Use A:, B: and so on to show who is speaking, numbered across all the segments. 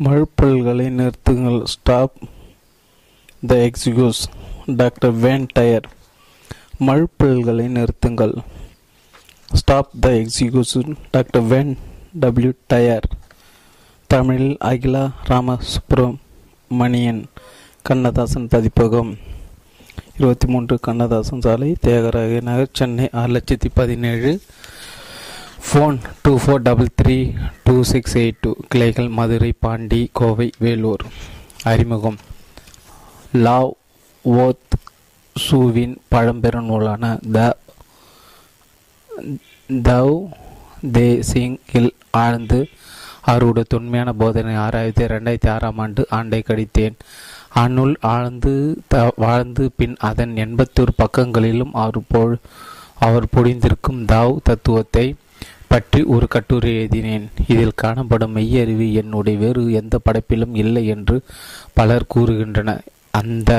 A: மழுப்பல்களை நிறுத்துங்கள். Stop the excuse doctor Wayne Dyer மழுப்பல்களை நிறுத்துங்கள். Stop the excuse doctor Wayne W Dyer தமிழில் அகிலா ராமசுப்ரமணியன் கண்ணதாசன் பதிப்பகம். இருபத்தி மூன்று கண்ணதாசன் சாலை தியாகராய நகர் சென்னை ஆறு லட்சத்தி பதினேழு. Phone two four double three two six eight two கிளைகள் மதுரை பாண்டி கோவை வேலூர். அறிமுகம். லாவ் ஓத் சூவின் பழம்பெரும் நூலான த தவ் தே சிங் இல் ஆழ்ந்து அவருடைய தொன்மையான போதனை ஆராய்ந்து ரெண்டாயிரத்தி ஆறாம் ஆண்டு ஆண்டை கடித்தேன். அந்நூல் ஆழ்ந்து த வாழ்ந்து பின் அதன் எண்பத்தோரு பக்கங்களிலும் அவர் பொ அவர் பொழிந்திருக்கும் தாவ் தத்துவத்தை பற்றி ஒரு கட்டுரை எழுதினேன். இதில் காணப்படும் மெய்யறிவு என்னுடைய வேறு எந்த படைப்பிலும் இல்லை என்று பலர் கூறுகின்றனர். அந்த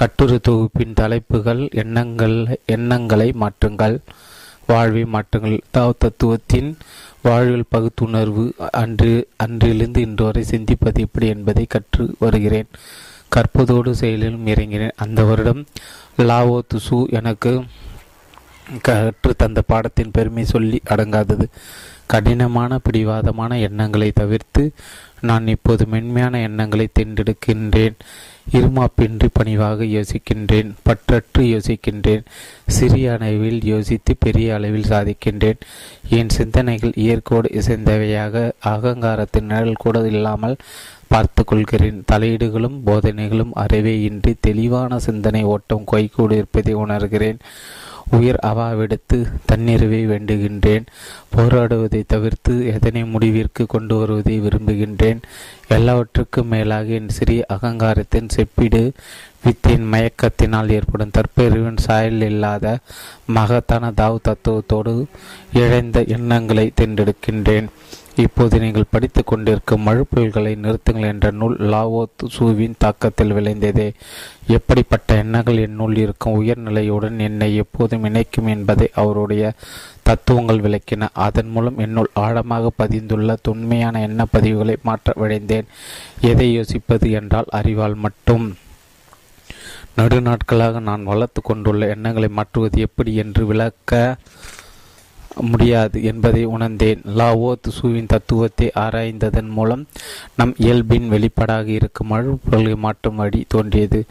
A: கட்டுரை தொகுப்பின் தலைப்புகள் எண்ணங்கள் எண்ணங்களை மாற்றுங்கள் வாழ்வை மாற்றுங்கள். தாவ் தத்துவத்தின் வாழ்வில் பகுத்துணர்வு அன்று அன்றிலிருந்து இன்று வரை சிந்திப்பது எப்படி என்பதை கற்று வருகிறேன். கற்பதோடு செயலிலும் இறங்கினேன். அந்த வருடம் லாவோ துசு எனக்கு கற்று தந்த பாடத்தின் பெருமை சொல்லி அடங்காதது. கடினமான பிடிவாதமான எண்ணங்களை தவிர்த்து நான் இப்போது மென்மையான எண்ணங்களை தேர்ந்தெடுக்கின்றேன் இருமாப்பின்றி பணிவாக யோசிக்கின்றேன். பற்றற்று யோசிக்கின்றேன். சிறிய அளவில் யோசித்து பெரிய அளவில் சாதிக்கின்றேன். என் சிந்தனைகள் இயற்கோடு இசைந்தவையாக அகங்காரத்தின் நிழல் கூட இல்லாமல் பார்த்து கொள்கிறேன் தலையீடுகளும் போதனைகளும் அறவே இன்றி தெளிவான சிந்தனை ஓட்டம் கைகூடு இருப்பதை உணர்கிறேன். உயிர் அவாவிடத்து தன்னிறைவை வேண்டுகின்றேன். போராடுவதை தவிர்த்து எதனை முடிவிற்கு கொண்டு வருவதை விரும்புகின்றேன். எல்லாவற்றுக்கும் மேலாக என் சிறிய அகங்காரத்தின் செப்பிடு வித்தின் மயக்கத்தினால் ஏற்படும் தற்பெருவின் சாயல் இல்லாத மகத்தான தாவ் தத்துவத்தோடு இழைந்த எண்ணங்களை தேர்ந்தெடுக்கின்றேன் இப்போது நீங்கள் படித்து கொண்டிருக்கும் மழுப்புயல்களை நிறுத்துங்கள் என்ற நூல் லாவோ சூவின் தாக்கத்தில் விளைந்ததே. எப்படிப்பட்ட எண்ணங்கள் என்னுள் இருக்கும்? உயர்நிலையுடன் என்னை எப்போதும் இணைக்கும் என்பதை அவருடைய தத்துவங்கள் விளக்கின. அதன் மூலம் என்னுள் ஆழமாக பதிந்துள்ள தொன்மையான எண்ண பதிவுகளை மாற்ற விழைந்தேன். எதை யோசிப்பது என்றால் அறிவால் மட்டும். நடுநாட்களாக நான் வளர்த்து கொண்டுள்ள எண்ணங்களை மாற்றுவது எப்படி என்று விளக்க முடியாது என்பதை உணர்ந்தேன். லாவோ துசுவின் தத்துவத்தை ஆராய்ந்ததன் மூலம் நம் இயல்பின் வெளிப்பாடாக இருக்கும் அழுப்புகளை மாற்றும் வழி தோன்றியது.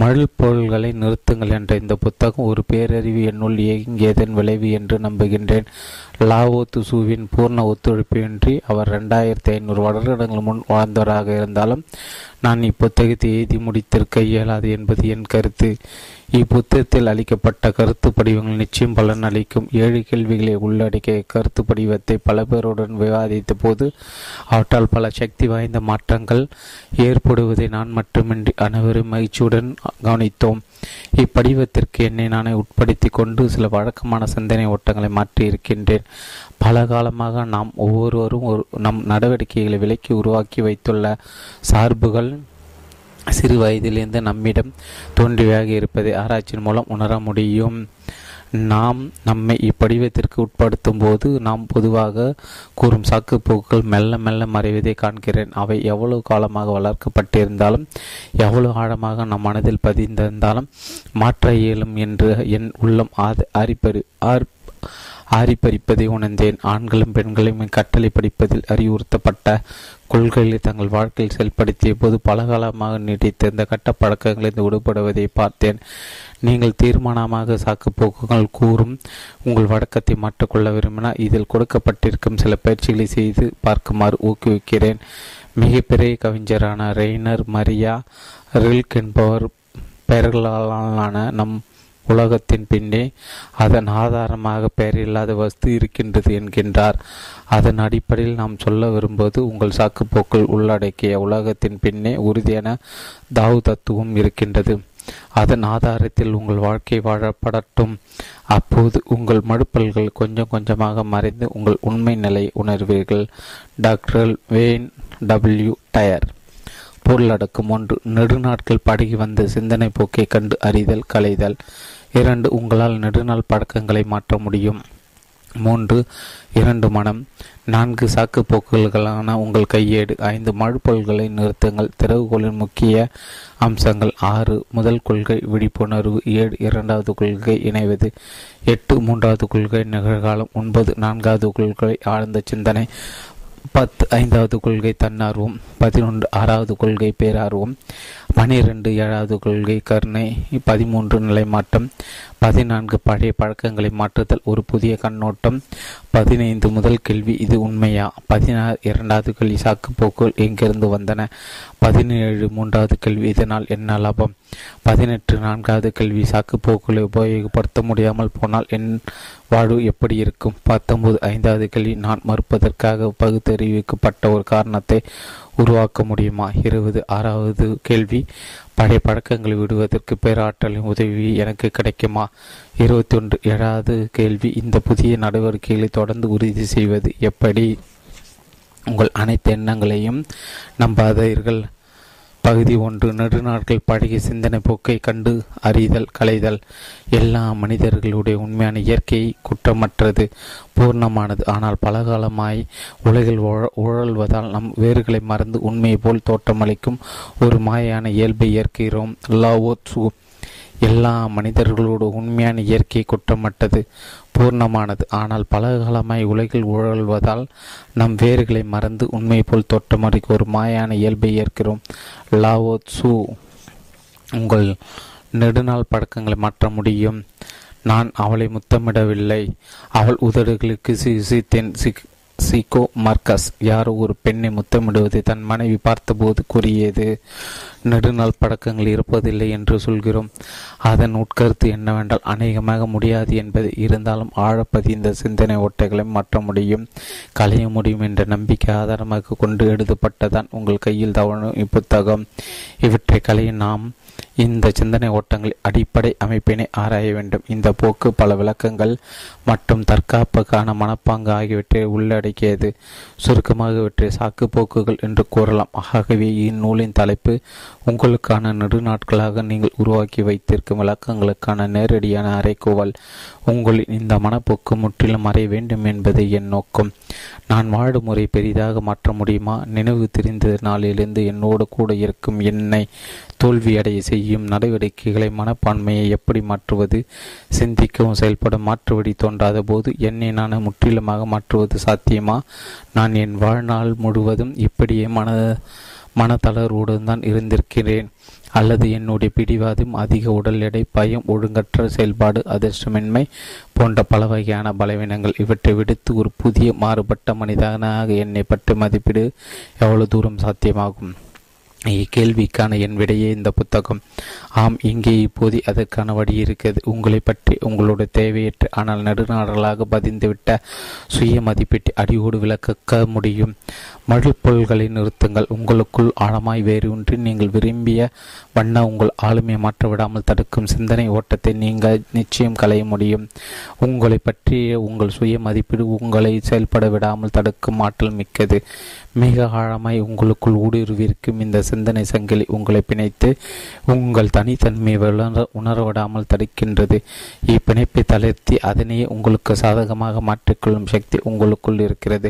A: மழல் பொருள்களை நிறுத்துங்கள் என்ற இந்த புத்தகம் ஒரு பேரறிவு என்னுள் இயங்கியதன் விளைவு என்று நம்புகின்றேன். லாவோ துசுவின் பூர்ண ஒத்துழைப்பின்றி அவர் ரெண்டாயிரத்தி ஐநூறு வருடங்கள் முன் வாழ்ந்தவராக இருந்தாலும் நான் இப்புத்தகத்தை எழுதி முடித்திருக்க இயலாது என்பது என் கருத்து. இப்புத்தகத்தில் அளிக்கப்பட்ட கருத்து படிவங்கள் நிச்சயம் பலன் அளிக்கும். ஏழு கேள்விகளை உள்ளடக்கிய கருத்து படிவத்தை பல பேருடன் விவாதித்த போது அவற்றால் பல சக்தி வாய்ந்த மாற்றங்கள் ஏற்படுவதை நான் மட்டுமின்றி அனைவரும் மகிழ்ச்சியுடன் கவனித்தோம். இப்படிவத்திற்கு என்னை நானே உட்படுத்தி கொண்டு சில வழக்கமான சிந்தனை ஓட்டங்களை மாற்றி இருக்கின்றேன். பல காலமாக நாம் ஒவ்வொருவரும் ஒரு நம் நடவடிக்கைகளை விலக்கி உருவாக்கி வைத்துள்ள சார்புகள் சிறு வயதிலிருந்து நம்மிடம் தோன்றியாக இருப்பதை ஆராய்ச்சியின் மூலம் உணர முடியும். நாம் நம்மை இப்படிவத்திற்கு உட்படுத்தும் போது நாம் பொதுவாக கூறும் சாக்குப்போக்குகள் மெல்ல மெல்ல மறைவதை காண்கிறேன். அவை எவ்வளவு காலமாக வளர்க்கப்பட்டிருந்தாலும் எவ்வளவு ஆழமாக நம் மனதில் பதிந்திருந்தாலும் மாற்ற இயலும் என்று என் உள்ளம் ஆரிப்பறி ஆர் ஆரிப்பறிப்பதை உணர்ந்தேன். ஆண்களும் பெண்களும் கட்டளை படிப்பதில் அறிவுறுத்தப்பட்ட கொள்கைகளை தங்கள் வாழ்க்கையில் செயல்படுத்திய போது பலகாலமாக நீடித்த கட்ட பழக்கங்களிலிருந்து விடுபடுவதை பார்த்தேன். நீங்கள் தீர்மானமாக சாக்குப்போக்குகள் கூறும் உங்கள் வழக்கத்தை மாற்றிக்கொள்ள விரும்பினால் இதில் கொடுக்கப்பட்டிருக்கும் சில பயிற்சிகளை செய்து பார்க்குமாறு ஊக்குவிக்கிறேன். மிகப்பெரிய கவிஞரான ரெய்னர் மரியா ரில்க் என்பவர் பெயர்களாலான நம் உலகத்தின் பின்னே அதன் ஆதாரமாக பெயரில்லாத வஸ்து இருக்கின்றது என்கின்றார். அதன் அடிப்படையில் நாம் சொல்ல விரும்புவது உங்கள் சாக்குப்போக்கள் உள்ளடக்கிய உலகத்தின் பின்னே உறுதியான தாவு தத்துவம் இருக்கின்றது. அதன் ஆதாரத்தில் உங்கள் வாழ்க்கை வாழப்படட்டும். அப்போது உங்கள் மடுப்பல்கள் கொஞ்சம் கொஞ்சமாக மறைந்து உங்கள் உண்மை நிலை உணர்வீர்கள். Doctor Wayne W Dyer. பொருளடக்கம் ஒன்று. நெடுநாட்கள் படகி வந்த சிந்தனை போக்கை கண்டு அறிதல் கலைதல் இரண்டு உங்களால் நெடுநாள் பழக்கங்களை மாற்ற முடியும். மூன்று இரண்டு மனம். நான்கு சாக்கு போக்குகளான உங்கள் கையேடு. ஐந்து மழுப்பொருள்களை நிறுத்துங்கள். திறவுகோளின் முக்கிய அம்சங்கள். ஆறு முதல் கொள்கை விழிப்புணர்வு. ஏழு இரண்டாவது கொள்கை இணைவது. எட்டு மூன்றாவது கொள்கை நிகழ்காலம். ஒன்பது நான்காவது கொள்கை ஆழ்ந்த சிந்தனை. பத்து ஐந்தாவது கொள்கை தன்னார்வம். பதினொன்று ஆறாவது கொள்கை பேரார்வம். பனிரெண்டு ஏழாவது கொள்கை கருணை பதிமூன்று நிலை மாற்றம் பதினான்கு பழைய பழக்கங்களை மாற்றுதல் ஒரு புதிய கண்ணோட்டம் பதினைந்து முதல் கேள்வி இது உண்மையா? பதினாறு இரண்டாவது கேள்வி சாக்குப்போக்குகள் எங்கிருந்து வந்தன? பதினேழு மூன்றாவது கேள்வி இதனால் என்ன லாபம்? பதினெட்டு நான்காவது கேள்வி சாக்குப்போக்குகளை உபயோகப்படுத்த முடியாமல் போனால் என் வாழ்வு எப்படி இருக்கும்? பத்தொன்பது ஐந்தாவது கேள்வி நான் மறுப்பதற்காக பகுத்தறிவிக்கப்பட்ட ஒரு காரணத்தை உருவாக்க முடியுமா? இருபது ஆறாவது கேள்வி. பழைய பழக்கங்களை விடுவதற்கு பேராற்றலின் உதவி எனக்கு கிடைக்குமா? இருபத்தி ஒன்று ஏழாவது கேள்வி. இந்த புதிய நடவடிக்கைகளை தொடர்ந்து உறுதி செய்வது எப்படி? உங்கள் அனைத்து எண்ணங்களையும் நம்பாதீர்கள். பகுதி ஒன்று நெடுநாட்கள் பழகிய சிந்தனை போக்கை கண்டு அறிதல் களைதல். எல்லா மனிதர்களுடைய உண்மையான இயற்கை குற்றமற்றது பூர்ணமானது. ஆனால் பலகாலமாய் உலகில் உழல்வதால் நம் வேர்களை மறந்து உண்மையை போல் தோற்றமளிக்கும் ஒரு மாயான இயல்பை ஏற்கிறோம். லாவோ எல்லா மனிதர்களோடு உண்மையான இயற்கை குற்றமட்டது பூர்ணமானது. ஆனால் பல காலமாய் உலகில் உழல்வதால் நம் வேர்களை மறந்து உண்மை போல் தோற்றமறிக்க ஒரு மாயான இயல்பை ஏற்கிறோம். லாவோ சு உங்கள் நெடுநாள் பழக்கங்களை மாற்ற முடியும். நான் அவளை முத்தமிடவில்லை. அவள் உதடுகளுக்கு சிசித்தேன் சிகோ மார்க்கஸ் யாரோ ஒரு பெண்ணை முத்தமிடுவதை தன் மனைவி பார்த்தபோது கூறியது நெடுநாள் பழக்கங்கள் இருப்பதில்லை என்று சொல்கிறோம். அதன் உட்கருத்து என்னவென்றால் அநேகமாக முடியாது என்பது. இருந்தாலும் ஆழப்பதிந்த சிந்தனை ஓட்டைகளை மாற்ற முடியும். களைய முடியும் என்ற நம்பிக்கை ஆதாரமாக கொண்டு எழுதப்பட்டதான் உங்கள் கையில் தவணும் இப்புத்தகம். இவற்றை கலைய நாம் இந்த சிந்தனை ஓட்டங்கள் அடிப்படை அமைப்பினை ஆராய வேண்டும். இந்த போக்கு பல விளக்கங்கள் மற்றும் தற்காப்புக்கான மனப்பாங்கு ஆகியவற்றை உள்ளடக்கியது. சுருக்கமாக இவற்றை சாக்கு போக்குகள் என்று கூறலாம். ஆகவே இந்நூலின் தலைப்பு உங்களுக்கான நெடுநாட்களாக நீங்கள் உருவாக்கி வைத்திருக்கும் விளக்கங்களுக்கான நேரடியான அறைகூவல். உங்களின் இந்த மனப்போக்கு முற்றிலும் மறைய வேண்டும் என்பது என் நோக்கம். நான் வாழும் முறை பெரிதாக மாற்ற முடியுமா? நினைவு தெரிந்த நாளிலிருந்து என்னோடு கூட இருக்கும் என்னை தோல்வியடைய செய்யும் நடவடிக்கைகளை மனப்பான்மையை எப்படி மாற்றுவது? சிந்திக்கவும் செயல்படும் மாற்றுவடி தோன்றாத போது என்னை நான் முற்றிலுமாக மாற்றுவது சாத்தியமா? நான் என் வாழ்நாள் முழுவதும் இப்படியே மன மனத்தளர்வுடன் தான் இருந்திருக்கிறேன். அல்லது என்னுடைய பிடிவாதம் அதிக உடல் எடை பயம் ஒழுங்கற்ற செயல்பாடு அதிர்ஷ்டமின்மை போன்ற பல வகையான பலவீனங்கள். இவற்றை விடுத்து ஒரு புதிய மாறுபட்ட மனிதனாக என்னை பற்றி மதிப்பீடு. எவ்வளவு தூரம் சாத்தியமாகும்? இக்கேள்விக்கான என் விடையே இந்த புத்தகம். ஆம் இங்கே இப்போது அதற்கான வழி இருக்கிறது. உங்களை பற்றி உங்களோட தேவையற்ற ஆனால் நடுநாடலாக பதிந்துவிட்ட சுய மதிப்பீட்டை அடியோடு விளக்க முடியும். மழுப்பொருள்களை நிறுத்துங்கள். உங்களுக்குள் ஆழமாய் வேறு நீங்கள் விரும்பிய வண்ண உங்கள் ஆளுமையை மாற்ற விடாமல் தடுக்கும் சிந்தனை ஓட்டத்தை நீங்கள் நிச்சயம் களைய முடியும். உங்களை பற்றிய உங்கள் சுய மதிப்பீடு உங்களை செயல்பட விடாமல் தடுக்கும் ஆற்றல் மிக்கது. மிக ஆழமாய் உங்களுக்குள் ஊடுருவிருக்கும் இந்த சிந்தனை சங்கிலி உங்களை பிணைத்து உங்கள் தனித்தன்மையை உணர உணரவிடாமல் தடுக்கின்றது. இப்பிணைப்பை தளர்த்தி அதனையே உங்களுக்கு சாதகமாக மாற்றிக்கொள்ளும் சக்தி உங்களுக்குள் இருக்கிறது.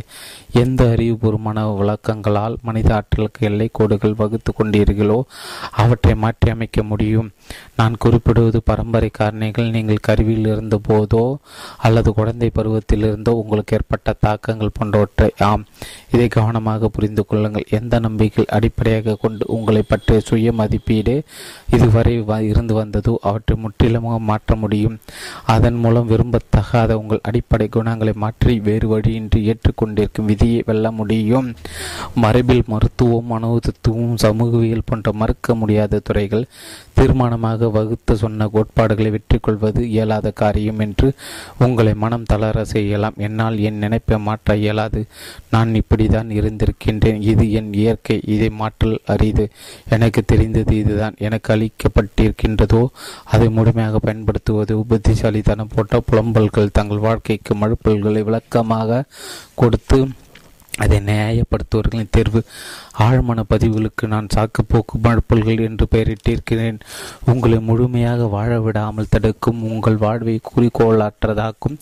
A: எந்த அறிவுபூர்வமான விளக்கங்களால் மனித ஆற்றலுக்கு எல்லை கோடுகள் வகுத்து கொண்டீர்களோ அவற்றை மாற்றி அமைக்க முடியும். நான் குறிப்பிடுவது பரம்பரை காரணிகள். நீங்கள் கருவியில் இருந்த போதோ அல்லது குழந்தை பருவத்தில் இருந்தோ உங்களுக்கு ஏற்பட்ட தாக்கங்கள் போன்றவற்றை ஆம். இதை கவனமாக புரிந்து கொள்ளுங்கள். எந்த நம்பிக்கைகள் அடிப்படையாக கொண்டு உங்களை பற்றிய சுய மதிப்பீடு இதுவரை இருந்து வந்ததோ அவற்றை முற்றிலுமாக மாற்ற முடியும். அதன் மூலம் விரும்பத்தகாத உங்கள் அடிப்படை குணங்களை மாற்றி வேறு வழியின்றி ஏற்றுக்கொண்டிருக்கும் விதியை வெல்ல முடியும். மரபில் மருத்துவம் மனோதத்துவம் சமூகவியல் போன்ற மறுக்க முடியாத துறைகள் தீர்மானமாக வகுத்து சொன்ன கோட்பாடுகளை வெற்றி கொள்வது இயலாத காரியம் என்று உங்களை மனம் தளர செய்யலாம். என்னால் என் நினைப்பை மாற்ற இயலாது. நான் இப்படிதான் இருந்திருக்கின்றேன். இது என் இயற்கை. இதை மாற்றல் அரிது. எனக்கு தெரிந்தது இதுதான். எனக்கு அளிக்க அளிக்கப்பட்டிருக்கின்றதோ அதை முழுமையாக பயன்படுத்துவது புத்திசாலித்தனம் போட்ட புலம்பல்கள் தங்கள் வாழ்க்கைக்கு மழுப்பல்களை விளக்கமாக கொடுத்து அதை நியாயப்படுத்துவர்களின் தேர்வு. ஆழ்மன பதிவுகளுக்கு நான் சாக்குப்போக்கு மழுப்பல்கள் என்று பெயரிட்டிருக்கிறேன். உங்களை முழுமையாக வாழ விடாமல் தடுக்கும் உங்கள் வாழ்வை குறிக்கோளாற்றதாக்கும்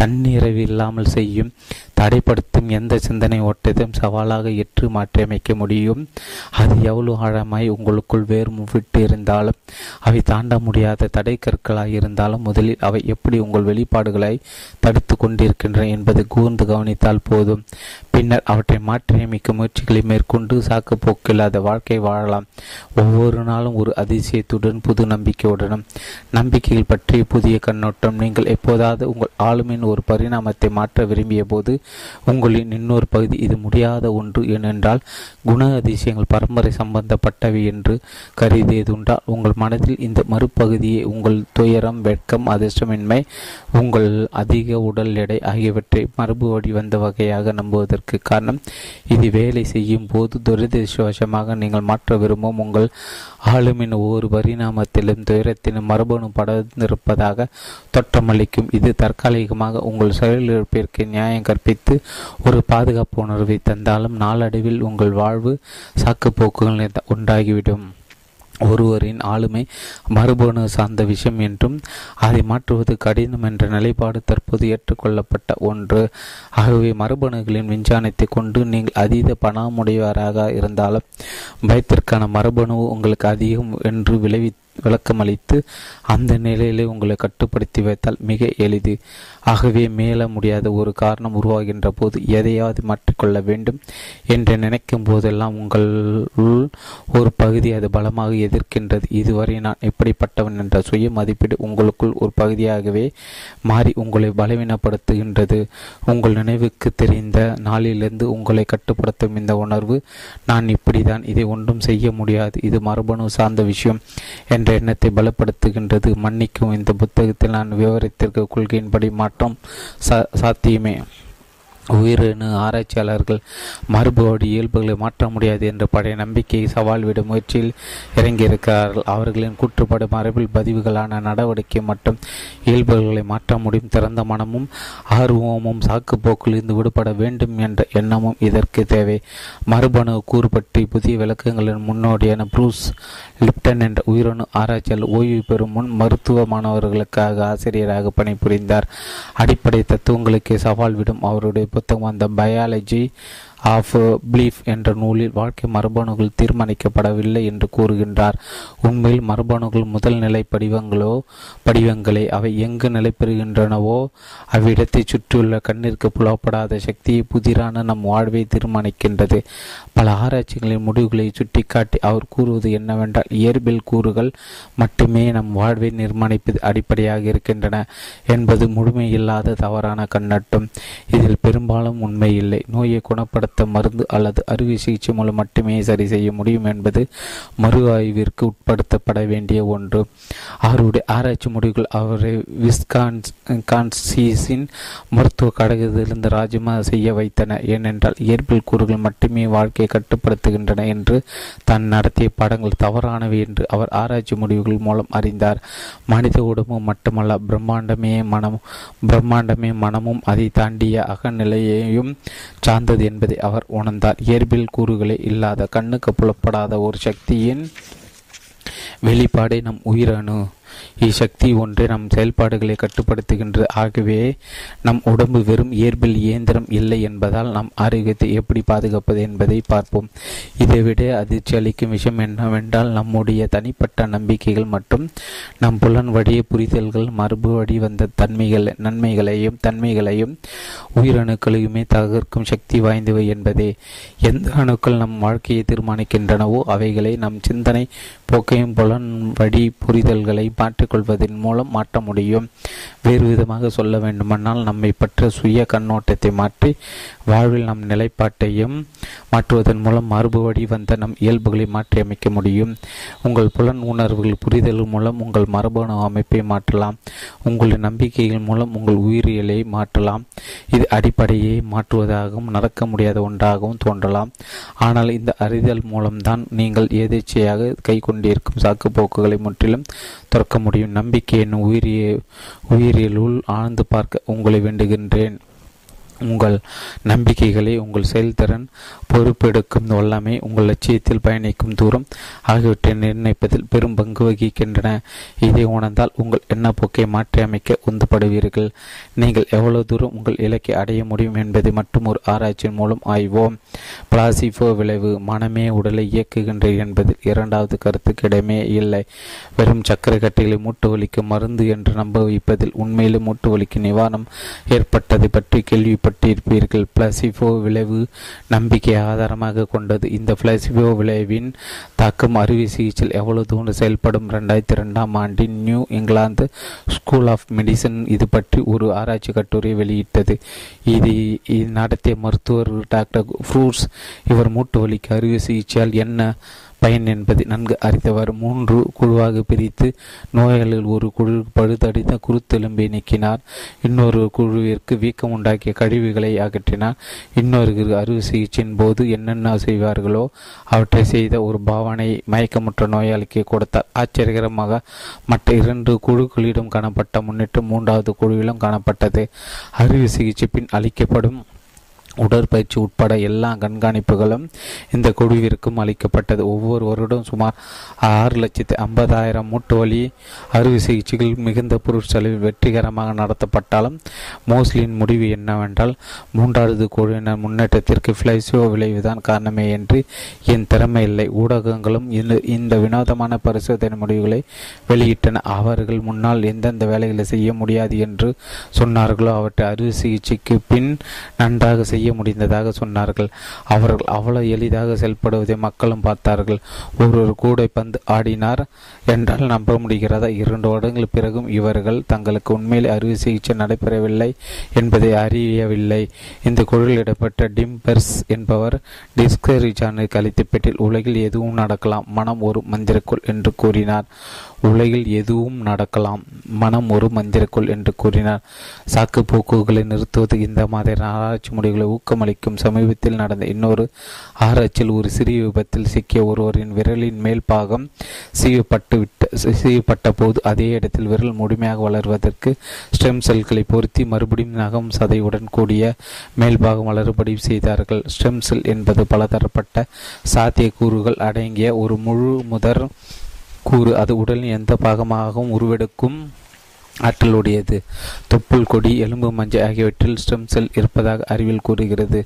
A: தன்னிறைவு இல்லாமல் செய்யும் தடைப்படுத்தும் எந்த சிந்தனை ஓட்டத்தையும் சவாலாக ஏற்று மாற்றியமைக்க முடியும். அது எவ்வளவு ஆழமாய் உங்களுக்குள் வேறு விட்டு இருந்தாலும் அவை தாண்ட முடியாத தடை கற்களாக இருந்தாலும் முதலில் அவை எப்படி உங்கள் வெளிப்பாடுகளை தடுத்து கொண்டிருக்கின்றன என்பதை கூர்ந்து கவனித்தால் போதும். பின்னர் அவற்றை மாற்றியமைக்க முயற்சிகளை மேற்கொண்டு சாக்கு போக்கில்லாத வாழ்க்கை வாழலாம். ஒவ்வொரு நாளும் ஒரு அதிசயத்துடன் புது நம்பிக்கையுடனும் நம்பிக்கைகள் பற்றிய புதிய கண்ணோட்டம். நீங்கள் எப்போதாவது உங்கள் ஆளுமையின் ஒரு பரிணாமத்தை மாற்ற விரும்பிய போது உங்களின் இன்னொரு பகுதி இது முடியாத ஒன்று ஏனென்றால் குண அதிசயங்கள் பரம்பரை சம்பந்தப்பட்டவை என்று கருதியதுண்டால் உங்கள் மனதில் இந்த மறுபகுதியை உங்கள் துயரம் வெட்கம் அதிர்ஷ்டமின்மை உங்கள் அதிக உடல் எடை ஆகியவற்றை மரபு வழி வந்த வகையாக நம்புவதற்கு காரணம் இது வேலை செய்யும் போது துரதிருஷ்டவசமாக நீங்கள் மாற்ற விரும்பும் உங்கள் ஆளுமின் ஒவ்வொரு பரிணாமத்திலும் துயரத்திலும் மரபணு படர்ந்திருப்பதாக தோற்றமளிக்கும். இது தற்காலிகமாக உங்கள் செயலிழப்பிற்கு நியாயம் கற்பித்து ஒரு பாதுகாப்பு உணர்வை தந்தாலும் நாளடைவில் உங்கள் வாழ்வு சாக்குப்போக்குகள் உண்டாகிவிடும். ஒருவரின் ஆளுமை மரபணு சார்ந்த விஷயம் என்றும் அதை மாற்றுவது கடினம் என்ற நிலைப்பாடு தற்போது ஏற்றுக்கொள்ளப்பட்ட ஒன்று. ஆகவே மரபணுகளின் விஞ்ஞானத்தை கொண்டு நீங்கள் அதீத பணமுடையவராக இருந்தாலும் பயத்திற்கான மரபணு உங்களுக்கு அதிகம் என்று விளைவித்து விளக்கமளித்து அந்த நிலையிலே உங்களை கட்டுப்படுத்தி வைத்தால் மிக எளிது. ஆகவே மேல முடியாத ஒரு காரணம் உருவாகின்ற போது எதையாவது மாற்றிக்கொள்ள வேண்டும் என்று நினைக்கும் போதெல்லாம் உங்கள் உள் ஒரு பகுதி அது பலமாக எதிர்க்கின்றது. இதுவரை நான் எப்படிப்பட்டவன் என்ற சுய மதிப்பீடு உங்களுக்குள் ஒரு பகுதியாகவே மாறி உங்களை பலவீனப்படுத்துகின்றது. உங்கள் நினைவுக்கு தெரிந்த நாளிலிருந்து உங்களை கட்டுப்படுத்தும் இந்த உணர்வு நான் இப்படிதான் இதை ஒன்றும் செய்ய முடியாது. இது மரபணு சார்ந்த விஷயம். என்ற எண்ணத்தை பலப்படுத்துகின்றது. மன்னிக்கும் இந்த புத்தகத்தில் நான் விவரித்திருக்க கொள்கையின்படி மாற்றம் சாத்தியமே. உயிரணு ஆராய்ச்சியாளர்கள் மரபுவடி இயல்புகளை மாற்ற முடியாது என்ற பழைய நம்பிக்கையை சவால் விடும் முயற்சியில் இறங்கியிருக்கிறார்கள். அவர்களின் கூற்றுப்பாடு மரபில் பதிவுகளான நடவடிக்கை மற்றும் இயல்புகளை மாற்ற முடியும். திறந்த மனமும் ஆர்வமும் சாக்குப்போக்கில் இருந்து விடுபட வேண்டும் என்ற எண்ணமும் இதற்கு தேவை. மரபணு கூறு பற்றி புதிய விளக்கங்களின் முன்னோடியான ப்ரூஸ் லிப்டன் என்ற உயிரணு ஆராய்ச்சியாளர் ஓய்வு பெறும் முன் மருத்துவ மாணவர்களுக்காக ஆசிரியராக பணிபுரிந்தார். அடிப்படை தத்துவங்களுக்கே சவால் விடும் அவருடைய புத்தகம் அந்த பயாலஜி ஆஃப் பிலீஃப் என்ற நூலில் வாழ்க்கை மரபணுகள் தீர்மானிக்கப்படவில்லை என்று கூறுகின்றார். உண்மையில் மரபணுகள் முதல் நிலை படிவங்களோ படிவங்களை அவை எங்கு நிலை பெறுகின்றனவோ அவ்விடத்தை சுற்றியுள்ள கண்ணிற்கு புலப்படாத சக்தியை புதிரான நம் வாழ்வை தீர்மானிக்கின்றது. பல ஆராய்ச்சிகளின் முடிவுகளை சுட்டிக்காட்டி அவர் கூறுவது என்னவென்றால் இயற்பியல் கூறுகள் மட்டுமே நம் வாழ்வை நிர்மாணிப்பது அடிப்படையாக இருக்கின்றன என்பது முழுமையில்லாத தவறான கண்ணட்டும். இதில் பெரும்பாலும் உண்மையில்லை நோயை குணப்படுத்த மருந்து அல்லது அறுவை சிகிச்சை மூலம் மட்டுமே சரி செய்ய முடியும் என்பது மறு ஆய்விற்கு உட்படுத்தப்பட வேண்டிய ஒன்று. அவருடைய ஆராய்ச்சி முடிவுகள் அவரை விஸ்கான்சின் மருத்துவ கடகத்திலிருந்து ராஜிமா செய்ய வைத்தன. ஏனென்றால் இயற்பியல் கூறுகள் மட்டுமே வாழ்க்கையை கட்டுப்படுத்துகின்றன என்று தான் நடத்திய படங்கள் தவறானவை என்று அவர் ஆராய்ச்சி முடிவுகள் மூலம் அறிந்தார். மனித உடம்பு மட்டுமல்ல பிரம்மாண்டமே மனம் பிரம்மாண்டமே மனமும் அதை தாண்டிய அகநிலையையும் சார்ந்தது என்பதை அவர் உணர்ந்தார். இயற்பியல் கூறுகளே இல்லாத கண்ணுக்கு புலப்படாத ஒரு சக்தியின் வெளிப்பாடே நம் உயிரணு. இச்சக்தி ஒன்றே நம் செயல்பாடுகளை கட்டுப்படுத்துகின்றது ஆகவே நம் உடம்பு வெறும் இயற்பில் இயந்திரம் இல்லை என்பதால் நம் ஆரோக்கியத்தை எப்படி பாதுகாப்பது என்பதை பார்ப்போம். இதைவிட அதிர்ச்சி அளிக்கும் விஷயம் என்னவென்றால் நம்முடைய தனிப்பட்ட நம்பிக்கைகள் மற்றும் நம் புலன் வழிய புரிதல்கள் மரபு வழி வந்த தன்மைகள் நன்மைகளையும் தன்மைகளையும் உயிரணுக்களையுமே தகர்க்கும் சக்தி வாய்ந்தவை என்பதே. எந்த அணுக்கள் நம் வாழ்க்கையை தீர்மானிக்கின்றனவோ அவைகளை நம் சிந்தனை போக்கையும் புலன் வழி புரிதல்களை மாற்றிக்கொள்வதன் மூலம் மாற்ற முடியும். வேறு விதமாக சொல்ல வேண்டுமானால் நம்மை பற்ற சுய கண்ணோட்டத்தை மாற்றி வாழ்வில் நம் நிலைப்பாட்டையும் மாற்றுவதன் மூலம் மரபு வழி வந்த நம் இயல்புகளை மாற்றி அமைக்க முடியும். உங்கள் புலன் உணர்வுகள் புரிதல் மூலம் உங்கள் மரபணு அமைப்பை மாற்றலாம். உங்கள் நம்பிக்கைகள் மூலம் உங்கள் உயிரியலை மாற்றலாம். இது அடிப்படையை மாற்றுவதாகவும் நடக்க முடியாத ஒன்றாகவும் தோன்றலாம். ஆனால் இந்த அறிதல் மூலம்தான் நீங்கள் எதேச்சையாக கை கொண்டிருக்கும் சாக்குப்போக்குகளை முற்றிலும் துறக்க முடியும். நம்பிக்கை என்னும் உயிரிய உயிரியலுள் ஆழ்ந்து பார்க்க உங்களை வேண்டுகின்றேன். உங்கள் நம்பிக்கைகளை உங்கள் செயல்திறன் பொறுப்பெடுக்கும் வல்லமை உங்கள் லட்சியத்தில் பயணிக்கும் தூரம் ஆகியவற்றை நிர்ணயிப்பதில் பெரும் பங்கு வகிக்கின்றன. இதை உணர்ந்தால் உங்கள் எண்ணப்போக்கை மாற்றியமைக்க உந்துபடுவீர்கள். நீங்கள் எவ்வளவு தூரம் உங்கள் இலக்கை அடைய முடியும் என்பதை மட்டும் ஒரு ஆராய்ச்சியின் மூலம் ஆய்வோம். பிளாசிபோ விளைவு மனமே உடலை இயக்குகின்ற என்பதில் இரண்டாவது கருத்து இடமே இல்லை. வெறும் சக்கரை கட்டிகளை மூட்டு வலிக்கு மருந்து என்று நம்ப வைப்பதில் உண்மையிலும் மூட்டு வலிக்கு நிவாரணம் ஏற்பட்டதை பற்றி கேள்விப்பட்டிருப்பீர்கள் பிளசிபோ விளைவு நம்பிக்கை ஆதாரமாக கொண்டது. இந்த பிளசிபோ விளைவின் தாக்கம் அறுவை சிகிச்சையில் எவ்வளவு தூண்டு செயல்படும்? ரெண்டாயிரத்தி ரெண்டாம் ஆண்டின் New England school of medicine இது பற்றி ஒரு ஆராய்ச்சி கட்டுரை வெளியிட்டது. இது நடத்திய மருத்துவர் டாக்டர் ஃப்ரூட்ஸ் இவர் மூட்டு வலிக்கு அறுவை சிகிச்சையால் என்ன பயன் என்பதை நன்கு அறிந்தவர் மூன்று குழுவாக பிரித்து நோயாளிகள் ஒரு குழு பழுதடித்த குருத்தெலும்பை நீக்கினார். இன்னொரு குழுவிற்கு வீக்கம் உண்டாக்கிய கழிவுகளை அகற்றினார். இன்னொரு அறுவை சிகிச்சையின் போது என்னென்ன செய்வார்களோ அவற்றை செய்த ஒரு பாவனை மயக்கமுற்ற நோயாளிக்கு கொடுத்தார். ஆச்சரியகரமாக மற்ற இரண்டு குழுக்களிடம் காணப்பட்ட முன்னேற்றம் மூன்றாவது குழுவிலும் காணப்பட்டது. அறுவை சிகிச்சை பின் அளிக்கப்படும் உடற்பயிற்சி உட்பட எல்லா கண்காணிப்புகளும் இந்த குழுவிற்கும் அளிக்கப்பட்டது. ஒவ்வொரு வருடம் சுமார் ஆறு லட்சத்தி ஐம்பதாயிரம் மூட்டு வலி அறுவை சிகிச்சைகள் மிகுந்த பொருட்செலவில் வெற்றிகரமாக நடத்தப்பட்டாலும் மோஸ்லின் முடிவு என்னவென்றால் மூன்றாவது குழுவினர் முன்னேற்றத்திற்கு பிளைசியோ விளைவுதான் காரணமே என்று என் திறமை இல்லை. ஊடகங்களும் இந்த இந்த வினோதமான பரிசோதனை முடிவுகளை வெளியிட்டன. அவர்கள் முன்னால் எந்தெந்த வேலைகளை செய்ய முடியாது என்று சொன்னார்களோ அவற்றை அறுவை சிகிச்சைக்கு பின் நன்றாக செய்ய செய்ய முடிந்ததாக சொன்னார்கள். அவர்கள் அவ்வளவு எளிதாக செயல்படுவதை மக்களும் பார்த்தார்கள். ஒருவர் கூடை பந்து ஆடினார் என்றால் நம்ப முடிகிறதா? இரண்டு வருடங்கள் பிறகும் இவர்கள் தங்களுக்கு உண்மையில் அறுவை சிகிச்சை நடைபெறவில்லை என்பதை அறியவில்லை. இந்த குழுவில் இடப்பட்ட டிம்பர்ஸ் என்பவர் டிஸ்கவரி சேனலுக்கு அளித்த பேட்டில் உலகில் எதுவும் நடக்கலாம். மனம் ஒரு மந்திரக்குள் என்று கூறினார். உலகில் எதுவும் நடக்கலாம். மனம் ஒரு மந்திரக்குள் என்று கூறினார். சாக்கு போக்குகளை நிறுத்துவது இந்த மாதிரி ஆராய்ச்சி முடிவுகளை ஊக்கமளிக்கும் சமீபத்தில் நடந்த இன்னொரு ஆராய்ச்சியில் ஒரு சிறிய விபத்தில் சிக்கிய ஒருவரின் விரலின் மேல் பாகம் சீவப்பட்டு விட்ட சீவப்பட்ட போது அதே இடத்தில் விரல் முழுமையாக வளர்வதற்கு ஸ்டெம் செல்களை பொருத்தி மறுபடியும் நகம் சதையுடன் கூடிய மேல்பாகம் வளருபடி செய்தார்கள். ஸ்டெம் செல் என்பது பலதரப்பட்ட சாத்திய கூறுகள் அடங்கிய ஒரு முழு முதற் கூறு அது உடலின் எந்த பாகமாகவும் உருவெடுக்கும் ஆற்றலுடையது. தொப்புள் கொடி எலும்பு மஞ்சள் ஆகியவற்றில் ஸ்டெம் செல் இருப்பதாக அறிவியல் கூறுகிறது.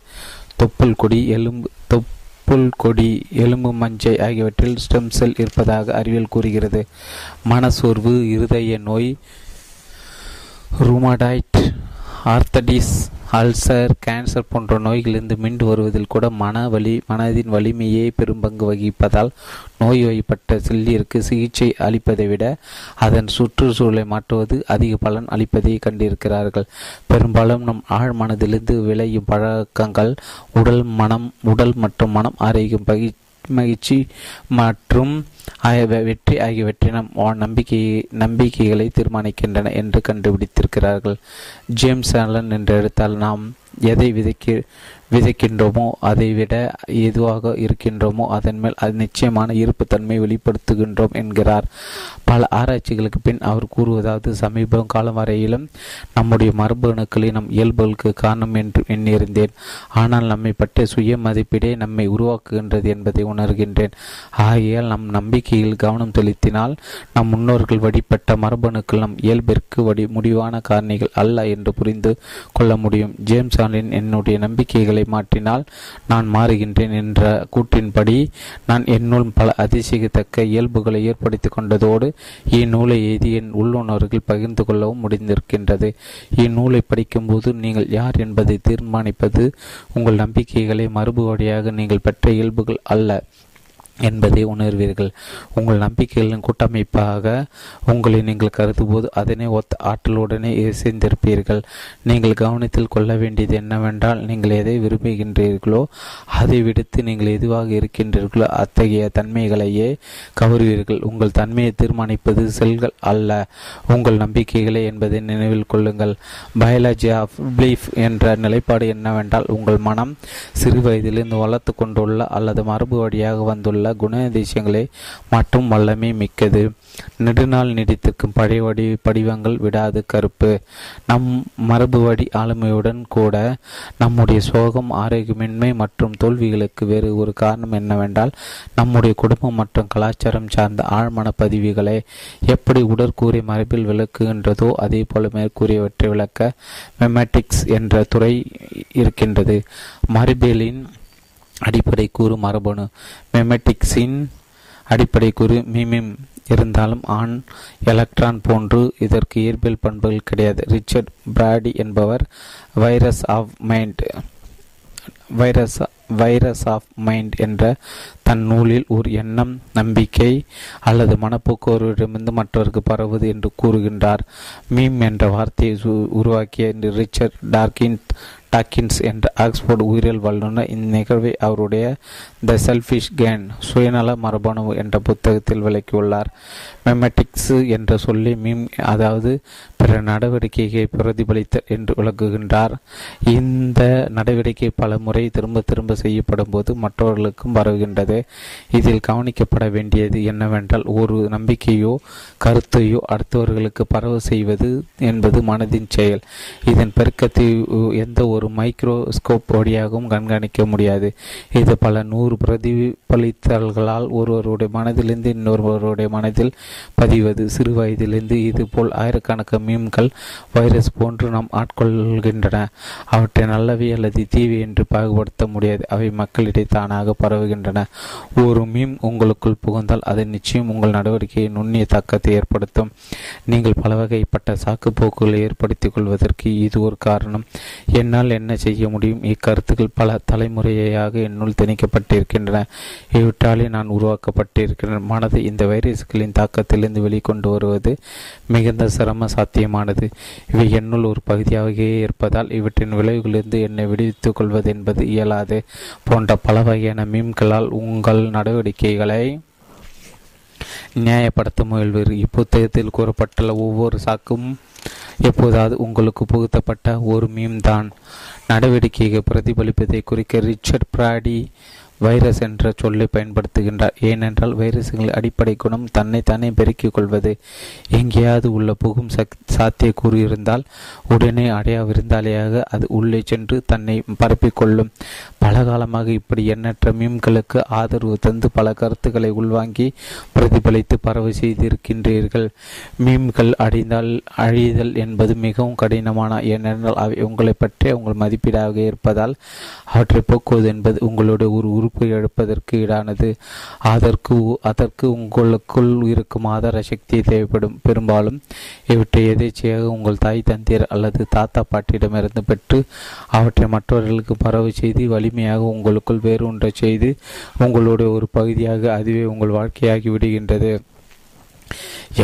A: தொப்புள் கொடி எலும்பு தொப்புள் கொடி எலும்பு மஞ்சை ஆகியவற்றில் ஸ்டெம் செல் இருப்பதாக அறிவியல் கூறுகிறது. மனசோர்வு இருதய நோய் ரூமடாய்ட் ஆர்த்தடிஸ் அல்சர் கேன்சர் போன்ற நோய்களிலிருந்து மீண்டு வருவதில் கூட மன வலி மனதின் வலிமையே பெரும்பங்கு வகிப்பதால் வகிப்பதால் நோய்வாய்ப்பட்ட செல்லிற்கு சிகிச்சை அளிப்பதை விட அதன் சுற்றுச்சூழலை மாற்றுவது அதிக பலன் அளிப்பதை கண்டிருக்கிறார்கள். பெரும்பாலும் நம் ஆழ் மனதிலிருந்து விளையும் பழக்கங்கள் உடல் மனம் உடல் மற்றும் மனம் ஆரோக்கியம் பகி மகிழ்ச்சி மற்றும் வெற்றி ஆகியவற்றை நம் நம்பிக்கை நம்பிக்கைகளை தீர்மானிக்கின்றன என்று கண்டுபிடித்திருக்கிறார்கள். ஜேம்ஸ் ஆலன் என்ற எழுத்தால் நாம் எதை விதைக்க விதைக்கின்றோமோ அதை விட எதுவாக இருக்கின்றோமோ அதன் மேல் அது நிச்சயமான இருப்புத்தன்மை வெளிப்படுத்துகின்றோம் என்கிறார். பல ஆராய்ச்சிகளுக்கு பின் அவர் கூறுவதாவது சமீப காலம் வரையிலும் நம்முடைய மரபணுக்களை நம் இயல்புகளுக்கு காரணம் என்று எண்ணியிருந்தேன். ஆனால் நம்மை பற்றிய சுய மதிப்பீடே நம்மை உருவாக்குகின்றது என்பதை உணர்கின்றேன். ஆகையால் நம் நம்பிக்கையில் கவனம் செலுத்தினால் நம் முன்னோர்கள் வழிபட்ட மரபணுக்கள் நம் இயல்பிற்கு வடி முடிவான காரணிகள் அல்ல என்று புரிந்து கொள்ள முடியும். ஜேம்ஸ் ஆலின் என்னுடைய நம்பிக்கைகளை மாற்றினால் நான் மாறுகின்றேன் என்ற கூற்றின்படி நான் என்னுள் பல அதிசயிக்கத்தக்க இயல்புகளை ஏற்படுத்தி கொண்டதோடு இந்நூலை எழுதி என் உள்ளுணர்கள் பகிர்ந்து கொள்ளவும் முடிந்திருக்கின்றது இந்நூலை படிக்கும்போது நீங்கள் யார் என்பதை தீர்மானிப்பது உங்கள் நம்பிக்கைகளை மறுபடியாக நீங்கள் பெற்ற இயல்புகள் அல்ல என்பதை உணர்வீர்கள். உங்கள் நம்பிக்கைகளின் கூட்டமைப்பாக உங்களை நீங்கள் கருதும்போது அதனை ஒத்த ஆற்றலுடனே சேர்ந்திருப்பீர்கள். நீங்கள் கவனத்தில் கொள்ள வேண்டியது என்னவென்றால் நீங்கள் எதை விரும்புகின்றீர்களோ அதை விடுத்து நீங்கள் எதுவாக இருக்கின்றீர்களோ அத்தகைய தன்மைகளையே கவருவீர்கள். உங்கள் தன்மையை தீர்மானிப்பது செல்கள் அல்ல. உங்கள் நம்பிக்கைகளே என்பதை நினைவில் கொள்ளுங்கள். பயாலஜி ஆஃப் பிலீஃப் என்ற நிலைப்பாடு என்னவென்றால் உங்கள் மனம் சிறு வயதிலிருந்து வளர்த்து கொண்டுள்ள அல்லது மரபு வழியாக வந்துள்ள உள்ள குணாதிசயங்களை மற்றும் வல்லமை மிக்கது. நெடுநாள் நீடித்திருக்கும் பழைய வடி படிவங்கள் விடாது கருப்பு. நம் மரபு வடி ஆளுமையுடன் கூட நம்முடைய சோகம் ஆரோக்கியமின்மை மற்றும் தோல்விகளுக்கு வேறு ஒரு காரணம் என்னவென்றால் நம்முடைய குடும்பம் மற்றும் கலாச்சாரம் சார்ந்த ஆழ்மன பதிவுகளை எப்படி உடற்கூறி மரபில் விளக்குகின்றதோ அதே போல மேற்கூறியவற்றை விளக்க மெமேட்டிக்ஸ் என்ற துறை இருக்கின்றது. மரபியலின் அடிப்படை கூறு மரபணு மெமெட்டிக்ஸின் அடிப்படை கூறு மிமிம் இருந்தாலும் ஆண் எலக்ட்ரான் போன்று இதற்கு இயற்பியல் பண்புகள் கிடையாது. ரிச்சர்ட் பிராடி என்பவர் virus of mind virus virus of mind என்ற தன் நூலில் ஒரு எண்ணம் நம்பிக்கை அல்லது மனப்போக்கு ஒருவரிடமிருந்து மற்றவருக்கு பரவுவது என்று கூறுகின்றார். மீம் என்ற வார்த்தையை உருவாக்கிய ரிச்சர்ட் டார்கின் ஹாக்கின்ஸ் என்ற ஆக்ஸ்போர்ட் உயிரியல் வல்லுநர் இந்நிகழ்வை அவருடைய த செல்ஃபிஷ் கேன் சுயநல மரபணு என்ற புத்தகத்தில் விளக்கியுள்ளார். மெமெட்டிக்ஸ் என்ற சொல்லி மீம் அதாவது பிற நடவடிக்கையை பிரதிபலித்தல் என்று விளக்குகின்றார். இந்த நடவடிக்கை பல முறை திரும்ப திரும்ப செய்யப்படும் போது மற்றவர்களுக்கும் பரவுகின்றது. இதில் கவனிக்கப்பட வேண்டியது என்னவென்றால் ஒரு நம்பிக்கையோ கருத்தையோ அடுத்தவர்களுக்கு பரவ செய்வது என்பது மனதின் செயல். இதன் பெருக்கத்தை எந்த ஒரு மைக்ரோஸ்கோப் வழியாகவும் கண்காணிக்க முடியாது. இது பல நூறு பிரதி பிரதிபலித்தல்களால் ஒருவருடைய மனதிலிருந்து இன்னொருவருடைய மனதில் பதிவது. சிறு வயதிலிருந்து இது போல் ஆயிரக்கணக்கான மீம்கள் வைரஸ் போன்று நாம் ஆட்கொள்கின்றன. அவற்றை நல்லவை அல்லது தீவை என்று பாகுபடுத்த முடியாது. அவை மக்களிடையே தானாக பரவுகின்றன. ஒரு மீம் உங்களுக்குள் புகுந்தால் அது நிச்சயம் உங்கள் நடவடிக்கையை நுண்ணிய தாக்கத்தை ஏற்படுத்தும். நீங்கள் பல வகைப்பட்ட சாக்கு போக்குகளை ஏற்படுத்திக் கொள்வதற்கு இது ஒரு காரணம். என்னால் என்ன செய்ய முடியும்? இக்கருத்துக்கள் பல தலைமுறையாக என்னுள் திணிக்கப்பட்டிருக்கின்றன. இவற்றாலே நான் உருவாக்கப்பட்டிருக்கிறேன். மனதை இந்த வைரஸ்களின் தாக்கத்திலிருந்து வெளிக்கொண்டு வருவது மிகுந்த சிரம சாத்தியமானது. இவை என்னுள் ஒரு பகுதியாகவே இருப்பதால் இவற்றின் விளைவுகளிலிருந்து என்னை விடுவித்துக் கொள்வது என்பது இயலாது. போன்ற பல வகையான மீன்களால் உங்கள் நடவடிக்கைகளை நியாயப்படுத்த முயல்வீர். இப்புத்தகத்தில் கூறப்பட்டுள்ள ஒவ்வொரு சாக்கும் எப்போதாவது உங்களுக்கு புகுத்தப்பட்ட ஒரு மீம் தான் நடவடிக்கையை பிரதிபலிப்பதை குறிக்க ரிச்சர்ட் பிராடி வைரஸ் என்ற சொல்லை பயன்படுத்துகின்றார். ஏனென்றால் வைரஸ்களின் அடிப்படை குணம் தன்னைத்தானே பெருக்கிக் கொள்வது. எங்கேயாவது உள்ள புகும் சக் சாத்திய கூறியிருந்தால் உடனே அடையா விருந்தாளியாக அது உள்ளே சென்று தன்னை பரப்பிக்கொள்ளும் பல காலமாக இப்படி எண்ணற்ற மீம்களுக்கு ஆதரவு தந்து பல கருத்துக்களை உள்வாங்கி பிரதிபலித்து பரவு செய்திருக்கின்றீர்கள். மீம்கள் அடைந்தால் அழிதல் என்பது மிகவும் கடினமான ஏனென்றால் அவை உங்களை பற்றிய உங்கள் மதிப்பீடாக இருப்பதால் அவற்றை போக்குவது என்பது உங்களுடைய ஒரு உறுப்பு எடுப்பதற்கு ஈடானது. அதற்கு அதற்கு உங்களுக்குள் இருக்கும் ஆதார சக்தி தேவைப்படும். பெரும்பாலும் இவற்றை எதேச்சையாக உங்கள் தாய் தந்தையர் அல்லது தாத்தா பாட்டியிடமிருந்து பெற்று அவற்றை மற்றவர்களுக்கு பரவு செய்து முழுமையாக உங்களுக்குள் வேறு ஒன்றை செய்து உங்களுடைய ஒரு பகுதியாக அதுவே உங்கள் வாழ்க்கையாகி விடுகின்றது.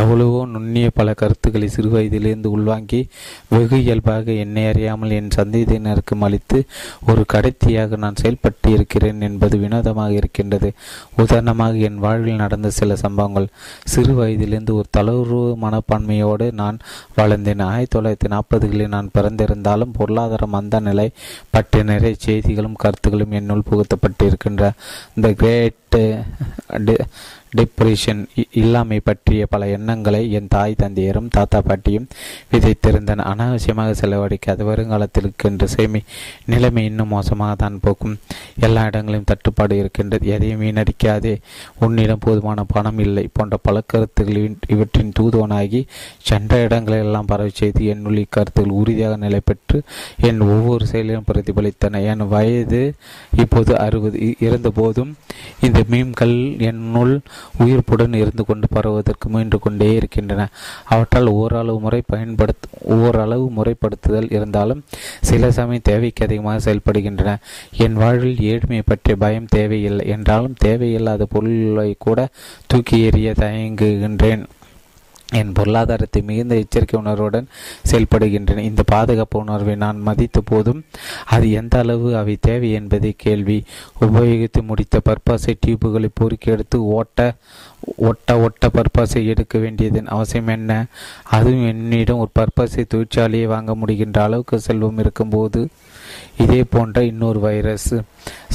A: எவ்வளவோ நுண்ணிய பல கருத்துக்களை சிறு வயதிலிருந்து உள்வாங்கி வெகு இயல்பாக என்னை அறியாமல் என் சந்ததியினருக்கு அளித்து ஒரு கடத்தியாக நான் செயல்பட்டு இருக்கிறேன் என்பது வினோதமாக இருக்கின்றது. உதாரணமாக என் வாழ்வில் நடந்த சில சம்பவங்கள். சிறு வயதிலிருந்து ஒரு தளர்வு மனப்பான்மையோடு நான் வளர்ந்தேன். ஆயிரத்தி தொள்ளாயிரத்தி நாற்பதுகளில் நான் பிறந்திருந்தாலும் பொருளாதார மந்த நிலை பற்றிய நிறைய செய்திகளும் கருத்துக்களும் என்னுள் புகுத்தப்பட்டிருக்கின்ற. த கிரேட் டிப்ரெஷன் இல்லாமை பற்றிய பல எண்ணங்களை என் தாய் தந்தையரும் தாத்தா பாட்டியும் விதைத்திருந்தன. அனாவசியமாக செலவழிக்காத வருங்காலத்திற்கு என்று சேமி நிலைமை இன்னும் மோசமாக தான் போக்கும் எல்லா இடங்களிலும் தட்டுப்பாடு இருக்கின்றது. எதையும் வீணடிக்காதே. உன்னிடம் போதுமான பணம் இல்லை போன்ற பல கருத்துக்களின் இவற்றின் தூதுவனாகி சென்ற இடங்களெல்லாம் பரவி செய்து என்னுள் இக்கருத்துகள் உறுதியாக நிலை பெற்று என் ஒவ்வொரு செயலிலும் பிரதிபலித்தன. என் வயது இப்போது அறுபது இருந்த போதும் இந்த மீம்கள் என்னுள் உயிர்ப்புடன் இருந்து கொண்டு பரவுவதற்கு முயன்று இருக்கின்றன. அவற்றால் ஓரளவு முறை பயன்படுத்த ஓரளவு முறைப்படுத்துதல் இருந்தாலும் சில சமயம் தேவைக்கு அதிகமாக செயல்படுகின்றன. என் வாழ்வில் ஏழ்மையை பற்றிய பயம் தேவையில்லை. என்றாலும் தேவையில்லாத பொருள்களை கூட தூக்கி எறிய தயங்குகின்றேன். என் பொருளாதாரத்தை மிகுந்த எச்சரிக்கை உணர்வுடன் செயல்படுகின்றன. இந்த பாதுகாப்பு உணர்வை நான் மதித்த போதும் அது எந்த அளவு அவை தேவை என்பதே கேள்வி. உபயோகித்து முடித்த பர்பாசை டியூபுகளை பொறுக்கி எடுத்து ஓட்ட ஒட்ட ஒட்ட பர்பாசை எடுக்க வேண்டியதன் அவசியம் என்ன? அதுவும் என்னிடம் ஒரு பர்பாசை தொழிற்சாலையை வாங்க முடிகின்ற அளவுக்கு செல்வம் இருக்கும்போது இதே போன்ற இன்னொரு வைரஸ்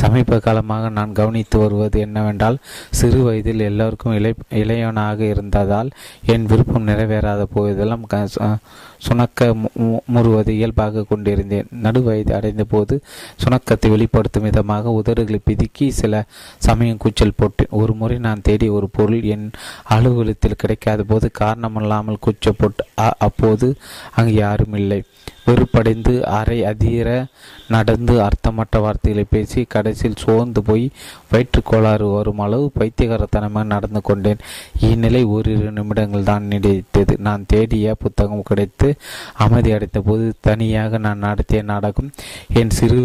A: சமீப காலமாக நான் கவனித்து வருவது என்னவென்றால் சிறு வயதில் எல்லோருக்கும் இளை இளையவனாக இருந்ததால் என் விருப்பம் நிறைவேறாத போதெல்லாம் சுணக்க முறுவது இயல்பாக கொண்டிருந்தேன். நடு வயது அடைந்த போது சுணக்கத்தை வெளிப்படுத்தும் விதமாக உதடுகளை பிதுக்கி சில சமயம் கூச்சல் போட்டேன். ஒரு முறை நான் தேடிய ஒரு பொருள் என் அலுவலகத்தில் கிடைக்காத போது காரணமில்லாமல் கூச்சல் போட்டு அப்போது அங்கு யாரும் இல்லை. வெறுப்படைந்து அரை அதிர நடந்து அர்த்தமற்ற வார்த்தைகளை பேசி கடைசியில் சோர்ந்து போய் வயிற்றுக்கோளாறு வரும் அளவு பைத்தியகாரத்தனமாக நடந்து கொண்டேன். இந்நிலை ஓரிரு நிமிடங்கள் தான் நீடித்தது. நான் தேடிய புத்தகம் கிடைத்து அமைதி அடைத்த போது தனியாக நான் நடத்திய நாடகம் என் சிறு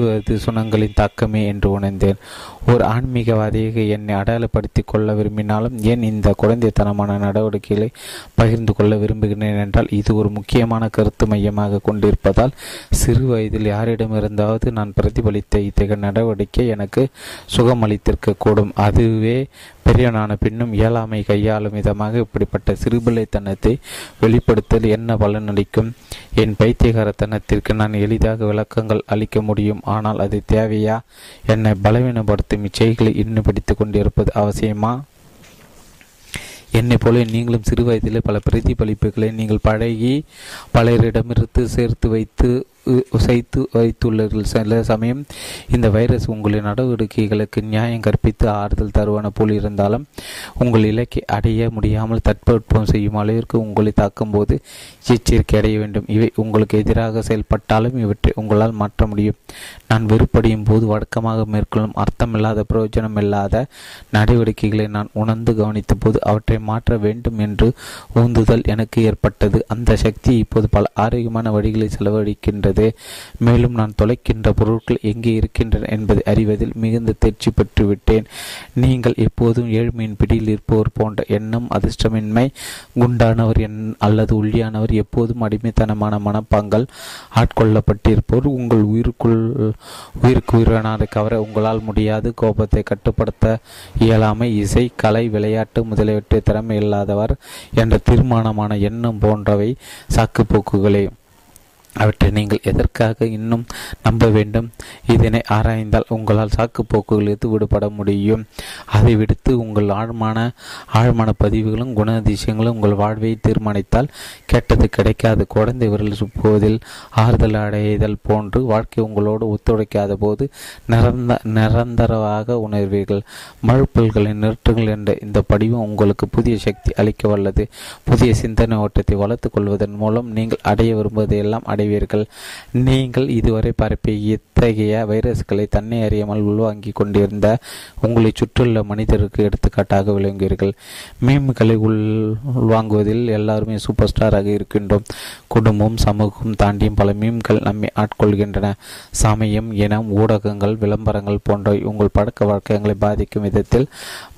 A: சுனங்களின் தாக்கமே என்று உணர்ந்தேன். ஒரு ஆன்மீகவாதியாக என்னை அடையாளப்படுத்திக் கொள்ள விரும்பினாலும் ஏன் இந்த குழந்தைத்தனமான நடவடிக்கைகளை பகிர்ந்து கொள்ள விரும்புகிறேன் என்றால் இது ஒரு முக்கியமான கருத்து மையமாக கொண்டிருப்பதால் சிறு வயதில் யாரிடமிருந்தாவது நான் பிரதிபலித்த இத்தகைய நடவடிக்கை எனக்கு சுகமளித்திருக்க கூடும் அதுவே பெரியவனான பின்னும் இயலாமை கையாளும் விதமாக இப்படிப்பட்ட சிறுபிள்ளைத்தனத்தை வெளிப்படுத்தல் என்ன பலனளிக்கும்? என் பைத்தியகாரத்தனத்திற்கு நான் எளிதாக விளக்கங்கள் அளிக்க முடியும். ஆனால் அது தேவையா? என்னை பலவீனப்படுத்தும் இச்செய்களை இன்னும் பிடித்து கொண்டிருப்பது அவசியமா? என்னை போல நீங்களும் சிறு வயதிலே பல பிரதிபலிப்புகளை நீங்கள் பழகி பலரிடமிருந்து சேர்த்து வைத்து உசைத்து வைத்துள்ளீர்கள். சில சமயம் இந்த வைரஸ் உங்களின் நடவடிக்கைகளுக்கு நியாயம் கற்பித்து ஆறுதல் தருவன போல் இருந்தாலும் உங்கள் இலக்கை அடைய முடியாமல் தட்பவெட்பம் செய்யும் அளவிற்கு உங்களை தாக்கும் போது எச்சரிக்கை அடைய வேண்டும். இவை உங்களுக்கு எதிராக செயல்பட்டாலும் இவற்றை உங்களால் மாற்ற முடியும். நான் வெறுப்படையும் போது வழக்கமாக மேற்கொள்ளும் அர்த்தமில்லாத பிரயோஜனம் இல்லாத நடவடிக்கைகளை நான் உணர்ந்து கவனித்த போது அவற்றை மாற்ற வேண்டும் என்று உந்துதல் எனக்கு ஏற்பட்டது. அந்த சக்தி இப்போது பல ஆரோக்கியமான வழிகளை செலவழிக்கின்றது. இருக்கிறது. மேலும் நான் தொலைக்கின்ற பொருட்கள் எங்கே இருக்கின்றன என்பதை அறிவதில் மிகுந்த தேர்ச்சி பெற்றுவிட்டேன். நீங்கள் எப்போதும் ஏழ்மையின் பிடியில் இருப்பவர் போன்ற எண்ணம் அதிர்ஷ்டமின்மை குண்டானவர் என் அல்லது உள்ளியானவர் எப்போதும் அடிமைத்தனமான மனப்பாங்கள் ஆட்கொள்ளப்பட்டிருப்போர். உங்கள் உயிருக்குள் உயிருக்கு உயிரானதை கவர உங்களால் முடியாது. கோபத்தை கட்டுப்படுத்த இயலாமை இசை கலை விளையாட்டு முதலியவற்றை திறமை இல்லாதவர் என்ற தீர்மானமான எண்ணம் போன்றவை சாக்குப்போக்குகளே. அவற்றை நீங்கள் எதற்காக இன்னும் நம்ப வேண்டும்? இதனை ஆராய்ந்தால் உங்களால் சாக்கு போக்குகளிலிருந்து விடுபட முடியும்? அதை விடுத்து உங்கள் ஆழமான ஆழமான பதிவுகளும் குணாதிசயங்களும் உங்கள் வாழ்வை தீர்மானித்தால் கெட்டது கிடைக்காது. குழந்தை விரல் சுப்புவதில் ஆறுதல் அடைதல் போன்று வாழ்க்கை உங்களோடு ஒத்துழைக்காத போது நிரந்த நிரந்தரமாக உணர்வீர்கள். மழுப்பல்களின் நிறுத்துங்கள் என்ற இந்த படிவம் உங்களுக்கு புதிய சக்தி அளிக்க வல்லது புதிய சிந்தனை ஓட்டத்தை வளர்த்துக் கொள்வதன் மூலம் நீங்கள் அடைய விரும்புவதையெல்லாம் அடைய அடைவீர்கள். நீங்கள் இதுவரை பரப்பிய இத்தகைய வைரஸ்களை தன்னை அறியாமல் உள்வாங்கி கொண்டிருந்த உங்களை சுற்றியுள்ள மனிதருக்கு எடுத்துக்காட்டாக விளங்குவீர்கள். மீம்களை உள்வாங்குவதில் எல்லாருமே சூப்பர் ஸ்டாராக இருக்கின்றோம். குடும்பம் சமூகம் தாண்டியும் பல மீம்கள் நம்மை ஆட்கொள்கின்றன. சமயம் இனம் ஊடகங்கள் விளம்பரங்கள் போன்றவை உங்கள் பழக்க வழக்கங்களை பாதிக்கும் விதத்தில்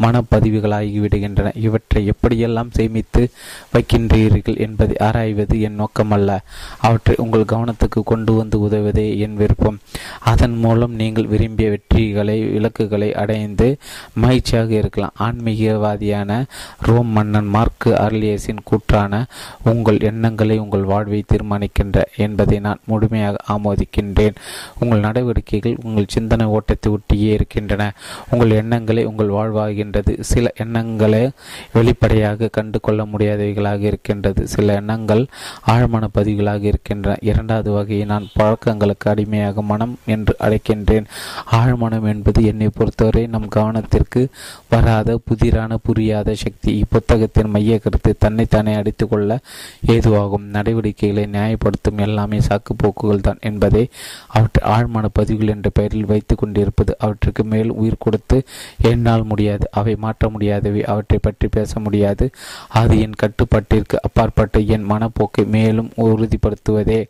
A: மனப்பதிவுகளாகிவிடுகின்றன. இவற்றை எப்படியெல்லாம் சேமித்து வைக்கின்றீர்கள் என்பதை ஆராய்வது என் நோக்கமல்ல. அவற்றை உங்கள் உங்கள் கவனத்துக்கு கொண்டு வந்து உதவுவதே என் விருப்பம். அதன் மூலம் நீங்கள் விரும்பிய வெற்றிகளை இலக்குகளை அடைந்து மகிழ்ச்சியாக இருக்கலாம். ஆன்மீகவாதியான ரோம் மன்னன் மார்க் அர்லியஸின் கூற்றான உங்கள் எண்ணங்களை உங்கள் வாழ்வை தீர்மானிக்கின்ற என்பதை நான் முழுமையாக ஆமோதிக்கின்றேன். உங்கள் நடவடிக்கைகள் உங்கள் சிந்தனை ஓட்டத்தை ஒட்டியே இருக்கின்றன. உங்கள் எண்ணங்களை உங்கள் வாழ்வாகின்றது. சில எண்ணங்களை வெளிப்படையாக கண்டு கொள்ள முடியாதவைகளாக இருக்கின்றது. சில எண்ணங்கள் ஆழமான பதிவுகளாக இருக்கின்றன. இரண்டாவது வகையை நான் பழக்கங்களுக்கு அடிமையாக மனம் என்று அழைக்கின்றேன். ஆழ்மனம் என்பது என்னை பொறுத்தவரை நம் கவனத்திற்கு வராத புதிரான புரியாத சக்தி. இப்புத்தகத்தின் மைய கருத்து தன்னைத்தானே அடித்துக் கொள்ள ஏதுவாகும். நடவடிக்கைகளை நியாயப்படுத்தும் எல்லாமே சாக்கு போக்குகள் தான் என்பதை அவற்றை ஆழ்மன பதிவுகள் என்ற பெயரில் வைத்துக் கொண்டிருப்பது அவற்றுக்கு மேல் உயிர் கொடுத்து என்னால் முடியாது. அவை மாற்ற முடியாதவை. அவற்றை பற்றி பேச முடியாது. அது என் கட்டுப்பாட்டிற்கு அப்பாற்பட்டு என் மனப்போக்கை மேலும் உறுதிப்படுத்துவதே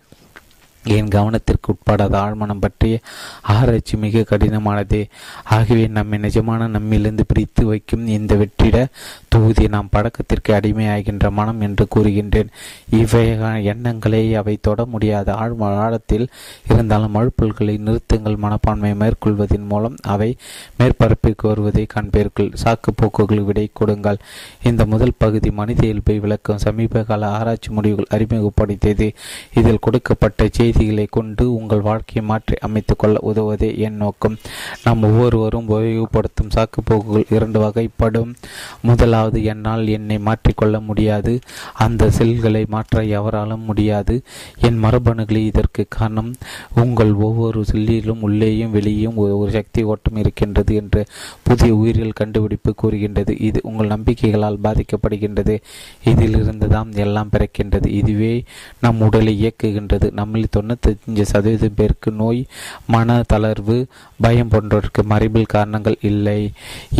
A: என் கவனத்திற்கு உட்படாத ஆழ்மனம் பற்றிய ஆராய்ச்சி மிக கடினமானது. ஆகவே நம்மை நிஜமான நம்மிலிருந்து பிரித்து வைக்கும் இந்த வெற்றிட தொகுதி நாம் பழக்கத்திற்கு அடிமையாகின்ற மனம் என்று கூறுகின்றேன். இவை எண்ணங்களை அவை தொட முடியாத ஆழ் ஆழத்தில் இருந்தாலும் மழுப்பல்களை நிறுத்துங்கள். மனப்பான்மை மேற்கொள்வதன் மூலம் அவை மேற்பரப்பிற்கு வருவதை காண்பீர்கள் சாக்கு போக்குகள் விடை கொடுங்கள். இந்த முதல் பகுதி மனித இயல்பை விளக்கும். சமீப கால ஆராய்ச்சி முடிவுகள் அறிமுகப்படுத்தியது. இதில் கொடுக்கப்பட்ட செய்திகளை கொண்டு உங்கள் வாழ்க்கையை மாற்றி அமைத்துக் கொள்ள உதவுவதே என் நோக்கம். நாம் ஒவ்வொருவரும் உபயோகப்படுத்தும் சாக்குப்போக்குகள் இரண்டு வகைப்படும். முதலாக அதாவது என்னால் என்னை மாற்றிக்கொள்ள முடியாது. அந்த செல்களை மாற்ற எவராலும் முடியாது. என் மரபணுகளை இதற்கு காரணம். உங்கள் ஒவ்வொரு செல்லிலும் உள்ளேயும் வெளியேயும் ஒரு சக்தி ஓட்டம் இருக்கின்றது என்று புதிய உயிரியல் கண்டுபிடிப்பு கூறுகின்றது. இது உங்கள் நம்பிக்கைகளால் பாதிக்கப்படுகின்றது. இதிலிருந்து தான் எல்லாம் பிறக்கின்றது. இதுவே நம் உடலை இயக்குகின்றது. நம்மில் தொண்ணூத்தஞ்சு சதவீதம் பேருக்கு நோய் மன தளர்வு பயம் போன்றவருக்கு மறைபில் காரணங்கள் இல்லை.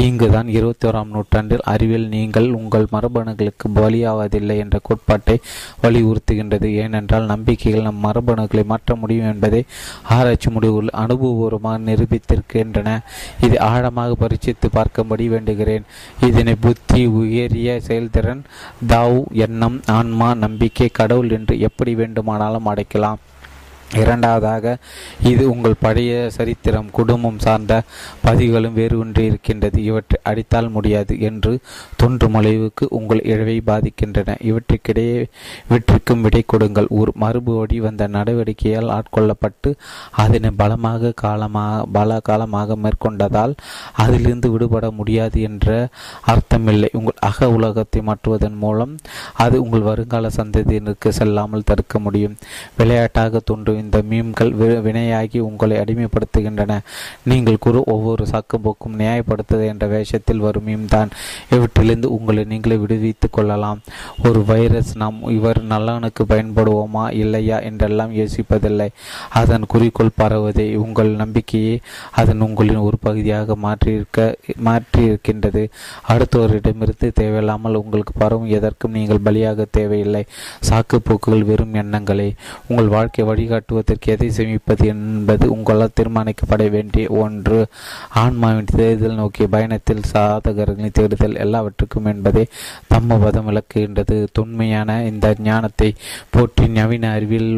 A: இங்குதான் இருபத்தி ஓராம் நூற்றாண்டில் அறிவியல் நீங்கள் உங்கள் மரபணுகளுக்கு பலியாவதில்லை என்ற கோட்பாட்டை வலியுறுத்துகின்றது. ஏனென்றால் நம்பிக்கைகள் நம் மரபணுகளை மாற்ற முடியும் என்பதை ஆராய்ச்சி முடிவுகள் அனுபவபூர்வமாக நிரூபித்திருக்கின்றன. இது ஆழமாக பரிசித்து பார்க்கும்படி வேண்டுகிறேன். இதனை புத்தி உயரிய செயல்திறன் தாவ் எண்ணம் ஆன்மா நம்பிக்கை கடவுள் என்று எப்படி வேண்டுமானாலும் அடைக்கலாம். இரண்டாவதாக இது உங்கள் பழைய சரித்திரம் குடும்பம் சார்ந்த பதிவுகளும் வேறு ஒன்றே இருக்கின்றது. இவற்றை அடித்தால் முடியாது என்று தோன்றும் அளவுக்கு உங்கள் இழவை பாதிக்கின்றன. இவற்றுக்கிடையே இவற்றிற்கும் விடை கொடுங்கள். ஒரு மறுபடி வந்த நடவடிக்கையால் ஆட்கொள்ளப்பட்டு அதனை பலமாக காலமாக பல காலமாக மேற்கொண்டதால் அதிலிருந்து விடுபட முடியாது என்ற அர்த்தமில்லை. உங்கள் அக உலகத்தை மாற்றுவதன் மூலம் அது உங்கள் வருங்கால சந்ததியினருக்கு செல்லாமல் தடுக்க முடியும். விளையாட்டாக தோன்றும். இந்த மீம்கள் வினையாகி உங்களை அடிமைப்படுத்துகின்றன. நீங்கள் குரு ஒவ்வொரு சாக்குப்போக்கும் நியாயப்படுத்துது என்ற வேஷத்தில் வரும் மீம் தான் இவற்றிலிருந்து உங்களை நீங்களே விடுவித்துக் கொள்ளலாம். ஒரு வைரஸ் நாம் இவர் நல்லவனுக்கு பயன்படுவோமா இல்லையா என்றெல்லாம் யோசிப்பதில்லை. அதன் குறிக்கோள் பரவுவதே உங்கள் நம்பிக்கையை. அதன் உங்களின் ஒரு பகுதியாக மாற்றியிருக்க மாற்றியிருக்கின்றது. அடுத்தவரிடமிருந்து தேவையில்லாமல் உங்களுக்கு பரவும் எதற்கும் நீங்கள் பலியாக தேவையில்லை. சாக்கு போக்குகள் வெறும் எண்ணங்களே. உங்கள் வாழ்க்கை வழிகாட்டுவதற்கு எதை சேமிப்பது என்பது உங்களால் தீர்மானிக்கப்பட வேண்டிய ஒன்று. ஆன்மாவின் தேர்தல் நோக்கிய பயணத்தில் சாதகர்களின் தேடுதல் எல்லாவற்றுக்கும் என்பதை தம்மபதம் விளக்குகின்றது. தொன்மையான இந்த ஞானத்தை போற்றி நவீன அறிவில்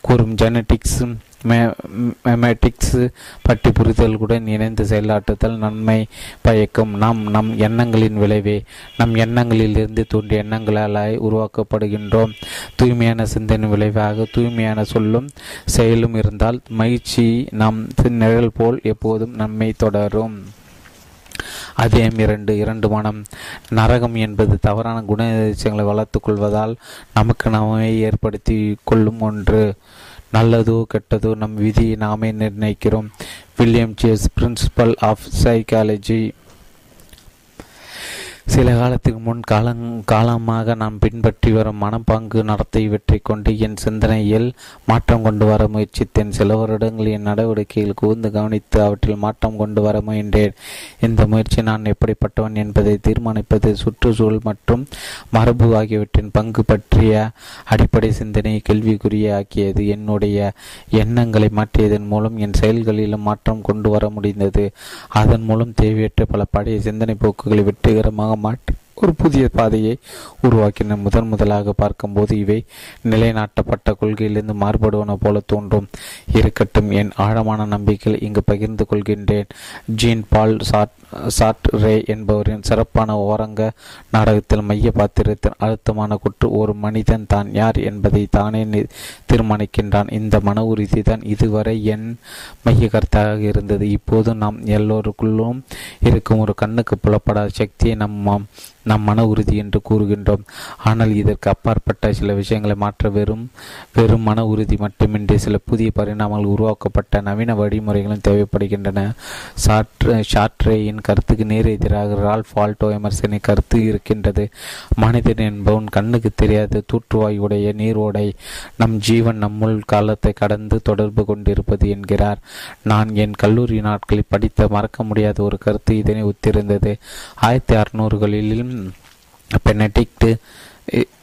A: கூறும் ஜெனட்டிக்ஸும் மேமேட்டிக்ஸ் பற்றி புரிதல்களுடன் இணைந்து செயலாற்றுதல் நன்மை பயக்கும் நாம் நம் எண்ணங்களின் விளைவே. நம் எண்ணங்களிலிருந்து தோன்றிய எண்ணங்களால் உருவாக்கப்படுகின்றோம். தூய்மையான சிந்தனை விளைவாக தூய்மையான சொல்லும் செயலும் இருந்தால் மகிழ்ச்சி நம் நிழல் போல் எப்போதும் நன்மை தொடரும். அதேம் இரண்டு இரண்டு மனம். நரகம் என்பது தவறான குணாதிசயங்களை வளர்த்துக் கொள்வதால் நமக்கு நாமே ஏற்படுத்தி கொள்ளும் ஒன்று. நல்லதோ கெட்டதோ நம் விதியை நாமே நிர்ணயிக்கிறோம். வில்லியம் ஜேஸ் பிரின்சிபல் ஆஃப் சைக்காலஜி சில காலத்துக்கு முன் காலங் காலமாக நான் பின்பற்றி வரும் மனப்பாங்கு நடத்தை இவற்றை கொண்டு என் சிந்தனையில் மாற்றம் கொண்டு வர முயற்சித்தேன். சில வருடங்கள் என் நடவடிக்கையில் கூர்ந்து கவனித்து அவற்றில் மாற்றம் கொண்டு வர முயன்றேன். இந்த முயற்சி நான் எப்படிப்பட்டவன் என்பதை தீர்மானிப்பது சுற்றுச்சூழல் மற்றும் மரபு ஆகியவற்றின் பங்கு பற்றிய அடிப்படை சிந்தனையை கேள்விக்குரிய ஆக்கியது என்னுடைய எண்ணங்களை மாற்றியதன் மூலம் என் செயல்களிலும் மாற்றம் கொண்டு வர முடிந்தது. அதன் மூலம் தேவையற்ற பல பழைய சிந்தனை போக்குகளை வெற்றிகரமாக மாட் ஒரு புதிய பாதையை உருவாக்கின முதன் முதலாக பார்க்கும்போது இவை நிலைநாட்டப்பட்ட கொள்கையிலிருந்து மாறுபடுவன போல தோன்றும். இருக்கட்டும் என் ஆழமான நம்பிக்கையில் இங்கு பகிர்ந்து கொள்கின்றேன். Jean Paul chat Sartre என்பவரின் சிறப்பான ஓரங்க நாடகத்தில் மைய பாத்திரத்தின் அழுத்தமான குற்று ஒரு மனிதன் தான் யார் என்பதை தானே தீர்மானிக்கின்றான். இந்த மன உறுதி தான் இதுவரை என் மைய கருத்தாக இருந்தது. இப்போது நாம் எல்லோருக்குள்ளும் இருக்கும் ஒரு கண்ணுக்கு புலப்படாத சக்தியை நம்ம நம் மன உறுதி என்று கூறுகின்றோம். ஆனால் இதற்கு அப்பாற்பட்ட சில விஷயங்களை மாற்ற வெறும் வெறும் மன உறுதி மட்டுமின்றி சில புதிய பரிணாமங்கள் உருவாக்கப்பட்ட நவீன வழிமுறைகளும் தேவைப்படுகின்றன. சாட்ரே கருத்துக்கு நேர் எதிராக ரால்ஃப் ஆல்டோ எமர்சனை கருத்து இருக்கின்றது. மனிதன் என்பவன் கண்ணுக்கு தெரியாத தூற்றுவாய் உடைய நீரோடை நம் ஜீவன் நம்முள் காலத்தை கடந்து தொடர்பு கொண்டிருப்பது என்கிறார். நான் என் கல்லூரி நாட்களில் படித்த மறக்க முடியாத ஒரு கருத்து இதனை ஒத்திருந்தது ஆயிரத்தி அறுநூறுகளிலும் பெனடிக்ட்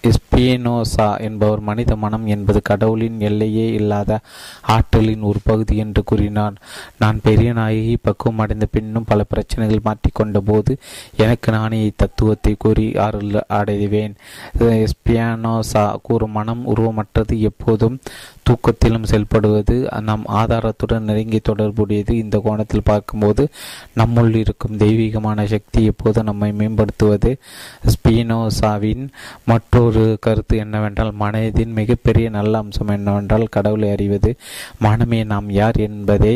A: எஸ்பியனோசா என்பவர் மனித மனம் என்பது கடவுளின் எல்லையே இல்லாத ஆற்றலின் ஒரு பகுதி என்று கூறினார். நான் பெரிய நாயகி பக்குவம் அடைந்த பின்னும் பல பிரச்சனைகள் மாற்றிக்கொண்ட போது எனக்கு நானே இத்தத்துவத்தை கூறி ஆறுதல் அடைவேன். எஸ்பியானோசா கூறும் மனம் உருவமற்றது. எப்போதும் தூக்கத்திலும் செயல்படுவது நம் ஆதாரத்துடன் நெருங்கி தொடர்புடையது. இந்த கோணத்தில் பார்க்கும்போது நம்முள் இருக்கும் தெய்வீகமான சக்தி எப்போதும் நம்மை மேம்படுத்துவது. ஸ்பீனோசாவின் மற்றொரு கருத்து என்னவென்றால் மனதின் மிகப்பெரிய நல்ல அம்சம் என்னவென்றால் கடவுளை அறிவது. மனமே நாம் யார் என்பதை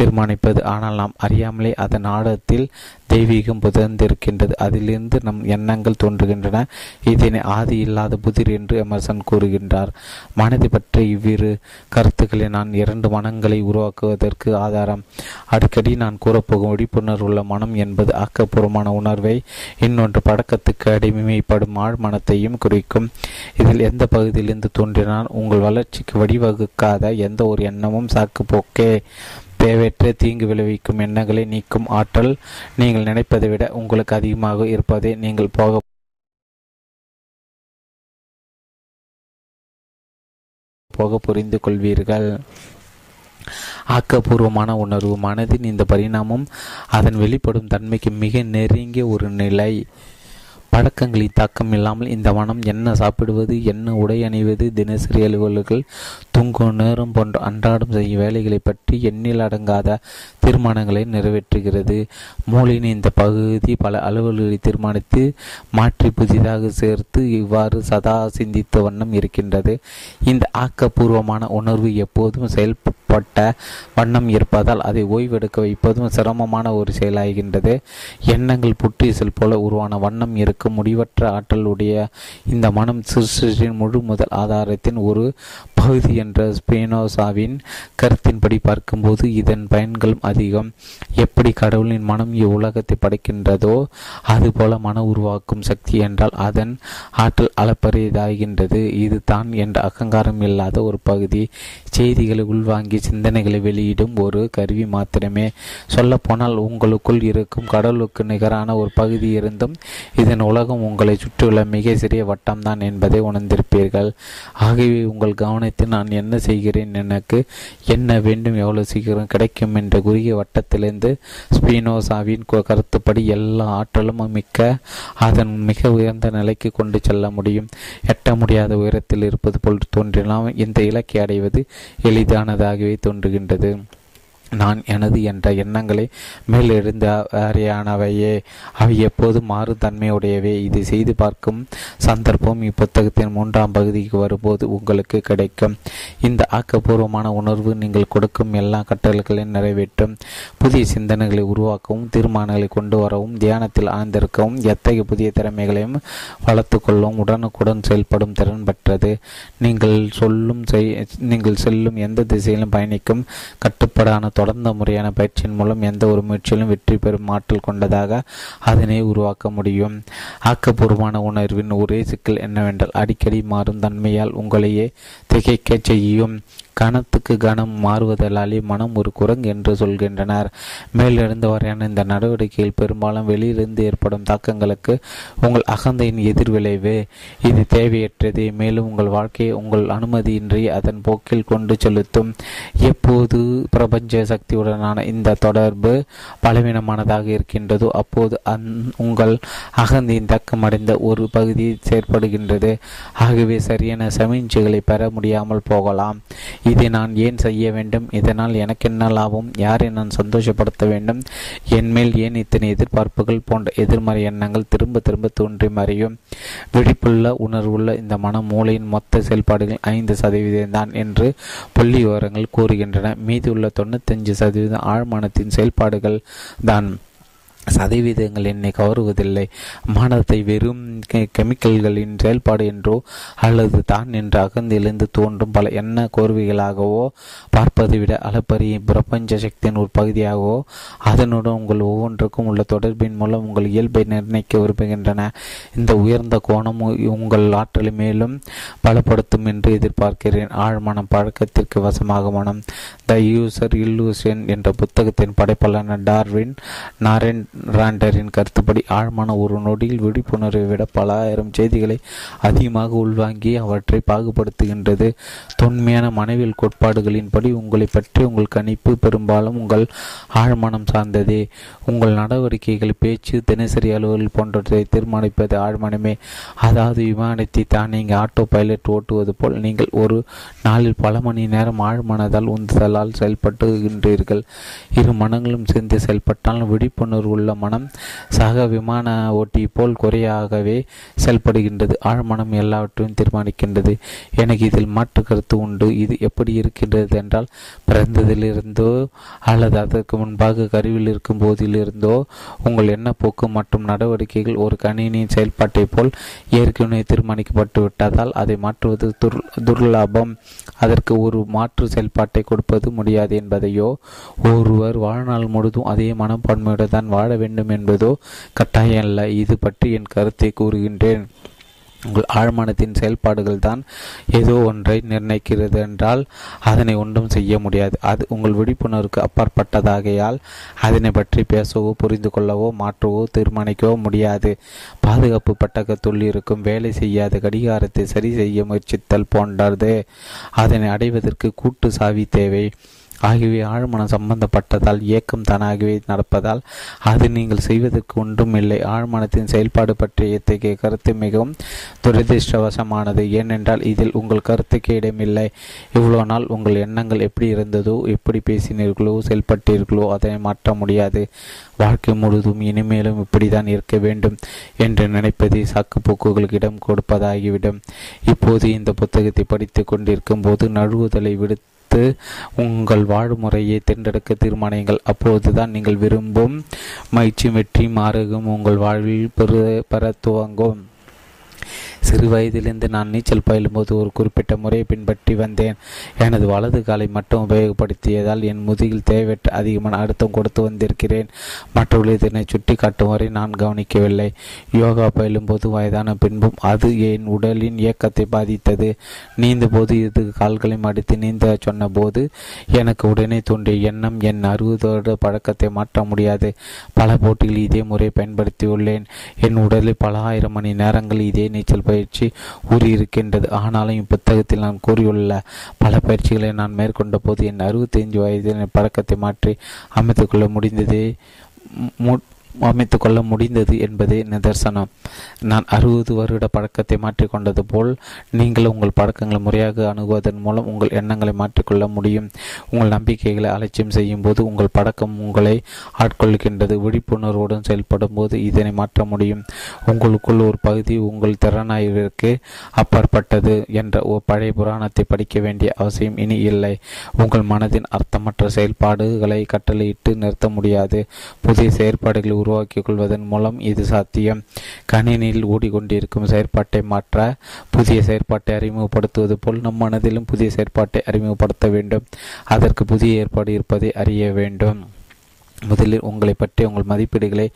A: தீர்மானிப்பது. ஆனால் நாம் அறியாமலே அதன் ஆடத்தில் தெய்வீகம் புதர்ந்திருக்கின்றது. அதிலிருந்து நம் எண்ணங்கள் தோன்றுகின்றன. இதனை ஆதி இல்லாத புதிர் என்று எமர்சன் கூறுகின்றார். மனதை பற்றி இவ்விரு கருத்துக்களை நான் இரண்டு மனங்களை உருவாக்குவதற்கு ஆதாரம். அடிக்கடி நான் கூறப்போகும் விழிப்புணர்வுள்ள மனம் என்பது ஆக்கப்பூர்வமான உணர்வை இன்னொன்று பழக்கத்துக்கு அடிமைப்படும் ஆழ் மனத்தையும் குறிக்கும். இதில் எந்த பகுதியிலிருந்து தோன்றினால் உங்கள் வளர்ச்சிக்கு வழிவகுக்காத எந்த ஒரு எண்ணமும் சாக்கு போக்கே தேவையற்ற தீங்கு விளைவிக்கும் எண்ணங்களை நீக்கும் ஆற்றல் நீங்கள் நினைப்பதை விட உங்களுக்கு அதிகமாக இருப்பதை நீங்கள் போக போக புரிந்து கொள்வீர்கள். ஆக்கப்பூர்வமான உணர்வு மனதின் இந்த பரிணாமம் அதன் வெளிப்படும் தன்மைக்கு மிக நெருங்கிய ஒரு நிலை. பழக்கங்களின் தாக்கம் இல்லாமல் இந்த மனம் என்ன சாப்பிடுவது என்ன உடை அணிவது தினசரி அலுவலர்கள் தூங்கும் நேரம் போன்ற அன்றாடம் செய்யும் வேலைகளை பற்றி எண்ணில் அடங்காத தீர்மானங்களை நிறைவேற்றுகிறது. மூளையின் இந்த பகுதி பல அலுவல்களை தீர்மானித்து மாற்றி புதிதாக சேர்த்து இவ்வாறு சதா சிந்தித்த வண்ணம் இருக்கின்றது. இந்த ஆக்கப்பூர்வமான உணர்வு எப்போதும் செயல்பட்ட வண்ணம் இருப்பதால் அதை ஓய்வெடுக்க வைப்பதும் சிரமமான ஒரு செயலாகின்றது. எண்ணங்கள் புற்றீசல் போல உருவான வண்ணம் இருக்கும் முடிவற்ற ஆற்றலுடைய இந்த மனம் சிருஷ்டியின் முழு முதல் ஆதாரத்தின் ஒரு பகுதி என்ற ஸ்பேனோசாவின் கருத்தின்படி பார்க்கும்போது இதன் பயன்களும் அதிகம். எப்படி கடவுளின் மனம் இவ்வுலகத்தை படைக்கின்றதோ அதுபோல மன உருவாக்கும் சக்தி என்றால் அதன் ஆற்றல் அளப்பரியதாகின்றது இது தான் என்ற அகங்காரம் இல்லாத ஒரு பகுதி. செய்திகளை உள்வாங்கி சிந்தனைகளை வெளியிடும் ஒரு கருவி மாத்திரமே. சொல்லப்போனால் உங்களுக்குள் இருக்கும் கடவுளுக்கு நிகரான ஒரு பகுதி இருந்தும் இதன் உலகம் உங்களை சுற்றியுள்ள மிக சிறிய வட்டம்தான் என்பதை உணர்ந்திருப்பீர்கள். ஆகவே உங்கள் கவனத்தை நான் என்ன செய்கிறேன்? எனக்கு என்ன வேண்டும்? எவ்வளவு சீக்கிரம் கிடைக்கும்? என்ற குறுகிய வட்டத்திலிருந்து ஸ்பீனோசாவின் கருத்துப்படி எல்லா ஆற்றலும் மிக்க அதன் மிக உயர்ந்த நிலைக்கு கொண்டு செல்ல முடியும். எட்ட முடியாத உயரத்தில் இருப்பது போல் தோன்றினால் இந்த இலக்கை அடைவது எளிதானதாகவே தோன்றுகின்றது. நான் எனது என்ற எண்ணங்களை மேலெழுந்த அறியானவையே அவை எப்போதும் மாறும் தன்மையுடையவே? இதை செய்து பார்க்கும் சந்தர்ப்பம் இப்புத்தகத்தின் மூன்றாம் பகுதிக்கு வரும்போது உங்களுக்கு கிடைக்கும். இந்த ஆக்கப்பூர்வமான உணர்வு நீங்கள் கொடுக்கும் எல்லா கட்டளைகளையும் நிறைவேற்றும். புதிய சிந்தனைகளை உருவாக்கவும் தீர்மானங்களை கொண்டு வரவும் தியானத்தில் ஆழ்ந்திருக்கவும் எத்தகைய புதிய திறமைகளையும் வளர்த்து கொள்ளவும் உடனுக்குடன் செயல்படும் திறன் பெற்றது. நீங்கள் சொல்லும் நீங்கள் செல்லும் எந்த திசையிலும் பயணிக்கும் கட்டுப்பாடான தொடர்ந்த முறையான பயிற்சியின் மூலம் எந்த ஒரு முயற்சியிலும் வெற்றி பெறும் ஆற்றல் கொண்டதாக அதனை உருவாக்க முடியும். ஆக்கப்பூர்வமான உணர்வின் ஒரே சிக்கல் என்னவென்றால் அடிக்கடி மாறும் தன்மையால் உங்களையே திகைக்க செய்யும். கணத்துக்கு கணம் மாறுவதலாலே மனம் ஒரு குரங்கு என்று சொல்கின்றனர். மேலிருந்து வரையான இந்த நடவடிக்கையில் பெரும்பாலும் வெளியிலிருந்து ஏற்படும் தாக்கங்களுக்கு உங்கள் அகந்தையின் எதிர்விளைவு இது தேவையற்றது. மேலும் உங்கள் வாழ்க்கையை உங்கள் அனுமதியின்றி அதன் போக்கில் கொண்டு செலுத்தும். எப்போது பிரபஞ்ச சக்தியுடனான இந்த தொடர்பு பலவீனமானதாக இருக்கின்றதோ அப்போது அந் உங்கள் அகந்தியின் தக்கமடைந்த ஒரு பகுதி செயற்படுகின்றது. ஆகவே சரியான சமீட்சைகளை பெற முடியாமல் போகலாம். இதை நான் ஏன் செய்ய வேண்டும்? இதனால் எனக்கு என்ன லாபம்? யாரை நான் சந்தோஷப்படுத்த வேண்டும்? என்மேல் ஏன் இத்தனை எதிர்பார்ப்புகள் போன்ற எதிர்மறை எண்ணங்கள் திரும்ப திரும்ப தோன்றி மறையும்? விழிப்புள்ள உணர்வுள்ள இந்த மன மூளையின் மொத்த செயல்பாடுகள் ஐந்து சதவீதம் தான் என்று புள்ளி விவரங்கள் கூறுகின்றன. மீதி உள்ள தொண்ணூத்தஞ்சு சதவீதம் ஆழ்மனத்தின் செயல்பாடுகள் தான். சதவீதங்கள் என்னை கவருவதில்லை. மானத்தை வெறும் கெமிக்கல்களின் செயல்பாடு என்றோ அல்லது தான் என்று அகந்திலிருந்து தோன்றும் பல எண்ண கோர்வைகளாகவோ பார்ப்பதை விட அளப்பரிய பிரபஞ்ச சக்தியின் ஒரு பகுதியாகவோ அதனுடன் உங்கள் ஒவ்வொன்றுக்கும் உள்ள தொடர்பின் மூலம் உங்கள் இயல்பை நிர்ணயிக்க விரும்புகின்றன. இந்த உயர்ந்த கோணம் உங்கள் ஆற்றலை மேலும் பலப்படுத்தும் என்று எதிர்பார்க்கிறேன். ஆழ்மனம் பழக்கத்திற்கு வசமாக மனம். த யூசர் இல்லூசன் என்ற புத்தகத்தின் படைப்பாளர் டார்வின் நாரன் ராண்டரின் கருத்துப்படி ஆழமான ஒரு நொடியில் விழிப்புணர்வை விட பல ஆயிரம் செய்திகளை அதிகமாக உள்வாங்கி அவற்றை பாகுபடுத்துகின்றது. தொன்மையான மனைவியல் கோட்பாடுகளின்படி உங்களை பற்றி உங்கள் கணிப்பு பெரும்பாலும் உங்கள் ஆழ்மனம் சார்ந்ததே. உங்கள் நடவடிக்கைகள் பேச்சு தினசரி அலுவல் போன்றவற்றை தீர்மானிப்பது ஆழ்மனமே. அதாவது விமானத்தை தான் நீங்கள் ஆட்டோ பைலட் ஓட்டுவது போல் நீங்கள் ஒரு நாளில் பல மணி நேரம் ஆழ்மனதால் உந்துதலால் செயல்பட்டுகின்றீர்கள். இரு மனங்களும் சேர்ந்து செயல்பட்டால் விழிப்புணர்வு உள்ள மனம் சக விமான ஓட்டி போல் குறையாகவே செயல்படுகின்றது. ஆழ்மனம் எல்லாவற்றையும் தீர்மானிக்கின்றது. எனக்கு இதில் மாற்று கருத்து உண்டு. இது எப்படி இருக்கின்றது என்றால் பிறந்ததிலிருந்தோ அல்லது அதற்கு முன்பாக கருவில் இருக்கும் போதிலிருந்தோ உங்கள் எண்ணப்போக்கு மற்றும் நடவடிக்கைகள் ஒரு கணினியின் செயல்பாட்டை போல் ஏற்கனவே தீர்மானிக்கப்பட்டு விட்டதால் அதை மாற்றுவது துர் துர்லாபம். அதற்கு ஒரு மாற்று செயல்பாட்டை கொடுப்பது முடியாது என்பதையோ ஒருவர் வாழ்நாள் முழுதும் அதே மனப்பான்மையுடன் தான் வாழ வேண்டும் என்பதோ? கட்டாயம் அல்ல. இது பற்றி என் கருத்தை கூறுகின்றேன். உங்கள் ஆழ்மனத்தின் செயல்பாடுகள் தான் ஏதோ ஒன்றை நிர்ணயிக்கிறது என்றால் அதனை ஒன்றும் செய்ய முடியாது. அது உங்கள் விழிப்புணர்வுக்கு அப்பாற்பட்டதாகையால் அதனை பற்றி பேசவோ புரிந்து கொள்ளவோ மாற்றவோ தீர்மானிக்கவோ முடியாது. பாதுகாப்பு பட்டகத்துள் இருக்கும் வேலை செய்யாத கடிகாரத்தை சரி செய்ய முயற்சித்தல் போன்றது. அதனை அடைவதற்கு கூட்டு சாவி தேவை. ஆகியவை ஆழ்மனம் சம்பந்தப்பட்டதால் இயக்கம் தானாகவே நடப்பதால் அது நீங்கள் செய்வதற்கு ஒன்றும் இல்லை. ஆழ்மனத்தின் செயல்பாடு பற்றிய இத்தகைய கருத்து மிகவும் துரதிருஷ்டவசமானது. ஏனென்றால் இதில் உங்கள் கருத்துக்கு இடமில்லை. இவ்வளோ நாள் உங்கள் எண்ணங்கள் எப்படி இருந்ததோ எப்படி பேசினீர்களோ செயல்பட்டீர்களோ அதனை மாற்ற முடியாது. வாழ்க்கை முழுதும் இனிமேலும் இப்படிதான் இருக்க வேண்டும் என்று நினைப்பதை சாக்குப்போக்குகளுக்கு இடம் கொடுப்பதாகிவிடும். இப்போது இந்த புத்தகத்தை படித்து கொண்டிருக்கும் போது நழுவுதலை விடுத்து உங்கள் வாழ்முறையை தேர்ந்தெடுக்க தீர்மானியுங்கள். அப்போதுதான் நீங்கள் விரும்பும் மகிழ்ச்சி வெற்றி மாறுகும் உங்கள் வாழ்வில் பெரு பெற துவங்கும். சிறு வயதிலிருந்து நான் நீச்சல் பயிலும்போது ஒரு குறிப்பிட்ட முறையை பின்பற்றி வந்தேன். எனது வலது காலை மட்டும் உபயோகப்படுத்தியதால் என் முதுகில் தேவையற்ற அதிகமான அழுத்தம் கொடுத்து வந்திருக்கிறேன். மற்றவர்கள் இதனை சுட்டி காட்டும் வரை நான் கவனிக்கவில்லை. யோகா பயிலும்போது வயதான பின்பும் அது என் உடலின் இயக்கத்தை பாதித்தது. நீந்த போது இது கால்களை மடித்து நீந்த சொன்னபோது எனக்கு உடனே தோன்றிய எண்ணம் என் அறுபதோடு பழக்கத்தை மாற்ற முடியாது. பல போட்டிகளில் இதே முறை பயன்படுத்தியுள்ளேன். என் உடலில் பல ஆயிரம் மணி நேரங்கள் இதே நீச்சல் பயிர் பயிற்சி கூறியிருக்கின்றது. ஆனாலும் இப்புத்தகத்தில் நான் கூறியுள்ள பல பயிற்சிகளை நான் மேற்கொண்ட போது என் அறுபத்தைந்து வயதில் என் பழக்கத்தை மாற்றி அமைத்துக்கொள்ள முடிந்தது. அமைத்து கொள்ள முடிந்தது என்பதே நிதர்சனம். நான் அறுபது வருட பழக்கத்தை மாற்றிக்கொண்டது போல் நீங்கள் உங்கள் பழக்கங்களை முறையாக அணுகுவதன் மூலம் உங்கள் எண்ணங்களை மாற்றிக்கொள்ள முடியும். உங்கள் நம்பிக்கைகளை அலட்சியம் செய்யும் போது உங்கள் பழக்கம் உங்களை ஆட்கொள்கின்றது. விழிப்புணர்வுடன் செயல்படும் போது இதனை மாற்ற முடியும். உங்களுக்குள் ஒரு பகுதி உங்கள் திறனாய்விற்கு அப்பாற்பட்டது என்ற ஒரு பழைய புராணத்தை படிக்க வேண்டிய அவசியம் இனி இல்லை. உங்கள் மனதின் அர்த்தமற்ற செயல்பாடுகளை கட்டளையிட்டு நிறுத்த முடியாது. புதிய செயற்பாடுகளை உருவாக்கிக் கொள்வதன் மூலம் இது சாத்தியம். கணினியில் ஓடிக்கொண்டிருக்கும் செயற்பாட்டை மாற்ற புதிய செயற்பாட்டை அறிமுகப்படுத்துவது போல் நம் மனதிலும் புதிய செயற்பாட்டை அறிமுகப்படுத்த வேண்டும். அதற்கு புதிய ஏற்பாடு இருப்பதை அறிய வேண்டும். முதலில் உங்களை பற்றி உங்கள் மதிப்பீடுகளை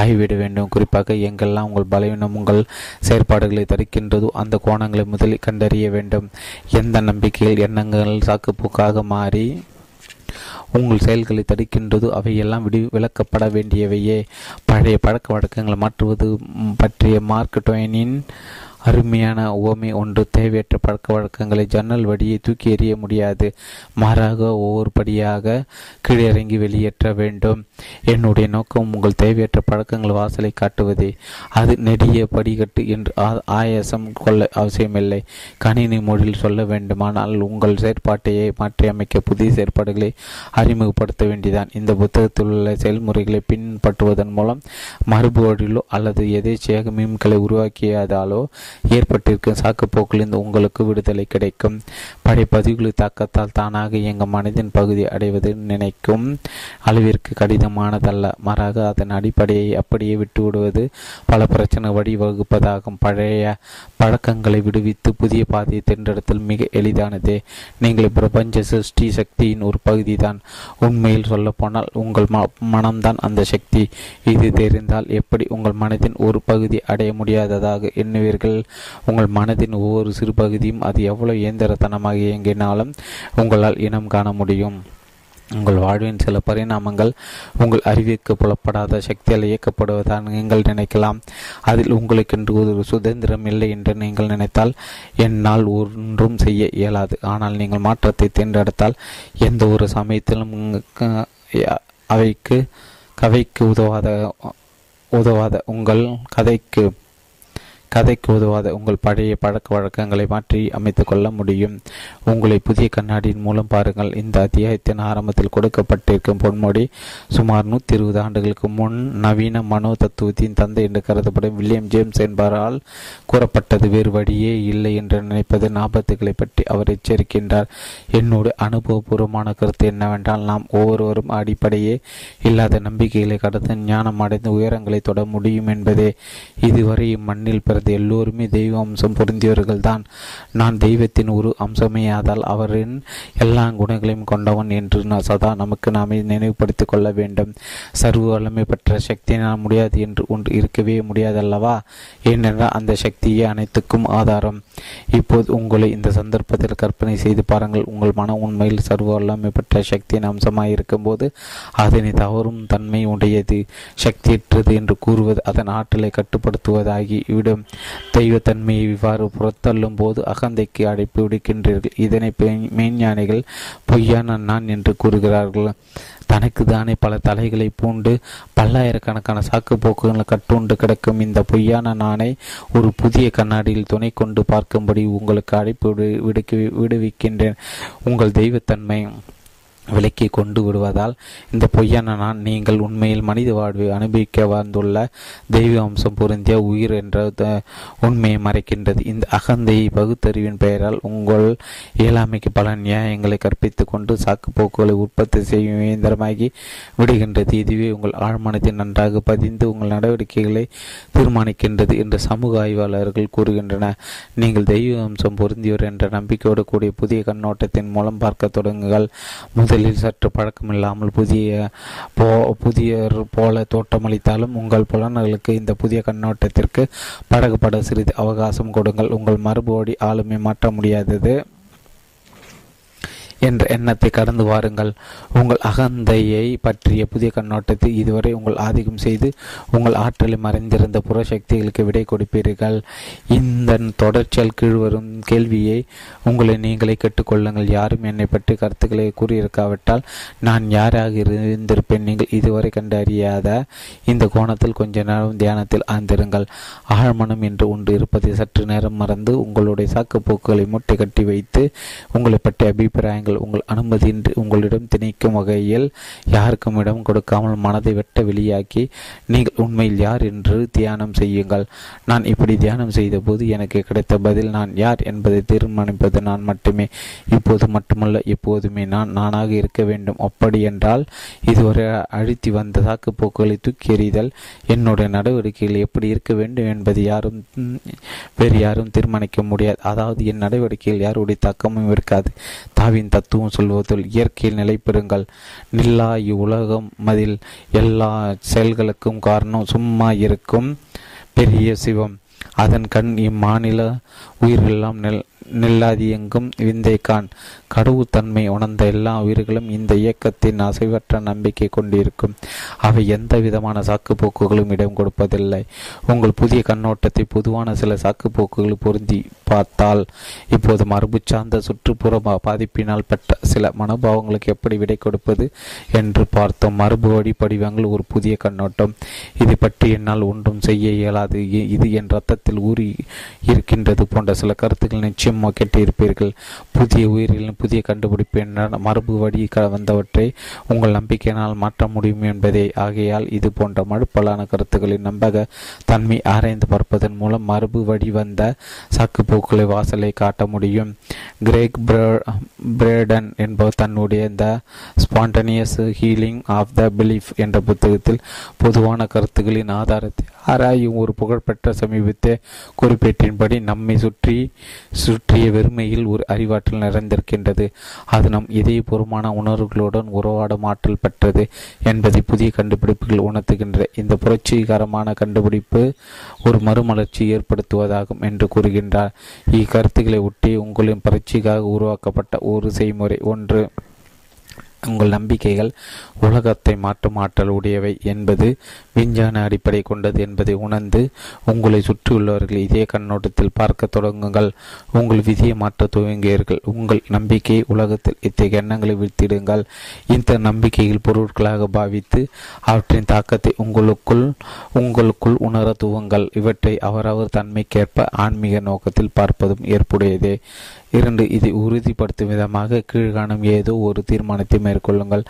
A: ஆய்விட வேண்டும். குறிப்பாக எங்கெல்லாம் உங்கள் பலவீனம் உங்கள் செயற்பாடுகளை தடுக்கின்றதோ அந்த கோணங்களை முதலில் கண்டறிய வேண்டும். எந்த நம்பிக்கைகள் எண்ணங்கள் சாக்குப்போக்காக மாறி உங்கள் செயல்களை தடுக்கின்றது அவையெல்லாம் விடு விளக்கப்பட வேண்டியவையே. பழைய பழக்க வழக்கங்களை மாற்றுவது பற்றிய மார்க் டொயினின் அருமையான உவமை ஒன்று தேவையற்ற பழக்க வழக்கங்களை ஜன்னல் வழியை தூக்கி எறிய முடியாது. மாறாக ஒவ்வொரு படியாக கீழிறங்கி வெளியேற்ற வேண்டும். என்னுடைய நோக்கம் உங்கள் தேவையற்ற பழக்கங்கள் வாசலை காட்டுவதே. அது நெடிய படிக்கட்டு என்று ஆயாசம் கொள்ள அவசியமில்லை. கணினி மொழியில் சொல்ல வேண்டுமானால் உங்கள் செயற்பாட்டையை மாற்றியமைக்க புதிய செயற்பாடுகளை அறிமுகப்படுத்த வேண்டியதான் இந்த புத்தகத்தில் உள்ள செயல்முறைகளை பின்பற்றுவதன் மூலம் மறுபடியிலோ அல்லது எதேச்சையாக மீம்களை உருவாக்கியதாலோ ஏற்பட்டிருக்கும். சாக்குப்போக்கிலிருந்து உங்களுக்கு விடுதலை கிடைக்கும். படைப்பதிவுகளை தாக்கத்தால் தானாக எங்கள் மனதின் பகுதி அடைவது நினைக்கும். அளவிற்கு கடினமானதல்ல. மாறாக அதன் அடிப்படையை அப்படியே விட்டுவிடுவது பல பிரச்சனை வழிவகுப்பதாகும். பழைய பழக்கங்களை விடுவித்து புதிய பாதையை தேர்ந்தெடுத்தல் மிக எளிதானதே. நீங்கள் பிரபஞ்ச சிருஷ்டி சக்தியின் ஒரு பகுதி தான் உண்மையில் சொல்லப்போனால் உங்கள் மனம்தான் அந்த சக்தி. இது தெரிந்தால் எப்படி உங்கள் மனதின் ஒரு பகுதி அடைய முடியாததாக எண்ணுவீர்கள்? உங்கள் மனதின் ஒவ்வொரு சிறு பகுதியும் அது எவ்வளவு இயந்திரத்தனமாக இயங்கினாலும் உங்களால் இனம் காண முடியும். உங்கள் வாழ்வின் சில பரிணாமங்கள் உங்கள் அறிவிற்கு புலப்படாத சக்தியால் இயக்கப்படுவதாக நீங்கள் நினைக்கலாம். அதில் உங்களுக்கென்று ஒரு சுதந்திரம் இல்லை என்று நீங்கள் நினைத்தால் என்னால் ஒன்றும் செய்ய இயலாது. ஆனால் நீங்கள் மாற்றத்தை தேர்ந்தெடுத்தால் எந்த ஒரு சமயத்திலும் அவைக்கு கவைக்கு உதவாத உதவாத உங்கள் கதைக்கு கதைக்கு உதவாத உங்கள் பழைய பழக்க வழக்கங்களை மாற்றி அமைத்துக் கொள்ள முடியும். உங்களை புதிய கண்ணாடியின் மூலம் பாருங்கள். இந்த அத்தியாயத்தின் ஆரம்பத்தில் கொடுக்கப்பட்டிருக்கும் பொன்மொழி சுமார் நூற்றி இருபது ஆண்டுகளுக்கு முன் நவீன மனோ தத்துவத்தின் தந்தை என்று கருதப்படும் வில்லியம் ஜேம்ஸ் என்பவரால் கூறப்பட்டது வேறு வழியே இல்லை என்று நினைப்பது ஆபத்துகளை பற்றி அவர் எச்சரிக்கின்றார். என்னோட அனுபவபூர்வமான கருத்து என்னவென்றால் நாம் ஒவ்வொருவரும் அடிப்படையே இல்லாத நம்பிக்கைகளை கடந்து ஞானம் அடைந்து உயரங்களை தொட முடியும் என்பதே. இதுவரை இம்மண்ணில் பிறந்த எல்லோருமே தெய்வ அம்சம் பொருந்தியவர்கள்தான். நான் தெய்வத்தின் ஒரு அம்சமேயாதால் அவரின் எல்லா குணங்களையும் கொண்டவன் என்று சதா நமக்கு நாமே நினைவுபடுத்திக் கொள்ள வேண்டும். சர்வ வல்லமை பெற்ற சக்தியினால் முடியாது என்று ஒன்று இருக்கவே முடியாதல்லவா? ஏனென்றால் அந்த சக்தியே அனைத்துக்கும் ஆதாரம். இப்போது உங்களை இந்த சந்தர்ப்பத்தில் கற்பனை செய்து பாருங்கள். உங்கள் மன உண்மையில் சர்வ வல்லமை பெற்ற சக்தியின் அம்சமாக இருக்கும்போது அதனை தவறும் தன்மை உடையது. சக்தியற்றது என்று கூறுவது அதன் ஆற்றலை கட்டுப்படுத்துவதாகிவிடும். தெய்வத்தன்மையை இவ்வாறு புறத்தள்ளும் போது அகந்தைக்கு அழைப்பு விடுக்கின்றீர்கள். இதனை மெய்ஞானிகள் பொய்யான நான் என்று கூறுகிறார்கள். தனக்கு தானே பல தலைகளை பூண்டு பல்லாயிரக்கணக்கான சாக்கு போக்குகள் கட்டுண்டு கிடக்கும் இந்த பொய்யான நானை ஒரு புதிய கண்ணாடியில் துணை கொண்டு பார்க்கும்படி உங்களுக்கு அழைப்பு விடுக்க விடுவிக்கின்றேன். உங்கள் தெய்வத்தன்மை விலக்கி கொண்டு விடுவதால் இந்த பொய்யான நான் நீங்கள் உண்மையில் மனித வாழ்வை அனுபவிக்க வந்துள்ள தெய்வ அம்சம் பொருந்திய உயிர் என்ற உண்மையை மறைக்கின்றது. இந்த அகந்தை பகுத்தறிவின் பெயரால் உங்கள் இயலாமைக்கு பல நியாயங்களை கற்பித்துக் கொண்டு சாக்கு போக்குகளை உற்பத்தி செய்யும் இயந்திரமாகி விடுகின்றது. இதுவே உங்கள் ஆழ்மனத்தில் நன்றாக பதிந்து உங்கள் நடவடிக்கைகளை தீர்மானிக்கின்றது என்று சமூக ஆய்வாளர்கள் கூறுகின்றனர். நீங்கள் தெய்வ அம்சம் பொருந்தியவர் என்ற நம்பிக்கையோடு கூடிய புதிய கண்ணோட்டத்தின் மூலம் பார்க்க தொடங்குங்கள். முதல் முதலில் சற்று பழக்கமில்லாமல் புதிய போ புதிய போல தோற்றமளித்தாலும் உங்கள் புலன்களுக்கு இந்த புதிய கண்ணோட்டத்திற்கு படகுபட சிறிது அவகாசம் கொடுங்கள். உங்கள் மரபோடி ஆளுமை மாற்ற முடியாதது. என்ற எண்ணத்தை கடந்து வாருங்கள். உங்கள் அகந்தையை பற்றிய புதிய கண்ணோட்டத்தை இதுவரை உங்கள் ஆதிக்கம் செய்து உங்கள் ஆற்றலை மறைந்திருந்த புற சக்திகளுக்கு விடை கொடுப்பீர்கள். இந்த தொடர்ச்சியால் கீழ்வரும் கேள்வியை உங்களை நீங்களே கேட்டுக்கொள்ளுங்கள். யாரும் என்னை பற்றி கருத்துக்களை கூறியிருக்காவிட்டால் நான் யாராக இருந்திருப்பேன் நீங்கள் இதுவரை கண்டறியாத இந்த கோணத்தில் கொஞ்ச நேரம் தியானத்தில் ஆழ்ந்திருங்கள் ஆழ்மனம் என்று ஒன்று இருப்பதை சற்று நேரம் மறந்து உங்களுடைய சாக்கு போக்குகளை மூட்டை கட்டி வைத்து உங்களை பற்றிய அபிப்பிராயங்கள் உங்கள் அனுமதியின்றி உங்களிடம் திணிக்கும் வகையில் யாருக்கும் இடம் கொடுக்காமல் மனதை வெட்ட வெளியாக்கி நீங்கள் உண்மையில் யார் என்று தியானம் செய்யுங்கள். நான் இப்படி தியானம் செய்தபோது எனக்கு கிடைத்த பதில் நான் யார் என்பதை தீர்மானிப்பது நான் மட்டுமே. இப்போது மட்டுமல்ல எப்போதுமே நான் நானாக இருக்க வேண்டும். அப்படி என்றால் இதுவரை அழுத்தி வந்த சாக்குப்போக்குகளை தூக்கி எறிதல் என்னுடைய நடவடிக்கைகள் எப்படி இருக்க வேண்டும் என்பதை யாரும் வேறு யாரும் தீர்மானிக்க முடியாது. அதாவது என் நடவடிக்கையில் யாருடைய தாக்கமும் இருக்காது. தாவின் தத்துவம் சொல்வதில் இயற்கையில் நிலை பெறுங்கள் நில்லா இவ்வுலகம் மதில் எல்லா செயல்களுக்கும் காரணம் சும்மா இருக்கும் பெரிய சிவம். அதன் கண் இம்மாநில உயிரெல்லாம் நில் நில்லாதி எங்கும் விந்தைக்கான். கடவுத்தன்மை உணர்ந்த எல்லா உயிர்களும் இந்த இயக்கத்தின் அசைவற்ற நம்பிக்கை கொண்டிருக்கும். அவை எந்த விதமான சாக்குப்போக்குகளும் இடம் கொடுப்பதில்லை. உங்கள் புதிய கண்ணோட்டத்தை பொதுவான சில சாக்குப்போக்குகள் பொருந்தி பார்த்தால் இப்போது மரபு சார்ந்த சுற்றுப்புற பாதிப்பினால் பெற்ற சில மனோபாவங்களுக்கு எப்படி விடை கொடுப்பது என்று பார்த்தோம். மரபு வழி படிவங்கள் ஒரு புதிய கண்ணோட்டம். இது பற்றி என்னால் ஒன்றும் செய்ய இயலாது. இது என் ரத்தத்தில் ஊறி இருக்கின்றது போன்ற சில கருத்துக்கள் நிச்சயம் கேட்டிருப்பீர்கள். புதிய உயிர்களின் புதிய கண்டுபிடிப்பு என்ற மரபு வழி வந்தவற்றை உங்கள் நம்பிக்கையினால் மாற்ற முடியும் என்பதே. ஆகையால் இது போன்ற மறுப்பலான கருத்துக்களின் நம்பக தன்மை ஆராய்ந்து பார்ப்பதன் மூலம் மரபு வழி வந்த சாக்குப்போக்களை வாசலை காட்ட முடியும். கிரேக் பிரேடன் என்பவர் தன்னுடைய the spontaneous healing of the belief என்ற புத்தகத்தில் பொதுவான கருத்துக்களின் ஆதாரத்தை ஆராயும் ஒரு புகழ்பெற்ற சமீபத்திய குறிப்பேட்டின்படி நம்மை சுற்றி பற்றிய வெறுமையில் ஒரு அறிவாற்றல் நிறைந்திருக்கின்றது. அது நம் இதயபூர்வமான உணர்வுகளுடன் உறவாடும் ஆற்றல் பெற்றது என்பதை புதிய கண்டுபிடிப்புகள் உணர்த்துகின்றன. இந்த புரட்சிகரமான கண்டுபிடிப்பு ஒரு மறுமலர்ச்சி ஏற்படுத்துவதாகும் என்று கூறுகின்றார். இக்கருத்துக்களை ஒட்டி உங்களின் பரீட்சைக்காக உருவாக்கப்பட்ட ஒரு செய்முறை ஒன்று. உங்கள் நம்பிக்கைகள் உலகத்தை மாற்றும் ஆற்றல் உடையவை என்பது விஞ்ஞான அடிப்படை கொண்டது என்பதை உணர்ந்து உங்களை சுற்றியுள்ளவர்கள் இதே கண்ணோட்டத்தில் பார்க்க தொடங்குங்கள். உங்கள் விதியை மாற்ற துவங்கியீர்கள் உங்கள் நம்பிக்கை உலகத்தில் இத்தகைய எண்ணங்களை விழ்த்திடுங்கள். இந்த நம்பிக்கையில் பொருட்களாக பாவித்து அவற்றின் தாக்கத்தை உங்களுக்குள் உங்களுக்குள் உணர துவங்கள். இவற்றை அவரவர் தன்மைக்கேற்ப ஆன்மீக நோக்கத்தில் பார்ப்பதும் ஏற்புடையதே. இரண்டு இதை உறுதிப்படுத்தும் விதமாக கீழ்காணும் ஏதோ ஒரு தீர்மானத்தை மேற்கொள்ளுங்கள்.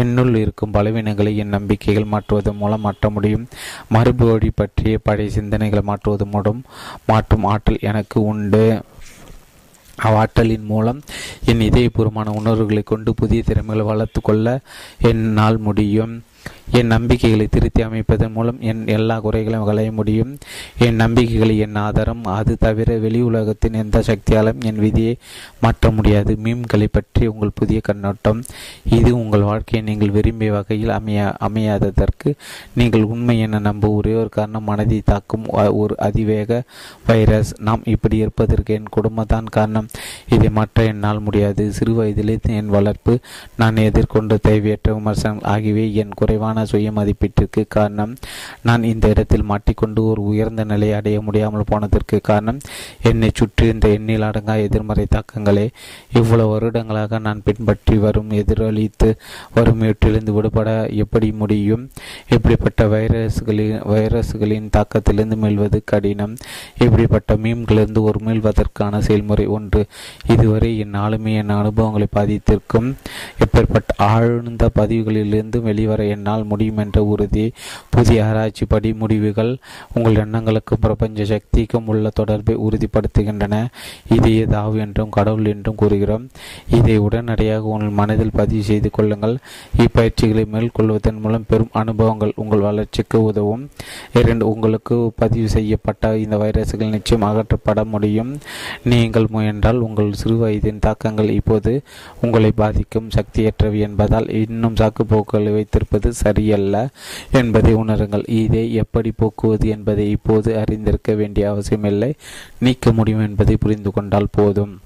A: என்னுள் இருக்கும் பலவீனங்களை என் நம்பிக்கைகள் மாற்றுவதன் மூலம் மற்ற முடியும். மறுபடி பற்றிய பழைய சிந்தனைகளை மாற்றுவது மூலம் மாற்றும் ஆற்றல் எனக்கு உண்டு. அவ்வாற்றலின் மூலம் என் இதயபூர்வமான உணர்வுகளை கொண்டு புதிய திறமைகளை வளர்த்து கொள்ள என்னால் முடியும். என் நம்பிக்கைகளை திருத்தி அமைப்பதன் மூலம் என் எல்லா குறைகளையும் களைய முடியும். என் நம்பிக்கைகளை என் ஆதாரம் அது தவிர வெளி உலகத்தின் எந்த சக்தியாலும் என் விதியை மாற்ற முடியாது. மீம்களை பற்றி உங்கள் புதிய கண்ணோட்டம். இது உங்கள் வாழ்க்கையை நீங்கள் விரும்பிய வகையில் அமைய அமையாததற்கு நீங்கள் உண்மை என நம்ப. ஒரே ஒரு காரணம் மனதை தாக்கும் ஒரு அதிவேக வைரஸ். நாம் இப்படி இருப்பதற்கு என் குடும்பம் தான் காரணம். இதை மாற்ற என்னால் முடியாது. சிறு வயதிலே என் வளர்ப்பு நான் எதிர்கொண்ட தேவையற்ற விமர்சனங்கள் ஆகியவை என் குறைவான சுய மதிப்பீட்டிற்கு காரணம். நான் இந்த இடத்தில் மாட்டிக்கொண்டு ஒரு உயர்ந்த நிலையை அடைய முடியாமல் போனதற்கு காரணம். என்னை சுற்றி இந்த எண்ணில் அடங்கா எதிர்மறை தாக்கங்களே. இவ்வளவு வருடங்களாக நான் பின்பற்றி வரும் எதிரொலித்து வரும் இவற்றிலிருந்து விடுபட எப்படி முடியும்? இப்படிப்பட்ட வைரஸ்களின் வைரஸ்களின் தாக்கத்திலிருந்து மீள்வது கடினம். இப்படிப்பட்ட மீன்களிலிருந்து ஒரு மீள்வதற்கான செயல்முறை ஒன்று. இதுவரை என் ஆளுமை என் அனுபவங்களை பாதித்திருக்கும். இப்பேற்பட்ட ஆழ்ந்த பதிவுகளிலிருந்து வெளிவர என்னால் முடியும் என்ற உறுதி. புதிய ஆராய்ச்சி படி முடிவுகள் உங்கள் எண்ணங்களுக்கும் பிரபஞ்ச சக்திக்கும் உள்ள தொடர்பை உறுதிப்படுத்துகின்றன. இது ஏதாவு என்றும் கடவுள் என்றும் கூறுகிறோம். இதை உடனடியாக உங்கள் மனதில் பதிவு செய்து கொள்ளுங்கள். இப்பயிற்சிகளை மேற்கொள்வதன் மூலம் பெரும் அனுபவங்கள் உங்கள் வளர்ச்சிக்கு உதவும். இரண்டு உங்களுக்கு பதிவு செய்யப்பட்ட இந்த வைரஸ்கள் நிச்சயம் அகற்றப்பட முடியும். நீங்கள் முயன்றால் உங்கள் சிறு வயதின் தாக்கங்கள் இப்போது உங்களை பாதிக்கும் சக்தியற்றவை என்பதால் இன்னும் சாக்குப்போக்குகளை வைத்திருப்பது சரியல்ல என்பதை உணருங்கள். இதை எப்படி போக்குவது என்பதை இப்போது அறிந்திருக்க வேண்டிய அவசியமில்லை. நீக்க முடியும் என்பதை புரிந்து கொண்டால் போதும்.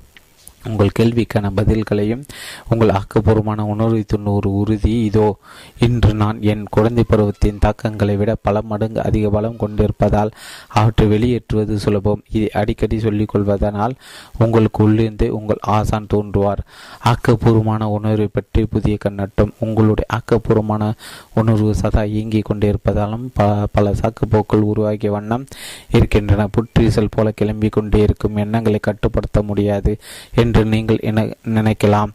A: உங்கள் கேள்விக்கான பதில்களையும் உங்கள் ஆக்கப்பூர்வமான உணர்வை தூண்டும் ஒரு உறுதி இதோ இன்று நான் என் குழந்தை பருவத்தின் தாக்கங்களை விட பல மடங்கு அதிக பலம் கொண்டிருப்பதால் அவற்றை வெளியேற்றுவது சுலபம். இதை அடிக்கடி சொல்லிக் கொள்வதனால் உங்களுக்கு உள்ளிருந்து உங்கள் ஆசான் தோன்றுவார். ஆக்கப்பூர்வமான உணர்வை பற்றி புதிய கண்ணட்டம். உங்களுடைய ஆக்கப்பூர்வமான உணர்வு சதா இயங்கிக் கொண்டிருப்பதாலும் ப பல சாக்குப்போக்கள் உருவாகிய வண்ணம் இருக்கின்றன. புற்றீசல் போல கிளம்பிக் கொண்டே இருக்கும் எண்ணங்களை கட்டுப்படுத்த முடியாது. என் என்று நீங்கள் நினைக்கலாம்.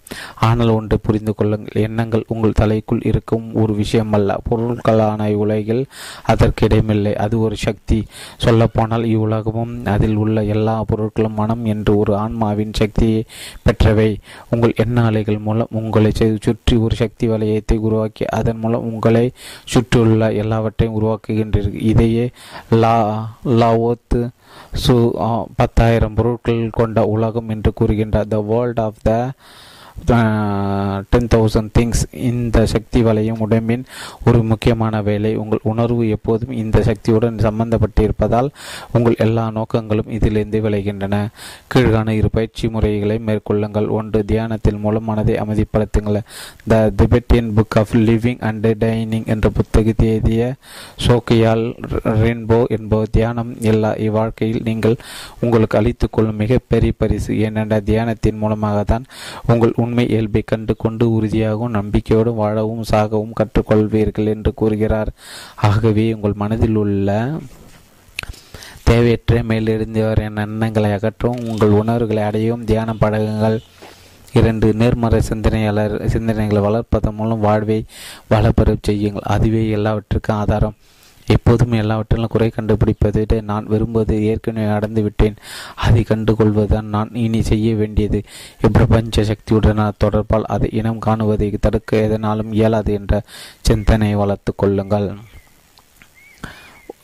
A: ஆனால் ஒன்று புரிந்து கொள்ளுங்கள். எண்ணங்கள் உங்கள் தலைக்குள் இருக்கும் ஒரு விஷயம் அல்ல பொருட்களான உலகில் அதற்கு இடமில்லை. அது ஒரு சக்தி. சொல்லப்போனால் இவ்வுலகமும் அதில் உள்ள எல்லா பொருட்களும் மனம் என்று ஒரு ஆன்மாவின் சக்தியை பெற்றவை. உங்கள் எண்ண அலைகள் மூலம் உங்களை சுற்றி ஒரு சக்தி வலயத்தை உருவாக்கி அதன் மூலம் உங்களை சுற்றியுள்ள எல்லாவற்றையும் உருவாக்குகின்றீர்கள். இதையே லா லாவோத்து சு பத்தாயிரம் பொருட்கள் கொண்ட உலகம் என்று கூறுகின்றார் the world of the ten thousand things இந்த சக்தி வலையும் உடம்பின் ஒரு முக்கியமான வேலை. உங்கள் உணர்வு எப்போதும் இந்த சக்தியுடன் சம்பந்தப்பட்டிருப்பதால் உங்கள் எல்லா நோக்கங்களும் இதிலிருந்து விளைகின்றன. கீழ்கான இரு பயிற்சி முறைகளை மேற்கொள்ளுங்கள். ஒன்று தியானத்தின் மூலம் மனதை அமைதிப்படுத்துங்கள். The Tibetan book of living and dying என்ற புத்தகத்தை எழுதிய சோக்கியால் ரெயின்போ என்பவர் தியானம் எல்லா இவ்வாழ்க்கையில் நீங்கள் உங்களுக்கு அளித்துக் கொள்ளும் மிகப்பெரிய பரிசு ஏனென்றால் தியானத்தின் மூலமாக தான் உங்கள் உண்மை இயல்பை கண்டு கொண்டு உறுதியாகவும் நம்பிக்கையோடு வாழவும் சாகவும் கற்றுக்கொள்வீர்கள் என்று கூறுகிறார். ஆகவே உங்கள் மனதில் உள்ள தேவையற்ற மேலிருந்தவர் என் எண்ணங்களை அகற்றவும் உங்கள் உணர்வுகளை அடையவும் தியானம் பழகுங்கள். இரண்டு நேர்மறை சிந்தனையாளர் சிந்தனைகளை வளர்ப்பதன் மூலம் வாழ்வை வளப்பெறச் செய்யுங்கள். அதுவே எல்லாவற்றுக்கும் ஆதாரம். எப்போதும் எல்லாவற்றிலும் குறை கண்டுபிடிப்பதை நான் விரும்புவது ஏற்கனவே அடைந்துவிட்டேன் அதை கண்டுகொள்வதுதான் நான் இனி செய்ய வேண்டியது. இப்பிரபஞ்ச சக்தியுடனான தொடர்பால் அதை இனம் காணுவதை தடுக்க எதனாலும் இயலாது என்ற சிந்தனையை வளர்த்து கொள்ளுங்கள்.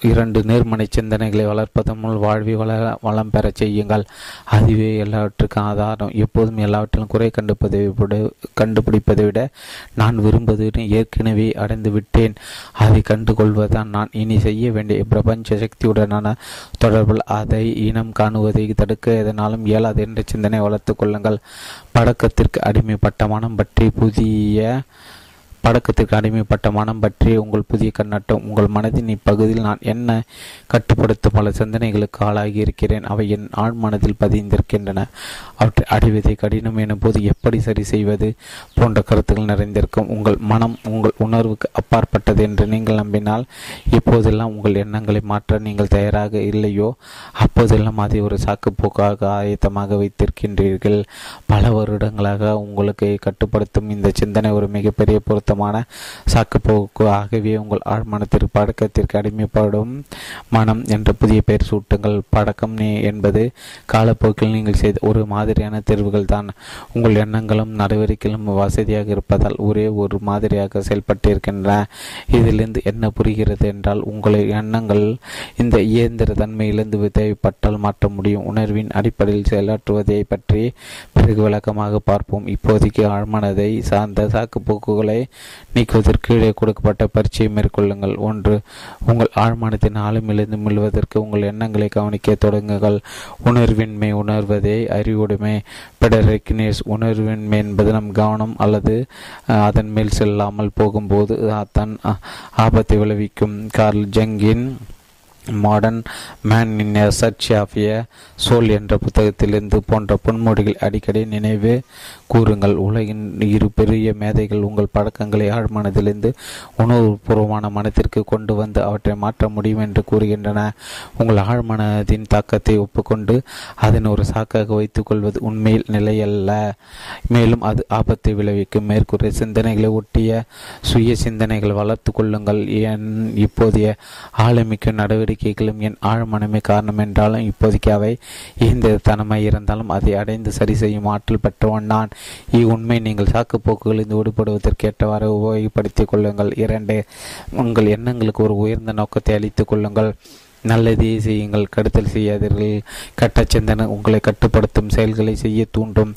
A: இரண்டு நேர்மனை சிந்தனைகளை வளர்ப்பதன் முன் வாழ்வை வள வளம் பெறச் செய்யுங்கள். அதுவே எல்லாவற்றுக்கும் ஆதாரம். எப்போதும் எல்லாவற்றிலும் குறை கண்டுப்பதை விட கண்டுபிடிப்பதை விட நான் விரும்புவது ஏற்கனவே அடைந்து விட்டேன். அதை கண்டுகொள்வதுதான் நான். இனி செய்ய வேண்டிய பிரபஞ்ச சக்தியுடனான தொடர்பில் அதை இனம் காணுவதை தடுக்க எதனாலும் இயலாது என்ற சிந்தனை வளர்த்து கொள்ளுங்கள். பழக்கத்திற்கு அடிமைப்பட்ட மனம் பற்றி புதிய பழக்கத்திற்கு அடிமைப்பட்ட மனம் பற்றிய உங்கள் புதிய கண்ணாட்டம். உங்கள் மனதின் இப்பகுதியில் நான் என்ன கட்டுப்படுத்தும் பல சிந்தனைகளுக்கு ஆளாகி இருக்கிறேன் அவை என் ஆழ் மனதில் பதிந்திருக்கின்றன. அவற்றை அடைவதை கடினம் எனும் போது எப்படி சரி செய்வது போன்ற கருத்துக்கள் நிறைந்திருக்கும். உங்கள் மனம் உங்கள் உணர்வுக்கு அப்பாற்பட்டது என்று நீங்கள் நம்பினால் இப்போதெல்லாம் உங்கள் எண்ணங்களை மாற்ற நீங்கள் தயாராக இல்லையோ அப்போதெல்லாம் அதை ஒரு சாக்குப்போக்காக ஆயத்தமாக வைத்திருக்கின்றீர்கள். பல வருடங்களாக உங்களுக்கு கட்டுப்படுத்தும் இந்த சிந்தனை ஒரு மிகப்பெரிய பொருத்தமான சாக்குப்போக்கு ஆகவே உங்கள் ஆழ்மனத்திற்கு பழக்கத்திற்கு அடிமைப்படும் மனம் என்ற புதிய பெயர் சூட்டுங்கள். பழக்கம் என்பது காலப்போக்கில் நீங்கள் செய்த ஒரு மாதிரியான தேர்வுகள் தான். உங்கள் எண்ணங்களும் நடவடிக்கைகளும் வசதியாக இருப்பதால் ஒரே ஒரு மாதிரியாக செயல்பட்டிருக்கின்றன. இதிலிருந்து என்ன புரிகிறது என்றால் உங்களை எண்ணங்கள் இந்த இயந்திர தன்மையிலிருந்து தேவைப்பட்டால் மாற்ற முடியும். உணர்வின் அடிப்படையில் செயலாற்றுவதை பற்றி பிறகு விளக்கமாக பார்ப்போம். இப்போதைக்கு ஆழ்மனதை சார்ந்த சாக்கு போக்குகளை நீக்குவதற்கு கீழே கொடுக்கப்பட்ட பரீட்சையை மேற்கொள்ளுங்கள். ஒன்று உங்கள் ஆழ்மானத்தின் ஆழமிலிருந்து மீள்வதற்கு உங்கள் எண்ணங்களை கவனிக்க தொடங்குங்கள். உணர்வின்மை உணர்வதே அறிவுடைமை. பெடரெக்னேஸ் உணர்வின்மை என்பது நம் கவனம் அல்லது அதன் மேல் செல்லாமல் போகும்போது தன் ஆபத்தை விளைவிக்கும். Curl ஜங்கின் modern man in search of a soul என்ற புத்தகத்திலிருந்து போன்ற பொன்மொழிகள் அடிக்கடி நினைவு கூறுங்கள். உலகின் இரு பெரிய மேதைகள் உங்கள் பழக்கங்களை ஆழ்மனதிலிருந்து உணவுபூர்வமான மனத்திற்கு கொண்டு வந்து அவற்றை மாற்ற முடியும் என்று கூறுகின்றன. உங்கள் ஆழ்மனதின் தாக்கத்தை ஒப்புக்கொண்டு அதன் ஒரு சாக்காக வைத்துக் கொள்வது உண்மையில் நிலையல்ல. மேலும் அது ஆபத்தை விளைவிக்கும். மேற்கூறிய சிந்தனைகளை ஒட்டிய சுய சிந்தனைகள் வளர்த்து கொள்ளுங்கள். என் இப்போதைய ஆளுமிக்க நடவடிக்கைகளும் என் ஆழ்மனமே காரணம் என்றாலும் இப்போதைக்கு அவை இந்த தனமாய் இருந்தாலும் அதை அடைந்து சரி செய்யும் ஆற்றல் பெற்றவன் நான். இவ்வுண்மை நீங்கள் சாக்குப்போக்குகளில் விடுபடுவதற்கு ஏற்றவாறு உபயோகப்படுத்திக் கொள்ளுங்கள். இரண்டு உங்கள் எண்ணங்களுக்கு ஒரு உயர்ந்த நோக்கத்தை அளித்துக் கொள்ளுங்கள். நல்லதே செய்யுங்கள் கடுத்தல் செய்யாதீர்கள். கட்ட சிந்தனை உங்களை கட்டுப்படுத்தும் செயல்களை செய்ய தூண்டும்.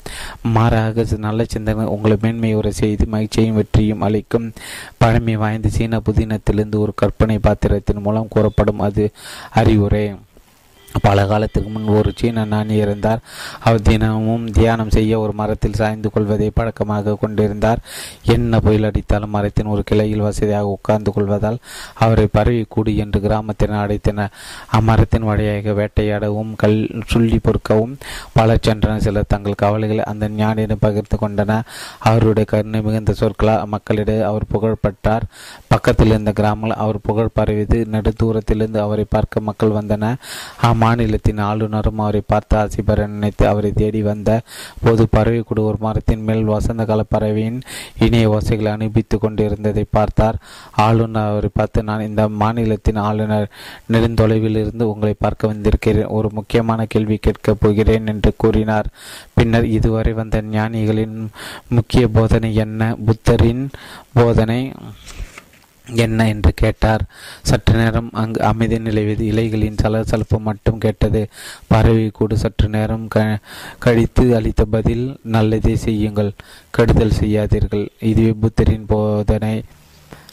A: மாறாக நல்ல சிந்தனை உங்களை மேன்மையுற செய்து மகிழ்ச்சியும் வெற்றியும் அளிக்கும். பழமை வாய்ந்த சீன புதினத்திலிருந்து ஒரு கற்பனை பாத்திரத்தின் மூலம் கூறப்படும் அது அறிவுரை. பல காலத்துக்கு முன் ஒரு சீன நாணி இருந்தார். அவர் தினமும் தியானம் செய்ய ஒரு மரத்தில் சாய்ந்து கொள்வதை பழக்கமாக கொண்டிருந்தார். என்ன புயல் அடித்தாலும் மரத்தின் ஒரு கிளையில் வசதியாக உட்கார்ந்து கொள்வதால் அவரை பரவி கூடு என்று கிராமத்தினர் அடைத்தனர் அம்மரத்தின் வழியாக வேட்டையாடவும் கல் சுள்ளி பொறுக்கவும் பல சென்றனர். சிலர் தங்கள் கவலைகளை அந்த ஞானியிடம் பகிர்ந்து கொண்டனர். அவருடைய கருணை மிகுந்த சொற்களால் மக்களிடையே அவர் புகழ்பட்டார் பக்கத்தில் இருந்த கிராமங்கள் அவர் புகழ் பரவியது. நெடுதூரத்திலிருந்து அவரை பார்க்க மக்கள் வந்தனர். மாநிலத்தின் ஆளுநரும் அவரை பார்த்து ஆசை நினைத்து அவரை தேடி வந்த போது பறவை கூட ஒரு மரத்தின் மேல் வசந்த கால பறவையின் இணைய ஓசைகளை அனுப்பித்துக் கொண்டிருந்ததை பார்த்தார். ஆளுநர் அவரை பார்த்து நான் இந்த மாநிலத்தின் ஆளுநர் நெடுந்தொலைவில் இருந்து உங்களை பார்க்க வந்திருக்கிறேன். ஒரு முக்கியமான கேள்வி கேட்கப் போகிறேன் என்று கூறினார். பின்னர் இதுவரை வந்த ஞானிகளின் முக்கிய போதனை என்ன? புத்தரின் போதனை என்ன என்று கேட்டார். சற்று நேரம் அங்கு அமைதி நிலவியது. இலைகளின் சலசலப்பு மட்டும் கேட்டது. பறவை கூடு சற்று நேரம் க கழித்து அளித்த பதில் நல்லதே செய்யுங்கள் கெடுதல் செய்யாதீர்கள். இதுவே புத்தரின் போதனை.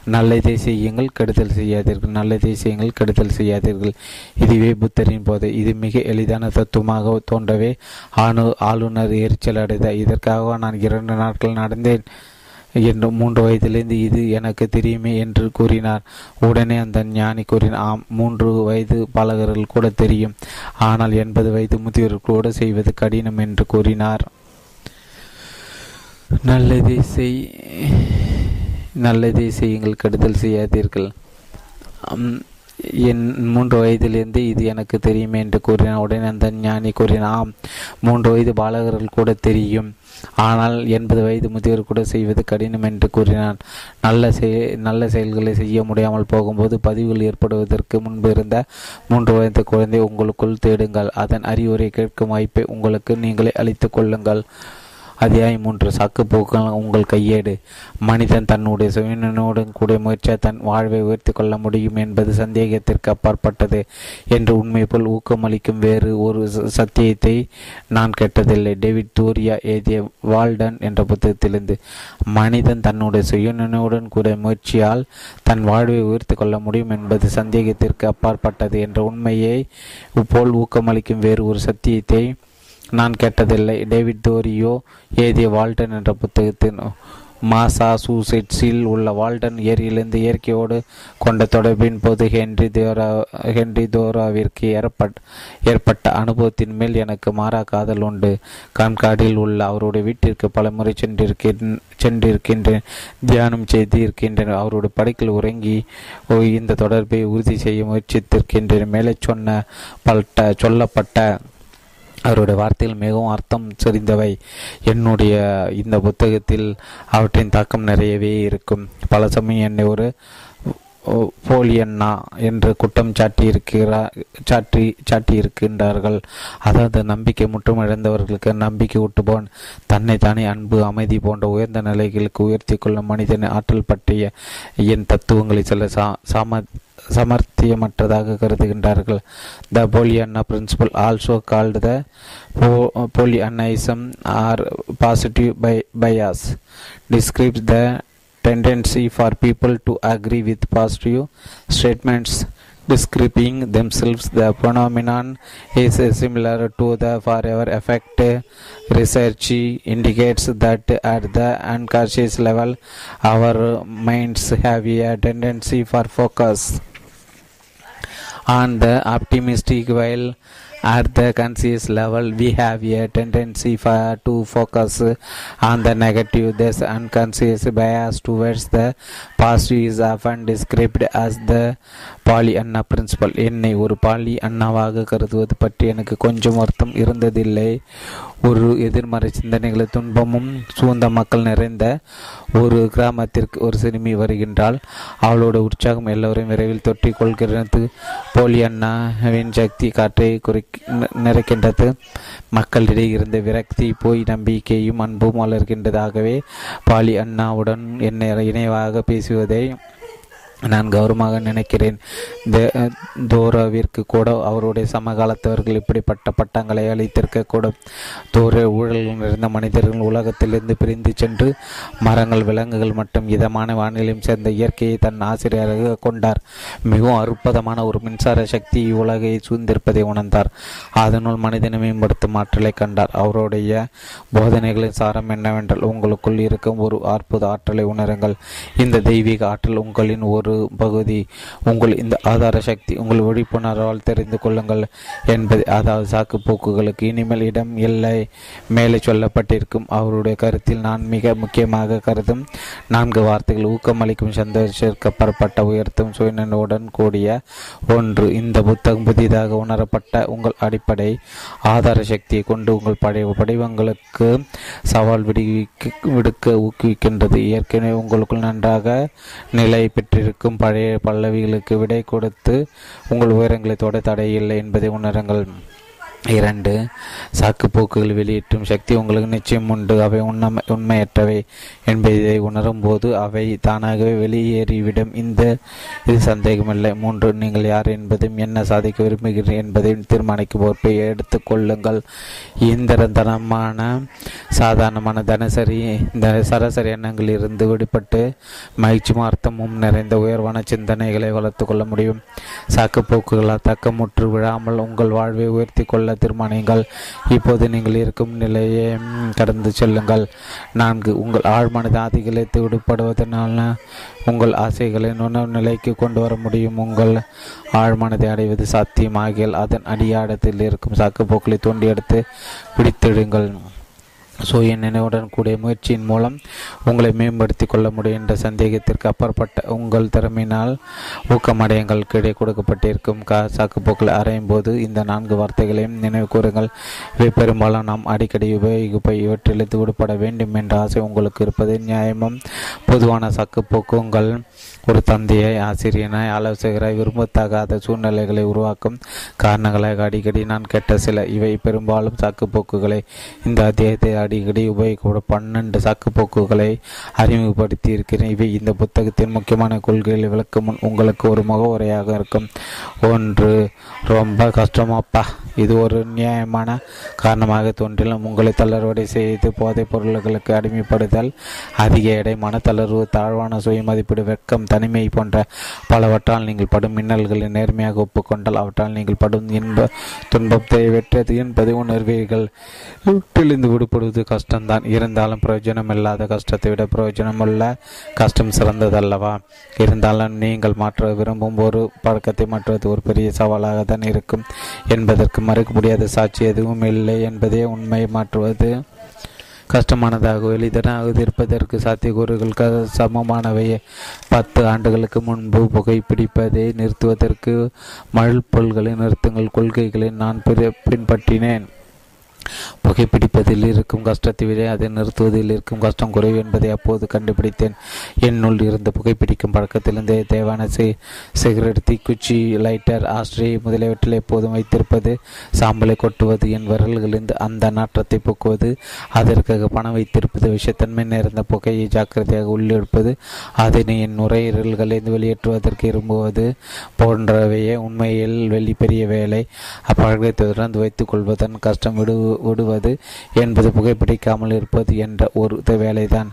A: நல்லதை செய்யுங்கள் கெடுதல் செய்யாதீர்கள். நல்லதை செய்யுங்கள் கெடுதல் செய்யாதீர்கள். இதுவே புத்தரின் போதை. இது மிக எளிதான தத்துவமாக தோன்றவே ஆணு ஆளுநர் எரிச்சல் அடைந்தார். இதற்காக நான் இரண்டு நாட்கள் நடந்தேன்? என்று மூன்று வயதிலிருந்து இது எனக்கு தெரியுமே என்று கூறினார் உடனே அந்த ஞானி கூறினார் ஆம் மூன்று வயது பாலகர்கள் கூட தெரியும். ஆனால் எண்பது வயது முதியோர் கூட செய்வது கடினம் என்று கூறினார். நல்லதை செய் நல்லதை செய்யுங்கள் கெடுதல் செய்யாதீர்கள். என் மூன்று வயதிலிருந்து இது எனக்கு தெரியுமே என்று கூறினார் உடனே அந்த ஞானி கூறினார் மூன்று வயது பாலகர்கள் கூட தெரியும். ஆனால் எண்பது வயது முதியோர் கூட செய்வது கடினம் என்று கூறினார் நல்ல செய் நல்ல செயல்களை செய்ய முடியாமல் போகும்போது பதிவுகள் ஏற்படுவதற்கு முன்பு இருந்த மூன்று வயது குழந்தை உங்களுக்குள் தேடுங்கள். அதன் அறிவுரை கேட்கும் வாய்ப்பை உங்களுக்கு நீங்களே அளித்துக் கொள்ளுங்கள். அத்தியாயம் மூன்று சாக்குப்போக்குகள் உங்கள் கையேடு. மனிதன் தன்னுடைய சுயநோடு கூடிய முயற்சியை தன் வாழ்வை உயர்த்தி கொள்ள முடியும் என்பது சந்தேகத்திற்கு அப்பாற்பட்டது என்று உண்மை போல் ஊக்கமளிக்கும் வேறு ஒரு சத்தியத்தை நான் கேட்டதில்லை. டேவிட் தூரியா எழுதிய வால்டன் என்ற புத்தகத்திலிருந்து மனிதன் தன்னுடைய சுயனுடன் கூடிய முயற்சியால் தன் வாழ்வை உயர்த்தி கொள்ள முடியும் என்பது சந்தேகத்திற்கு அப்பாற்பட்டது என்ற உண்மையை போல் ஊக்கமளிக்கும் வேறு ஒரு சத்தியத்தை நான் கேட்டதில்லை. டேவிட் தோரியோ எழுதிய வால்டன் என்ற புத்தகத்தின் மாசாசூசெட்ஸில் உள்ள வால்டன் ஏரியிலிருந்து இயற்கையோடு கொண்ட தொடர்பின் போது ஹென்றி தோரா ஹென்றி தோராவிற்கு ஏற்பட் ஏற்பட்ட அனுபவத்தின் மேல் எனக்கு மாறா காதல் உண்டு. கான்காடில் உள்ள அவருடைய வீட்டிற்கு பலமுறை சென்றிருக்கின் சென்றிருக்கின்றேன். தியானம் செய்து இருக்கின்றேன் அவருடைய படைக்கில் உறங்கி இந்த தொடர்பை உறுதி செய்ய முயற்சித்திருக்கின்றேன். மேலே சொன்ன பல்ட்ட சொல்லப்பட்ட அவருடைய வார்த்தைகள் மிகவும் அர்த்தம் செறிந்தவை என்னுடைய இந்த புத்தகத்தில் அவற்றின் தாக்கம் நிறையவே இருக்கும். பல சமயம் என்னை ஒரு போலியண்ணா என்று குற்றம் சாட்டியிருக்கிறார் சாட்டி சாட்டியிருக்கின்றார்கள். அதாவது நம்பிக்கை முற்றும் இழந்தவர்களுக்கு நம்பிக்கை ஊட்டுபவன் தன்னை தானே அன்பு அமைதி போன்ற உயர்ந்த நிலைகளுக்கு உயர்த்தி கொள்ளும் மனிதன் ஆற்றல் பற்றிய என் தத்துவங்களை சில சா சாம சமர்த்தியமற்றதாக கருதுகின்றார்கள் the Pollyanna principle also called the Pollyannaism or positive by bias describes the tendency for people to agree with positive statements describing themselves. The phenomenon is similar to the forever effect. Research indicates that at the unconscious level, our minds have a tendency for focus On the optimistic while at the conscious level we have a tendency for, to focus on the negative this unconscious bias towards the positive is often described as the Pollyanna principle என்னை ஒரு poly அண்ணாவாக கருதுவது பற்றி எனக்கு கொஞ்சம் வருத்தம் இருந்ததில்லை ஒரு எதிர்மறை சிந்தனைகளை துன்பமும் சூழ்ந்த மக்கள் நிறைந்த ஒரு கிராமத்திற்கு ஒரு சிறுமி வருகின்றால் அவளோட உற்சாகம் எல்லோரையும் விரைவில் தொட்டி கொள்கிறது. போலியண்ணாவின் சக்தி காற்றை குறை நிறைக்கின்றது. மக்களிடையே இருந்த விரக்தி போய் நம்பிக்கையும் அன்பும் வளர்கின்றதாகவே பாலி அண்ணாவுடன் என்னை இணைவாக பேசுவதை நான் கௌரவமாக நினைக்கிறேன். தோராவிற்கு கூட அவருடைய சமகாலத்தவர்கள் இப்படிப்பட்ட பட்டங்களை அளித்திருக்கக்கூடும் தோர ஊழல்கள் நிறைந்த மனிதர்கள் உலகத்திலிருந்து பிரிந்து சென்று மரங்கள் விலங்குகள் மற்றும் இதமான வானிலையும் சேர்ந்த இயற்கையை தன் ஆசிரியராக கொண்டார். மிகவும் அற்புதமான ஒரு மின்சார சக்தி இவ்வுலகை சூழ்ந்திருப்பதை உணர்ந்தார். அதனுள் மனிதனை மேம்படுத்தும் ஆற்றலை கண்டார். அவருடைய போதனைகளின் சாரம் என்னவென்றால் உங்களுக்குள் இருக்கும் ஒரு அற்புத ஆற்றலை உணருங்கள். இந்த தெய்வீக ஆற்றல் உங்களின் ஒரு பகுதி உங்கள் இந்த ஆதார சக்தி உங்கள் விழிப்புணர்வால் தெரிந்து கொள்ளுங்கள் என்பது அதாவது சாக்கு போக்குகளுக்கு இனிமேல் இடம் இல்லை மேலே சொல்லப்பட்டிருக்கும் அவருடைய கருத்தில் நான் மிக முக்கியமாக கருதும் நான்கு வார்த்தைகள். ஊக்கமளிக்கும் சந்தோஷப்பட்ட உயர்த்தும் சுயநனுடன் கூடிய ஒன்று. இந்த புத்தகம் புதிதாக உணரப்பட்ட உங்கள் அடிப்படை ஆதார சக்தியை கொண்டு உங்கள் படை படிவங்களுக்கு சவால் விடுவிக்க விடுக்க ஊக்குவிக்கின்றது. ஏற்கனவே உங்களுக்குள் நன்றாக நிலை பெற்றிருக்கும் பழைய பல்லவிகளுக்கு விடை கொடுத்து உங்கள் உயரங்களை தொட தடையில்லை என்பதை உணருங்கள். இரண்டு சாக்குப்போக்குகள் வெளியிட்டும் சக்தி உங்களுக்கு நிச்சயம் உண்டு. அவை உண்மை உண்மையற்றவை என்பதை உணரும் போது அவை தானாகவே வெளியேறிவிடும். இந்த இது சந்தேகமில்லை. மூன்று நீங்கள் யார் என்பதையும் என்ன சாதிக்க விரும்புகிறீர்கள் என்பதையும் தீர்மானிக்கும் பொறுப்பை எடுத்துக்கொள்ளுங்கள் இயந்திரத்தனமான சாதாரணமான தினசரி இந்த சராசரி எண்ணங்களில் இருந்து விடுபட்டு மகிழ்ச்சியும் அர்த்தமும் நிறைந்த உயர்வான சிந்தனைகளை வளர்த்து கொள்ள முடியும். சாக்குப்போக்குகளால் தக்கமுற்று விழாமல் உங்கள் வாழ்வை உயர்த்தி கொள்ள தீர்மானியுங்கள் இப்போது நீங்கள் இருக்கும் நிலையை கடந்து செல்லுங்கள். நான்கு உங்கள் ஆழ்மனது ஆதிகளத்தை விடுபடுவதனால உங்கள் ஆசைகளை நுணர் நிலைக்கு கொண்டு வர முடியும். உங்கள் ஆழ்மனதை அடைவது சாத்தியமாகியால் அதன் அடியாடத்தில் இருக்கும் சாக்குப்போக்களை தோண்டி எடுத்து பிடித்திடுங்கள் சுய நினைவுடன் கூடிய முயற்சியின் மூலம் உங்களை மேம்படுத்தி கொள்ள முடியும் என்ற சந்தேகத்திற்கு அப்பாற்பட்ட உங்கள் திறமையினால் ஊக்கமடையங்கள். கிடை கொடுக்கப்பட்டிருக்கும் கா சாக்குப்போக்களை அறையும் போது இந்த நான்கு வார்த்தைகளையும் நினைவு கூறுங்கள். இவை பெரும்பாலும் நாம் அடிக்கடி உபயோகிப்பை இவற்றிலிருந்து விடுபட வேண்டும் என்ற ஆசை உங்களுக்கு இருப்பது நியாயமும் பொதுவான சாக்குப்போக்கு உங்கள் ஒரு தந்தையை ஆசிரியனாய் ஆலோசகராய் விரும்பத்தகாத சூழ்நிலைகளை உருவாக்கும் காரணங்களாக அடிக்கடி நான் கேட்ட சில இவை பெரும்பாலும் சாக்குப்போக்குகளை. இந்த அத்தியாயத்தை அடிக்கடி உபயோகப்படும் பன்னெண்டு சாக்குப்போக்குகளை அறிமுகப்படுத்தி இருக்கிறேன் இவை இந்த புத்தகத்தின் முக்கியமான கொள்கைகளை விளக்க முன் உங்களுக்கு ஒரு முகவுரையாக இருக்கும். ஒன்று ரொம்ப கஷ்டமாப்பா. இது ஒரு நியாயமான காரணமாக தோன்றிலும் உங்களை தளர்வடை செய்து போதைப் பொருள்களுக்கு அடிமைப்படுதல் அதிக எடை மனத்தளர்வு தாழ்வான சுயமதிப்பீடு வெட்கம் தனிமை போன்ற பலவற்றால் நீங்கள் படும் மின்னல்களை நேர்மையாக ஒப்புக்கொண்டால் அவற்றால் நீங்கள் படும் இன்ப துன்பத்தை வெற்றது என்பதை உணர்வீர்கள். வீட்டிலிருந்து விடுபடுவது கஷ்டம்தான். இருந்தாலும் பிரயோஜனம் இல்லாத கஷ்டத்தை விட பிரயோஜனமுள்ள கஷ்டம் சிறந்ததல்லவா? இருந்தாலும் நீங்கள் மாற்ற விரும்பும் ஒரு பழக்கத்தை மாற்றுவது ஒரு பெரிய சவாலாக தான் இருக்கும். என்பதற்கு மறுக்க முடியாத சாட்சி எதுவும் இல்லை என்பதே உண்மையை மாற்றுவது கஷ்டமானதாகவோ எளிதனாக இருப்பதற்கு சாத்தியக்கூறுகள் க சமமானவை. பத்து ஆண்டுகளுக்கு முன்பு புகைப்பிடிப்பதை நிறுத்துவதற்கு மழ்பொல்களை நிறுத்துங்கள். கொள்கைகளை நான் பின்பற்றினேன். புகைப்பிடிப்பதில் இருக்கும் கஷ்டத்தை விட அதை நிறுத்துவதில் இருக்கும் கஷ்டம் குறைவு என்பதை அப்போது கண்டுபிடித்தேன். என்னுள் இருந்த புகைப்பிடிக்கும் பழக்கத்திலிருந்து தேவையான சிகரெட் தீக்குச்சி லைட்டர் ஆஸ்ட்ரி முதலியவற்றில் எப்போதும் வைத்திருப்பது சாம்பலை கொட்டுவது என் விரல்களிலிருந்து அந்த நாற்றத்தை போக்குவது அதற்காக பணம் வைத்திருப்பது விஷத்தன்மை நிறைந்த புகையை ஜாக்கிரதையாக உள்ளெடுப்பது அதனை என் நுரையீரல்களிலிருந்து வெளியேற்றுவதற்கு விரும்புவது போன்றவையே உண்மையில் வெளி பெரிய வேலை. அப்பழக்கத்தை தொடர்ந்து வைத்துக் கொள்வதன் கஷ்டம் விடு ஓடுவது என்பது புகைப்பிடிக்காமல் இருப்பது என்ற ஒரு வேலைதான்.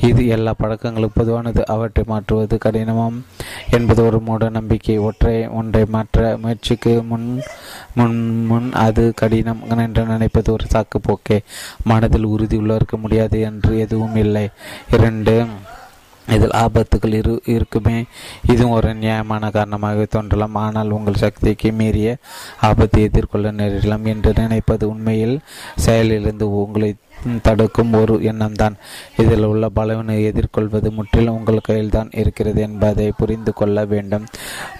A: இது எல்லா பழக்கங்களும் பொதுவானது. அவற்றை மாற்றுவது கடினமாம் என்பது ஒரு மூட நம்பிக்கை. ஒற்றை ஒன்றை மாற்ற முயற்சிக்கு முன் முன் முன் அது கடினம் என்று நினைப்பது ஒரு சாக்கு போக்கே மனதில் உறுதி இருக்க முடியாது என்று எதுவும் இல்லை. இரண்டு இதில் ஆபத்துகள் இரு இருக்குமே. இதுவும் ஒரு நியாயமான காரணமாக தோன்றலாம். ஆனால் உங்கள் சக்திக்கு மீறிய ஆபத்தை எதிர்கொள்ள நேரிடலாம் என்று நினைப்பது உண்மையில் செயலிலிருந்து உங்களை தடுக்கும் ஒரு எண்ணம்தான். இதில் உள்ள பலவினை எதிர்கொள்வது முற்றிலும் உங்கள் கையில்தான் இருக்கிறது என்பதை புரிந்து கொள்ள வேண்டும்.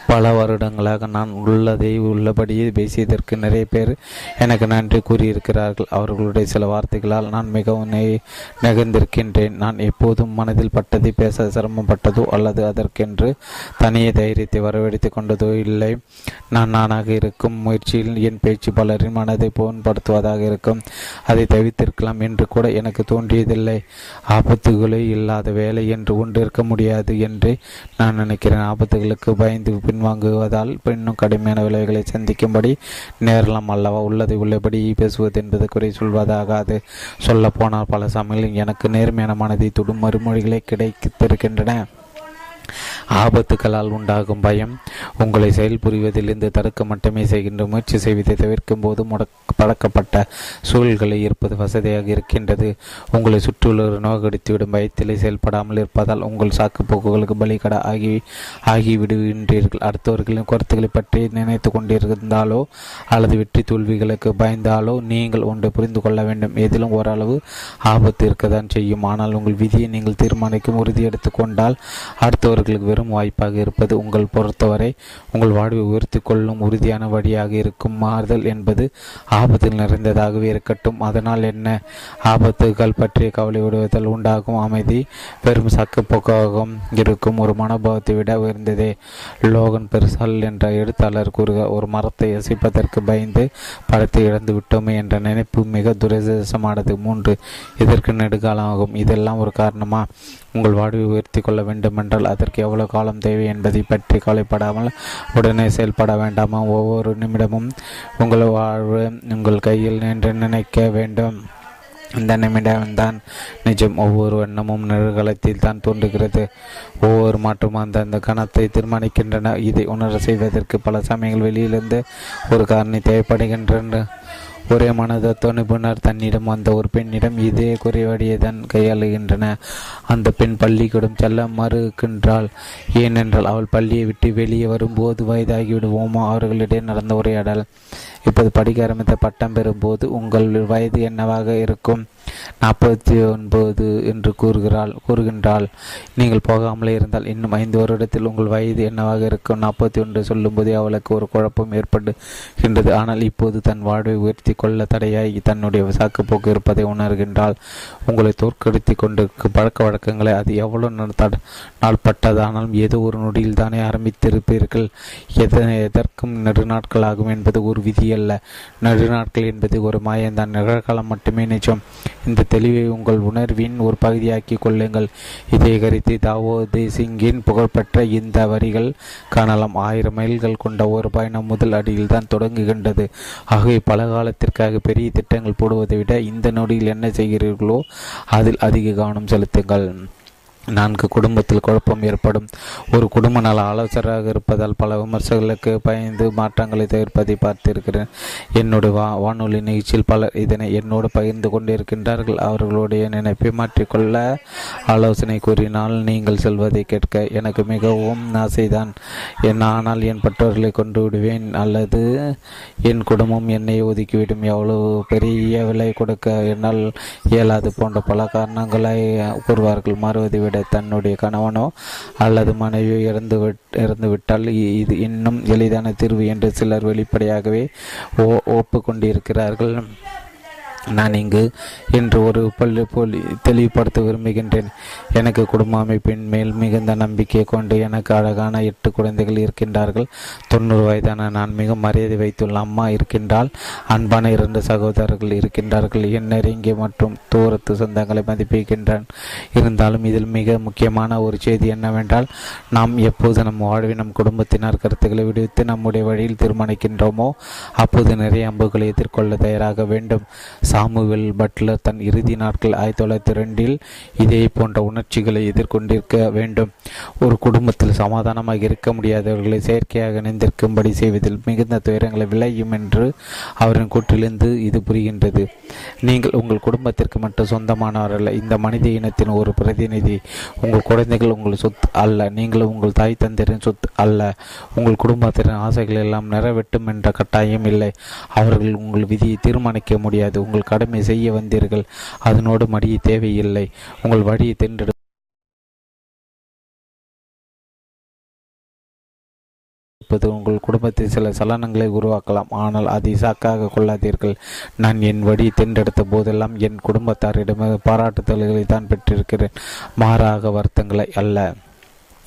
A: பல வருடங்களாக நான் உள்ளதை உள்ளபடியே பேசியதற்கு நிறைய பேர் எனக்கு நன்றி கூறியிருக்கிறார்கள். அவர்களுடைய சில வார்த்தைகளால் நான் மிகவும் நெகிழ்ந்திருக்கின்றேன். நான் எப்போதும் மனதில் பட்டதை பேச சிரமப்பட்டதோ அல்லது அதற்கென்று தனியே தைரியத்தை வரவழைத்து கொண்டதோ இல்லை. நான் நானாக இருக்கும் முயற்சியில் என் பேச்சு பலரின் மனதை புண்படுத்துவதாக இருக்கும். அதை தவிர்த்திருக்கலாம் என்று கூட எனக்கு தோன்றியதில்லை. ஆபத்துகளே இல்லாத வேலை என்று ஒன்று இருக்க முடியாது என்று நான் நினைக்கிறேன். ஆபத்துகளுக்கு பயந்து பின்வாங்குவதால் இன்னும் கடுமையான விளைவுகளை சந்திக்கும்படி நேரலாம் அல்லவா உள்ளதை உள்ளபடி பேசுவது என்பது குறை சொல்வதாகாது. சொல்ல போனால் பல சமயங்களில் எனக்கு நேர்மையான மனதை தொடும் மறுமொழிகளே கிடைத்திருக்கின்றன. ஆபத்துகளால் உண்டாகும் பயம். உங்களை செயல்புரிவதிலிருந்து தடுக்க மட்டுமே செய்கின்ற முயற்சி செய்வதை தவிர்க்கும் போது முடக்க பழக்கப்பட்ட சூழல்களை இருப்பது வசதியாக இருக்கின்றது. உங்களை சுற்றியுள்ள நோகடித்துவிடும் பயத்திலே செயல்படாமல் இருப்பதால் உங்கள் சாக்கு போக்குகளுக்கு பலிகட ஆகி ஆகிவிடுகின்றீர்கள். அடுத்தவர்களின் கருத்துக்களை பற்றி நினைத்து கொண்டிருந்தாலோ அல்லது வெற்றி தோல்விகளுக்கு பயந்தாலோ நீங்கள் ஒன்றை புரிந்து கொள்ள வேண்டும். எதிலும் ஓரளவு ஆபத்து இருக்கத்தான் செய்யும். ஆனால் உங்கள் விதியை நீங்கள் தீர்மானிக்கும் உறுதி எடுத்துக்கொண்டால் அடுத்தவர்களுக்கு வெறும் வாய்ப்பாக இருப்பது உங்கள் பொறுத்தவரை உங்கள் வாழ்வை உயர்த்தி கொள்ளும் உறுதியான வழியாக இருக்கும் மாறுதல் என்பது ஆபத்தில் நிறைந்ததாகவே இருக்கட்டும். அதனால் என்ன? ஆபத்துகள் பற்றிய கவலை விடுவதால் உண்டாகும் அமைதி வெறும் சக்கப்போக்காகவும் இருக்கும். ஒரு மனோபாவத்தை விட உயர்ந்ததே லோகன் பெருசால் என்ற எழுத்தாளர் கூறுக. ஒரு மரத்தை யசிப்பதற்கு பயந்து படத்தை இழந்து விட்டோமே என்ற நினைப்பு மிக துரதிருஷ்டமானது. மூன்று இதற்கு நெடுகாலமாகும் இதெல்லாம் ஒரு காரணமா? உங்கள் வாழ்வை உயர்த்தி கொள்ள வேண்டுமென்றால் அதற்கு எவ்வளவு காலம் தேவை என்பதை பற்றி கவலைப்படாமல் உடனே செயல்பட வேண்டாமா? ஒவ்வொரு நிமிடமும் உங்கள் வாழ்வு உங்கள் கையில் நின்று நினைக்க வேண்டும். இந்த நிமிடம்தான் நிஜம். ஒவ்வொரு எண்ணமும் நிழல்களத்தில் தான் தோன்றுகிறது. ஒவ்வொரு மாற்றமும் அந்தந்த கணத்தை தீர்மானிக்கின்றன. இதை உணர செய்வதற்கு பல சமயங்கள் வெளியிலிருந்து ஒரு காரணி தேவைப்படுகின்றன. ஒரே மனதத்துவ நிபுணர் தன்னிடம் வந்த ஒரு பெண்ணிடம் இதே குறைவடியை தான் கையாளுகின்றன. அந்த பெண் பள்ளிக்கூடம் செல்ல மறுக்கின்றாள். ஏனென்றால் அவள் பள்ளியை விட்டு வெளியே வரும்போது வயதாகிவிடுவோமோ? அவர்களிடையே நடந்த உரையாடல். இப்போது படிக்க ஆரம்பித்த பட்டம் பெறும்போது உங்கள் வயது என்னவாக இருக்கும்? நாற்பத்தி ஒன்பது என்று கூறுகிறாள் கூறுகின்றாள். நீங்கள் போகாமலே இருந்தால் இன்னும் ஐந்து வருடத்தில் உங்கள் வயது என்னவாக இருக்கும்? நாற்பத்தி ஒன்று சொல்லும்போதே அவளுக்கு ஒரு குழப்பம் ஏற்படுகின்றது. ஆனால் இப்போது தன் வாழ்வை உயர்த்தி கொள்ள தடையாகி தன்னுடைய சாக்குப்போக்கு இருப்பதை உணர்கின்றாள். உங்களை தோற்கடித்து கொண்டிருக்கும் பழக்க வழக்கங்களை அது எவ்வளவு நாள்பட்டதானாலும் ஏதோ ஒரு நொடியில் தானே ஆரம்பித்திருப்பீர்கள் எதற்கும் நெடுநாட்களாகும் என்பது ஒரு விதியல் அல்ல. நடுநாட்கள் என்பது ஒரு மாயந்தான் நிகழ்காலம் மட்டுமே நிஜம். இந்த தெளிவை உங்கள் உணர்வின் ஒரு பகுதியாக்கி கொள்ளுங்கள். இதை கருத்து தாவோ தேசிங்கின் புகழ்பெற்ற இந்த வரிகள் காணலாம். ஆயிரம் மைல்கள் கொண்ட ஒரு பயணம் முதல் அடியில் தான் தொடங்குகின்றது. ஆகவே பல காலத்திற்காக பெரிய திட்டங்கள் போடுவதை விட இந்த நொடியில் என்ன செய்கிறீர்களோ அதில் அதிக கவனம் செலுத்துங்கள். நான்கு குடும்பத்தில் குழப்பம் ஏற்படும். ஒரு குடும்ப நல ஆலோசகராக இருப்பதால் பல விமர்சகர்களுக்கு பயந்து மாற்றங்களை தவிர்ப்பதை பார்த்திருக்கிறேன். என்னுடைய வா வானொலி நிகழ்ச்சியில் பலர் இதனை என்னோடு பகிர்ந்து கொண்டிருக்கின்றார்கள். அவர்களுடைய நினைப்பை மாற்றிக்கொள்ள ஆலோசனை கூறினால் நீங்கள் சொல்வதை கேட்க எனக்கு மிகவும் ஆசைதான். என் ஆனால் என் பெற்றோர்களை கொண்டு விடுவேன். அல்லது என் குடும்பம் என்னை ஒதுக்கிவிடும். எவ்வளவு பெரிய விலை கொடுக்க என்னால் இயலாது போன்ற பல காரணங்களை கூறுவார்கள் மாறுவதை விட தன்னுடைய கணவனோ அல்லது மனைவியோ இறந்து இறந்துவிட்டால் இது இன்னும் எளிதான தீர்வு என்று சிலர் வெளிப்படையாகவே ஒப்புக்கொண்டிருக்கிறார்கள். நான் இங்கு என்று ஒரு பள்ளி போலி தெளிவுபடுத்த விரும்புகின்றேன். எனக்கு குடும்ப அமைப்பின் மேல் மிகுந்த நம்பிக்கை கொண்டு எனக்கு அழகான எட்டு குழந்தைகள் இருக்கின்றார்கள். தொண்ணூறு வயதான நான் மிக மரியாதை வைத்துள்ள அம்மா இருக்கின்றால் அன்பான இரண்டு சகோதரர்கள் இருக்கின்றார்கள். என் நெருங்கிய மற்றும் தூரத்து சொந்தங்களை மதிப்பிக்கின்றான் இருந்தாலும் இதில் மிக முக்கியமான ஒரு செய்தி என்னவென்றால் நாம் எப்போது நம் வாழ்வில் நம் குடும்பத்தினர் கருத்துக்களை விடுவித்து நம்முடைய வழியில் தீர்மானிக்கின்றோமோ அப்போது நிறைய அம்புகளை எதிர்கொள்ள தயாராக வேண்டும். சாமுவேல் பட்லர் தன் இறுதி நாட்கள் ஆயிரத்தி தொள்ளாயிரத்தி ரெண்டில் இதே போன்ற உணர்ச்சிகளை எதிர்கொண்டிருக்க வேண்டும். ஒரு குடும்பத்தில் சமாதானமாக இருக்க முடியாதவர்களை செயற்கையாக இணைந்திருக்கும்படி செய்வதில் மிகுந்த துயரங்களை விளையும் என்று அவரின் கூற்றிலிருந்து இது புரிகின்றது. நீங்கள் உங்கள் குடும்பத்திற்கு மட்டும் சொந்தமானவரல்ல இந்த மனித இனத்தின் ஒரு பிரதிநிதி. உங்கள் குழந்தைகள் உங்கள் சொத்து அல்ல நீங்கள் உங்கள் தாய் தந்தையரின் சொத்து அல்ல. உங்கள் குடும்பத்தின் ஆசைகள் எல்லாம் நிறைவேட்டும் என்ற கட்டாயம் இல்லை. அவர்கள் உங்கள் விதியை தீர்மானிக்க முடியாது. உங்கள் கடமை செய்ய வந்தீர்கள். அதனோடு மடிய தேவையில்லை. உங்கள் வழியை தென்றெடு உங்கள் குடும்பத்தில் சில சலனங்களை உருவாக்கலாம். ஆனால் அதை சாக்காக கொள்ளாதீர்கள். நான் என் வழி தேர்ந்தெடுத்த போதெல்லாம் என் குடும்பத்தாரிடமே பாராட்டுதல்களை தான் பெற்றிருக்கிறேன். மாறாக வருத்தங்களை அல்ல.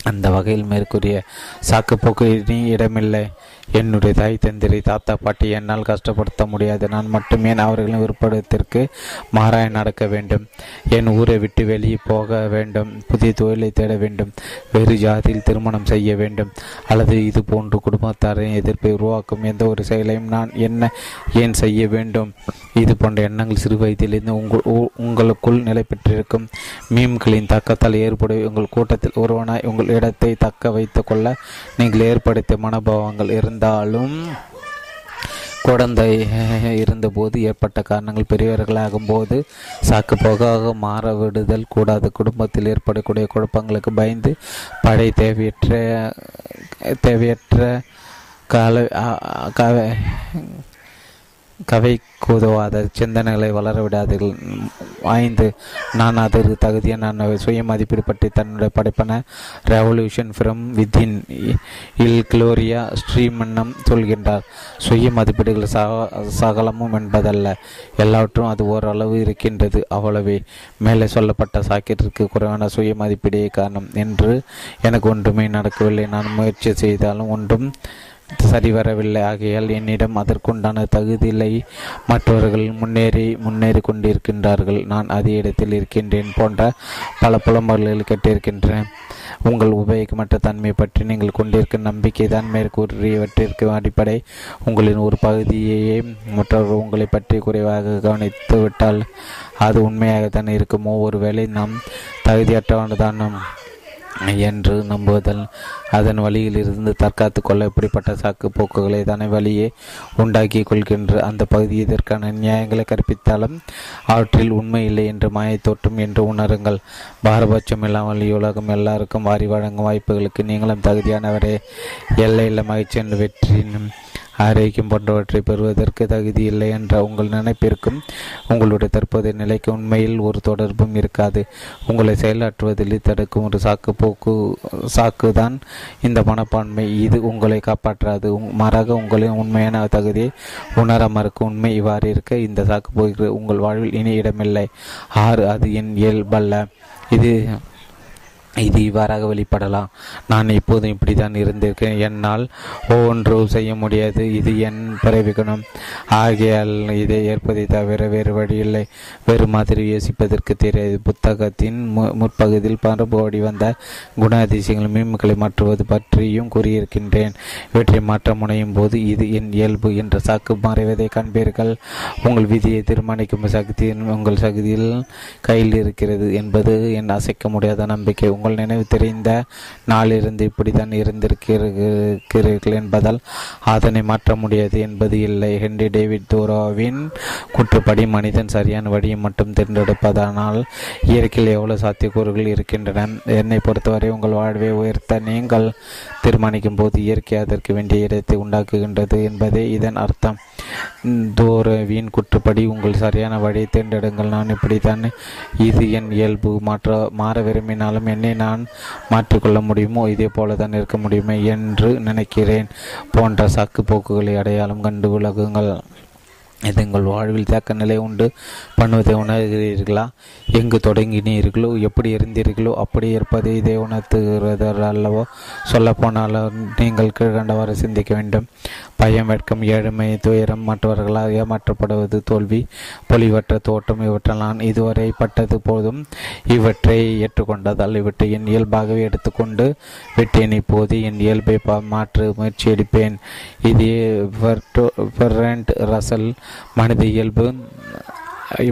A: அந்த வகையில் மேற்கூறிய சாக்குப்போக்கு இனி இடமில்லை. என்னுடைய தாய் தந்திரி தாத்தா பாட்டி என்னால் கஷ்டப்படுத்த முடியாது. நான் மட்டும் ஏன் அவர்களின் விருப்பத்திற்கு மாறாய் நடக்க வேண்டும்? என் ஊரை விட்டு வெளியே போக வேண்டும். புதிய தொழிலை தேட வேண்டும். வேறு ஜாதியில் திருமணம் செய்ய வேண்டும். அல்லது இது போன்று குடும்பத்தாரின் எதிர்ப்பை உருவாக்கும் எந்த ஒரு செயலையும் நான் என்ன ஏன் செய்ய வேண்டும்? இது போன்ற எண்ணங்கள் சிறு வயதிலிருந்து உங்கள் உங்களுக்குள் நிலை பெற்றிருக்கும். மீம்களின் தாக்கத்தால் ஏற்படும் உங்கள் கூட்டத்தில் ஒருவனாய் உங்கள் இடத்தை தக்க வைத்துக்கொள்ள நீங்கள் ஏற்படுத்திய மனோபாவங்கள் இருந்தாலும் குழந்தை இருந்தபோது ஏற்பட்ட காரணங்கள் பெரியவர்களாகும் போது சாக்கு போகாக மாற விடுதல் கூடாது. குடும்பத்தில் ஏற்படக்கூடிய குழப்பங்களுக்கு பயந்து படை தேவையற்ற தேவையற்ற கால கவை கூதவாத சிந்தனைகளை வளரவிடாதீர்கள் ஐந்து நான் அதற்கு தகுதியை நான் சுய மதிப்பீடு பற்றி தன்னுடைய படைப்பான ரெவல்யூஷன் ஃப்ரம் வித்தின் இல் க்ளோரியா ஸ்ரீமன்னம் சொல்கின்றார். சுய மதிப்பீடுகள் சக சகலமும் என்பதல்ல. எல்லாவற்றும் அது ஓரளவு இருக்கின்றது. அவ்வளவே. மேலே சொல்லப்பட்ட சாக்கெட்டிற்கு குறைவான சுய மதிப்பீடே காரணம். என்று எனக்கு ஒன்றுமே நடக்கவில்லை. நான் முயற்சி செய்தாலும் ஒன்றும் சரிவரவில்லை. ஆகையால் என்னிடம் அதற்குண்டான தகுதியில்லை மற்றவர்கள் முன்னேறி முன்னேறி கொண்டிருக்கின்றார்கள். நான் அதே இடத்தில் இருக்கின்றேன் போன்ற பல புலம்பல்கள் கேட்டிருக்கின்றன. உங்கள் உபயோகமற்ற தன்மை பற்றி நீங்கள் கொண்டிருக்கும் நம்பிக்கை தான் மேற்கூறியவற்றிற்கு அடிப்படை. உங்களின் ஒரு பகுதியையே மற்றவர்கள் உங்களை பற்றி குறைவாக கவனித்து விட்டால் அது உண்மையாகத்தான் இருக்குமோ. ஒருவேளை நாம் தகுதியற்றவன்தான் என்று நம்புவதல் அதன் வழியில் இருந்து தற்காத்து கொள்ள இப்படிப்பட்ட சாக்கு போக்குகளை தானே வழியே உண்டாக்கி கொள்கின்ற அந்த பகுதி இதற்கான நியாயங்களை கற்பித்தாலும் அவற்றில் உண்மை இல்லை என்று மாயை தோற்றும் என்று உணருங்கள். பாரபட்சம் இல்லாமல் உலகம் எல்லாருக்கும் வாரி வழங்கும் வாய்ப்புகளுக்கு நீங்களும் தகுதியானவரே. எல்லையில் மகிழ்ச்சி என்று வெற்றினும் ஆரோக்கியம் போன்றவற்றை பெறுவதற்கு தகுதி இல்லை என்ற உங்கள் நினைப்பிற்கும் உங்களுடைய தற்போதைய நிலைக்கு உண்மையில் ஒரு தொடர்பும் இருக்காது. உங்களை செயலாற்றுவதில் தடுக்கும் ஒரு சாக்கு போக்கு சாக்கு தான் இந்த மனப்பான்மை. இது உங்களை காப்பாற்றாது. மாறாக உங்களின் உண்மையான தகுதியை உணர மறுக்கும் உண்மை இவ்வாறு இருக்க இந்த சாக்கு போக்கு உங்கள் வாழ்வில் இனி இடமில்லை. ஆறு அது என் இயல்பல்ல. இது இது இவ்வாறாக வெளிப்படலாம். நான் இப்போதும் இப்படித்தான் இருந்திருக்கேன். என்னால் ஒவ்வொன்று செய்ய முடியாது. இது என் பிறவிக்கணும் ஆகையால் இதை ஏற்பதை தவிர வேறு வழியில்லை வேறு மாதிரி யோசிப்பதற்கு தெரியாது. புத்தகத்தின் மு முற்பகுதியில் பரம்போடி வந்த குண அதிசயங்கள் மீம்களை மாற்றுவது பற்றியும் கூறியிருக்கின்றேன். இவற்றை மாற்ற முனையும் போது இது என் இயல்பு என்ற சாக்கு மறைவதை காண்பீர்கள். உங்கள் விதியை தீர்மானிக்கும் சக்தி உங்கள் சக்தியில் கையில் இருக்கிறது என்பது என் அசைக்க முடியாத நம்பிக்கை. உங்கள் நினைவு தெரிந்த நாளிலிருந்து இப்படித்தான் இருந்திருக்கிறீர்கள் என்பதால் அதனை மாற்ற முடியாது என்பது இல்லை. ஹென்றி டேவிட் தோரோவின் குற்றுப்படி மனிதன் சரியான வழியை மட்டும் தேர்ந்தெடுப்பதனால் இயற்கையில் எவ்வளவு சாத்தியக்கூறுகள் இருக்கின்றன. என்னை பொறுத்தவரை உங்கள் வாழ்வை உயர்த்த நீங்கள் தீர்மானிக்கும் போது இயற்கை அதற்கு வேண்டிய இடத்தை உண்டாக்குகின்றது என்பதே இதன் அர்த்தம். தோரவின் குற்றுப்படி உங்கள் சரியான வழியை தேர்ந்தெடுங்கள். நான் இப்படித்தான் இது என் இயல்பு. மாற்ற மாற விரும்பினாலும் என்னை நான் மாற்றிக்கொள்ள முடியுமோ இதே போல தான் இருக்க முடியுமே என்று நினைக்கிறேன். போன்ற சாக்கு போக்குகளை அடையாளம் கண்டு விலகுங்கள். இது உங்கள் வாழ்வில் தேக்க நிலை உண்டு? பண்ணுவதை உணர்கிறீர்களா? எங்கு தொடங்கினீர்களோ? எப்படி இருந்தீர்களோ? அப்படி இருப்பதை இதை உணர்த்துகிறது அல்லவோ சொல்லப்போனால் நீங்கள் கீழ்கண்டவாறு சிந்திக்க வேண்டும். பயம் வெட்கம் ஏழ்மை துயரம் மற்றவர்களால் ஏமாற்றப்படுவது தோல்வி பொலிவற்ற தோட்டம் இவற்றால் நான் இதுவரை பட்டது போதும். இவற்றை ஏற்றுக்கொண்டதால் இவற்றை என் இயல்பாகவே எடுத்துக்கொண்டு விட்டேன். இப்போது என் இயல்பை மாற்று முயற்சி எடுப்பேன். இது ரசல் மனித இயல்பு.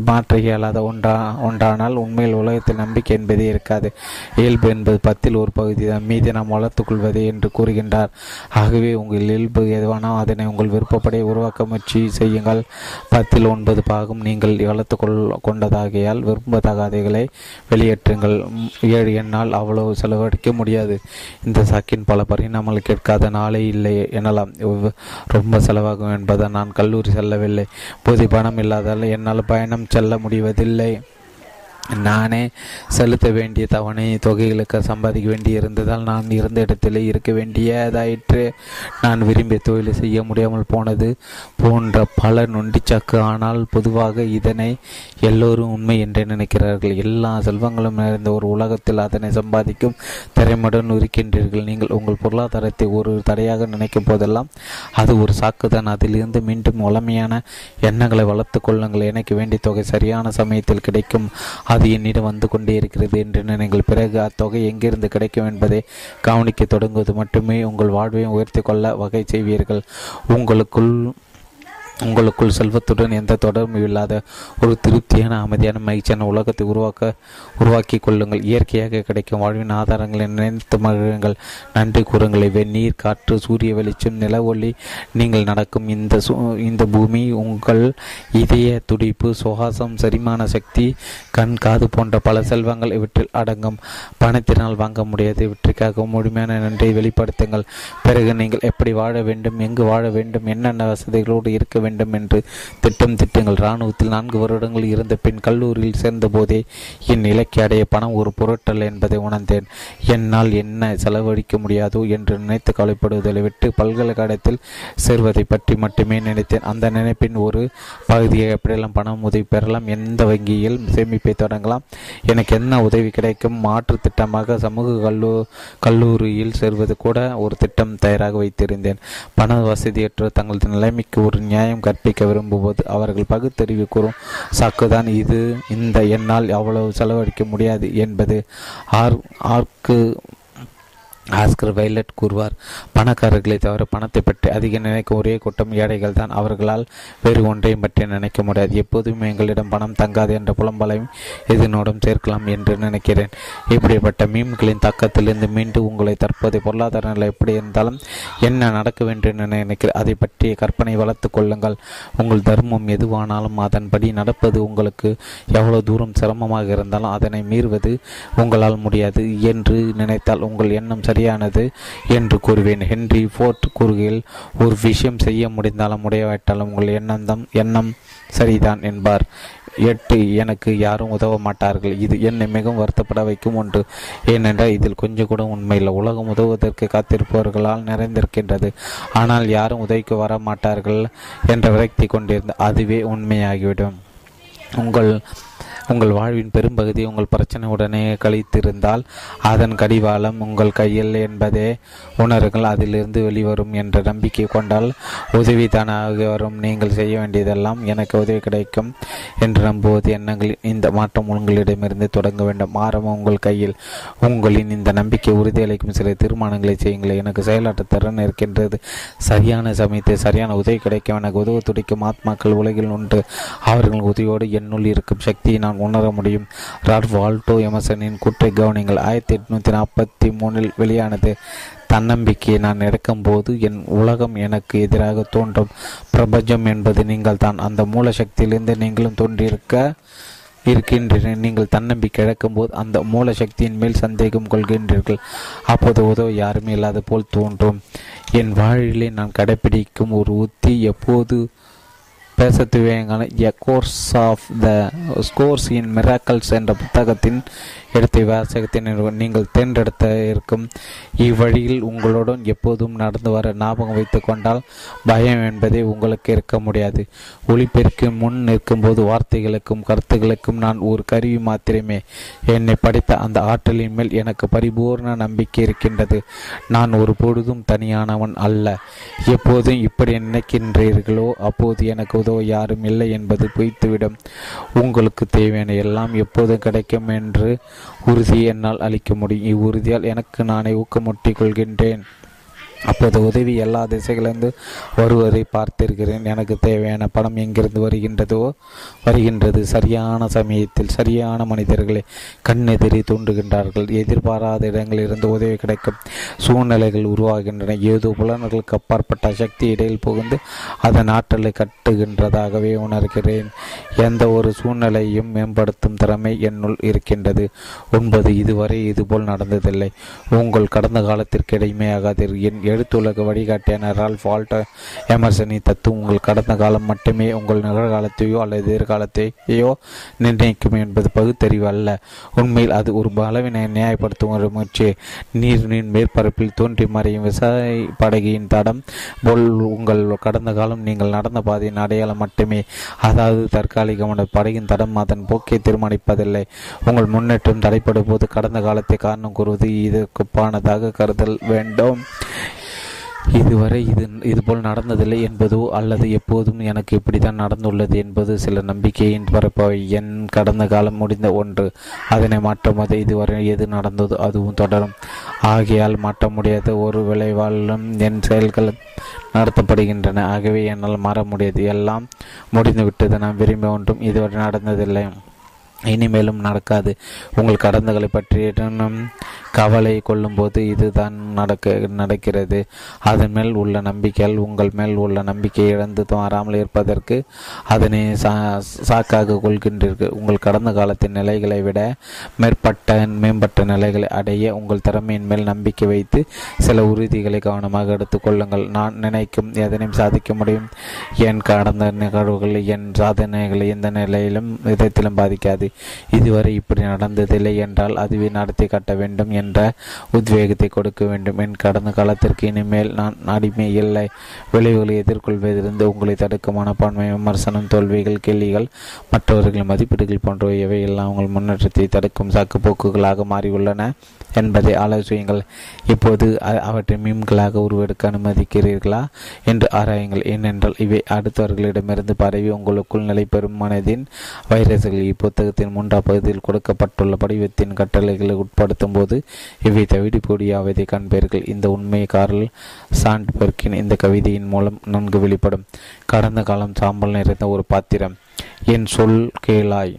A: மாற்ற இயலாத ஒன்றா ஒன்றானால் உண்மையில் உலகத்தில் நம்பிக்கை என்பதே இருக்காது. இயல்பு என்பது பத்தில் ஒரு பகுதி தான் மீதி நாம் வளர்த்துக்கொள்வது என்று கூறுகின்றார். ஆகவே உங்கள் இயல்பு எதுவானோ அதனை உங்கள் விருப்பப்படி உருவாக்க முயற்சி செய்யுங்கள். பத்தில் ஒன்பது பாகம் நீங்கள் வளர்த்து கொள் கொண்டதாகையால் விரும்பத்தகாதைகளை வெளியேற்றுங்கள். ஏழு எண்ணால் அவ்வளவு செலவழிக்க முடியாது. இந்த சாக்கின் பல பரிணாமங்கள் கேட்காத நாளே இல்லை எனலாம். ரொம்ப செலவாகும் என்பதை நான் கல்லூரி செல்லவில்லை. போதி பணம் இல்லாதால் என்னால் பயன் பயணம் செல்ல முடிவதில்லை. நானே செலுத்த வேண்டிய தவணை தொகைகளுக்கு சம்பாதிக்க வேண்டி இருந்ததால் நான் இருந்த இடத்திலே இருக்க வேண்டியதாயிற்று. நான் விரும்பிய தொழிலை செய்ய முடியாமல் போனது போன்ற பல நொண்டிச்சாக்கு. ஆனால் பொதுவாக இதனை எல்லோரும் உண்மை என்றே நினைக்கிறார்கள். எல்லா செல்வங்களும் நிறைந்த ஒரு உலகத்தில் அதனை சம்பாதிக்கும் திறமையுடன் இருக்கின்றீர்கள். நீங்கள் உங்கள் பொருளாதாரத்தை ஒரு தடையாக நினைக்கும் போதெல்லாம் அது ஒரு சாக்குதான். அதிலிருந்து மீண்டும் வளமையான எண்ணங்களை வளர்த்து கொள்ளுங்கள். எனக்கு வேண்டிய தொகை சரியான சமயத்தில் கிடைக்கும். அது என்னிடம் வந்து கொண்டே இருக்கிறது என்று நீங்கள் பிறகு அத்தொகை எங்கிருந்து கிடைக்கும் என்பதை கவனிக்க தொடங்குவது மட்டுமே உங்கள் வாழ்வை உயர்த்தி கொள்ள வகை செய்வீர்கள். உங்களுக்குள் உங்களுக்குள் செல்வத்துடன் எந்த தொடர்பும் இல்லாத ஒரு திருப்தியான அமைதியான மகிழ்ச்சியான உலகத்தை உருவாக்க உருவாக்கி கொள்ளுங்கள். இயற்கையாக கிடைக்கும் வாழ்வின் ஆதாரங்களை நினைத்து மகிழுங்கள். நன்றி கூறுங்கள். இவை நீர் காற்று சூரிய வெளிச்சம் நில ஒளி. நீங்கள் நடக்கும் இந்த இந்த பூமி உங்கள் இதய துடிப்பு சுகாசம் செரிமான சக்தி கண் காது போன்ற பல செல்வங்கள் இவற்றில் அடங்கும். பணத்தினால் வாங்க முடியாது. இவற்றிற்காக முழுமையான நன்றியை வெளிப்படுத்துங்கள். பிறகு நீங்கள் எப்படி வாழ வேண்டும் எங்கு வாழ வேண்டும் என்னென்ன வசதிகளோடு இருக்க வேண்டும் வேண்டும் என்று திட்டம் திட்டங்கள். இராணுவத்தில் நான்கு வருடங்கள் இருந்த பின் கல்லூரியில் சேர்ந்த போதே என் இலக்கை அடைய பணம் ஒரு பொருட்டல் என்பதை உணர்ந்தேன். என்னால் என்ன செலவழிக்க முடியாதோ என்று நினைத்து கவலைப்படுவதை விட்டு பல்கலைக்கழகத்தில் சேர்வதை பற்றி மட்டுமே நினைத்தேன். அந்த நினைப்பின் ஒரு பகுதியை எப்படியெல்லாம் பணம் உதவி பெறலாம் எந்த வங்கியில் சேமிப்பை தொடங்கலாம் எனக்கு என்ன உதவி கிடைக்கும் மாற்று திட்டமாக சமூக கல்லூ கல்லூரியில் சேர்வது கூட ஒரு திட்டம் தயாராக வைத்திருந்தேன். பண வசதியற்ற தங்களது நிலைமைக்கு ஒரு நியாயம் கற்பிக்க விரும்பும்போது அவர்கள் பகுத்தறிவு கூறும் சாக்குதான் இது. இந்த என்னால் அவ்வளவு செலவழிக்க முடியாது என்பது ஆர் ஆர்க்கு ஆஸ்கர் வைலட் கூறுவார் பணக்காரர்களை தவிர பணத்தை பற்றி அதிக நினைக்கும் ஒரே கூட்டம் ஏழைகள் தான். அவர்களால் வேறு ஒன்றையும் பற்றி நினைக்க முடியாது. எப்போதும் எங்களிடம் பணம் தங்காது என்ற புலம்பலையும் இதனோடும் சேர்க்கலாம் என்று நினைக்கிறேன். இப்படிப்பட்ட மீம்களின் தாக்கத்திலிருந்து மீண்டும் உங்களை தற்போதைய பொருளாதார நிலை எப்படி இருந்தாலும் என்ன நடக்க வேண்டும் என நினைக்கிறேன். அதை பற்றிய கற்பனை வளர்த்து கொள்ளுங்கள். உங்கள் தர்மம் எதுவானாலும் அதன்படி நடப்பது உங்களுக்கு எவ்வளவு தூரம் சிரமமாக இருந்தாலும் அதனை மீறுவது உங்களால் முடியாது என்று நினைத்தால் உங்கள் எண்ணம் சரி சரியானது என்று கூறுவேன். ஹென்றி ஃபோர்ட் கூறுகையில் ஒரு விஷயம் செய்ய முடிந்தாலும் முடியாவிட்டாலும் உங்கள் எண்ணந்தம் எண்ணம் சரிதான் என்பார். எட்டு எனக்கு யாரும் உதவ மாட்டார்கள். இது என்னை மிகவும் வருத்தப்பட வைக்கும் ஒன்று. ஏனென்றால் இதில் கொஞ்சம் கூட உண்மையில்லை உலகம் உதவுவதற்கு காத்திருப்பவர்களால் நிறைந்திருக்கின்றது. ஆனால் யாரும் உதவிக்கு வர மாட்டார்கள் என்ற விரக்தி கொண்டிருந்த அதுவே உண்மையாகிவிடும். உங்கள் உங்கள் வாழ்வின் பெரும்பகுதி உங்கள் பிரச்சனையுடனே கழித்திருந்தால் அதன் கடிவாளம் உங்கள் கையில் என்பதே. உணருங்கள் அதிலிருந்து வெளிவரும் என்ற நம்பிக்கை கொண்டால் உதவி தானாக வரும். நீங்கள் செய்ய வேண்டியதெல்லாம் எனக்கு உதவி கிடைக்கும் என்று நம்புவது எண்ணங்கள். இந்த மாற்றம் உங்களிடமிருந்து தொடங்க வேண்டும். ஆரம்பம் உங்கள் கையில். உங்களின் இந்த நம்பிக்கை உறுதியளிக்கும் சில தீர்மானங்களை செய்யுங்கள். எனக்கு செயலாற்ற திறன் இருக்கின்றது. சரியான சமயத்தில் சரியான உதவி கிடைக்கும். எனக்கு உதவ துடிக்கும் ஆத்மாக்கள் உலகில் உண்டு. அவர்கள் உதவியோடு என்னுள் இருக்கும் சக்தியை நான் உணர முடியும். ராட் வால்டோ எமசனின் கூற்றை கவனிங்கள் ஆயிரத்தி எட்நூத்தி நாற்பத்தி மூணில் வெளியானது. தன்னம்பிக்கையை நான் எடுக்கும்போது என் உலகம் எனக்கு எதிராக தோன்றும். பிரபஞ்சம் என்பது நீங்கள் தான் அந்த மூல சக்தியிலிருந்து நீங்களும் தோன்றியிருக்க இருக்கின்றன நீங்கள் தன்னம்பிக்கை இழக்கும்போது அந்த மூல சக்தியின் மேல் சந்தேகம் கொள்கின்றீர்கள். அப்போது உதவ யாருமே இல்லாத போல் தோன்றும். என் வாழ்விலே நான் கடைபிடிக்கும் ஒரு உத்தி எப்போது பேச துவங்கான a course of the scores in miracles என்ற புத்தகத்தின் எடுத்து வாசகத்தின் நீங்கள் தேர்ந்தெடுத்த இருக்கும் இவ்வழியில் உங்களுடன் எப்போதும் நடந்து வர ஞாபகம் வைத்து கொண்டால் பயம் என்பதே உங்களுக்கு இருக்க முடியாது. ஒளிப்பெருக்கு முன் நிற்கும்போது வார்த்தைகளுக்கும் கருத்துகளுக்கும் நான் ஒரு கருவி மாத்திரமே. என்னை படித்த அந்த ஆற்றலின் மேல் எனக்கு பரிபூர்ண நம்பிக்கை இருக்கின்றது. நான் ஒரு பொழுதும் தனியானவன் அல்ல. எப்போதும் இப்படி நினைக்கின்றீர்களோ அப்போது எனக்கு உதவ யாரும் இல்லை என்பது பொய்த்துவிடும். உங்களுக்கு தேவையான எல்லாம் எப்போதும் கிடைக்கும் என்று உறுதியை என்னால் அளிக்க முடியும். இவ்வுறுதியால் எனக்கு நானே ஊக்கமூட்டிக் கொள்கின்றேன். அப்போது உதவி எல்லா திசைகளிலிருந்து வருவதை பார்த்திருக்கிறேன். எனக்கு தேவையான பணம் எங்கிருந்து வருகின்றதோ வருகின்றது. சரியான சமயத்தில் சரியான மனிதர்களை கண்ணெதிரி தூண்டுகின்றார்கள். எதிர்பாராத இடங்களிலிருந்து உதவி கிடைக்கும் சூழ்நிலைகள் உருவாகின்றன. ஏதோ புலன்களுக்கு அப்பாற்பட்ட சக்தி இடையில் புகுந்து அதன் ஆற்றலை கட்டுகின்றதாகவே உணர்கிறேன். எந்த ஒரு சூழ்நிலையும் மேம்படுத்தும் திறமை என்னுள் இருக்கின்றது. ஒன்பது இதுவரை இதுபோல் நடந்ததில்லை. உங்கள் கடந்த காலத்திற்கு இடைமையாகாதீர். என் எழுத்துலக வழிகாட்டியான ரால்ஃப் வால்டர் எமர்சனி தத்துவம் உங்கள் கடந்த காலம் மட்டுமே உங்கள் நிகழ்காலத்தையோ அல்லது எதிர்காலத்தையோ நிர்ணயிக்கும் என்பது பகுத்தறிவு அல்ல. உண்மையில் அது ஒரு அளவினை நியாயப்படுத்தும் ஒரு முயற்சி. நீரின் மேற்பரப்பில் தோன்றி மறையும் விவசாய படகையின் தடம் போல் உங்கள் கடந்த காலம் நீங்கள் நடந்த பாதையின் அடையாளம் மட்டுமே. அதாவது தற்காலிகமான படகின் தடம் அதன் போக்கை தீர்மானிப்பதில்லை. உங்கள் முன்னேற்றம் தடைப்படும் போது கடந்த காலத்தை காரணம் கூறுவது இதற்குப்பானதாக கருதல் வேண்டும். இதுவரை இது இதுபோல் நடந்ததில்லை என்பதோ அல்லது எப்போதும் எனக்கு இப்படித்தான் நடந்துள்ளது என்பது சில நம்பிக்கையின் பரப்பவை. என் கடந்த காலம் முடிந்த ஒன்று அதனை மாற்றும்போது இதுவரை எது நடந்ததோ அதுவும் தொடரும். ஆகையால் மாற்ற முடியாத ஒரு விளைவாலும் என் செயல்கள் நடத்தப்படுகின்றன. ஆகவே என்னால் மாற முடியாது. எல்லாம் முடிந்துவிட்டது. நான் விரும்ப ஒன்றும் இதுவரை நடந்ததில்லை. இனிமேலும் நடக்காது. உங்கள் கடந்தகளை பற்றிய கவலை கொள்ளும்போது இதுதான் நடக்க நடக்கிறது. அதன் மேல் உள்ள நம்பிக்கையால் உங்கள் மேல் உள்ள நம்பிக்கையை இழந்து மாறாமல் இருப்பதற்கு அதனை சா சாக்காக கொள்கின்றீர்கள். உங்கள் கடந்த காலத்தின் நிலைகளை விட மேற்பட்ட மேம்பட்ட நிலைகளை அடைய உங்கள் திறமையின் மேல் நம்பிக்கை வைத்து சில உறுதிகளை கவனமாக எடுத்துக்கொள்ளுங்கள் நான் நினைக்கும் எதனையும் சாதிக்க முடியும். என் கடந்த நிகழ்வுகள் என் சாதனைகளை எந்த நிலையிலும் விதத்திலும் பாதிக்காது. இதுவரை இப்படி நடந்ததில்லை என்றால் அதுவே நடத்தி காட்ட வேண்டும் என்ற உத்வேகத்தை கொடுக்க வேண்டும். என் கடந்த காலத்திற்கு இனிமேல் நான் அடிமை இல்லை. விளைவுகளை எதிர்கொள்வதிலிருந்து உங்களை தடுக்கும் மனப்பான்மை விமர்சனம் தோல்விகள் கேள்விகள் மற்றவர்களின் மதிப்பீடுகள் போன்றவை எவை எல்லாம் உங்கள் முன்னேற்றத்தை தடுக்கும் சாக்குப்போக்குகளாக மாறியுள்ளன? என்பதை ஆலோசியுங்கள். இப்போது அவற்றை மீம்களாக உருவெடுக்க அனுமதிக்கிறீர்களா? என்று ஆராயுங்கள். ஏனென்றால் இவை அடுத்தவர்களிடமிருந்து பரவி உங்களுக்குள் நிலை பெறும் மனதின் வைரஸ்கள். இப்புத்தகத்தின் மூன்றாம் பகுதியில் கொடுக்கப்பட்டுள்ள படிவத்தின் கட்டளைகளை உட்படுத்தும் போது இவை தவிடுபொடியாவதை காண்பீர்கள். இந்த உண்மை கார்ல் சாண்ட்பெர்க்கின் இந்த கவிதையின் மூலம் நன்கு வெளிப்படும். கடந்த காலம் சாம்பல் நிறைந்த ஒரு பாத்திரம். என் சொல் கேளாய்.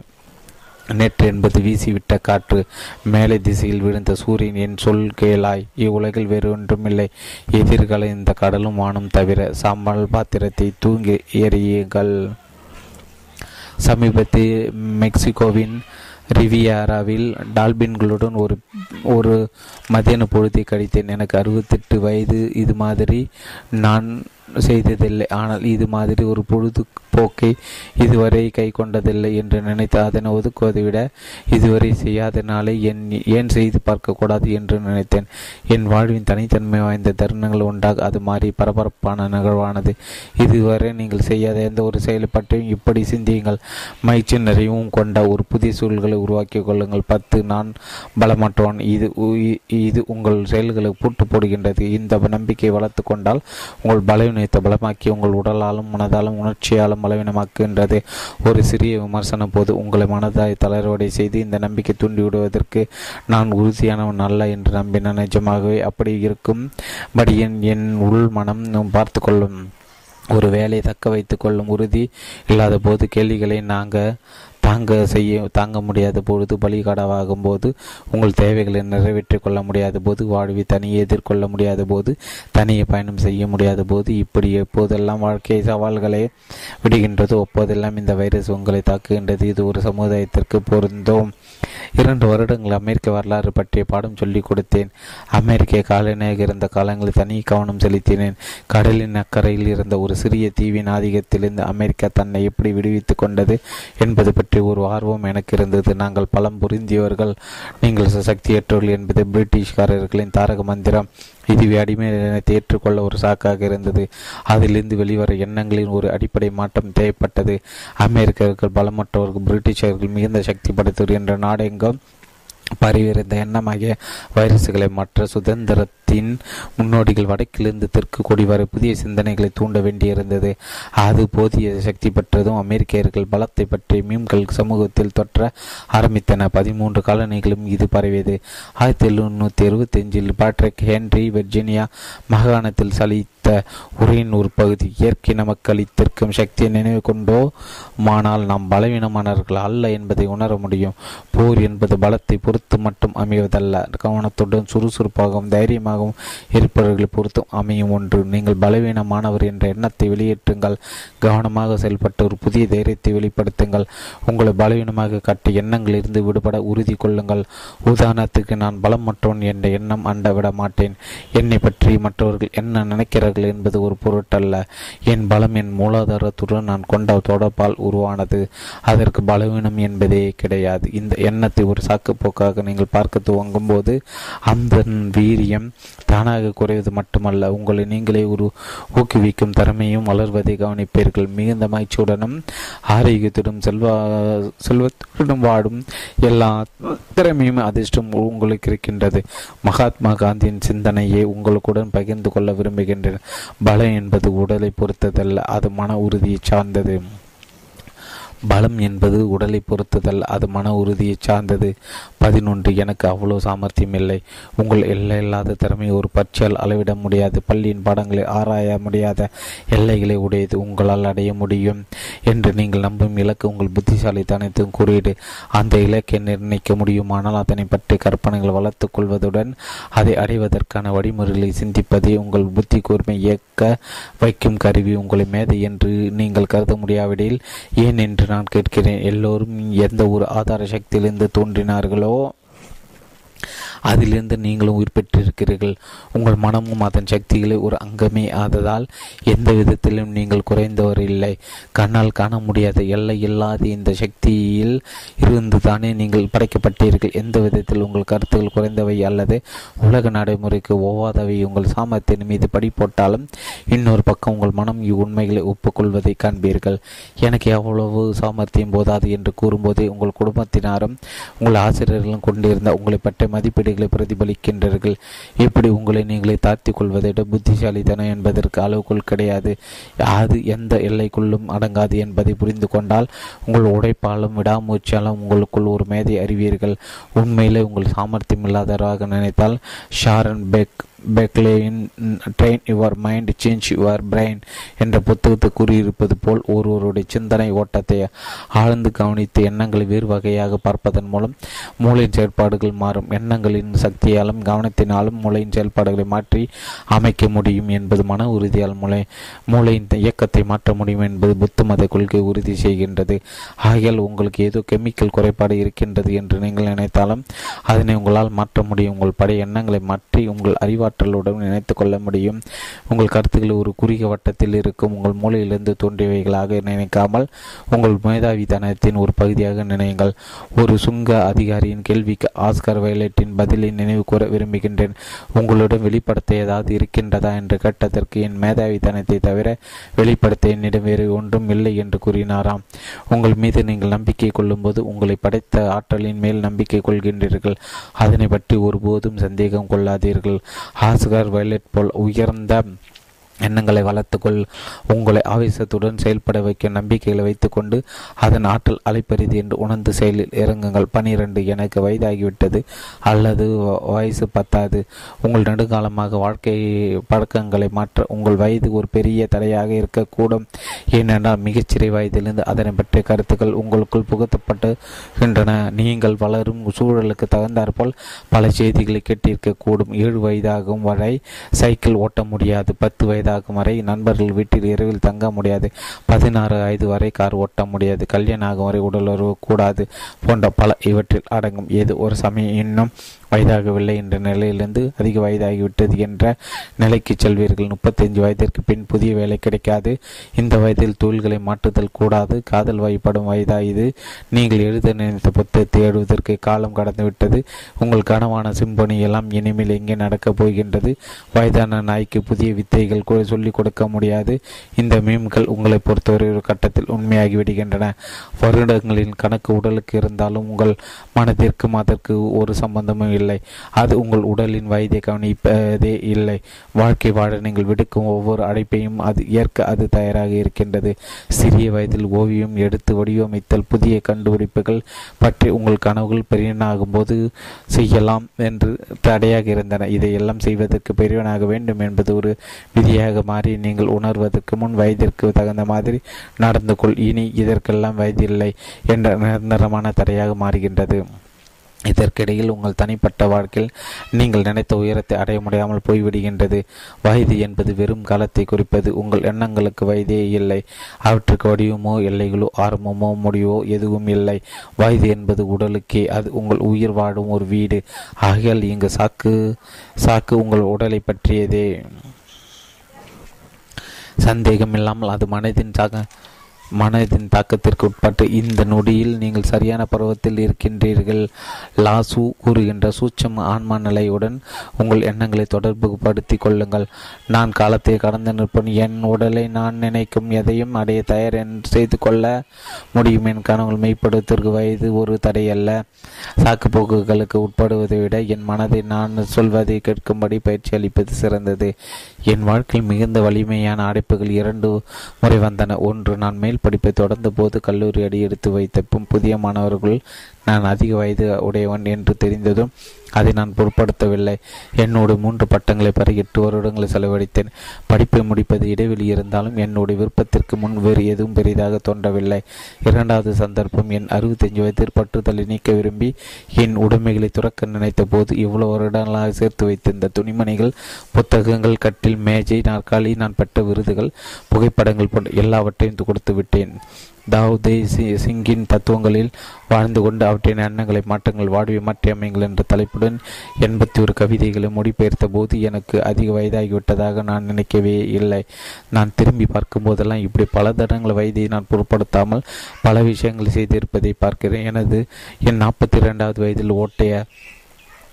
A: நேற்று என்பது வீசிவிட்ட காற்று. மேலே திசையில் விழுந்த சூரியன் என் சொல் கேளாய். இவ்வுலகில் வேறு ஒன்றுமில்லை. எதிர்கால இந்த கடலும் வானம் தவிர சாம்பல் பாத்திரத்தை தூங்கி எறியுங்கள். சமீபத்தில் மெக்சிகோவின் ரிவியாராவில் டால்பின்களுடன் ஒரு ஒரு மதியான பொழுதை கழித்தேன். எனக்கு அறுபத்தெட்டு வயது. இது மாதிரி நான் செய்ததில்லை. ஆனால் இது மாதிரி ஒரு பொழுது போக்கை இதுவரை கை கொண்டதில்லை என்று நினைத்து அதனை ஒதுக்குவதை விட இதுவரை செய்யாதனாலே என் ஏன் செய்து பார்க்கக்கூடாது என்று நினைத்தேன். என் வாழ்வின் தனித்தன்மை வாய்ந்த தருணங்கள் உண்டாக அது மாறி பரபரப்பான நிகழ்வானது. இதுவரை நீங்கள் செய்யாத எந்த ஒரு செயலை பற்றியும் இப்படி சிந்தியுங்கள். மகிழ்ச்சி நிறைவும் கொண்ட ஒரு புதிய சூழல்களை உருவாக்கி கொள்ளுங்கள். பத்து நான் பலமற்றவன். இது இது உங்கள் செயல்களை பூட்டு போடுகின்றது. இந்த நம்பிக்கையை வளர்த்து கொண்டால் உங்கள் பலவீனத்தை பலமாக்கி உங்கள் உடலாலும் மனதாலும் உணர்ச்சியாலும் பலவீனமாக்குகின்றது ஒரு சிறிய விமர்சனம் போது உங்களை மனதாய் தளர்வடை செய்து இந்த நம்பிக்கை தூண்டிவிடுவதற்கு நான் உறுதியானவன் அல்ல என்று நம்பின நிஜமாகவே அப்படி இருக்கும்படி என் என் உள் மனம் பார்த்து கொள்ளும். ஒரு வேலையை தக்க வைத்துக் கொள்ளும் உறுதி இல்லாத போது கேள்விகளை நாங்கள் தாங்க செய்ய தாங்க முடியாத பொழுது பலிகடவாகும் போது உங்கள் தேவைகளை நிறைவேற்றிக் கொள்ள முடியாத போது வாழ்வை தனியே எதிர்கொள்ள முடியாத போது தனியே பயணம் செய்ய முடியாத போது இப்படி எப்போதெல்லாம் வாழ்க்கை சவால்களை விடுகின்றதோ அப்போதெல்லாம் இந்த வைரஸ் உங்களை தாக்குகின்றது. இது ஒரு சமுதாயத்திற்கு பொருந்தும். இரண்டு வருடங்கள் அமெரிக்க வரலாறு பற்றிய பாடம் சொல்லிக் கொடுத்தேன். அமெரிக்க காலனியாக இருந்த காலங்களில் தனி கவனம் செலுத்தினேன். கடலின் அக்கறையில் இருந்த ஒரு சிறிய தீவின் ஆதிக்கத்திலிருந்து அமெரிக்கா தன்னை எப்படி விடுவித்துக் கொண்டது என்பது பற்றி ஒரு ஆர்வம் எனக்கு இருந்தது. நாங்கள் பலம் புரிந்தியவர்கள் நீங்கள் சக்தியற்றவர்கள் என்பது பிரிட்டிஷ்காரர்களின் தாரக மந்திரம். இதுவே அடிமை ஏற்றுக்கொள்ள ஒரு சாக்காக இருந்தது. அதிலிருந்து வெளிவர எண்ணங்களின் ஒரு அடிப்படை மாற்றம் தேவைப்பட்டது. அமெரிக்கர்கள் பலமற்றவர்கள் பிரிட்டிஷர்கள் மிகுந்த சக்தி படைத்தவர் என்ற நாடெங்கும் பரவியிருந்த எண்ணமாகிய வைரசுகளை மற்ற சுதந்திரத்தின் முன்னோடிகள் வடக்கிலிருந்து தெற்கு கொடி வரை புதிய சிந்தனைகளை தூண்ட வேண்டியிருந்தது. அது போதிய சக்தி பெற்றதும் அமெரிக்கர்கள் பலத்தை பற்றி மீன்கள் சமூகத்தில் தொற்ற ஆரம்பித்தன. பதிமூன்று காலனிகளும் இது பரவியது. ஆயிரத்தி எழுநூற்றி எழுபத்தி அஞ்சில் பேட்ரிக் ஹென்ரி வெர்ஜினியா மாகாணத்தில் சலி சலித்த உரையின் ஒரு பகுதி இயற்கை நமக்கு அளித்திருக்கும் சக்தியை நினைவு கொண்டோ? மானால் நாம் பலவீனமானவர்கள் அல்ல என்பதை உணர முடியும். போர் என்பது பலத்தை பொறுத்து மட்டும் அமைவதல்ல. கவனத்துடன் சுறுசுறுப்பாகவும் தைரியமாகவும் இருப்பவர்களை பொறுத்தும் அமையும் ஒன்று. நீங்கள் பலவீனமானவர் என்ற எண்ணத்தை வெளியேற்றுங்கள். கவனமாக செயல்பட்டு ஒரு புதிய தைரியத்தை வெளிப்படுத்துங்கள். உங்களை பலவீனமாக கட்ட எண்ணங்களிலிருந்து விடுபட உறுதி கொள்ளுங்கள். உதாரணத்துக்கு நான் பலம் மற்றவன் என்ற எண்ணம் அண்டவிட மாட்டேன். என்னை பற்றி மற்றவர்கள் என்ன கொண்டார்கள் என்பது ஒரு பொருட்டல்ல. என் பலம் என் மூலாதாரத்துடன் நான் கொண்ட தொடர்பால் உருவானது. அதற்கு பலவீனம் என்பதே கிடையாது. இந்த எண்ணத்தை ஒரு சாக்கு போக்காக நீங்கள் பார்க்க துவங்கும் போது அந்த வீரியம் தானாக குறைவது மட்டுமல்ல. உங்களை நீங்களே ஒரு ஊக்குவிக்கும் திறமையும் வளர்வதை கவனிப்பீர்கள். மிகுந்த மகிழ்ச்சியுடனும் ஆரோக்கியத்துடன் செல்வா செல்வத்துடன் வாடும் எல்லா திறமையும் அதிர்ஷ்டம் உங்களுக்கு இருக்கின்றது. மகாத்மா காந்தியின் சிந்தனையை உங்களுக்குடன் பகிர்ந்து கொள்ள விரும்புகின்றேன். பலம் என்பது உடலை பொறுத்ததல்ல அது மன உறுதியை சார்ந்தது. பலம் என்பது உடலை பொறுத்ததல் அது மன உறுதியை சார்ந்தது. பதினொன்று எனக்கு அவ்வளோ சாமர்த்தியம் இல்லை. உங்கள் எல்லை இல்லாத திறமையை ஒரு பற்றியால் அளவிட முடியாது. பள்ளியின் பாடங்களை ஆராய முடியாத எல்லைகளை உடையது உங்களால் அடைய முடியும் என்று நீங்கள் நம்பும் இலக்கு உங்கள் புத்திசாலித்தனத்தின் குறியீடு. அந்த இலக்கை நிர்ணயிக்க முடியுமானால் அதனை பற்றி கற்பனைகள் வளர்த்துக் கொள்வதுடன் அதை அடைவதற்கான வழிமுறைகளை சிந்திப்பதே உங்கள் புத்தி கூர்மை இயக்க வைக்கும் கருவி. உங்களை மேதை என்று நீங்கள் கருத முடியாவிடில் ஏன் என்று நான் கேட்கிறேன் எல்லோரும் எந்த ஒரு ஆதார சக்தியிலிருந்து தோன்றினார்களோ அதிலிருந்து நீங்களும் உயிர் பெற்றிருக்கிறீர்கள். உங்கள் மனமும் அதன் சக்திகளை ஒரு அங்கமே ஆததால் எந்த விதத்திலும் நீங்கள் குறைந்தவர் இல்லை. கண்ணால் காண முடியாத எல்லை இல்லாத இந்த சக்தியில் இருந்து தானே நீங்கள் படைக்கப்பட்டீர்கள். எந்த விதத்தில் உங்கள் கருத்துக்கள் குறைந்தவை அல்லது உலக நடைமுறைக்கு ஒவ்வாதவை உங்கள் சாமர்த்தியின் மீது படி போட்டாலும் இன்னொரு பக்கம் உங்கள் மனம் உண்மைகளை ஒப்புக்கொள்வதை காண்பீர்கள். எனக்கு எவ்வளவு சாமர்த்தியம் போதாது என்று கூறும்போதே உங்கள் குடும்பத்தினாரும் உங்கள் ஆசிரியர்களும் கொண்டிருந்த உங்களை பற்றி மதிப்பீடுகளை பிரதிபலிக்கின்றீர்கள். இப்படி உங்களை நீங்களே தாழ்த்தி கொள்வதை விட புத்திசாலித்தனம் என்பதற்கு அளவுக்குள் கிடையாது. அது எந்த எல்லைக்குள்ளும் அடங்காது என்பதை புரிந்து கொண்டால் உங்கள் உடைப்பாலும் விடாமூச்சாலும் உங்களுக்குள் ஒரு மேதை அறிவீர்கள். உண்மையிலே உங்கள் சாமர்த்தியம் இல்லாதவராக நினைத்தால் Sharon peg பெக்லேயின் train your mind change your brain என்ற புத்தகத்தை கூறியிருப்பது போல் ஒருவருடைய சிந்தனை ஓட்டத்தை ஆழ்ந்து கவனித்து எண்ணங்களை வேறு வகையாக பார்ப்பதன் மூலம் மூளையின் செயல்பாடுகள் மாறும். எண்ணங்களின் சக்தியாலும் கவனத்தினாலும் மூளையின் செயல்பாடுகளை மாற்றி அமைக்க முடியும் என்பது மன உறுதியால் மூளை மூளையின் இயக்கத்தை மாற்ற முடியும் என்பது புத்த மத கொள்கை உறுதி செய்கின்றது. ஆகையால் உங்களுக்கு ஏதோ கெமிக்கல் குறைபாடு இருக்கின்றது என்று நீங்கள் நினைத்தாலும் அதனை உங்களால் மாற்ற முடியும். உங்கள் படை எண்ணங்களை மாற்றி உங்கள் அறிவாற்றல் அறிவாற்றலுடன் நினைத்து கொள்ள முடியும். உங்கள் கருத்துக்கள் ஒரு குறுகிய வட்டத்தில் இருக்கும். உங்கள் மூளையிலிருந்து தோன்றியவைகளாக நினைக்காமல் உங்கள் மேதாவித்தனத்தின் ஒரு பகுதியாக நினையுங்கள். ஒரு சுங்க அதிகாரியின் கேள்விக்கு ஆஸ்கர் வயலட்டின் பதிலை நினைவு கூற விரும்புகின்றேன். உங்களுடன் வெளிப்படுத்த ஏதாவது இருக்கின்றதா என்று கேட்டதற்கு என் மேதாவித்தனத்தை தவிர வெளிப்படுத்த என்னிடம் வேறு ஒன்றும் இல்லை என்று கூறினாராம். உங்கள் மீது நீங்கள் நம்பிக்கை கொள்ளும்போது உங்களை படைத்த ஆற்றலின் மேல் நம்பிக்கை கொள்கின்றீர்கள். அதனை பற்றி ஒருபோதும் சந்தேகம் கொள்ளாதீர்கள். ஆஸ்கர் வயலட் போல் உயர்ந்த எண்ணங்களை வளர்த்துக்கொள். உங்களை ஆவேசத்துடன் செயல்பட வைக்க நம்பிக்கைகளை வைத்துக்கொண்டு அதன் ஆற்றல் அலைப்பரிது என்று உணர்ந்து செயலில் இறங்குங்கள். பனிரெண்டு எனக்கு வயதாகிவிட்டது அல்லது வயசு பத்தாது. உங்கள் நெடுங்காலமாக வாழ்க்கை பழக்கங்களை மாற்ற உங்கள் வயது ஒரு பெரிய தடையாக இருக்கக்கூடும். ஏனென்றால் மிகச்சிறை வயதிலிருந்து அதனை பற்றிய கருத்துக்கள் உங்களுக்குள் புகுத்தப்பட்டுகின்றன. நீங்கள் வளரும் சூழலுக்கு தகுந்தாற்போல் பல செய்திகளை கேட்டிருக்கக்கூடும். ஏழு வயதாகும் வரை சைக்கிள் ஓட்ட முடியாது. பத்து வயது வயதாகும் வரை நண்பர்கள் வீட்டில் இரவில் தங்க முடியாது. பதினாறு வயது வரை கார் ஓட்ட முடியாது. கல்யாணம் ஆகும் வரை உடலுறவு கூடாது போன்ற பல இவற்றில் அடங்கும். ஏது ஒரு சமயம் இன்னும் வயதாகவில்லை என்ற நிலையிலிருந்து அதிக வயதாகிவிட்டது என்ற நிலைக்கு செல்வீர்கள். முப்பத்தஞ்சு வயதிற்கு பின் புதிய வேலை கிடைக்காது. இந்த வயதில் தொழில்களை மாற்றுதல் கூடாது. காதல் வயப்படும் வயதா இது நீங்கள் எழுத நினைத்த புத்தகத்தை எழுவதற்கு காலம் கடந்துவிட்டது உங்கள் கனவான சிம்பனி எல்லாம் இனிமேல் எங்கே நடக்கப் போகின்றது? வயதான நாய்க்கு புதிய வித்தைகள் கூட சொல்லிக் கொடுக்க முடியாது. இந்த மீம்கள் உங்களை பொறுத்தவரை ஒரு கட்டத்தில் உண்மையாகி விடுகின்றன. வருடங்களின் கணக்கு உடலுக்கு இருந்தாலும் உங்கள் மனதிற்கும் அதற்கு ஒரு சம்பந்தமும் இல்லை. அது உங்கள் உடலின் வயதை கவனிப்பதே இல்லை. வாழ்க்கை வாழ நீங்கள் விடுக்கும் ஒவ்வொரு அழைப்பையும் அது ஏற்க அது தயாராக இருக்கின்றது. சிறிய வயதில் ஓவியம் எடுத்து வடிவமைத்தல் புதிய கண்டுபிடிப்புகள் பற்றி உங்கள் கனவுகள் பெரியனாகும் போது செய்யலாம் என்று தடையாக இருந்தன. இதையெல்லாம் செய்வதற்கு பெரியவனாக வேண்டும் என்பது ஒரு விதியாக மாறி நீங்கள் உணர்வதற்கு முன் வயதிற்கு தகுந்த மாதிரி நடந்து கொள். இனி இதற்கெல்லாம் வயதில்லை என்ற நிரந்தரமான தடையாக மாறுகின்றது. இதற்கிடையில் உங்கள் தனிப்பட்ட வாழ்க்கையில் நீங்கள் நினைத்த உயரத்தை அடைய முடியாமல் போய்விடுகின்றது. வயது என்பது வெறும் காலத்தை குறிப்பது. உங்கள் எண்ணங்களுக்கு வயதே இல்லை. அவற்றுக்கு வடிவமோ எல்லைகளோ ஆரம்பமோ முடிவோ எதுவும் இல்லை. வயது என்பது உடலுக்கே அது உங்கள் உயிர் வாடும் ஒரு வீடு. ஆகையால் இங்கு சாக்கு சாக்கு உங்கள் உடலை பற்றியதே. சந்தேகம் இல்லாமல் அது மனதின் சாக மனதின் தாக்கத்திற்கு உட்பட்டு இந்த நொடியில் நீங்கள் சரியான பருவத்தில் இருக்கின்றீர்கள். லாசு கூறுகின்ற சூட்சம் ஆன்மா நிலையுடன் உங்கள் எண்ணங்களை தொடர்பு படுத்தி கொள்ளுங்கள். நான் காலத்தை கடந்து நிற்பேன். என் உடலை நான் நினைக்கும் எதையும் அடைய தயார் செய்து கொள்ள முடியும். என் கனவுகள் மெய்ப்படுவதற்கு வயது ஒரு தடையல்ல. சாக்குப்போக்குகளுக்கு உட்படுவதை விட என் மனதை நான் சொல்வதை கேட்கும்படி பயிற்சி அளிப்பது சிறந்தது. என் வாழ்க்கையில் மிகுந்த வலிமையான அடைப்புகள் இரண்டு முறை வந்தன. ஒன்று நான் மேல் படிப்பை தொடர்ந்த போது கல்லூரி அடி எடுத்து வைத்த புதிய மாணவர்கள் நான் அதிக வயது உடையவன் என்று தெரிந்ததும் அதை நான் பொருட்படுத்தவில்லை. என்னோட மூன்று பட்டங்களை பெற எட்டு வருடங்களை செலவழித்தேன். படிப்பை முடிப்பது இடைவெளி இருந்தாலும் என்னுடைய விருப்பத்திற்கு முன் வேறு எதுவும் பெரிதாக தோன்றவில்லை. இரண்டாவது சந்தர்ப்பம் என் அறுபத்தஞ்சு வயதில் பற்றுதலை நீக்க விரும்பி என் உடைமைகளை துறக்க நினைத்த போது இவ்வளவு வருடங்களாக சேர்த்து வைத்திருந்த துணிமணிகள் புத்தகங்கள் கட்டில் மேஜை நாற்காலி நான் பெற்ற விருதுகள் புகைப்படங்கள் போன்ற எல்லாவற்றையும் கொடுத்து விட்டேன். தாவூதே சிங்கின் தத்துவங்களில் வாழ்ந்து கொண்டு அவற்றின் எண்ணங்களை மாற்றங்கள் வாழ்வை மாற்றியமைங்கள் என்ற தலைப்புடன் எண்பத்தி ஒரு கவிதைகளை மொழிபெயர்த்த போது எனக்கு அதிக வயதாகிவிட்டதாக நான் நினைக்கவே இல்லை. நான் திரும்பி பார்க்கும் போதெல்லாம் இப்படி பல தடங்கள் வயதை நான் பொருட்படுத்தாமல் பல விஷயங்கள் செய்திருப்பதை பார்க்கிறேன். எனது என் நாற்பத்தி இரண்டாவது வயதில் ஓட்டைய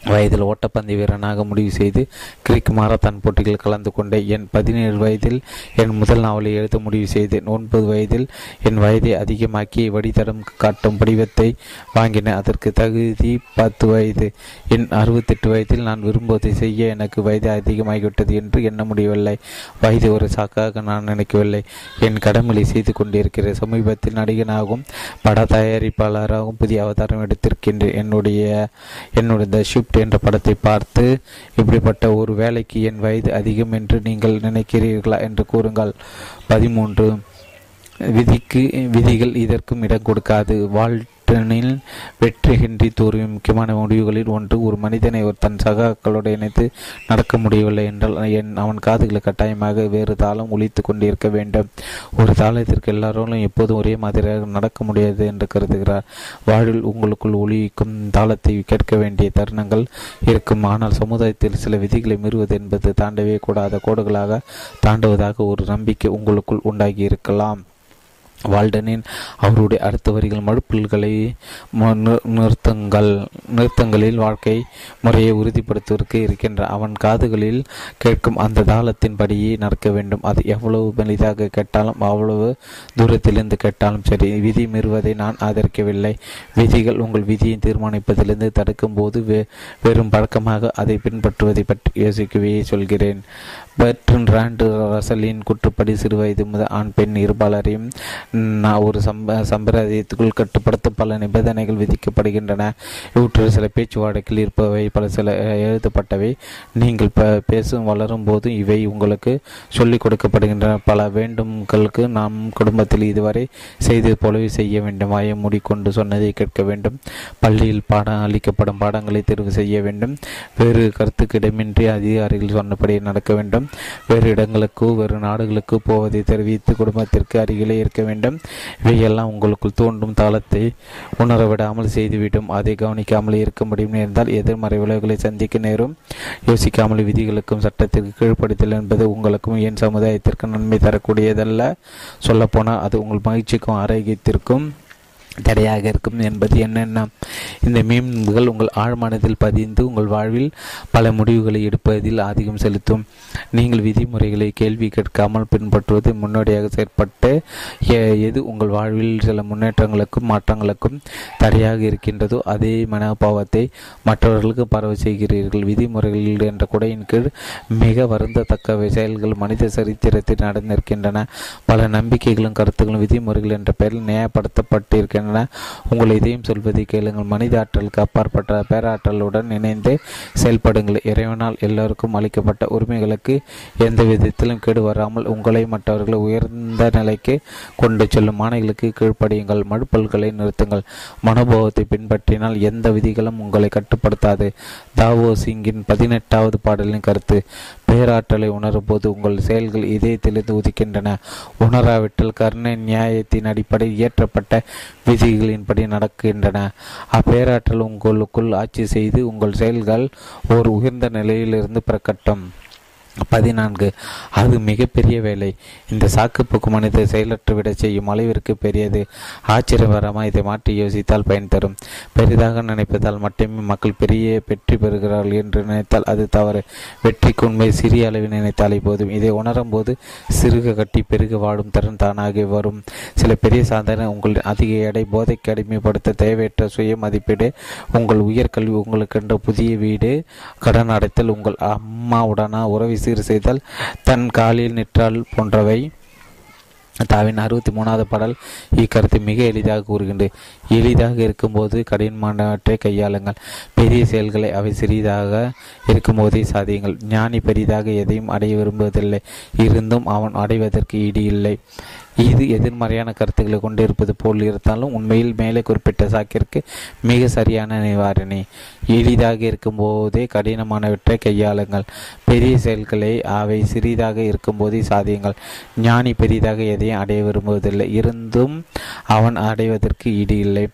A: வயதில் ஓட்டப்பந்தய வீரனாக முடிவு செய்து கிரிக் மாரத்தான் போட்டியில் கலந்து கொண்டேன் என் பதினேழு வயதில் என் முதல் நாவலை எழுத முடிவு செய்தேன் ஒன்பது வயதில் என் வயதை அதிகமாக்கி வடித்தடம் காட்டும் படிவத்தை வாங்கினேன் அதற்கு தகுதி பத்து வயது. என் அறுபத்தெட்டு வயதில் நான் விரும்புவதை செய்ய எனக்கு வயது அதிகமாகிவிட்டது என்று எண்ண முடியவில்லை. வயது ஒரு சாக்காக நான் நினைக்கவில்லை. என் கடமையை செய்து கொண்டிருக்கிறேன் சமீபத்தில் நடிகனாகவும் பட தயாரிப்பாளராகவும் புதிய அவதாரம் எடுத்திருக்கின்றேன் என்னுடைய என்னுடைய ஷிப்ட் என்ற படத்தை பார்த்து இப்படிப்பட்ட ஒரு வேலைக்கு என் வயது அதிகம் என்று நீங்கள் நினைக்கிறீர்களா? என்று கூறுங்கள். பதிமூன்று. விதிக்கு விதிகள் இதற்கும் இடம் கொடுக்காது. வாழ் வாழ்த்தனில் வெற்றிகின்றி தோறும் முக்கியமான முடிவுகளில் ஒன்று ஒரு மனிதனை ஒரு தன் சகாக்களோடு இணைத்து நடக்க முடியவில்லை என்றால் என் அவன் காதுகளை கட்டாயமாக வேறு தாளம் ஒழித்து கொண்டிருக்க வேண்டும். ஒரு தாளத்திற்கு எல்லாரோடும் எப்போதும் ஒரே மாதிரியாக நடக்க முடியாது என்று கருதுகிறார். வாழ்வில் உங்களுக்குள் ஒழிக்கும் தாளத்தை கேட்க வேண்டிய தருணங்கள் இருக்கும். ஆனால் சமுதாயத்தில் சில விதிகளை மீறுவது என்பது தாண்டவே கூடாத கோடுகளாக தாண்டுவதாக ஒரு நம்பிக்கை உங்களுக்குள் உண்டாகி இருக்கலாம். வால்டனின் அவருடைய அடுத்த வரிகள் மழுப்புல்களை நிறுத்தங்கள் நிறுத்தங்களில் வாழ்க்கை முறையை உறுதிப்படுத்துவதற்கு இருக்கின்ற அவன் காதுகளில் கேட்கும் அந்த தாளத்தின் படியே நடக்க வேண்டும். அது எவ்வளவு மெலிதாக கேட்டாலும் அவ்வளவு தூரத்திலிருந்து கேட்டாலும் சரி விதி மீறுவதை நான் ஆதரிக்கவில்லை. விதிகள் உங்கள் விதியை தீர்மானிப்பதிலிருந்து தடுக்கும் போது வெறும் பழக்கமாக அதை பின்பற்றுவதை பற்றி யோசிக்கவே சொல்கிறேன். பெர்ட்ரன் ராண்டு ரசலின் குற்றப்படி சிறுவயது முதல் ஆண் பெண் இருபாலரையும் ஒரு சம்ப சம்பிரதாயத்துக்குள் கட்டுப்படுத்த பல நிபந்தனைகள் விதிக்கப்படுகின்றன. இவற்றில் சில பேச்சுவார்த்தைகள் இருப்பவை பல சில எழுதப்பட்டவை. நீங்கள் ப பேசும் வளரும் போது இவை உங்களுக்கு சொல்லிக் கொடுக்கப்படுகின்றன. பல வேண்டும்களுக்கு நாம் குடும்பத்தில் இதுவரை செய்தது போலவே செய்ய வேண்டும். வாய மூடிக்கொண்டு சொன்னதை கேட்க வேண்டும். பள்ளியில் பாடம் அளிக்கப்படும் பாடங்களை தேர்வு செய்ய வேண்டும். வேறு கருத்துக்கிடமின்றி அதிகாரிகள் சொன்னபடி நடக்க வேண்டும். வேறு இடங்களுக்கோ வேறு நாடுகளுக்கு போவதை தெரிவித்து குடும்பத்திற்கு அருகிலே இருக்க வேண்டும். இவையெல்லாம் உங்களுக்குள் தோன்றும் தாளத்தை உணர விடாமல் செய்துவிடும். அதை கவனிக்காமல் இருக்க முடியும். நேர்ந்தால் எதிர்மறை விளைவுகளை சந்திக்க நேரும். யோசிக்காமல் விதிகளுக்கும் சட்டத்திற்கு கீழ்ப்படுத்தல் என்பது உங்களுக்கும் என் சமுதாயத்திற்கும் நன்மை தரக்கூடியதல்ல. சொல்லப்போனால் அது உங்கள் மகிழ்ச்சிக்கும் ஆரோக்கியத்திற்கும் தடையாக இருக்கும் என்பது என்னென்ன இந்த மீன்கள் உங்கள் ஆழ்மனதில் பதிந்து உங்கள் வாழ்வில் பல முடிவுகளை எடுப்பதில் ஆதிக்கம் செலுத்தும். நீங்கள் விதிமுறைகளை கேள்வி கேட்காமல் பின்பற்றுவது முன்னோடியாக செயற்பட்டு எது உங்கள் வாழ்வில் சில முன்னேற்றங்களுக்கும் மாற்றங்களுக்கும் தடையாக இருக்கின்றதோ அதே மனோபாவத்தை மற்றவர்களுக்கு பரவ செய்கிறீர்கள். விதிமுறைகள் என்ற குடையின் கீழ் மிக வருந்தத்தக்க செயல்கள் மனித சரித்திரத்தில் நடந்திருக்கின்றன. பல நம்பிக்கைகளும் கருத்துக்களும் விதிமுறைகள் என்ற பெயரில் நியாயப்படுத்தப்பட்டிருக்கின்றன. உங்கள் இதையும் சொல்வதை கேளுங்கள். மனித ஆற்றலுக்கு அப்பாற்பட்ட பேராற்றலுடன் இணைந்து செயல்படுங்கள். இறைவனால் எல்லோருக்கும் அளிக்கப்பட்ட உரிமைகளுக்கு எந்த விதத்திலும் கேடு வராமல் உங்களை மற்றவர்களை உயர்ந்த நிலைக்கு கொண்டு செல்லும் மாணவிகளுக்கு கீழ்ப்படியுங்கள். மழுப்பல்களை நிறுத்துங்கள். மனோபாவத்தை பின்பற்றினால் எந்த விதிகளும் உங்களை கட்டுப்படுத்தாது. தாவோ சிங்கின் பதினெட்டாவது பாடலின் கருத்து பேராற்றலை உணரும்போது உங்கள் செயல்கள் இதயத்திலிருந்து உதிக்கின்றன. உணராவிட்டால் கருணை நியாயத்தின் அடிப்படை இயற்றப்பட்ட விதிகளின்படி நடக்கின்றன. அப்பேராற்றல் உங்களுக்குள் ஆட்சி செய்து உங்கள் செயல்கள் ஒரு உயர்ந்த நிலையிலிருந்து பிறக்கட்டும் பதினான்கு. அது மிகப்பெரிய வேலை. இந்த சாக்குப்போக்கு மனித செயலற்று விட செய்யும் அளவிற்கு பெரியது. ஆச்சரியகரமாக இதை மாற்றி யோசித்தால் பயன் தரும். பெரிதாக நினைப்பதால் மட்டுமே மக்கள் பெரிய வெற்றி பெறுகிறார்கள் என்று நினைத்தால் அது தவறு. வெற்றிக்கு உண்மை சிறிய அளவில் நினைத்தாலே போதும். இதை உணரும் போது சிறுக கட்டி பெருக வாடும் திறன் தானாக வரும். சில பெரிய சாதனை உங்கள் அதிக எடை போதைக்கு அடிமைப்படுத்த தேவையற்ற சுய மதிப்பீடு உங்கள் உயர்கல்வி உங்களுக்கென்ற புதிய வீடு கடன் அடைத்தல் உங்கள் அம்மாவுடனா உறவு சீர் செய்தல் தன் காலில் நிற்றால் போன்றவை. தாவின் அறுபத்தி மூணாவது பாடல் இக்கருத்தை மிக எளிதாக கூறுகின்றது. எளிதாக இருக்கும்போது கடினமானவற்றை கையாளுங்கள். பெரிய செயல்களை அவை சிறிதாக இருக்கும்போதே சாதியுங்கள். ஞானி பெரிதாக எதையும் அடைய விரும்புவதில்லை. இருந்தும் அவன் அடைவதற்கு ஈடு இல்லை. இது எதிர்மறையான கருத்துக்களை கொண்டிருப்பது போல் இருந்தாலும் உண்மையில் மேலே குறிப்பிட்ட சாக்கிற்கு மிக சரியான நிவாரணி. எளிதாக இருக்கும்போதே கடினமானவற்றை கையாளுங்கள். பெரிய செயல்களை அவை சிறிதாக இருக்கும்போதே சாதியுங்கள். ஞானி பெரிதாக எதையும் அடைய விரும்புவதில்லை. இருந்தும் அவன் அடைவதற்கு ஈடு இல்லை.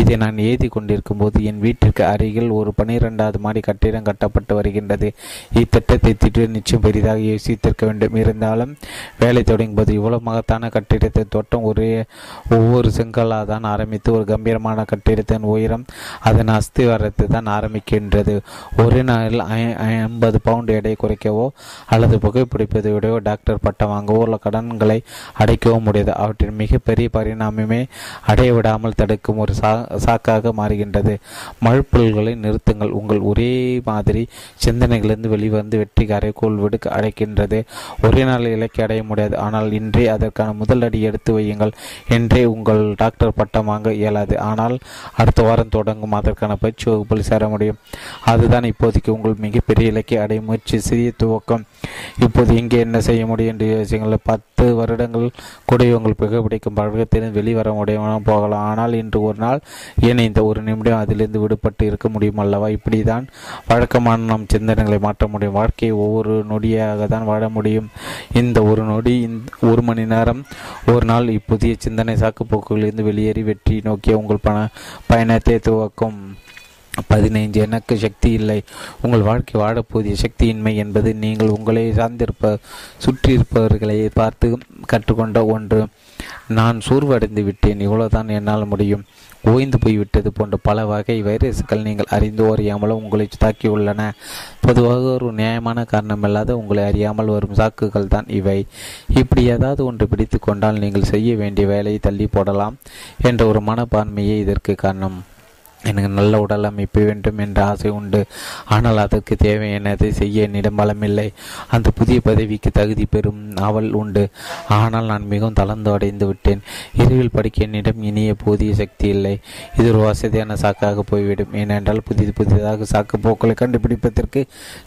A: இதை நான் எழுதி கொண்டிருக்கும் போது என் வீட்டிற்கு அருகில் ஒரு பனிரெண்டாவது மாடி கட்டிடம் கட்டப்பட்டு வருகின்றது. இத்திட்டத்தை திட்டு நிச்சயம் பெரிதாக யோசித்திருக்க வேண்டும். இருந்தாலும் வேலை தொடங்கும் போது இவ்வளவு மகத்தான கட்டிடத்தை தோட்டம் ஒரே ஒவ்வொரு செங்கலாக தான் ஆரம்பித்து ஒரு கம்பீரமான கட்டிடத்தின் உயரம் அதன் அஸ்திவாரத்தை தான் ஆரம்பிக்கின்றது. ஒரே நாளில் ஐம்பது பவுண்ட் எடை குறைக்கவோ அல்லது புகைப்பிடிப்பதை விடவோ டாக்டர் பட்டம் வாங்கவோ உள்ள கடன்களை அடைக்கவோ முடியாது. அவற்றின் மிகப்பெரிய பரிணாமமே அடைய விடாமல் தடுக்கும் ஒரு சா சாக்காக மாறுகின்றது. மழுப்பல்களை நிறுத்துங்கள். உங்கள் ஒரே மாதிரி சிந்தனைகளிலிருந்து வெளிவந்து வெற்றிக்காரை கோல் விடுக்க அடைக்கின்றது ஒரே நாள் இலக்கை அடைய முடியாது. ஆனால் இன்றே அதற்கான முதல் அடி எடுத்து வையுங்கள். என்றே உங்கள் டாக்டர் பட்டம் வாங்க இயலாது. ஆனால் அடுத்த வாரம் தொடங்கும். அதற்கான பயிற்சி வகுப்பில் சேர முடியும். அதுதான் இப்போதைக்கு உங்கள் மிகப்பெரிய இலக்கை அடைய முயற்சி. சிறிய துவக்கம். இப்போது இங்கே என்ன செய்ய முடியும் என்று யோசிங்களை பார்த்து பத்து வருடங்கள் கூட உங்கள் புகைப்பிடிக்கும் பழக்கத்திலிருந்து வெளிவர முடியாமல் போகலாம். ஆனால் இன்று ஒரு நாள் ஏன் இந்த ஒரு நிமிடம் அதிலிருந்து விடுபட்டு இருக்க முடியும் அல்லவா? இப்படிதான் வழக்கமான நம் சிந்தனைகளை மாற்ற முடியும். வாழ்க்கையை ஒவ்வொரு நொடியாக தான் வாழ முடியும். இந்த ஒரு நொடி ஒரு மணி நேரம் ஒரு நாள் இப்புதிய சிந்தனை சாக்குப்போக்குகளிலிருந்து வெளியேறி வெற்றி நோக்கிய உங்கள் பண பயணத்தை துவக்கும். பதினைஞ்சு எனக்கு சக்தி இல்லை. உங்கள் வாழ்க்கை வாழப்போதிய சக்தியின்மை என்பது நீங்கள் உங்களை சார்ந்திருப்ப சுற்றியிருப்பவர்களை பார்த்து கற்றுக்கொண்ட ஒன்று. நான் சோர்வடைந்து விட்டேன். இவ்வளவுதான் என்னால் முடியும். ஓய்ந்து போய்விட்டது போன்ற பல வகை வைரஸ்கள் நீங்கள் அறிந்து அறியாமலோ உங்களை தாக்கியுள்ளன பொதுவாக ஒரு நியாயமான காரணமில்லாத உங்களை அறியாமல் வரும் சாக்குகள் தான் இவை. இப்படி ஏதாவது ஒன்று பிடித்து கொண்டால் நீங்கள் செய்ய வேண்டிய வேலையை தள்ளி போடலாம் என்ற ஒரு மனப்பான்மையே இதற்கு காரணம். எனக்கு நல்ல உடல் அமைப்பு வேண்டும் என்ற ஆசை உண்டு. ஆனால் அதற்கு தேவையானதை செய்ய என்னிடம் பலமில்லை. அந்த புதிய பதவிக்கு தகுதி பெறும் அவள் உண்டு. ஆனால் நான் மிகவும் தளர்ந்து அடைந்து விட்டேன். இரவில் படிக்க என்னிடம் இனிய போதிய சக்தி இல்லை. இது ஒரு வசதியான சாக்காக போய்விடும். ஏனென்றால் புதிது புதிதாக சாக்கு போக்களை கண்டுபிடிப்பதற்கு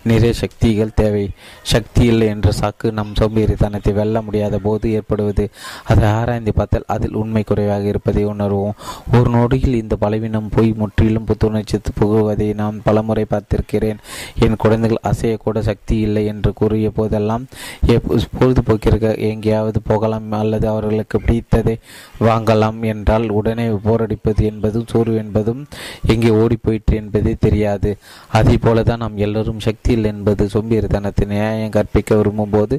A: நிறைய சக்திகள் தேவை. சக்தி இல்லை என்ற சாக்கு நம் சோம்பேறித்தனத்தை வெல்ல முடியாத போது ஏற்படுவது. அதை ஆராய்ந்து பார்த்தால் அதில் உண்மை குறைவாக இருப்பதை உணர்வோம். ஒரு நொடியில் இந்த பலவீனம் போய் முற்றிலும் புத்துணர்ச்சி புகுவதை நான் பலமுறை பார்த்திருக்கிறேன். என் குழந்தைகள் அசையக்கூட சக்தி இல்லை என்று கூறிய போதெல்லாம் பொழுதுபோக்கிற்கு எங்கேயாவது போகலாம் அல்லது அவர்களுக்கு பிடித்ததை வாங்கலாம் என்றால் உடனே போரடிப்பது என்பதும் சோறு என்பதும் எங்கே ஓடிப்போயிற்று என்பதே தெரியாது. அதே போலதான் நாம் எல்லோரும் சக்தி இல்லை என்பது சொம்பியர்தனத்தை நியாயம் கற்பிக்க விரும்பும் போது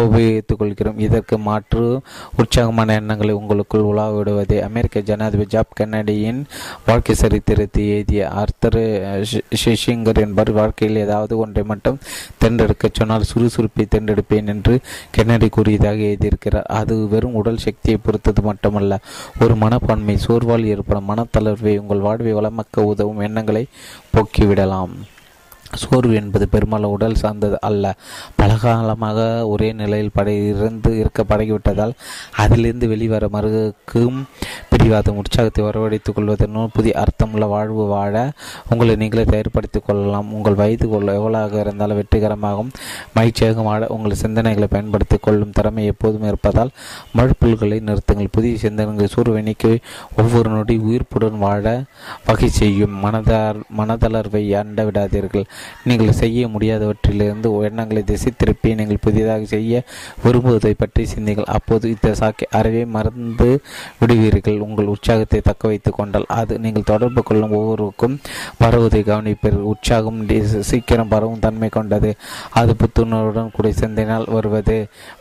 A: உபயோகித்துக் கொள்கிறோம். இதற்கு மாற்று உற்சாகமான எண்ணங்களை உங்களுக்குள் உலா விடுவதே அமெரிக்க ஜனாதிபதி ஜாப் கென்னடியின் வாழ்க்கை சரித்திரத்தை எழுதிய ஆர்த்தர் ஷிஷிங்கர் என்பவர் வாழ்க்கையில் ஏதாவது ஒன்றை மட்டும் தேர்ந்தெடுக்க சொன்னால் சுறுசுறுப்பை தேர்ந்தெடுப்பேன் என்று கென்னடி கூறியதாக எழுதியிருக்கிறார். அது வெறும் உடல் சக்தியை பொறுத்தது மட்டும் மட்டுமல்ல ஒரு மனப்பான்மை சோர்வால் ஏற்படும் மனத்தளர்வை உங்கள் வாழ்வை வளமக்க உதவும் எண்ணங்களை போக்கிவிடலாம். சோர்வு என்பது பெரும்பாலும் உடல் சார்ந்தது அல்ல. பலகாலமாக ஒரே நிலையில் படை இருந்து இருக்க பழகிவிட்டதால் அதிலிருந்து வெளிவர மறுக்கும் பிடிவாதம் உற்சாகத்தை வரவழைத்துக் கொள்வதனும் புதிய அர்த்தமுள்ள வாழ்வு வாழ உங்களை நீங்களே தயார்படுத்திக் கொள்ளலாம். உங்கள் வயது கொள்ள எவ்வளவாக இருந்தாலும் வெற்றிகரமாகவும் மகிழ்ச்சியாகவும் வாழ உங்கள் சிந்தனைகளை பயன்படுத்திக் கொள்ளும் திறமை எப்போதும் இருப்பதால் மழுப்புல்களை நிறுத்துங்கள். புதிய சிந்தனைகளை சோர்வை ஒவ்வொரு நொடி உயிர்ப்புடன் வாழ வகை செய்யும். மனதார் மனதளர்வை அண்ட விடாதீர்கள். நீங்கள் செய்ய முடியாதவற்றிலிருந்து எண்ணங்களை திசை திருப்பி நீங்கள் புதிதாக செய்ய விரும்புவதை பற்றி சிந்திங்கள். அப்போது இந்த சாக்கை அறவே மறந்து விடுவீர்கள். உங்கள் உற்சாகத்தை தக்க வைத்துக் கொண்டால் அது நீங்கள் தொடர்பு கொள்ளும் ஒவ்வொருவருக்கும் பரவுவதை கவனிப்பீர். உற்சாகம் சீக்கிரம் பரவும் தன்மை கொண்டது. அது புத்துணர்வுடன் கூட சிந்தனால் வருவது.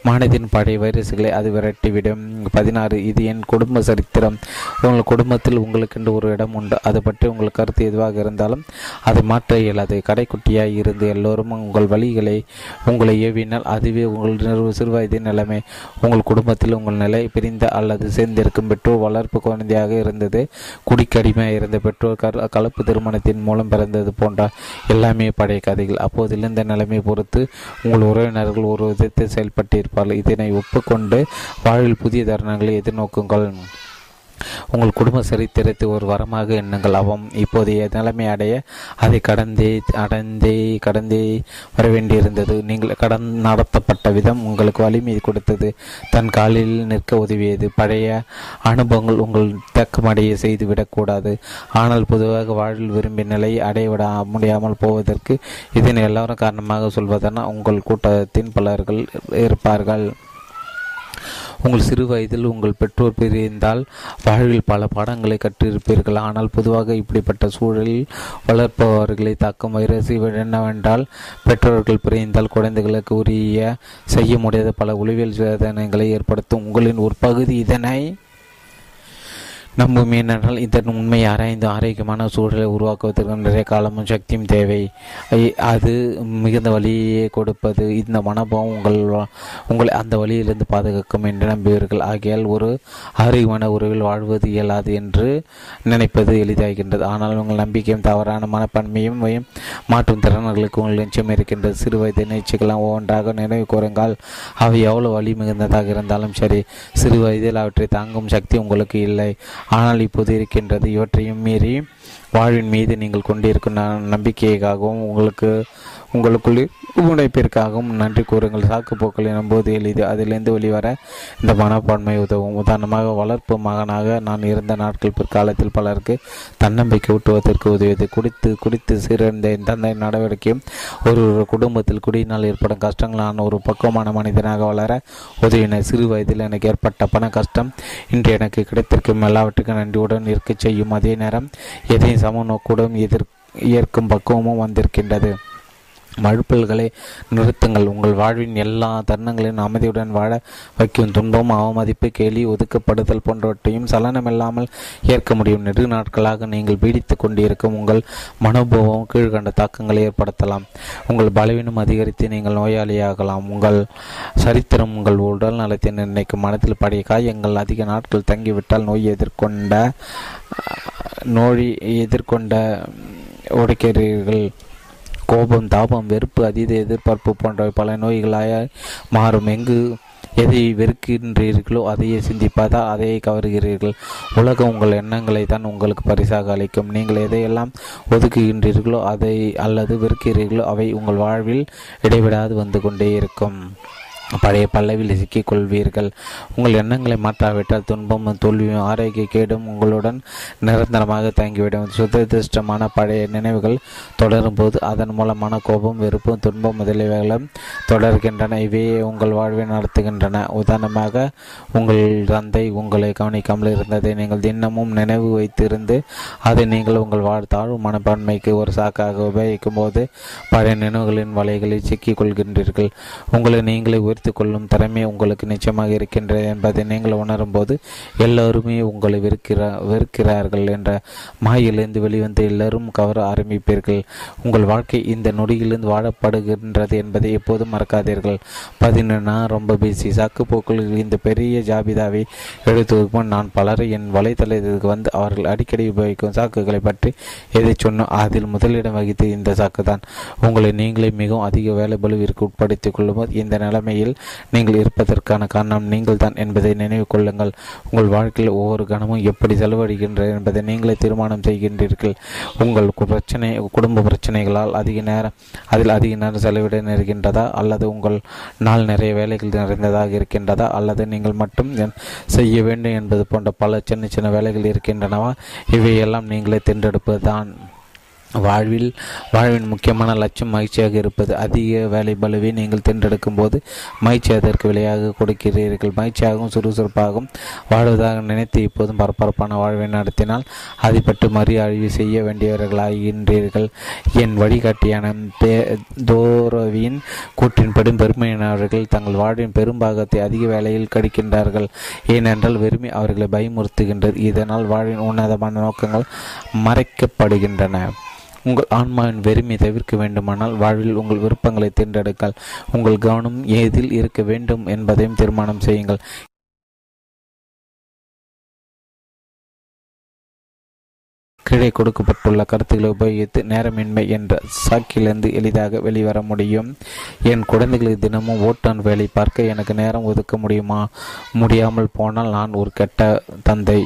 A: மனதின் பழைய வைரசுகளை அது விரட்டிவிடும். பதினாறு இது என் குடும்ப சரித்திரம். உங்கள் குடும்பத்தில் உங்களுக்கென்று ஒரு இடம் உண்டு. அது பற்றி உங்கள் கருத்து எதுவாக இருந்தாலும் அதை மாற்ற இயலாது. கடைக்குட்டியாய் இருந்து எல்லோரும் உங்கள் வழிகளை உங்களை ஏவினால் அதுவே உங்கள் சிறுவயதின் நிலைமை. உங்கள் குடும்பத்தில் உங்கள் நிலை பிரிந்த அல்லது சேர்ந்திருக்கும் பெற்றோர் வளர்ப்பு குழந்தையாக இருந்தது. குடிக்கடிமையாக இருந்த பெற்றோர் கரு கலப்பு திருமணத்தின் மூலம் பிறந்தது போன்ற எல்லாமே பழைய கதைகள். அப்போதிலிருந்த இந்த நிலைமை பொறுத்து உங்கள் உறவினர்கள் ஒரு விதத்தில் செயல்பட்டிருப்பார்கள். இதனை ஒப்புக்கொண்டு வாழ்வில் புதிய தருணங்களை எதிர்நோக்குங்கள். உங்கள் குடும்ப சரித்திரத்தை ஒரு வரமாக எண்ணுங்கள். அவம் இப்போதைய நிலைமை அடைய அதை கடந்தே அடைந்தே கடந்தே வர வேண்டியிருந்தது நீங்கள் கடன் நடத்தப்பட்ட விதம் உங்களுக்கு வலிமை கொடுத்தது. தன் காலில் நிற்க உதவியது. பழைய அனுபவங்கள் உங்கள் தக்கமடைய செய்துவிடக்கூடாது ஆனால் பொதுவாக வாழ்வில் விரும்பிய நிலையை அடையவிட முடியாமல் போவதற்கு இதன் எல்லாரும் காரணமாக சொல்வதென உங்கள் கூட்டத்தின் பலர்கள் இருப்பார்கள். உங்கள் சிறு வயதில் உங்கள் பெற்றோர் பிரிந்தால் வாழ்வில் பல பாடங்களை கற்றிருப்பீர்கள். ஆனால் பொதுவாக இப்படிப்பட்ட சூழலில் வளர்ப்பவர்களை தாக்கும் வைரஸ் என்னவென்றால் பெற்றோர்கள் பிரிந்தால் குழந்தைகளுக்கு உரிய செய்ய முடியாத பல உளவியல் வேதனைகளை ஏற்படுத்தும். உங்களின் ஒரு பகுதி இதனை நம்பும் ஏனென்றால் இதன் உண்மை ஆராய்ந்து ஆரோக்கியமான சூழலை உருவாக்குவதற்கு நிறைய காலமும் சக்தியும் தேவை. அது மிகுந்த வழியை கொடுப்பது. இந்த மனோபாவம் உங்கள் உங்களை அந்த வழியிலிருந்து பாதுகாக்கும் என்று நம்புவீர்கள். ஆகையால் ஒரு ஆரோக்கியமான உறவில் வாழ்வது இயலாது என்று நினைப்பது எளிதாகின்றது. ஆனால் உங்கள் நம்பிக்கையும் தவறான மனப்பான்மையும் மாற்றும் திறன்களுக்கு உங்கள் நிச்சயம் இருக்கின்றது. சிறு வயது நிகழ்ச்சிகளாம் ஒவ்வொன்றாக நினைவு கூறுங்கள். அவை எவ்வளவு வழி மிகுந்ததாக இருந்தாலும் சரி சிறு வயதில் அவற்றை தாங்கும் சக்தி உங்களுக்கு இல்லை. ஆனால் இப்போது இருக்கின்றது இவற்றையும் மீறி வாழ்வின் மீது நீங்கள் கொண்டிருக்கும் நம்பிக்கைக்காகவும் உங்களுக்கு உங்களுக்குள் உழைப்பிற்காகவும் நன்றி கூறுங்கள். சாக்கு போக்கள் எனும்போது எளிது. அதிலிருந்து வெளிவர இந்த மனப்பான்மை உதவும். உதாரணமாக வளர்ப்பு மகனாக நான் இருந்த நாட்கள் பிற்காலத்தில் பலருக்கு தன்னம்பிக்கை ஊட்டுவதற்கு உதவியது. குடித்து குடித்து சீரழிந்த தந்தை நடவடிக்கையும் ஒரு ஒரு குடும்பத்தில் குடியினால் ஏற்படும் கஷ்டங்கள் நான் ஒரு பக்குவமான மனிதனாக வளர உதவின. சிறு வயதில் எனக்கு ஏற்பட்ட பண கஷ்டம் இன்று எனக்கு கிடைத்திருக்கும் எல்லாவற்றுக்கும் நன்றியுடன் இருக்க செய்யும் அதே நேரம் எதையும் சம நோக்குடன் எதிர் ஏற்கும் பக்குவமும் வந்திருக்கின்றது. மழுப்பல்களை நிறுத்துங்கள். உங்கள் வாழ்வின் எல்லா தருணங்களையும் அமைதியுடன் வாழ வைக்கும் துன்பம் அவமதிப்பு கேலி ஒதுக்கப்படுதல் போன்றவற்றையும் சலனமில்லாமல் ஏற்க முடியும். நெடு நாட்களாக நீங்கள் பீடித்து கொண்டிருக்கும் உங்கள் மனோபாவம் கீழ்கண்ட தாக்கங்களை ஏற்படுத்தலாம். உங்கள் பலவீனம் அதிகரித்து நீங்கள் நோயாளியாகலாம். உங்கள் சரித்திரம் உங்கள் உடல் நலத்தை நிர்ணயிக்கும். மனத்தில் படைய காயங்கள் அதிக நாட்கள் தங்கிவிட்டால் நோய் எதிர்கொண்ட நோய் எதிர்கொண்ட உடைக்கிறீர்கள் கோபம் தாபம் வெறுப்பு அதீத எதிர்பார்ப்பு போன்றவை பல நோய்களாக மாறும். எங்கு எதை வெறுக்கின்றீர்களோ அதையே சிந்திப்பதா? அதையே கவருகிறீர்கள். உலகம் உங்கள் எண்ணங்களை தான் உங்களுக்கு பரிசாக அளிக்கும். நீங்கள் எதையெல்லாம் ஒதுக்குகின்றீர்களோ அதை அல்லது வெறுக்கிறீர்களோ அவை உங்கள் வாழ்வில் இடைவிடாது வந்து கொண்டே இருக்கும். பழைய பல்லவில் சிக்கிக்கொள்வீர்கள். உங்கள் எண்ணங்களை மாற்றாவிட்டால் துன்பமும் தோல்வியும் ஆரோக்கிய கேடும் உங்களுடன் நிரந்தரமாக தங்கிவிடும். சுததிருஷ்டமான பழைய நினைவுகள் தொடரும் போது அதன் மூலமான கோபம் வெறுப்பும் துன்பம் முதலியவைகளும் தொடர்கின்றன. இவையே உங்கள் வாழ்வை நடத்துகின்றன. உதாரணமாக உங்கள் தந்தை உங்களை கவனிக்காமல் இருந்ததை நீங்கள் தினமும் நினைவு வைத்திருந்து அதை நீங்கள் உங்கள் வாழ் தாழ்வு மனப்பான்மைக்கு ஒரு சாக்காக உபயோகிக்கும் போது பழைய நினைவுகளின் வலைகளில் சிக்கிக்கொள்கின்றீர்கள். உங்களை நீங்களே உயர்த்தி கொள்ளும் திறமை உங்களுக்கு நிச்சயமாக இருக்கின்றது என்பதை நீங்கள் உணரும்போது எல்லோருமே உங்களை வெறுக்கிறா வெறுக்கிறார்கள் என்ற மாயிலிருந்து வெளிவந்து எல்லோரும் கவர ஆரம்பிப்பீர்கள். உங்கள் வாழ்க்கை இந்த நொடியிலிருந்து வாழப்படுகின்றது என்பதை எப்போதும் மறக்காதீர்கள். பதினொன்னா ரொம்ப பிஸி சாக்குப்போக்கள் இந்த பெரிய ஜாபிதாவை எடுத்துவதற்கு நான் பலரை என் வலைத்தளத்திற்கு வந்து அவர்கள் அடிக்கடி உபயோகிக்கும் சாக்குகளை பற்றி எதை சொன்னோம் அதில் முதலிடம் வகித்து இந்த சாக்கு தான் உங்களை நீங்களே மிகவும் அதிக வேலை பலுவிற்கு உட்படுத்திக் கொள்ளும்போது இந்த நிலைமையில் நீங்கள் இருப்பதற்கான காரணம் நீங்கள் தான் என்பதை நினைவு கொள்ளுங்கள். உங்கள் வாழ்க்கையில் ஒவ்வொரு கணமும் எப்படி செலவழிக்கின்றது என்பதை நீங்களே தீர்மானம் செய்கின்றீர்கள். உங்கள் பிரச்சனை குடும்ப பிரச்சனைகளால் அதிக நேரம் அதில் அதிக நேரம் செலவிட நேர்கின்றதா? அல்லது உங்கள் நாள் நிறைய வேலைகள் நிறைந்ததாக இருக்கின்றதா? அல்லது நீங்கள் மட்டும் செய்ய வேண்டும் என்பது போன்ற பல சின்ன சின்ன வேலைகள் இருக்கின்றனவா? இவையெல்லாம் நீங்களே தேர்ந்தெடுப்பதுதான் வாழ்வில் வாழ்வின் முக்கியமான லட்சம் மகிழ்ச்சியாக இருப்பது. அதிக வேலை பலுவை நீங்கள் தேர்ந்தெடுக்கும் போது மகிழ்ச்சி அதற்கு விலையாக கொடுக்கிறீர்கள். மகிழ்ச்சியாகவும் சுறுசுறுப்பாகவும் வாழ்வதாக நினைத்து இப்போதும் பரபரப்பான வாழ்வை நடத்தினால் அதை பற்றி மறு ஆய்வு செய்ய வேண்டியவர்களாகின்றீர்கள். என் வழிகாட்டியான தோரவின் கூற்றின்படி பெருமையினவர்கள் தங்கள் வாழ்வின் பெரும்பாகத்தை அதிக வேலையில் கடிக்கின்றார்கள். ஏனென்றால் வெறுமை அவர்களை பயமுறுத்துகின்றது. இதனால் வாழ்வின் உன்னதமான நோக்கங்கள் மறைக்கப்படுகின்றன. உங்கள் ஆன்மாவின் வெறுமை தவிர்க்க வேண்டுமானால் வாழ்வில் உங்கள் விருப்பங்களை தேர்ந்தெடுங்கள். உங்கள் கவனம் ஏதில் இருக்க வேண்டும் என்பதையும் தீர்மானம் செய்யுங்கள். கீழே கொடுக்கப்பட்டுள்ள கருத்துக்களை உபயோகித்து நேரமின்மை என்ற சாக்கிலிருந்து எளிதாக வெளிவர முடியும். என் குழந்தைகளுக்கு தினமும் ஓட்டான் வேலை பார்க்க எனக்கு நேரம் ஒதுக்க முடியுமா? முடியாமல் போனால் நான் ஒரு கெட்ட தந்தை.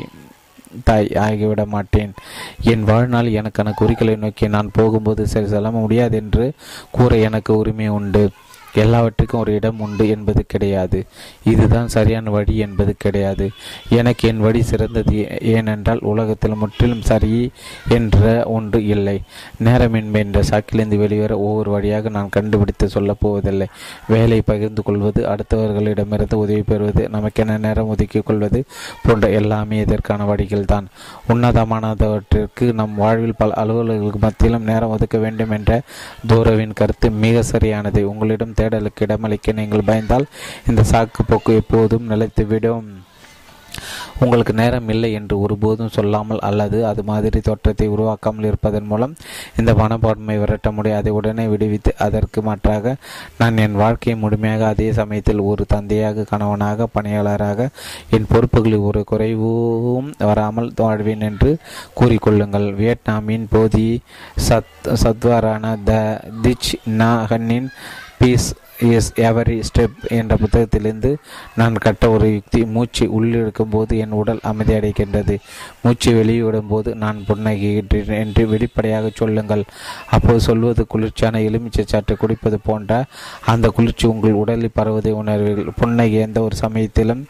A: தாய் ஆகிவிட மாட்டேன். என் வாழ்நாள் எனக்கான குறிக்கோளை நோக்கி நான் போகும்போது சரி செல்ல முடியாது என்று கூற எனக்கு உரிமை உண்டு. எல்லாவற்றுக்கும் ஒரு இடம் உண்டு என்பது கிடையாது. இதுதான் சரியான வழி என்பது கிடையாது. எனக்கு என் வழி சிறந்தது ஏனென்றால் உலகத்தில் முற்றிலும் சரி என்ற ஒன்று இல்லை. நேரமின்மை என்ற சாக்கிலிருந்து வெளிவர ஒவ்வொரு வழியாக நான் கண்டுபிடித்து சொல்லப் போவதில்லை. வேலை பகிர்ந்து கொள்வது அடுத்தவர்களிடமிருந்து உதவி பெறுவது நமக்கென நேரம் ஒதுக்கிக் கொள்வது போன்ற எல்லாமே இதற்கான வழிகள் தான் உன்னதமானவற்றிற்கு நம் வாழ்வில் பல அலுவலர்களுக்கு மத்தியிலும் நேரம் ஒதுக்க வேண்டும் என்ற தூரவின் கருத்து மிக சரியானது. உங்களிடம் தேடலுக்கு இடமளிக்க நீங்கள் பயந்தால் இந்த சாக்கு போக்கு எப்போதும் நிலைத்துவிடும். உங்களுக்கு நேரம் இல்லை என்று ஒருபோதும் சொல்லாமல் அல்லது அது மாதிரி தோற்றத்தை உருவாக்காமல் இருப்பதன் மூலம் இந்த மனப்பான்மை விரட்ட முடியும். அதை உடனே விடுவித்து அதற்கு மாற்றாக நான் என் வாழ்க்கையை முழுமையாக அதே சமயத்தில் ஒரு தந்தையாக கணவனாக பணியாளராக என் பொறுப்புகளில் ஒரு குறைவும் வராமல் வாழ்வேன் என்று கூறிக்கொள்ளுங்கள். வியட்நாமின் போதி சத் சத்வாரான த திச் நாகனின் பீஸ் இஸ் எவரி ஸ்டெப் என்ற புத்தகத்திலிருந்து நான் கட்ட ஒரு யுக்தி. மூச்சு உள்ளிருக்கும் போது என் உடல் அமைதியடைகின்றது மூச்சு வெளியிடும் போது நான் புன்னகைகின்றேன் என்று வெளிப்படையாக சொல்லுங்கள். அப்போது சொல்வது குளிர்ச்சியான எலுமிச்சை சாற்றை குடிப்பது போன்ற அந்த குளிர்ச்சி உங்கள் உடலில் பரவுவதை உணர்வீர்கள். புன்னகை எந்த ஒரு சமயத்திலும்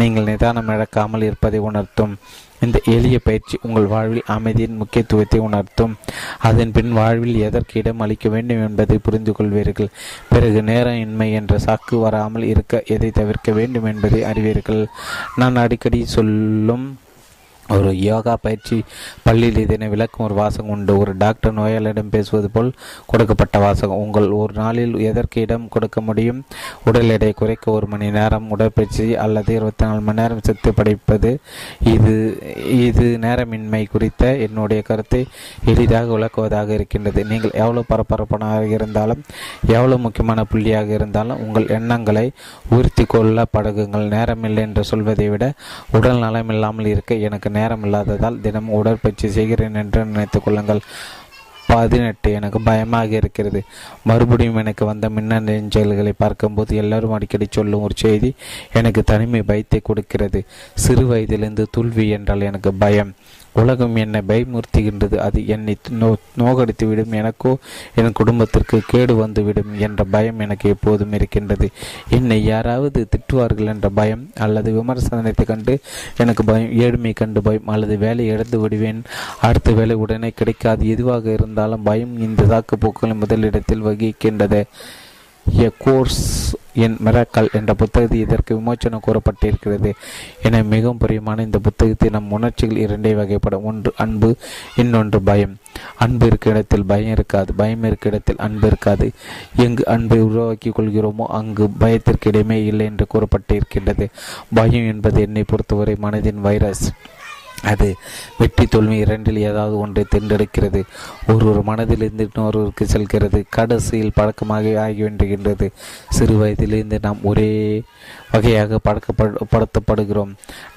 A: நீங்கள் நிதானம் இழக்காமல் இருப்பதை உணர்த்தும். இந்த எளிய பயிற்சி உங்கள் வாழ்வில் அமைதியின் முக்கியத்துவத்தை உணர்த்தும். அதன் பின் வாழ்வில் எதற்கு இடம் அளிக்க வேண்டும் என்பதை புரிந்து கொள்வீர்கள் பிறகு நேரம் இன்மை என்ற சாக்கு வராமல் இருக்க எதை தவிர்க்க வேண்டும் என்பதை அறிவீர்கள். நான் அடிக்கடி சொல்லும் ஒரு யோகா பயிற்சி பள்ளியில் இதனை விளக்கும் ஒரு வாசகம் உண்டு. ஒரு டாக்டர் நோயாளியிடம் பேசுவது போல் கொடுக்கப்பட்ட வாசகம். உங்கள் ஒரு நாளில் எதற்கு இடம் கொடுக்க முடியும்? உடல் எடை குறைக்க ஒரு மணி நேரம் உடற்பயிற்சி அல்லது இருபத்தி நாலு மணி நேரம் செத்து படிப்பது. இது இது நேரமின்மை குறித்த என்னுடைய கருத்தை எளிதாக விளக்குவதாக இருக்கின்றது. நீங்கள் எவ்வளவு பரபரப்பாக இருந்தாலும் எவ்வளவு முக்கியமான புள்ளியாக இருந்தாலும் உங்கள் எண்ணங்களை உறுத்தி கொள்ள பழகுங்கள். நேரமில்லை என்று சொல்வதை விட உடல் நலமில்லாமல் இருக்க எனக்கு நேரம் இல்லாததால் தினம் உடற்பயிற்சி செய்கிறேன் என்று நினைத்துக் கொள்ளுங்கள். பதினெட்டு எனக்கு பயமாக இருக்கிறது. மறுபடியும் எனக்கு வந்த மின்னஞ்சல்களை பார்க்கும்போது எல்லாரும் அடிக்கடி சொல்லும் ஒரு செய்தி எனக்கு தனிமை பயத்தை கொடுக்கிறது. சிறு வயதிலிருந்து தோல்வி என்றால் எனக்கு பயம். உலகம் என்னை பயமுறுத்துகின்றது. அது என்னை நோ நோகடித்துவிடும். எனக்கோ என் குடும்பத்திற்கு கேடு வந்துவிடும் என்ற பயம் எனக்கு எப்போதும் இருக்கின்றது. என்னை யாராவது திட்டுவார்கள் என்ற பயம் அல்லது விமர்சனத்தை கண்டு எனக்கு பயம் ஏழ்மை கண்டு பயம் அல்லது வேலை இழந்து விடுவேன். அடுத்த வேலை உடனே கிடைக்காது. எதுவாக இருந்தாலும் பயம் இந்த தாக்கு முதலிடத்தில் வகிக்கின்றது. எ கோர்ஸ் என் மிராக்கல் என்ற புத்தகத்தில் இதற்கு விமோச்சனம் கூறப்பட்டிருக்கிறது. என மிகவும் பிரியமான இந்த புத்தகத்தில் நம் உணர்ச்சிகள் இரண்டே வகைப்படும். ஒன்று அன்பு இன்னொன்று பயம். அன்பு இருக்க இடத்தில் பயம் இருக்காது. பயம் இருக்க இடத்தில் அன்பு இருக்காது. எங்கு அன்பை உருவாக்கி கொள்கிறோமோ அங்கு பயத்திற்கு இடமே இல்லை என்று கூறப்பட்டிருக்கின்றது. பயம் என்பது என்னை பொறுத்தவரை மனதின் வைரஸ். அது வெற்றி தோல்வி இரண்டில் ஏதாவது ஒன்றை தேர்ந்தெடுக்கிறது. ஒருவர் மனதிலிருந்து இன்னொருவருக்கு செல்கிறது. கடைசியில் பழக்கமாக ஆகிவிடுகின்றது சிறு வயதிலிருந்து நாம் ஒரே வகையாக பழக்கப்படுத்தப்படுகிறோம்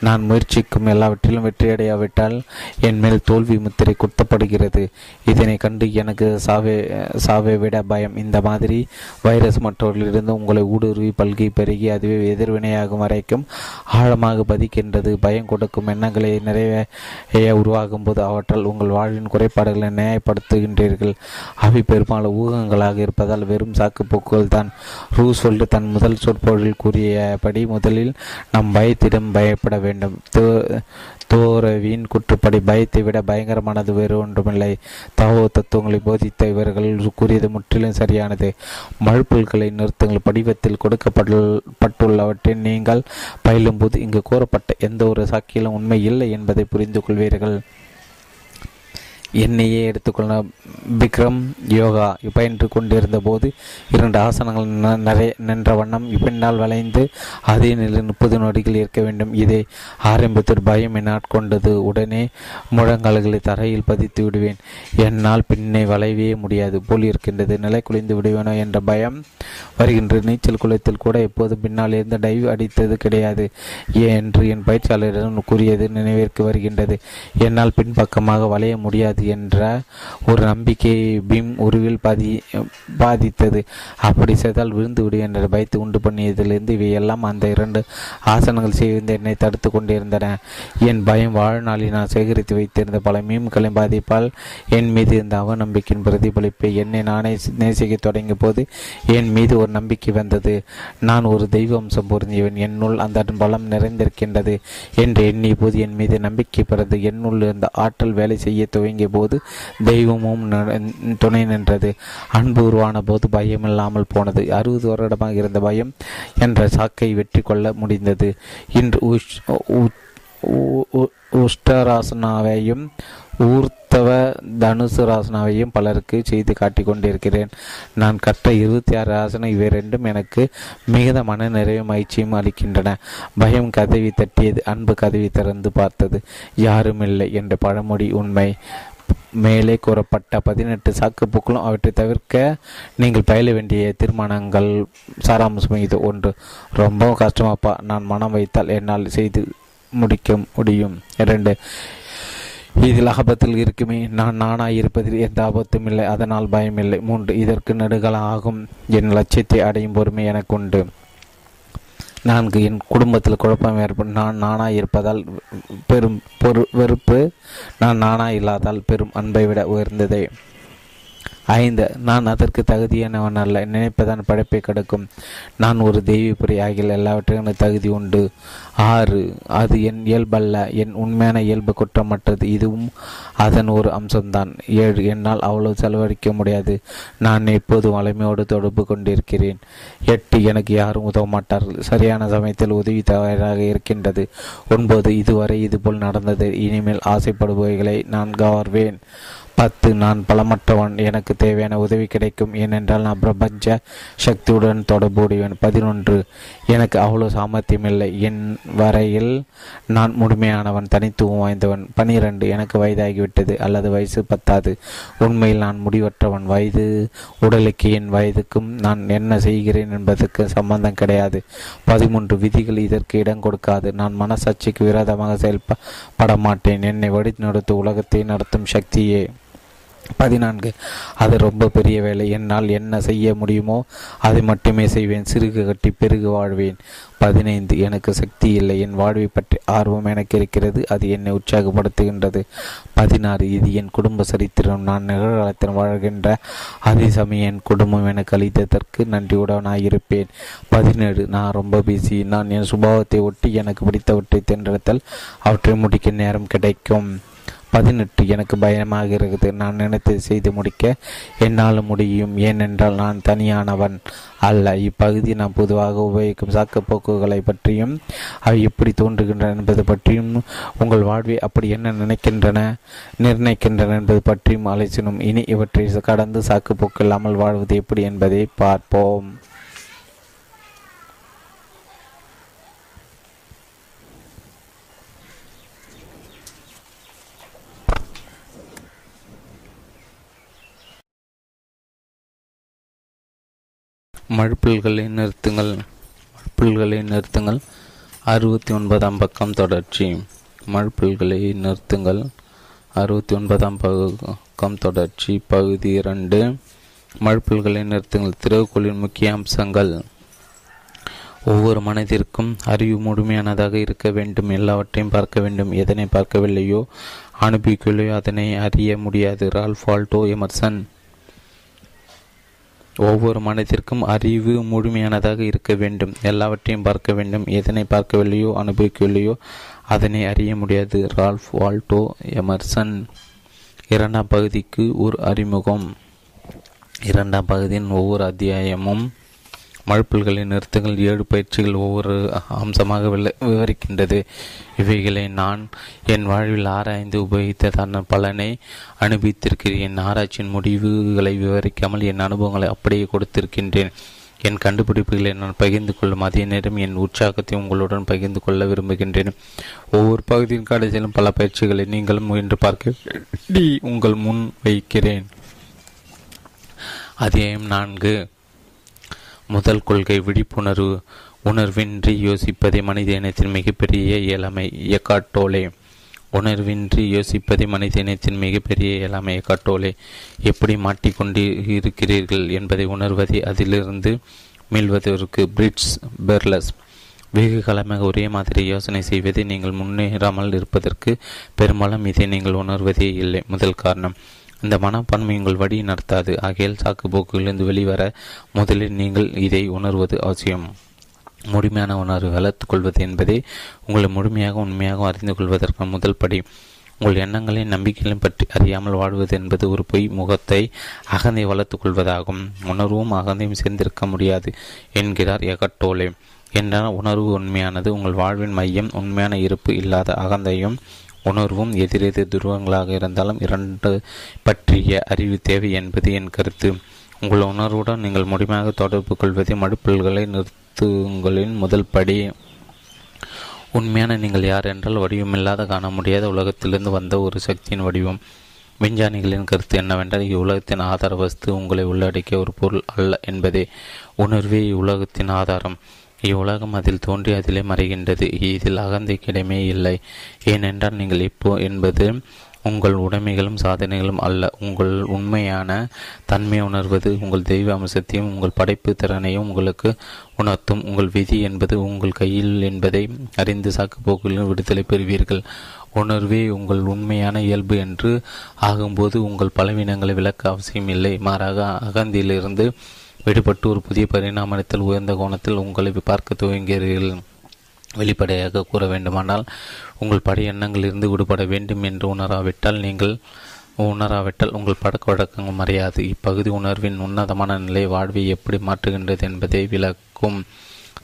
A: நான் முயற்சிக்கும் எல்லாவற்றிலும் வெற்றியடையாவிட்டால் என் மேல் தோல்வி முத்திரை குத்தப்படுகிறது. இதனை கண்டு எனக்கு சாவே சாவை விட பயம். இந்த மாதிரி வைரஸ் மற்றவர்களிலிருந்து உங்களை ஊடுருவி பல்கி பெருகி அதுவே எதிர்வினையாகும் வரைக்கும் ஆழமாக பதிக்கின்றது. பயம் கொடுக்கும் எண்ணங்களை நிறைய உருவாகும் போது அவற்றால் உங்கள் வாழ்வின் குறைபாடுகளை நியாயப்படுத்துகின்றீர்கள். அவை பெரும்பாலும் ஊகங்களாக இருப்பதால் வெறும் சாக்கு போக்குகள் தான் ரூஸ்வெல்ட் தன் முதல் சொற்பொழில் கூற்றுப்படி முதலில் நாம் பயத்திடம் பயப்பட வேண்டும். தோரவின் கூற்றுப்படி பயத்தை விட பயங்கரமானது வேறு ஒன்றுமில்லை. தாவோ தத்துவங்களை போதித்த இவர்கள் கூறியது முற்றிலும் சரியானது. மழுப்புல்களை நிறுத்துங்கள். படிவத்தில் கொடுக்கப்பட்டுள்ளவற்றை நீங்கள் பயிலும்போது இங்கு கூறப்பட்ட எந்த ஒரு சாக்கியிலும் உண்மை இல்லை என்பதை புரிந்து கொள்வீர்கள் என்னையே எடுத்துக்கொள்ள விக்ரம் யோகா பயின்று கொண்டிருந்த போது இரண்டு ஆசனங்கள் நிறைய நின்ற வண்ணம் பின்னால் வளைந்து அதே நிலையில் முப்பது நொடிகள் இருக்க வேண்டும். இதை ஆரம்பத்தில் பயம் என ஆட்கொண்டது உடனே முழங்கால்களை தரையில் பதித்து விடுவேன். என்னால் பின்னே வளைவே முடியாது. போல் இருக்கின்றது. நிலை குளிந்து விடுவேனோ என்ற பயம் வருகின்ற நீச்சல் குளத்தில் கூட எப்போதும் பின்னால் இருந்து டைவ் அடித்தது கிடையாது. என்று என் பயிற்சியாளரிடம் கூறியது நினைவிற்கு வருகின்றது. என்னால் பின்பக்கமாக வளைய முடியாது. என்ற ஒரு நம்பிக்கையை பீம் உருவில் பாதி பாதித்தது. அப்படி செய்தால் விழுந்து விடு என்ற பயத்தை உண்டு பண்ணியதிலிருந்து இவையெல்லாம் அந்த இரண்டு ஆசனங்கள் செய்து என்னை தடுத்து கொண்டிருந்தன. என் பயம் வாழ்நாளில் நான் சேகரித்து வைத்திருந்த பல மீம்களின் பாதிப்பால் என் மீது இருந்த அவநம்பிக்கையின் பிரதிபலிப்பை என்னை நானே நேசிக்க தொடங்கிய போது என் மீது ஒரு நம்பிக்கை வந்தது. நான் ஒரு தெய்வ அம்சம் பொருந்தியவன். என்னுள் அந்த பலம் நிறைந்திருக்கின்றது என்று எண்ணிய போது என் மீது நம்பிக்கை பிறந்து என்னுள் இருந்த ஆற்றல் வேலை செய்ய துவங்கிய போது தெய்வமும் துணை நின்றது. அன்பு உருவான போது பயம் இல்லாமல் போனது. அறுபது வருடமாக இருந்த பயம் என்ற சாக்கை வெற்றி கொள்ள முடிந்தது. இன்று உஷ்டராசனாவையும் ஊர்த்தவ தனுசு ராசனாவையும் பலருக்கு செய்து காட்டி கொண்டிருக்கிறேன். நான் கற்ற இருபத்தி ஆறு ஆசனம் இவை ரெண்டும் எனக்கு மிகுந்த மன நிறைவு மகிழ்ச்சியும் அளிக்கின்றன. பயம் கதவி தட்டியது அன்பு கதவி திறந்து பார்த்தது. யாரும் இல்லை என்ற பழமொழி உண்மை. மேலே கூறப்பட்ட பதினெட்டு சாக்குப்போக்களும் அவற்றை தவிர்க்க நீங்கள் பயில வேண்டிய தீர்மானங்கள் சாராம்சம் இது ஒன்று. ரொம்பவும் கஷ்டமாப்பா. நான் மனம் வைத்தால் என்னால் செய்து முடிக்க முடியும். இரண்டு இதில் ஆபத்தில் இருக்குமே. நான் நானாய் இருப்பதில் எந்த ஆபத்தும் இல்லை. அதனால் பயமில்லை. மூன்று இதற்கு நெடுகாலம் ஆகும் என் லட்சியத்தை அடையும் பொறுமை எனக்கு உண்டு. நான்கு என் குடும்பத்தில் குழப்பம் ஏற்படும் நான் நானாக இருப்பதால் பெரும் பொறு வெறுப்பு நான் நானாக இல்லாதால் பெரும் அன்பை விட உயர்ந்ததே. ஐந்து நான் அதற்கு தகுதியானவன் அல்ல. நினைப்பதான் படைப்பை கிடக்கும். நான் ஒரு தெய்வப்புரி ஆகிய எல்லாவற்றையும் தகுதி உண்டு. ஆறு அது என் இயல்பல்ல. என் உண்மையான இயல்பு குற்றமற்றது. இதுவும் அதன் ஒரு அம்சம்தான். ஏழு என்னால் அவ்வளவு செலவழிக்க முடியாது. நான் எப்போதும் வலிமையோடு தொடர்பு கொண்டிருக்கிறேன்? எட்டு எனக்கு யாரும் உதவ மாட்டார்கள். சரியான சமயத்தில் உதவி தயாராக இருக்கின்றது. ஒன்பது இதுவரை இதுபோல் நடந்தது. இனிமேல் ஆசைப்படுபவைகளை நான் கவர்வேன். பத்து நான் பலமற்றவன் எனக்கு தேவையான உதவி கிடைக்கும். ஏனென்றால் நான் பிரபஞ்ச சக்தியுடன் தொடர்புடையவன். பதினொன்று எனக்கு அவ்வளோ சாமர்த்தியம் இல்லை. என் வரையில் நான் முழுமையானவன் தனித்துவம் வாய்ந்தவன். பனிரெண்டு எனக்கு வயதாகிவிட்டது அல்லது வயசு பத்தாது. உண்மையில் நான் முடிவற்றவன். வயது உடலுக்கு என் வயதுக்கும் நான் என்ன செய்கிறேன் என்பதற்கு சம்பந்தம் கிடையாது. பதிமூன்று விதிகள் இதற்கு இடம் கொடுக்காது. நான் மனசாட்சிக்கு விரோதமாக செயல்பட மாட்டேன் என்னை வழி நடத்தும் உலகத்தை நடத்தும் சக்தியே. பதினான்கு. அது ரொம்ப பெரிய வேலை. என்னால் என்ன செய்ய முடியுமோ அதை மட்டுமே செய்வேன். சிறுகு கட்டி பெருகு வாழ்வேன். பதினைந்து. எனக்கு சக்தி இல்லை. என் வாழ்வை பற்றி ஆர்வம் எனக்கு இருக்கிறது. அது என்னை உற்சாகப்படுத்துகின்றது. பதினாறு. இது என் குடும்ப சரித்திரம். நான் நிகழ்காலத்தில் வாழ்கின்ற அதே சமயம் என் குடும்பம் எனக்கு அளித்ததற்கு நன்றியுடனாயிருப்பேன். பதினேழு. நான் ரொம்ப பிஸி நான் என் சுபாவத்தை ஒட்டி எனக்கு பிடித்தவற்றை தென்றெடுத்தால் அவற்றை முடிக்க நேரம் கிடைக்கும். பதினெட்டு எனக்கு பயமாக இருக்குது. நான் நினைத்து செய்து முடிக்க என்னால் முடியும். ஏனென்றால் நான் தனியானவன் அல்ல. இப்பகுதி நான் பொதுவாக உபயோகிக்கும் சாக்கப்போக்குகளை பற்றியும் அவை எப்படி தோன்றுகின்றன என்பது பற்றியும் உங்கள் வாழ்வை அப்படி என்ன நினைக்கின்றன நிர்ணயிக்கின்றன என்பது பற்றியும் அலைச்சினும் இனி இவற்றை கடந்து சாக்குப்போக்கு இல்லாமல் வாழ்வது எப்படி என்பதை பார்ப்போம். மழுப்பல்களை நிறுத்துங்கள். மழுப்பல்களை நிறுத்துங்கள். அறுபத்தி ஒன்பதாம் பக்கம் தொடர்ச்சி. மழுப்பல்களை நிறுத்துங்கள். அறுபத்தி ஒன்பதாம் பக்கம் தொடர்ச்சி. பகுதி இரண்டு. மழுப்பல்களை நிறுத்துங்கள். திறவுகோளின் முக்கிய அம்சங்கள். ஒவ்வொரு மனதிற்கும் அறிவு முழுமையானதாக இருக்க வேண்டும். எல்லாவற்றையும் பார்க்க வேண்டும். எதனை பார்க்கவில்லையோ அனுப்பிக்கவில்லையோ அதனை அறிய முடியாது. ரால் வால்டோ எமர்சன் ஒவ்வொரு மனதிற்கும் அறிவு முழுமையானதாக இருக்க வேண்டும். எல்லாவற்றையும் பார்க்க வேண்டும். எதனை பார்க்கவில்லையோ அனுபவிக்கவில்லையோ அதனை அறிய முடியாது. Ralph Waldo Emerson. இரண்டாம் பகுதிக்கு ஒரு அறிமுகம். இரண்டாம் பகுதியின் ஒவ்வொரு அத்தியாயமும் மழுப்பல்களின் நிறுத்தங்கள் ஏழு பயிற்சிகள் ஒவ்வொரு அம்சமாக விவரிக்கின்றது. இவைகளை நான் என் வாழ்வில் ஆராய்ந்து உபயோகித்ததான பலனை அனுபவித்திருக்கிறேன். என் ஆராய்ச்சியின் முடிவுகளை விவரிக்காமல் என் அனுபவங்களை அப்படியே கொடுத்திருக்கின்றேன். என் கண்டுபிடிப்புகளை நான் பகிர்ந்து கொள்ளும் அதே நேரம் என் உற்சாகத்தை உங்களுடன் பகிர்ந்து கொள்ள விரும்புகின்றேன். ஒவ்வொரு பகுதியின் கடைசியிலும் பல பயிற்சிகளை நீங்களும் முயன்று பார்க்க உங்கள் முன் வைக்கிறேன். அத்தியாயம் நான்கு. முதல் கொள்கை விழிப்புணர்வு உணர்வின்றி யோசிப்பதே மனித இனத்தின் மிகப்பெரிய இயலாமை எக்காட்டோலே உணர்வின்றி யோசிப்பதே மனித இனத்தின் மிகப்பெரிய இயலாமை எக்காட்டோலே எப்படி மாட்டிக்கொண்டு இருக்கிறீர்கள் என்பதை உணர்வதே அதிலிருந்து மீள்வதற்கு பிரிட்ஸ் பெர்லஸ். வெகு காலமாக ஒரே மாதிரி யோசனை செய்வதை நீங்கள் முன்னேறாமல் இருப்பதற்கு பெரும்பாலும் இதை நீங்கள் உணர்வதே இல்லை. முதல் காரணம் இந்த மனப்பான்மை உங்கள் வழி நடத்தாது. ஆகையால் சாக்குப்போக்கிலிருந்து வெளிவர முதலில் நீங்கள் இதை உணர்வது அவசியம். முழுமையான உணர்வு வளர்த்துக் கொள்வது என்பதே உங்களை முழுமையாக உண்மையாக அறிந்து கொள்வதற்கான முதல் படி. உங்கள் எண்ணங்களையும் நம்பிக்கைகளையும் பற்றி அறியாமல் வாழ்வது என்பது ஒரு பொய் முகத்தை அகந்தை வளர்த்துக் கொள்வதாகும். உணர்வும் அகந்தையும் சேர்ந்திருக்க முடியாது என்கிறார் எகட்டோலே என்றால் உணர்வு உண்மையானது உங்கள் வாழ்வின் மையம் உண்மையான இருப்பு இல்லாத அகந்தையும் உணர்வும் எதிரெதிர் துருவங்களாக இருந்தாலும் இரண்டு பற்றிய அறிவு தேவை என்பது என் கருத்து. உங்கள் உணர்வுடன் நீங்கள் முடிமையாக தொடர்பு கொள்வதை மடுப்பல்களை நிறுத்துங்களின் முதல் படி. உண்மையான நீங்கள் யார் என்றால் வடிவமில்லாத காண முடியாத உலகத்திலிருந்து வந்த ஒரு சக்தியின் வடிவம். விஞ்ஞானிகளின் கருத்து என்னவென்றால் இவ்வுலகத்தின் ஆதார வஸ்து உங்களை உள்ளடக்கிய ஒரு பொருள் அல்ல என்பதே உணர்வே இவ்வுலகத்தின் ஆதாரம். இவ்வுலகம் அதில் தோன்றி அதிலே மறைகின்றது. இதில் அகந்தை கிடமே இல்லை. ஏனென்றால் நீங்கள் இப்போ என்பது உங்கள் உடைமைகளும் சாதனைகளும் அல்ல. உங்கள் உண்மையான தன்மை உணர்வது உங்கள் தெய்வ அம்சத்தையும் உங்கள் படைப்பு திறனையும் உங்களுக்கு உணர்த்தும். உங்கள் விதி என்பது உங்கள் கையில் என்பதை அறிந்து சாக்குப்போக்கிலும் விடுதலை பெறுவீர்கள். உணர்வே உங்கள் உண்மையான இயல்பு என்று ஆகும்போது உங்கள் பலவீனங்களை விளக்க அவசியமில்லை. மாறாக அகந்தியிலிருந்து விடுபட்டு ஒரு புதிய பரிணாமத்தில் உயர்ந்த கோணத்தில் உங்களை பார்க்க துவங்குகிறீர்கள். வெளிப்படையாக கூற வேண்டுமானால் உங்கள் படை எண்ணங்களிலிருந்து விடுபட வேண்டும் என்று உணராவிட்டால் நீங்கள் உணராவிட்டால் உங்கள் பழக்க வழக்கங்கள் மறையாது. இப்பகுதி உணர்வின் உன்னதமான நிலை வாழ்வை எப்படி மாற்றுகின்றது என்பதை விளக்கும்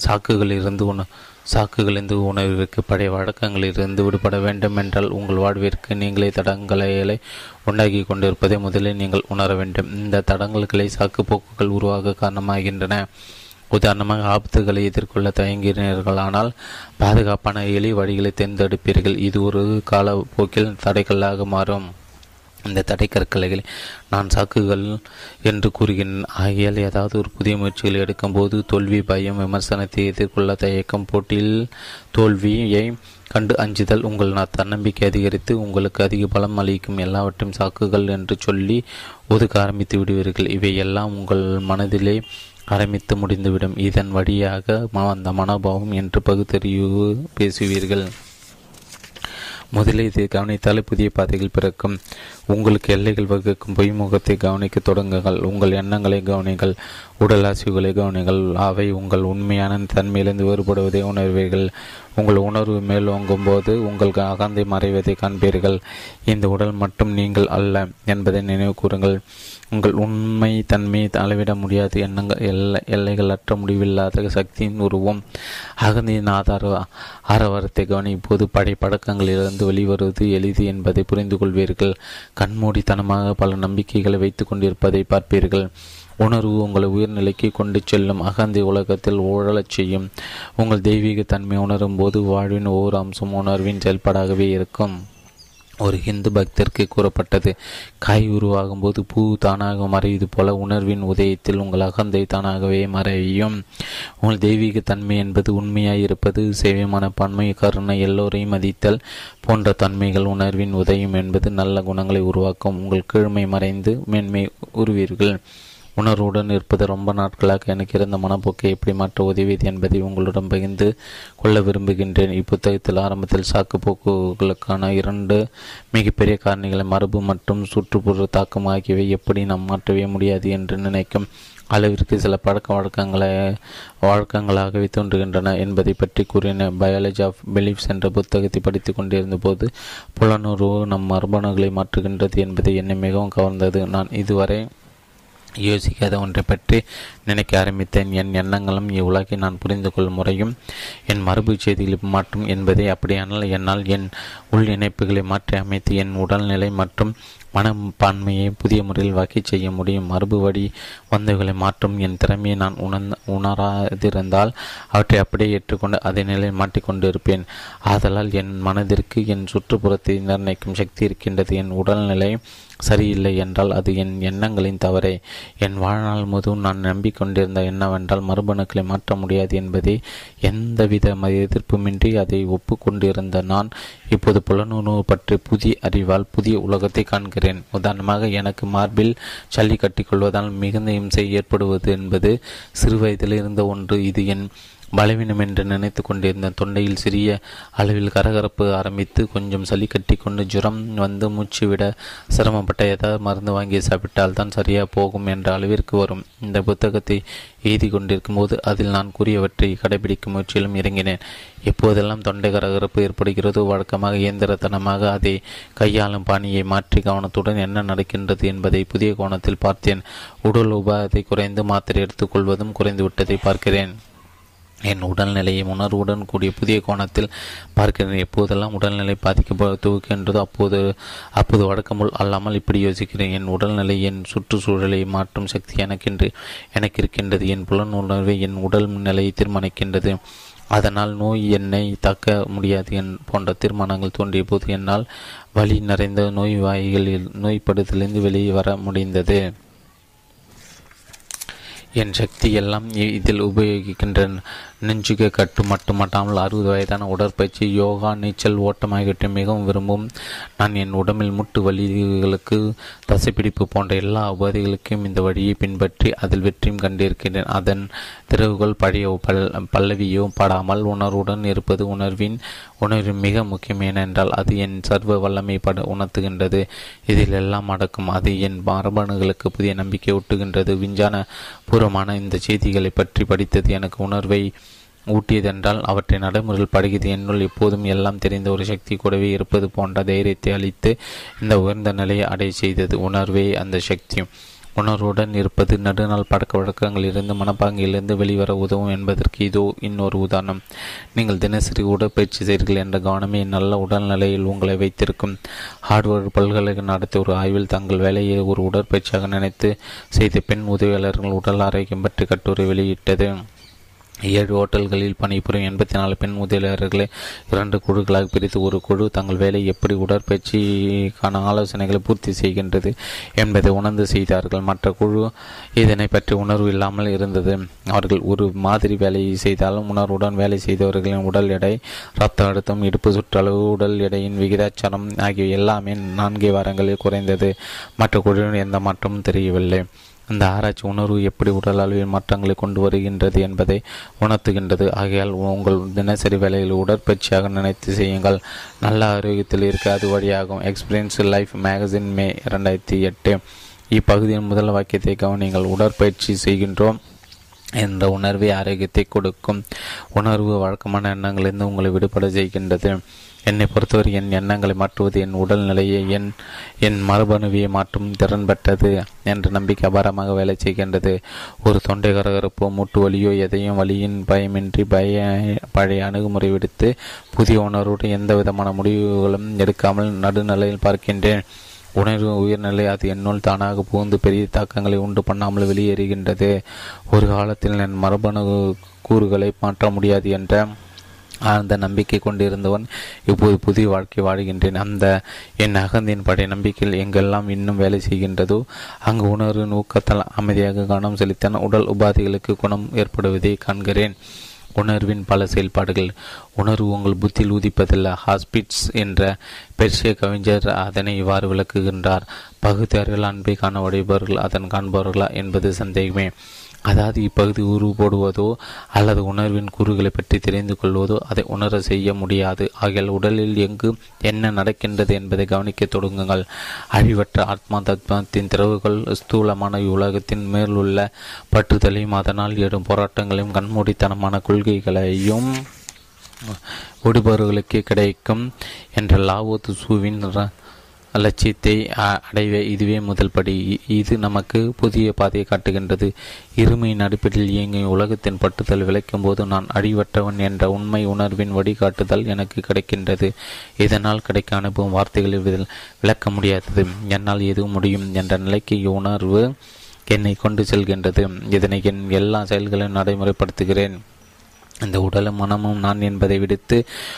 A: சாக்குகளிலிருந்து உண சாக்குகளிலிருந்து உணர்விற்கு பழைய வழக்கங்களிலிருந்து விடுபட வேண்டும் என்றால் உங்கள் வாழ்விற்கு நீங்களே தடங்களை உண்டாக்கி கொண்டிருப்பதை முதலில் நீங்கள் உணர வேண்டும். இந்த தடங்கல்களை சாக்கு போக்குகள் உருவாக காரணமாகின்றன. உதாரணமாக ஆபத்துகளை எதிர்கொள்ள தயங்கினீர்களானால் பாதுகாப்பான எளி வழிகளை தேர்ந்தெடுப்பீர்கள். இது ஒரு காலப்போக்கில் தடைகளாக மாறும். இந்த தடைக்கற்களை நான் சாக்குகள் என்று கூறுகிறேன். ஆகியால் ஏதாவது ஒரு புதிய முயற்சிகள் எடுக்கும்போது தோல்வி பயம் விமர்சனத்தை எதிர்கொள்ள தயக்கம் போட்டியில் தோல்வியை கண்டு அஞ்சுதல் உங்கள் தன்னம்பிக்கை அதிகரித்து உங்களுக்கு அதிக பலம் அளிக்கும் எல்லாவற்றையும் சாக்குகள் என்று சொல்லி ஒதுக்க ஆரம்பித்து விடுவீர்கள். இவை எல்லாம் உங்கள் மனதிலே ஆரம்பித்து முடிந்துவிடும். இதன் வழியாக அந்த மனோபாவம் என்று பகுத்தறிவு பேசுவீர்கள். முதலில் இதை கவனித்தாலே புதிய பாதைகள் பிறக்கும். உங்களுக்கு எல்லைகள் வகுக்கும். பொய்முகத்தை கவனிக்க தொடங்குங்கள். உங்கள் எண்ணங்களை கவனிங்கள். உடல் அசைவுகளை கவனிங்கள். அவை உங்கள் உண்மையான தன்மையிலிருந்து வேறுபடுவதை உணர்வீர்கள். உங்கள் உணர்வு மேலோங்கும் போது உங்கள் அகந்தை மறைவதை காண்பீர்கள். இந்த உடல் மட்டும் நீங்கள் அல்ல என்பதை நினைவு கூறுங்கள். உங்கள் உண்மை தன்மையை அளவிட முடியாத எண்ணங்கள் எல்லை எல்லைகள் அற்ற முடிவில்லாத சக்தியின் உருவம். அகந்தியின் ஆதார ஆரவாரத்தை கவனிப்போது படை பழக்கங்களிலிருந்து வெளிவருவது எளிது என்பதை புரிந்து கொள்வீர்கள் கண்மூடித்தனமாக பல நம்பிக்கைகளை வைத்துக் கொண்டிருப்பதை பார்ப்பீர்கள். உணர்வு உங்களை உயர்நிலைக்கு கொண்டு செல்லும். அகந்தி உலகத்தில் ஊழலச் செய்யும். உங்கள் தெய்வீக தன்மை உணரும் போது வாழ்வின் ஒவ்வொரு அம்சம் உணர்வின் செயல்பாடாகவே இருக்கும். ஒரு ஹிந்து பக்தருக்கு கூறப்பட்டது. காய் உருவாகும் போது பூ தானாக மறைவது போல உணர்வின் உதயத்தில் உங்கள் அகந்தை தானாகவே மறையும். உங்கள் தெய்வீக தன்மை என்பது உண்மையாய் இருப்பது சேவையான பன்மை கருணை எல்லோரையும் மதித்தல் போன்ற தன்மைகள் உணர்வின் உதயம் என்பது நல்ல குணங்களை உருவாக்கும். உங்கள் கீழ்மை மறைந்து மேன்மை உருவீர்கள். உணர்வுடன் இருப்பது ரொம்ப நாட்களாக எனக்கு இருந்த மனப்போக்கை எப்படி மாற்ற உதவியது என்பதை உங்களுடன் பகிர்ந்து கொள்ள விரும்புகின்றேன். இப்புத்தகத்தில் ஆரம்பத்தில் சாக்கு போக்குகளுக்கான இரண்டு மிகப்பெரிய காரணிகளை மரபு மற்றும் சுற்றுப்புற தாக்கம் ஆகியவை எப்படி நாம் மாற்றவே முடியாது என்று நினைக்கும் அளவிற்கு சில பழக்க வழக்கங்களை வழக்கங்களாகவே தோன்றுகின்றன என்பதை பற்றி கூறின பயாலஜி ஆஃப் பிலீஃப்ஸ் என்ற புத்தகத்தை படித்து கொண்டிருந்த போது புலனுறவு நம் மரபணுகளை மாற்றுகின்றது என்பதை என்னை மிகவும் கவர்ந்தது. நான் இதுவரை யோசிக்காத ஒன்றை பற்றி நினைக்க ஆரம்பித்தேன். என் எண்ணங்களும் இவ்வுலகை நான் புரிந்து கொள்ளும் முறையும் என் மரபு செய்திகளை மாற்றும் என்பதை அப்படியானால் என்னால் என் உள் இணைப்புகளை மாற்றி அமைத்து என் உடல்நிலை மற்றும் மனப்பான்மையை புதிய முறையில் வகை செய்ய முடியும். மரபு வழி வந்தவைகளை மாற்றும் என் திறமையை நான் உணர்ந்த உணராதிருந்தால் அவற்றை அப்படியே ஏற்றுக்கொண்டு அதே நிலையில் மாட்டிக்கொண்டு இருப்பேன் ஆதலால் என் மனதிற்கு என் சுற்றுப்புறத்தை நிர்ணயிக்கும் சக்தி இருக்கின்றது. என் உடல்நிலை சரியில்லை என்றால் அது என் எண்ணங்களின் தவறே. என் வாழ்நாள் முதுவும் நான் நம்பிக்கொண்டிருந்த என்னவென்றால் மரபணுக்களை மாற்ற முடியாது என்பதை எந்தவித எதிர்ப்புமின்றி அதை ஒப்புக்கொண்டிருந்த நான் இப்போது புலனுணர்வு பற்றி புதிய அறிவால் புதிய உலகத்தை காண்கிறேன். உதாரணமாக எனக்கு மார்பில் சல்லி கட்டிக்கொள்வதால் மிகுந்த இம்சை ஏற்படுவது என்பது சிறுவயதில் இருந்த ஒன்று. இது என் பலவீனம் என்று நினைத்து கொண்டிருந்த தொண்டையில் சிறிய அளவில் கரகரப்பு ஆரம்பித்து கொஞ்சம் சளி கட்டி கொண்டு ஜுரம் வந்து மூச்சு விட சிரமப்பட்ட ஏதாவது மருந்து வாங்கி சாப்பிட்டால் தான் சரியாக போகும் என்ற அளவிற்கு வரும். இந்த புத்தகத்தை எழுதி கொண்டிருக்கும் போது அதில் நான் கூறியவற்றை கடைபிடிக்கும் முயற்சியிலும் இறங்கினேன். எப்போதெல்லாம் தொண்டை கரகரப்பு ஏற்படுகிறதோ வழக்கமாக இயந்திரத்தனமாக அதை கையாளும் பாணியை மாற்றி கவனத்துடன் என்ன நடக்கின்றது என்பதை புதிய கோணத்தில் பார்த்தேன். உடல் உபாதை குறைந்து மாத்திரை எடுத்துக்கொள்வதும் குறைந்துவிட்டதை பார்க்கிறேன். என் உடல்நிலையை உணர்வுடன் கூடிய புதிய கோணத்தில் பார்க்கிறேன். எப்போதெல்லாம் உடல்நிலை பாதிக்கப்பட துவக்கின்றதோ அப்போது அப்போது வழக்கமுள் அல்லாமல் இப்படி யோசிக்கிறேன். என் உடல்நிலை என் சுற்றுச்சூழலை மாற்றும் சக்தி எனக்கென்று எனக்கு இருக்கின்றது என் புலன் உணர்வை என் உடல் நிலையை தீர்மானிக்கின்றது. அதனால் நோய் என்னை தாக்க முடியாது என் போன்ற தீர்மானங்கள் தோன்றிய போது என்னால் வலி நிறைந்த நோய் வாய்களில் நோய்ப்படுதலிருந்து வெளியே வர முடிந்தது. என் சக்தி எல்லாம் இதில் உபயோகிக்கின்றன. நெஞ்சுக்கு கட்டு மட்டுமட்டாமல் அறுபது வயதான உடற்பயிற்சி யோகா நீச்சல் ஓட்டம் ஆகியவற்றை மிகவும் விரும்பும். நான் என் உடம்பில் முட்டு வலிகளுக்கு தசைப்பிடிப்பு போன்ற எல்லா உபாதைகளுக்கும் இந்த வழியை பின்பற்றி அதில் வெற்றியும் கண்டிருக்கிறேன் அதன் திறவுகள் பழைய பல் பல்லவியோ படாமல் உணர்வுடன் இருப்பது உணர்வின் உணர்வு மிக முக்கியம். ஏனென்றால் அது என் சர்வ வல்லமை பட உணர்த்துகின்றது. இதில் எல்லாம் அடக்கும். அது என் மரபணுகளுக்கு புதிய நம்பிக்கை ஊட்டுகின்றது. விஞ்ஞான பூர்வமான இந்த செய்திகளை பற்றி படித்தது எனக்கு உணர்வை ஊட்டியதென்றால் அவற்றை நடைமுறையில் படுகிறது. என்னுள் எப்போதும் எல்லாம் தெரிந்த ஒரு சக்தி கூடவே இருப்பது போன்ற தைரியத்தை அளித்து இந்த உயர்ந்த நிலையை அடைய செய்தது உணர்வே அந்த சக்தி. உணர்வுடன் இருப்பது நடுநாள் பழக்க வழக்கங்களிலிருந்து மனப்பாங்கிலிருந்து வெளிவர உதவும் என்பதற்கு இதோ இன்னொரு உதாரணம். நீங்கள் தினசரி உடற்பயிற்சி செய்கிறீர்கள் என்ற கவனமே நல்ல உடல்நிலையில் உங்களை வைத்திருக்கும். ஹார்ட்வேர் பல்கலைக்கழக நடத்திய ஒரு ஆய்வில் தங்கள் வேலையை ஒரு உடற்பயிற்சியாக நினைத்து செய்த பெண் உதவியாளர்கள் உடல் ஆரோக்கியம் பற்றி கட்டுரை வெளியிட்டது. ஏழு ஓட்டல்களில் பணிபுரியும் எண்பத்தி நாலு பெண் முதலியாளர்களை இரண்டு குழுக்களாக பிரித்து ஒரு குழு தங்கள் வேலை எப்படி உடற்பயிற்சிக்கான ஆலோசனைகளை பூர்த்தி செய்கின்றது என்பதை உணர்ந்து செய்தார்கள். மற்ற குழு இதனை பற்றி உணர்வு இல்லாமல் இருந்தது. அவர்கள் ஒரு மாதிரி வேலையை செய்தாலும் உணர்வுடன் வேலை செய்தவர்களின் உடல் எடை இரத்த அழுத்தம் இடுப்பு சுற்றளவு உடல் எடையின் விகிதாச்சாரம் ஆகிய எல்லாமே நான்கே வாரங்களில் குறைந்தது. மற்ற குழுவின் எந்த மாற்றமும் தெரியவில்லை. அந்த ஆராய்ச்சி உணர்வு எப்படி உடல் அளவில் மாற்றங்களை கொண்டு வருகின்றது என்பதை உணர்த்துகின்றது. ஆகையால் உங்கள் தினசரி வேலையில் உடற்பயிற்சியாக நினைத்து செய்யுங்கள். நல்ல ஆரோக்கியத்தில் இருக்க அது வழியாகும். எக்ஸ்பீரியன்ஸ் லைஃப் மேகசின் மே இரண்டாயிரத்தி எட்டு. இப்பகுதியின் முதல் வாக்கியத்தை கவனிங்கள் உடற்பயிற்சி செய்கின்றோம் என்ற உணர்வை ஆரோக்கியத்தை கொடுக்கும். உணர்வு வழக்கமான எண்ணங்களிலிருந்து உங்களை விடுபட செய்கின்றது. என்னை பொறுத்தவரை என் எண்ணங்களை மாற்றுவது என் உடல்நிலையை என் என் மரபணுவியை மாற்றும் திறன் பெற்றது என்ற நம்பிக்கை அபாரமாக வேலை செய்கின்றது. ஒரு தொண்டை கரகரப்போ மூட்டு வலியோ எதையும் வழியின் பயமின்றி பய பழைய அணுகுமுறை விடுத்து புதிய உணர்வோடு எந்த விதமான முடிவுகளும் எடுக்காமல் நடுநிலையில் பார்க்கின்றேன். உணர்வு உயர்நிலை அது என்னுள் தானாக புகுந்து பெரிய தாக்கங்களை உண்டு பண்ணாமல் வெளியேறுகின்றது. ஒரு காலத்தில் என் மரபணு கூறுகளை மாற்ற முடியாது என்ற ஆழ்ந்த நம்பிக்கை கொண்டிருந்தவன் இப்போது புதிய வாழ்க்கை வாழ்கின்றேன். அந்த என் அகந்தின் படைய நம்பிக்கையில் எங்கெல்லாம் இன்னும் வேலை செய்கின்றதோ அங்கு உணர்வு ஊக்கத்தால் அமைதியாக கவனம் செலுத்தின உடல் உபாதைகளுக்கு குணம் ஏற்படுவதை காண்கிறேன். உணர்வின் பல செயல்பாடுகள். உணர்வு உங்கள் புத்தியில் உதிப்பதில்லை ஹாஸ்பிட்ஸ் என்ற பெர்ஷிய கவிஞர் அதனை இவ்வாறு விளக்குகின்றார். பகுத்தறிவில் அன்பை காண உடையவர்கள் அதன் காண்பவர்களா என்பது சந்தேகமே. அதாவது இப்பகுதி உருவு போடுவதோ அல்லது உணர்வின் கூறுகளை பற்றி தெரிந்து கொள்வதோ அதை உணர செய்ய முடியாது. ஆகியால் உடலில் எங்கு என்ன நடக்கின்றது என்பதை கவனிக்க தொடங்குங்கள். அழிவற்ற ஆத்மா தத்மத்தின் திறவுகள் ஸ்தூலமான உலகத்தின் மேலுள்ள பற்றுதலையும் அதனால் எடும் போராட்டங்களையும் கண்மூடித்தனமான கொள்கைகளையும் ஒடுபவர்களுக்கு கிடைக்கும். என்ற லாவோத்து சூவின் லட்சியத்தை அடைவே இதுவே முதல் படி. இது நமக்கு புதிய பாதையை காட்டுகின்றது. இருமையின் அடிப்படையில் இயங்கும் உலகத்தின் பட்டுதல் விளைக்கும் போது நான் அடிவற்றவன் என்ற உண்மை உணர்வின் வழிகாட்டுதல் எனக்கு கிடைக்கின்றது. இதனால் கிடைக்க அனுபவம் வார்த்தைகளில் விளக்க முடியாதது. என்னால் எதுவும் முடியும் என்ற நிலைக்கு உணர்வு என்னை கொண்டு செல்கின்றது. இதனை என் எல்லா செயல்களையும் நடைமுறைப்படுத்துகிறேன். இந்த உடலும் மனமும் நான் என்பதை விடுத்து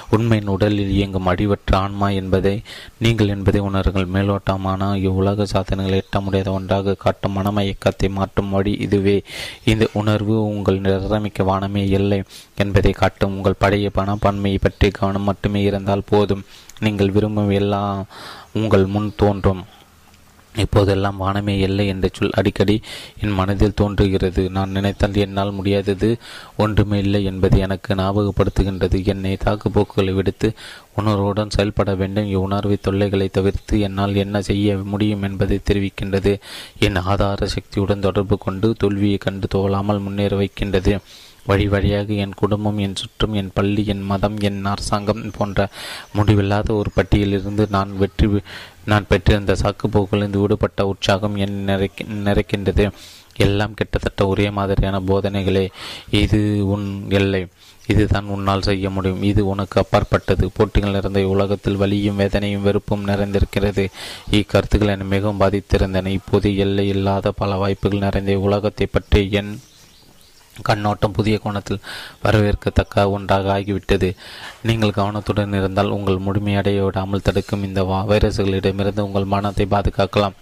A: உண்மையின் உடலில் இயங்கும் அடிவற்ற ஆன்மா என்பதை நீங்கள் என்பதை உணருங்கள். மேலோட்டமான இவ்வுலக சாதனைகள் எட்ட முடியாத ஒன்றாக காட்டும் மனமயக்கத்தை மாற்றும் வழி இதுவே. இந்த உணர்வு உங்கள் நிரமிக்க வானமே இல்லை என்பதை காட்டும் உங்கள் பழைய பணப்பான்மையை பற்றி கவனம் மட்டுமே இருந்தால் போதும். நீங்கள் விரும்பும் எல்லாம் உங்கள் முன் தோன்றும். இப்போதெல்லாம் வானமே இல்லை என்ற சொல் அடிக்கடி என் மனதில் தோன்றுகிறது. நான் நினைத்தால் என்னால் முடியாதது ஒன்றுமே இல்லை என்பது எனக்கு ஞாபகப்படுத்துகின்றது. என்னை தாக்குப்போக்குகளை விடுத்து உணர்வுடன் செயல்பட வேண்டும். இவ்வுணர்வை தொல்லைகளை தவிர்த்து என்னால் என்ன செய்ய முடியும் என்பதை தெரிவிக்கின்றது. என் ஆதார சக்தியுடன் தொடர்பு கொண்டு தோல்வியை கண்டு தோலாமல் முன்னேற வைக்கின்றது. வழி வழியாக என் குடும்பம் என் சுற்றம் என் பள்ளி என் மதம் என் அரசாங்கம் போன்ற முடிவில்லாத ஒரு பட்டியலிருந்து நான் வெற்றி நான் பெற்றிருந்த சாக்குப்போக்கிலிருந்து விடுபட்ட உற்சாகம் என் நிறைக் நிறைக்கின்றது. எல்லாம் கிட்டத்தட்ட ஒரே மாதிரியான போதனைகளே. இது உன் எல்லை. இதுதான் உன்னால் செய்ய முடியும். இது உனக்கு அப்பாற்பட்டது. போட்டிகள் நிறைந்த உலகத்தில் வலியும் வேதனையும் வெறுப்பும் நிறைந்திருக்கிறது. இக்கருத்துக்கள் என்னை மிகவும் பாதித்திருந்தன. இப்போது எல்லை இல்லாத பல வாய்ப்புகள் நிறைந்த உலகத்தை பற்றி என் கண்ணோட்டம் புதிய கோணத்தில் வரவேற்கத்தக்க ஒன்றாக ஆகிவிட்டது. நீங்கள் கவனத்துடன் இருந்தால் உங்கள் முழுமையடைய விடாமல் தடுக்கும் இந்த வைரசுகளிடமிருந்து உங்கள் மனத்தை பாதுகாக்கலாம்.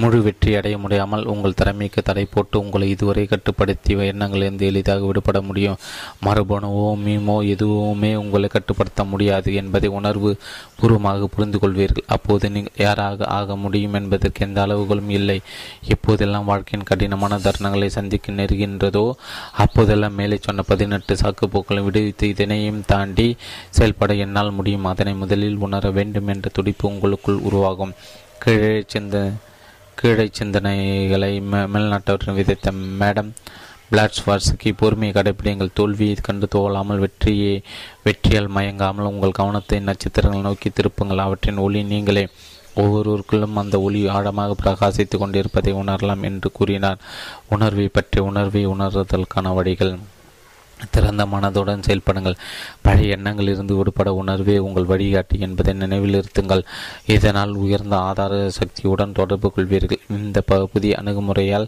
A: முழு வெற்றி அடைய முடியாமல் உங்கள் திறமைக்கு தடை போட்டு உங்களை இதுவரை கட்டுப்படுத்திய எண்ணங்களிலிருந்து எளிதாக விடுபட முடியும். மரபணுவோ மீமோ எதுவுமே உங்களை கட்டுப்படுத்த முடியாது என்பதை உணர்வு பூர்வமாக புரிந்து கொள்வீர்கள் அப்போது நீங்கள் யாராக ஆக முடியும் என்பதற்கு எந்த அளவுகளும் இல்லை. எப்போதெல்லாம் வாழ்க்கையின் கடினமான தருணங்களை சந்திக்க நெருகின்றதோ அப்போதெல்லாம் மேலே சொன்ன பதினெட்டு சாக்குப்போக்களை விடுவித்து இதனையும் தாண்டி செயல்பட என்னால் முடியும். அதனை முதலில் உணர வேண்டும் என்ற துடிப்பு உங்களுக்குள் உருவாகும். கீழே சிந்த கீழே சிந்தனைகளை மேல்நாட்டவரின் விதைத்த மேடம் பிளாட்ஸ்வார்ஸுக்கு பொறுமையை கடைபிடிங்கள் தோல்வியை கண்டு தோலாமல் வெற்றியை வெற்றியால் மயங்காமல் உங்கள் கவனத்தை நட்சத்திரங்கள் நோக்கி திருப்புங்கள். அவற்றின் ஒளி நீங்களே ஒவ்வொருவருக்குள்ளும் அந்த ஒளி ஆழமாக பிரகாசித்து கொண்டிருப்பதை உணரலாம் என்று கூறினார். உணர்வை பற்றி உணர்வை உணர்தலுக்கான வழிகள். திறந்த மனதுடன் செயல்படுங்கள். பழைய எண்ணங்களிலிருந்து விடுபட உணர்வே உங்கள் வழிகாட்டி என்பதை நினைவில் இருத்துங்கள். இதனால் உயர்ந்த ஆதார சக்தியுடன் தொடர்பு கொள்வீர்கள். இந்த புதிய அணுகுமுறையால்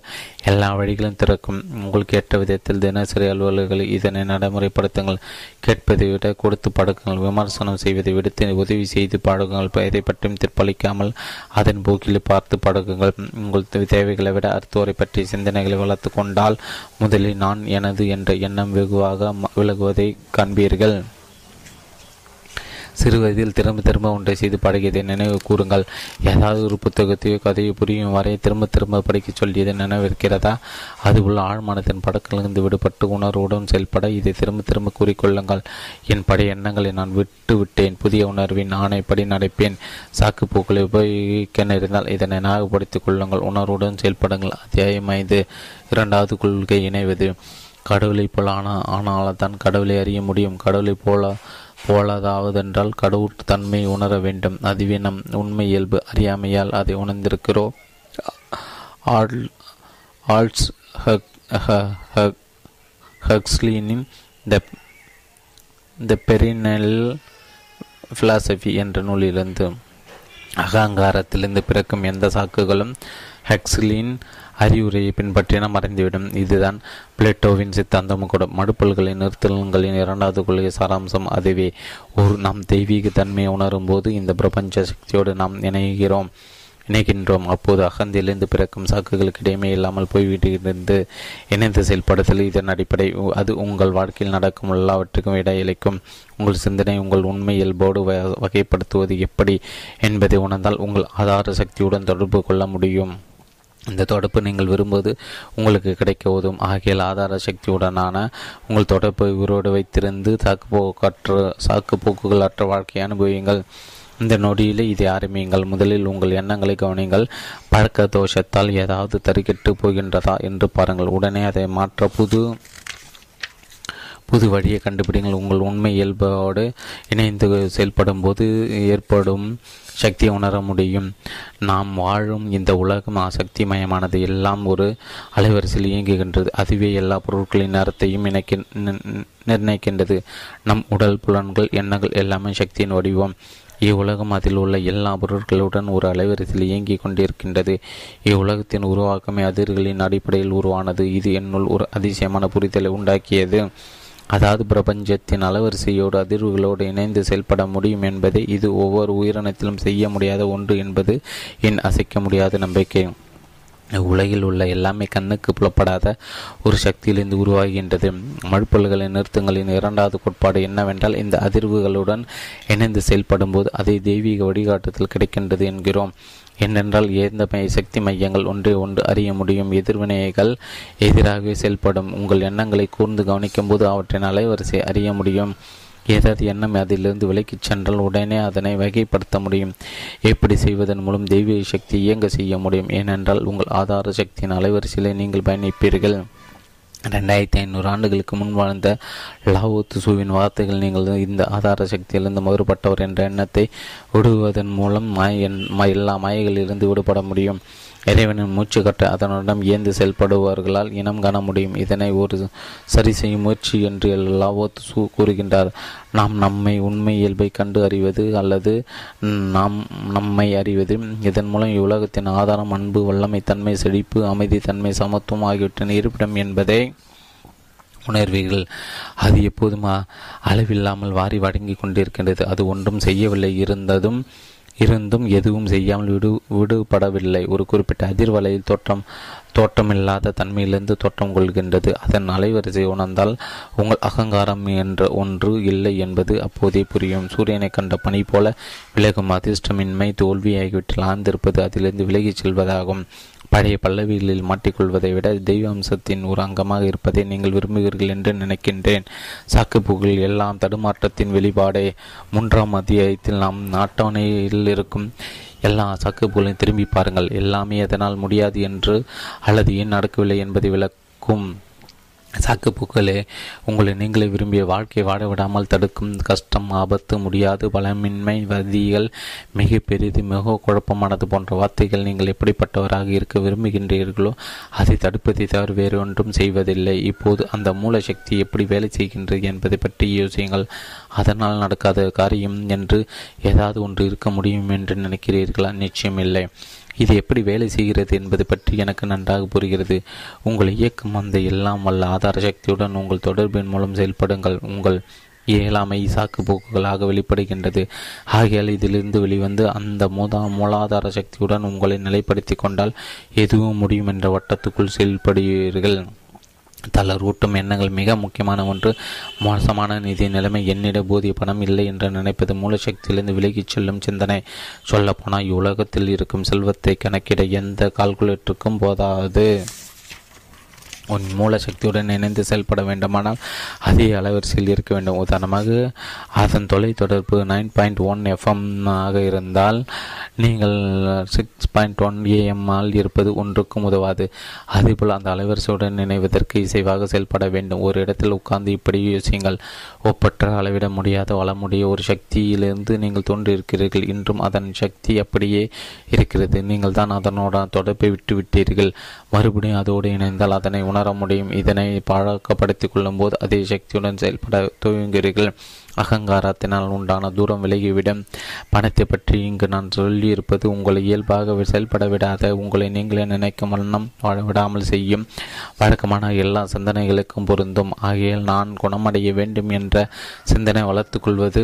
A: எல்லா வழிகளும் திறக்கும். உங்களுக்கு ஏற்ற விதத்தில் தினசரி அலுவலர்கள் இதனை நடைமுறைப்படுத்துங்கள். கேட்பதை விட கொடுத்து படுக்குங்கள் விமர்சனம் செய்வதை விடுத்து உதவி செய்து பாடுங்கள். எதை பற்றியும் திருப்பளிக்காமல் அதன் போக்கில் பார்த்து படுக்குங்கள் உங்கள் தேவைகளை விட அர்த்தோரை பற்றிய சிந்தனைகளை வளர்த்து கொண்டால் முதலில் நான் எனது என்ற எண்ணம் வெகு இலகுவாக விலகுவதை காண்பீர்கள். சிறு வயதில் திரும்ப திரும்ப ஒன்றை செய்து பழகியதை நினைவு கூறுங்கள். ஏதாவது ஒரு புத்தகத்தையோ கதையை புரியும் வரை திரும்ப திரும்ப படிக்க சொல்லியதை நினைவிருக்கிறதா? அது உள்ள ஆழ்மானத்தின் படக்கிலிருந்து விடுபட்டு உணர்வுடன் செயல்பட இதை திரும்ப திரும்ப கூறிக்கொள்ளுங்கள். என் படைய எண்ணங்களை நான் விட்டு விட்டேன். புதிய உணர்வின் ஆணைப்படி நடப்பேன். சாக்குப்போக்களை உபயோகிக்க நேர்ந்தால் இதனை ஞாபகப்படுத்திக் கொள்ளுங்கள். உணர்வுடன் செயல்படுங்கள். அத்தியாயம் ஐந்து. இரண்டாவது கொள்கை இணைவது. கடவுளை போல ஆனா ஆனால் தான் கடவுளை அறிய முடியும். கடவுளை போல போலதாவதென்றால் கடவுள் தன்மை உணர வேண்டும். அதுவே நம் உண்மை இயல்பு. அறியாமையால் அதை உணர்ந்திருக்கிறோம். ஆல்ட்ஸ் ஹக்ஸ்லினின் த த பெரினல் ஃபிலாசபி என்ற நூலிலிருந்து அகங்காரத்திலிருந்து பிறக்கும் எந்த சாக்குகளும் ஹெக்ஸ்லின் அறிவுரையை பின்பற்றின மறைந்துவிடும் இதுதான் பிளேட்டோவின் சித்தாந்தம் கூட. மடுப்பல்களை நிறுத்தல்களின் இரண்டாவது கொள்கை சாராம்சம் அதுவே. ஒரு நாம் தெய்வீக தன்மையை உணரும் போது இந்த பிரபஞ்ச சக்தியோடு நாம் இணைகிறோம் இணைகின்றோம். அப்போது அகந்திலிருந்து பிறக்கும் சாக்குகளுக்கு இடையுமே இல்லாமல் போய்விடுகிறது இணைந்து செயல்படுத்தல் இதன் அடிப்படை. அது உங்கள் வாழ்க்கையில் நடக்கும் எல்லாவற்றுக்கும் இடையிலைக்கும் உங்கள் சிந்தனை உங்கள் உண்மை இயல்போடு வகைப்படுத்துவது எப்படி என்பதை உணர்ந்தால் உங்கள் ஆதார சக்தியுடன் தொடர்பு கொள்ள முடியும். இந்த தொடப்பு நீங்கள் விரும்புவது உங்களுக்கு கிடைக்க உதவும் ஆகிய ஆதார சக்தியுடனான உங்கள் தொடர்பை உயிரோடு வைத்திருந்து சாக்கு போக்கற்ற சாக்கு போக்குகள் அற்ற வாழ்க்கையை அனுபவியுங்கள். இந்த நொடியில் இதை ஆரம்பியுங்கள். முதலில் உங்கள் எண்ணங்களை கவனிங்கள் பழக்க தோஷத்தால் ஏதாவது தறிக்கெட்டு போகின்றதா என்று பாருங்கள். உடனே அதை மாற்ற புது புது வழியை கண்டுபிடிங்கள். உங்கள் உண்மை இயல்போடு இணைந்து செயல்படும் போது ஏற்படும் சக்தியை உணர முடியும். நாம் வாழும் இந்த உலகம் சக்திமயமானது எல்லாம் ஒரு அலைவரிசையில் இயங்குகின்றது. அதுவே எல்லா பொருட்களின் நேரத்தையும் இணைக்க நிர்ணயிக்கின்றது. நம் உடல் புலன்கள் எண்ணங்கள் எல்லாமே சக்தியின் வடிவம். இவ்வுலகம் அதில் உள்ள எல்லா பொருட்களுடன் ஒரு அலைவரிசையில் இயங்கிக் கொண்டிருக்கின்றது. இவ்வுலகத்தின் உருவாக்கமே அதிர்களின் அடிப்படையில் உருவானது. இது என்னுள் ஒரு அதிசயமான புரிதலை உண்டாக்கியது. அதாவது பிரபஞ்சத்தின் அலவரிசையோடு அதிர்வுகளோடு இணைந்து செயல்பட முடியும் என்பதை இது ஒவ்வொரு உயிரினத்திலும் செய்ய முடியாத ஒன்று என்பது என் அசைக்க முடியாத நம்பிக்கை. உலகில் உள்ள எல்லாமே கண்ணுக்கு புலப்படாத ஒரு சக்தியிலிருந்து உருவாகின்றது. மழுப்பல்களை நிறுத்தங்களின் இரண்டாவது கோட்பாடு என்னவென்றால் இந்த அதிர்வுகளுடன் இணைந்து செயல்படும் போது அதை தெய்வீக வழிகாட்டுதல் கிடைக்கின்றது என்கிறோம். ஏனென்றால் எந்த சக்தி மையங்கள் ஒன்றை ஒன்று அறிய முடியும். எதிர்வினைகள் எதிராகவே செயல்படும். உங்கள் எண்ணங்களை கூர்ந்து கவனிக்கும் போது அவற்றின் அலைவரிசை அறிய முடியும். ஏதாவது எண்ணம் அதிலிருந்து விலக்கிச் சென்றால் உடனே அதனை வகைப்படுத்த முடியும். எப்படி செய்வதன் மூலம் தெய்வீக சக்தி இயங்க செய்ய முடியும். ஏனென்றால் உங்கள் ஆதார சக்தியின் அலைவரிசையிலே நீங்கள் பயணிப்பீர்கள். ரெண்டாயிரத்தி ஐநூறு ஆண்டுகளுக்கு முன் வாழ்ந்த லாவோ துசுவின் வார்த்தைகள் நீங்கள் இந்த ஆதார சக்தியிலிருந்து மறுபட்டவர் என்ற எண்ணத்தை விடுவதன் மூலம் மாய எல்லா மாயைகளிலிருந்து விடுபட முடியும். இறைவனின் மூச்சு கட்ட அதனுடன் இயந்து செயல்படுபவர்களால் இனம் காண முடியும். இதனை ஒரு சரி செய்யும் முயற்சி என்று லாவோத் சூ கூறுகின்றார். நாம் நம்மை உண்மை இயல்பை கண்டு அறிவது அல்லது நாம் நம்மை அறிவது இதன் மூலம் இவ்வுலகத்தின் ஆதாரம் அன்பு வல்லமை தன்மை செழிப்பு அமைதி தன்மை சமத்துவம் ஆகியவற்றின் இருப்பிடம் என்பதை உணர்வீர்கள். அது எப்போதும் அளவில்லாமல் வாரி வழங்கி கொண்டிருக்கின்றது. அது ஒன்றும் செய்யவில்லை. இருந்ததும் இருந்தும் எதுவும் செய்யாமல் விடு விடுபடவில்லை. ஒரு குறிப்பிட்ட அதிர்வலையில் தோற்றம் தோற்றமில்லாத தன்மையிலிருந்து தோற்றம் கொள்கின்றது. அதன் அலைவரிசை உணர்ந்தால் உங்கள் அகங்காரம் என்ற ஒன்று இல்லை என்பது அப்போதே புரியும். சூரியனை கண்ட பனி போல விலகும் அதிர்ஷ்டமின்மை தோல்வியாகிவிட்டு ஆழ்ந்திருப்பது அதிலிருந்து விலகிச் செல்வதாகும். பழைய பல்லவிகளில் மாட்டிக்கொள்வதை விட தெய்வ அம்சத்தின் ஒரு அங்கமாக இருப்பதை நீங்கள் விரும்புகிறீர்கள் என்று நினைக்கின்றேன். சாக்குப்புகள் எல்லாம் தடுமாற்றத்தின் வெளிப்பாடே. மூன்றாம் அத்தியாயத்தில் நாம் நாட்டவணையில் இருக்கும் எல்லா சாக்குப்புகளையும் திரும்பி பாருங்கள். எல்லாமே எதனால் முடியாது என்று அல்லது ஏன் நடக்கவில்லை என்பதை விளக்கும் சாக்குப்போக்களே உங்களை நீங்களே விரும்பிய வாழ்க்கை வாட விடாமல் தடுக்கும் கஷ்டம் ஆபத்து முடியாது பலமின்மை வதிகள் மிக பெரிது மிக குழப்பமானது போன்ற வார்த்தைகள் நீங்கள் எப்படிப்பட்டவராக இருக்க விரும்புகின்றீர்களோ அதை தடுப்பதை தவிர வேறு ஒன்றும் செய்வதில்லை. இப்போது அந்த மூல சக்தி எப்படி வேலை செய்கின்றது என்பதை பற்றி யோசியுங்கள். அதனால் நடக்காத காரியம் என்று ஏதாவது ஒன்று இருக்க முடியும் என்று நினைக்கிறீர்களா? நிச்சயமில்லை. இது எப்படி வேலை செய்கிறது என்பது பற்றி எனக்கு நன்றாக புரிகிறது. உங்கள் இயக்கம் அந்த எல்லாம் வல்ல ஆதார சக்தியுடன் உங்கள் தொடர்பின் மூலம் செயல்படுங்கள். உங்கள் இயலாமை சாக்கு போக்குகளாக வெளிப்படுகின்றது. ஆகையால் இதிலிருந்து வெளிவந்து அந்த மூதா மூலாதார சக்தியுடன் உங்களை நிலைப்படுத்தி கொண்டால் எதுவும் முடியும் என்ற வட்டத்துக்குள் செயல்படுவீர்கள். தளர்வூட்டும் எண்ணங்கள் மிக முக்கியமான ஒன்று. மோசமான நிதி நிலைமை என்னிட போதிய பணம் இல்லை என்று நினைப்பது மூலசக்தியிலிருந்து விலகிச் செல்லும் சிந்தனை. சொல்லப்போனால் இவ்வுலகத்தில் இருக்கும் செல்வத்தை கணக்கிட எந்த கால்குலேட்டருக்கும் போதாது. உன் மூல சக்தியுடன் இணைந்து செயல்பட வேண்டுமானால் அதே அலைவரிசையில் இருக்க வேண்டும். உதாரணமாக அதன் தொலைத்தொடர்பு நைன் பாயிண்ட் ஒன் எஃப்எம் ஆக இருந்தால் நீங்கள் சிக்ஸ் பாயிண்ட் ஒன் ஏஎம் ஆல் இருப்பது ஒன்றுக்கும் உதவாது. அதேபோல் அந்த அலைவரிசையுடன் இணைவதற்கு இசைவாக செயல்பட வேண்டும். ஒரு இடத்தில் உட்கார்ந்து இப்படி யோசியுங்கள். ஒப்பற்ற அளவிட முடியாத வளமுடைய ஒரு சக்தியிலிருந்து நீங்கள் தோன்றியிருக்கிறீர்கள். இன்றும் அதன் சக்தி அப்படியே இருக்கிறது. நீங்கள் தான் அதனோட தொடர்பை விட்டுவிட்டீர்கள். மறுபடியும் அதோடு இணைந்தால் அதனை உணர முடியும். இதனை பழக்கப்படுத்திக் கொள்ளும் போது அதே சக்தியுடன் செயல்பட துவங்குகிறீர்கள். அகங்காரத்தினால் உண்டான தூரம் விலகிவிடும். பணத்தை பற்றி இங்கு நான் சொல்லியிருப்பது உங்களை இயல்பாக செயல்பட விடாத உங்களை நீங்களே நினைக்கும் வண்ணம் வாழ விடாமல் செய்யும். வழக்கமான எல்லா சிந்தனைகளுக்கும் பொருந்தும். ஆகையால் நான் குணமடைய வேண்டும் என்ற சிந்தனை வளர்த்து கொள்வது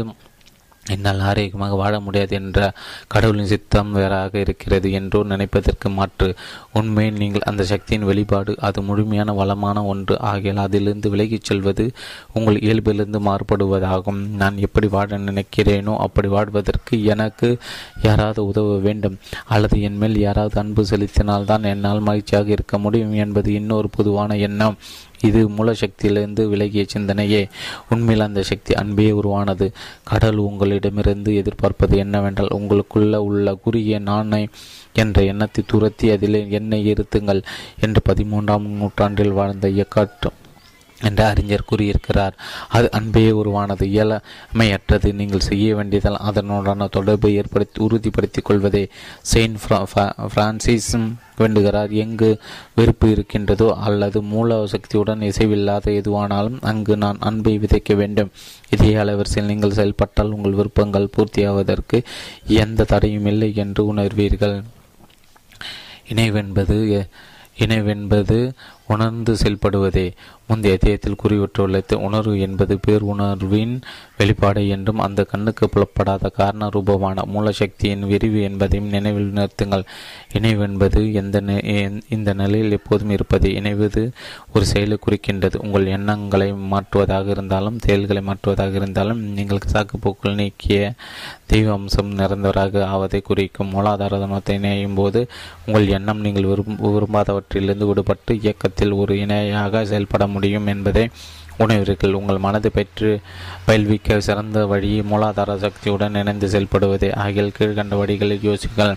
A: என்னால் ஆரோக்கியமாக வாழ முடியாது என்ற கடவுளின் சித்தம் வேறாக இருக்கிறது என்றோ நினைப்பதற்கு மாற்று. உண்மையில் நீங்கள் அந்த சக்தியின் வெளிப்பாடு அது முழுமையான வளமான ஒன்று. ஆகியால் அதிலிருந்து விலகிச் செல்வது உங்கள் இயல்பிலிருந்து மாறுபடுவதாகும். நான் எப்படி வாழ நினைக்கிறேனோ அப்படி வாழ்வதற்கு எனக்கு யாராவது உதவ வேண்டும். அல்லது என் மேல் யாராவது அன்பு செலுத்தினால்தான் என்னால் மகிழ்ச்சியாக இருக்க முடியும் என்பது இன்னொரு பொதுவான எண்ணம். இது மூல சக்தியிலிருந்து விலகிய சிந்தனையே. உண்மையில் அந்த சக்தி அன்பே உருவானது. கடல் உங்களிடமிருந்து எதிர்பார்ப்பது என்னவென்றால் உங்களுக்குள்ள உள்ள குறுகிய நாணை என்ற எண்ணத்தை துரத்தி அதில் என்னை இருத்துங்கள் என்று பதிமூன்றாம் நூற்றாண்டில் வாழ்ந்த இயக்காற்று என்று அறிஞர் கூறியிருக்கிறார். அது அன்பே உருவானது. இயலமையற்றது. நீங்கள் செய்ய வேண்டியதால் அதனுடான தொடர்பை ஏற்படுத்தி உறுதிப்படுத்திக் கொள்வதே. செயின்ட் பிரான்சிஸ் வேண்டுகிறார். எங்கு வெறுப்பு இருக்கின்றதோ அல்லது மூல சக்தியுடன் இசைவில்லாத எதுவானாலும் அங்கு நான் அன்பை விதைக்க வேண்டும். இதே அலைவரிசையில் நீங்கள் செயல்பட்டால் உங்கள் விருப்பங்கள் பூர்த்தியாவதற்கு எந்த தடையும் இல்லை என்று உணர்வீர்கள். இணைவென்பது இணைவென்பது உணர்ந்து செயல்படுவதே. முந்தைய அத்தியாயத்தில் கூறிவிட்டுள்ள உணர்வு என்பது பேர் உணர்வின் வெளிப்பாடு என்றும் அந்த கண்ணுக்கு புலப்படாத காரண ரூபமான மூலசக்தியின் விரிவு என்பதையும் நினைவில் நிறுத்துங்கள். இணைவு என்பது எந்த இந்த நிலையில் எப்போதும் இருப்பது. இணைவது ஒரு செயலை குறிக்கின்றது. உங்கள் எண்ணங்களை மாற்றுவதாக இருந்தாலும் செயல்களை மாற்றுவதாக இருந்தாலும் நீங்கள் சாக்குப்போக்கள் நீக்கிய தெய்வ அம்சம் நிறைந்தவராக ஆவதை குறிக்கும். மூலாதார தனத்தை இணையும் போது உங்கள் எண்ணம் நீங்கள் விரும்ப விரும்பாதவற்றிலிருந்து விடுபட்டு இயக்கத்தில் ஒரு இணையாக செயல்பட முடியும். முடியும் என்பதை உணர்வீர்கள் உங்கள் மனதை பெற்று பயில்விக்க சிறந்த வழி மூலாதார சக்தியுடன் இணைந்து செயல்படுவதே. ஆகிய கீழ்கண்ட வழிகளில் யோசிகள்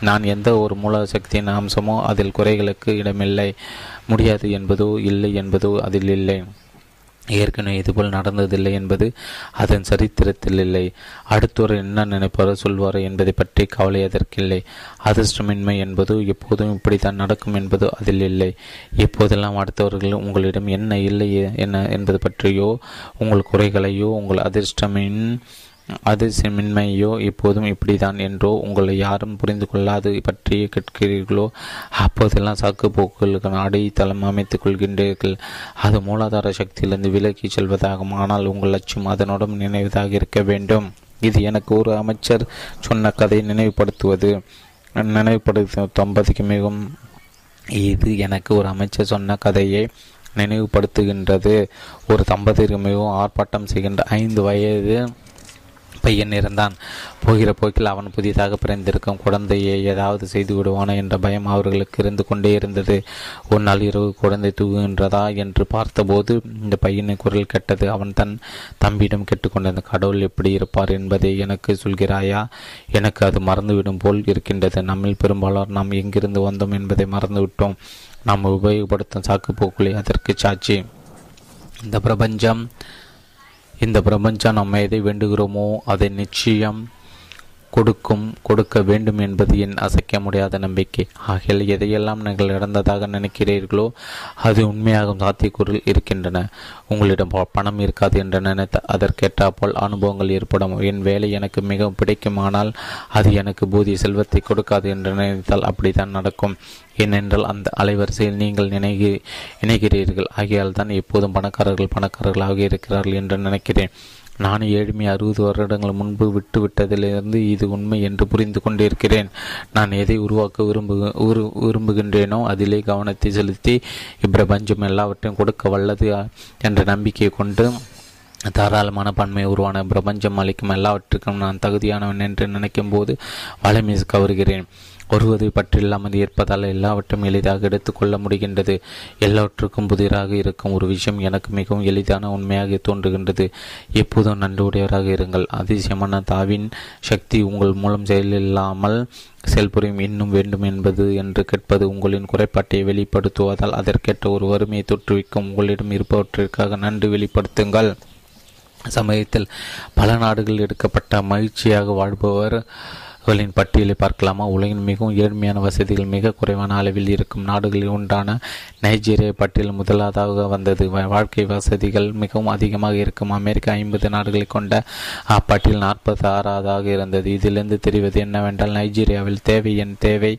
A: நான் எந்த ஒரு மூல சக்தியின் அம்சமோ அதில் குறைகளுக்கு இடமில்லை. முடியாது என்பதோ இல்லை என்பதோ அதில் இல்லை. ஏற்கனவே இதுபோல் நடந்ததில்லை என்பது அதன் சரித்திரத்தில் இல்லை. அடுத்தவர் என்ன நினைப்பாரோ சொல்வாரோ என்பதை பற்றி கவலை அதற்கில்லை. அதிர்ஷ்டமின்மை என்பது எப்போதும் இப்படித்தான் நடக்கும் என்பது அதில் இல்லை. எப்போதெல்லாம் அடுத்தவர்கள் உங்களிடம் என்ன இல்லை என்ன என்பது பற்றியோ உங்கள் குறைகளையோ உங்கள் அதிர்ஷ்டமின் அது மின்மையோ இப்போதும் இப்படிதான் என்றோ உங்களை யாரும் புரிந்து கொள்ளாது பற்றியே கேட்கிறீர்களோ? அப்போதெல்லாம் சாக்கு போக்குகளுக்கு அடித்தளம் அமைத்துக் கொள்கின்றீர்கள். அது மூலாதார சக்தியிலிருந்து விலகி செல்வதாகும். ஆனால் உங்கள் லட்சியம் அதனுடன் நினைவதாக இருக்க வேண்டும். இது எனக்கு ஒரு அமைச்சர் சொன்ன கதையை நினைவுபடுத்துவது. நினைவுபடுத்த தம்பதிக்கு மிகவும் இது எனக்கு ஒரு அமைச்சர் சொன்ன கதையை நினைவுபடுத்துகின்றது. ஒரு தம்பதிக்கு மிகவும் ஆர்ப்பாட்டம் செய்கின்ற ஐந்து வயது பையன் இருந்தான். போகிற போக்கில் அவன் புதிதாக பிறந்திருக்கும். குழந்தையை ஏதாவது செய்து விடுவானோ என்ற பயம் அவர்களுக்கு இருந்து கொண்டே இருந்தது. ஒரு நாள் இரவு குழந்தை தூங்குகின்றதா என்று பார்த்தபோது இந்த பையனின் குரல் கெட்டது. அவன் தன் தம்பியிடம் கேட்டுக்கொண்ட கடவுள் எப்படி இருப்பார் என்பதை எனக்கு சொல்கிறாயா? எனக்கு அது மறந்துவிடும் போல் இருக்கின்றது. நம்மில் பெரும்பாலோர் நாம் எங்கிருந்து வந்தோம் என்பதை மறந்துவிட்டோம். நாம் உபயோகப்படுத்தும் சாக்குப்போக்குகளை அதற்கு சாட்சி. இந்த பிரபஞ்சம் இந்த பிரபஞ்சம் நம்ம எதை வேண்டுகிறோமோ அதை நிச்சயம் கொடுக்கும் கொடுக்க வேண்டும் என்பது என் அசைக்க முடியாத நம்பிக்கை. ஆகிய எதையெல்லாம் நீங்கள் இழந்ததாக நினைக்கிறீர்களோ அது உண்மையாகும் சாத்தியக்கூறில் இருக்கின்றன. உங்களிடம் பணம் இருக்காது என்று நினைத்த அதற்கேற்றாப்போல் அனுபவங்கள் ஏற்படும். என் வேலை எனக்கு மிகவும் பிடிக்குமானால் அது எனக்கு போதிய செல்வத்தை கொடுக்காது என்று நினைத்தால் அப்படித்தான் நடக்கும். ஏனென்றால் அந்த அலைவரிசையில் நீங்கள் நினைகி இணைகிறீர்கள் ஆகையால் தான் எப்போதும் பணக்காரர்கள் பணக்காரர்களாக இருக்கிறார்கள் என்று நினைக்கிறேன். நான் ஏழ்மை அறுபது வருடங்கள் முன்பு விட்டுவிட்டதிலிருந்து இது உண்மை என்று புரிந்து கொண்டிருக்கிறேன். நான் எதை உருவாக்க விரும்பு விரும்புகின்றேனோ அதிலே கவனத்தை செலுத்தி இப்பிரபஞ்சம் எல்லாவற்றையும் கொடுக்க வல்லது என்ற நம்பிக்கையை கொண்டு தாராளமான பன்மை உருவான பிரபஞ்சம் அளிக்கும் எல்லாவற்றுக்கும் நான் தகுதியானவன் என்று நினைக்கும் போது வளமை கவருகிறேன். வருவதை பற்றில்லாமல் ஏற்பதால் எல்லாவற்றையும் எளிதாக எடுத்துக்கொள்ள முடிகின்றது. எல்லாவற்றுக்கும் புதிராக இருக்கும் ஒரு விஷயம் எனக்கு மிகவும் எளிதான உண்மையாக தோன்றுகின்றது. எப்போதும் நன்றியுடையவராக இருங்கள். அதிசயமான தாவின் சக்தி உங்கள் மூலம் செயலில்லாமல் செயல்புரியும். இன்னும் வேண்டும் என்பது என்று கேட்பது உங்களின் குறைபாட்டை வெளிப்படுத்துவதால் அதற்கேற்ற ஒரு வறுமையை தொற்றுவிக்கும். உங்களிடம் இருப்பவற்றிற்காக நன்றி வெளிப்படுத்துங்கள். சமயத்தில் பல நாடுகளில் எடுக்கப்பட்ட மகிழ்ச்சியாக வாழ்பவர் நாடுகளின் பட்டியலை பார்க்கலாமா? உலகின் மிகவும் ஏழ்மையான வசதிகள் மிக குறைவான அளவில் இருக்கும் நாடுகளில் ஒன்றான நைஜீரியா பட்டியல் முதலாவதாக வந்தது. வாழ்க்கை வசதிகள் மிகவும் அதிகமாக இருக்கும். அமெரிக்கா ஐம்பது நாடுகளை கொண்ட அப்பட்டியல் நாற்பத்தி ஆறாவதாக இருந்தது. இதிலிருந்து தெரிவது என்னவென்றால் நைஜீரியாவில் தேவை என் தேவை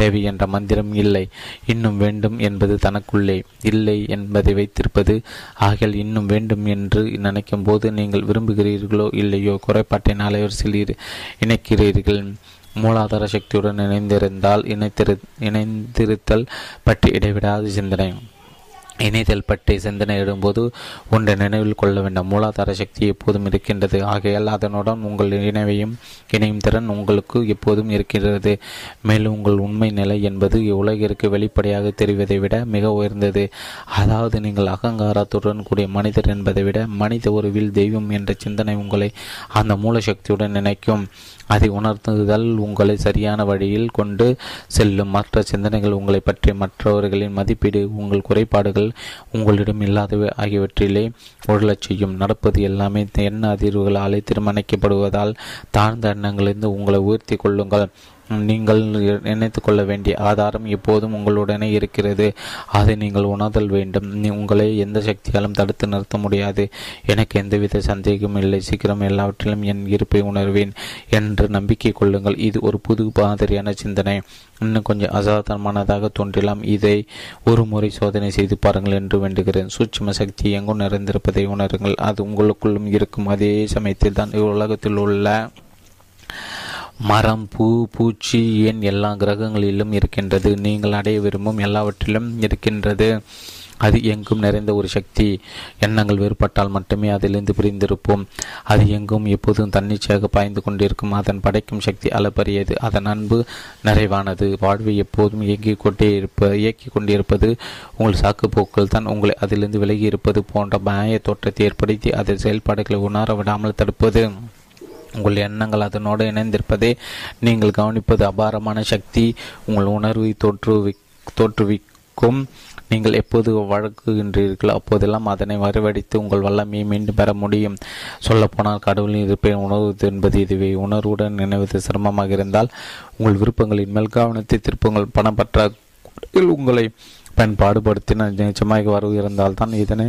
A: தேவை என்ற மந்திரம் இல்லை. இன்னும் வேண்டும் என்பது தனக்குள்ளே இல்லை என்பதை வைத்திருப்பது. ஆகியால் இன்னும் வேண்டும் என்று நினைக்கும் போது நீங்கள் விரும்புகிறீர்களோ இல்லையோ குறைபாட்டின் அலைவரிசையில் இணைக்கிறீர்கள். மூலாதார சக்தியுடன் இணைந்திருந்தால் இணைத்திரு இணைந்திருத்தல் பற்றி இடைவிடாத சிந்தனை. இணையதல் பற்றி சிந்தனை இடும்போது ஒன்றை நினைவில் கொள்ள வேண்டும். மூலாதார சக்தி எப்போதும் இருக்கின்றது. ஆகையால் அதனுடன் உங்கள் இணைவையும் இணையும் திறன் உங்களுக்கு எப்போதும் இருக்கிறது மேலும் உங்கள் உண்மை நிலை என்பது உலகிற்கு வெளிப்படையாக தெரிவதை விட மிக உயர்ந்தது. அதாவது நீங்கள் அகங்காரத்துடன் கூடிய மனிதர் என்பதை விட மனித உறவில் தெய்வம் என்ற சிந்தனை உங்களை அந்த மூலசக்தியுடன் நினைக்கும் அதை உணர்த்துதல் உங்களை சரியான வழியில் கொண்டு செல்லும். மற்ற சிந்தனைகள் உங்களை பற்றி மற்றவர்களின் மதிப்பீடு உங்கள் குறைபாடுகள் உங்களிடம் இல்லாதவை ஆகியவற்றிலே உழலச் செய்யும். நடப்பது எல்லாமே எண்ண அதிர்வுகளாலே தீர்மானிக்கப்படுவதால் தாழ்ந்த எண்ணங்களிலிருந்து உங்களை உயர்த்தி கொள்ளுங்கள். நீங்கள் நினைத்து கொள்ள வேண்டிய ஆதாரம் எப்போதும் உங்களுடனே இருக்கிறது. அதை நீங்கள் உணர்தல் வேண்டும். உங்களை எந்த சக்தியாலும் தடுத்து நிறுத்த முடியாது. எனக்கு எந்தவித சந்தேகமும் இல்லை. சீக்கிரம் எல்லாவற்றிலும் என் இருப்பை உணர்வேன் என்று நம்பிக்கை கொள்ளுங்கள். இது ஒரு புது மாதிரியான சிந்தனை. இன்னும் கொஞ்சம் அசாதாரணமானதாக தோன்றலாம். இதை ஒரு முறை சோதனை செய்து பாருங்கள் என்று வேண்டுகிறேன். சூட்சும சக்தி எங்கும் நிறைந்திருப்பதை உணருங்கள். அது உங்களுக்குள்ளும் இருக்கும். அதே சமயத்தில் தான் உலகத்தில் உள்ள மரம் பூ பூச்சி ஏன் எல்லா கிரகங்களிலும் இருக்கின்றது. நீங்கள் அடைய விரும்பும் எல்லாவற்றிலும் இருக்கின்றது. அது எங்கும் நிறைந்த ஒரு சக்தி. எண்ணங்கள் வேறுபட்டால் மட்டுமே அதிலிருந்து பிரிந்திருப்போம். அது எங்கும் எப்போதும் தன்னிச்சையாக பாய்ந்து கொண்டிருக்கும். அதன் படைக்கும் சக்தி அளப்பரியது. அதன் அன்பு நிறைவானது. வாழ்வை எப்போதும் இயங்கிக் கொண்டே இருப்ப இயக்கிக் கொண்டிருப்பது உங்கள் சாக்குப்போக்கள் தான். உங்களை அதிலிருந்து விலகி இருப்பது போன்ற மாய தோற்றத்தை ஏற்படுத்தி அதன் செயல்பாடுகளை உணர விடாமல் தடுப்பது. உங்கள் எண்ணங்கள் அதனோடு இணைந்திருப்பதை நீங்கள் கவனிப்பது அபாரமான சக்தி. உங்கள் உணர்வை தோற்றுவி தோற்றுவிக்கும். நீங்கள் எப்போது வழக்குகின்றீர்களோ அப்போதெல்லாம் அதனை வரவழைத்து உங்கள் வல்லமையை மீண்டும் பெற முடியும். சொல்லப்போனால் கடவுளின் இருப்பை உணர்வது என்பது இதுவே. உணர்வுடன் நினைவது சிரமமாக இருந்தால் உங்கள் விருப்பங்களின் மேல் கவனத்தை திருப்பங்கள். பணப்பற்ற உங்களை பயன்பாடுபடுத்தின நிச்சயமாக வரவு இருந்தால் தான் இதனை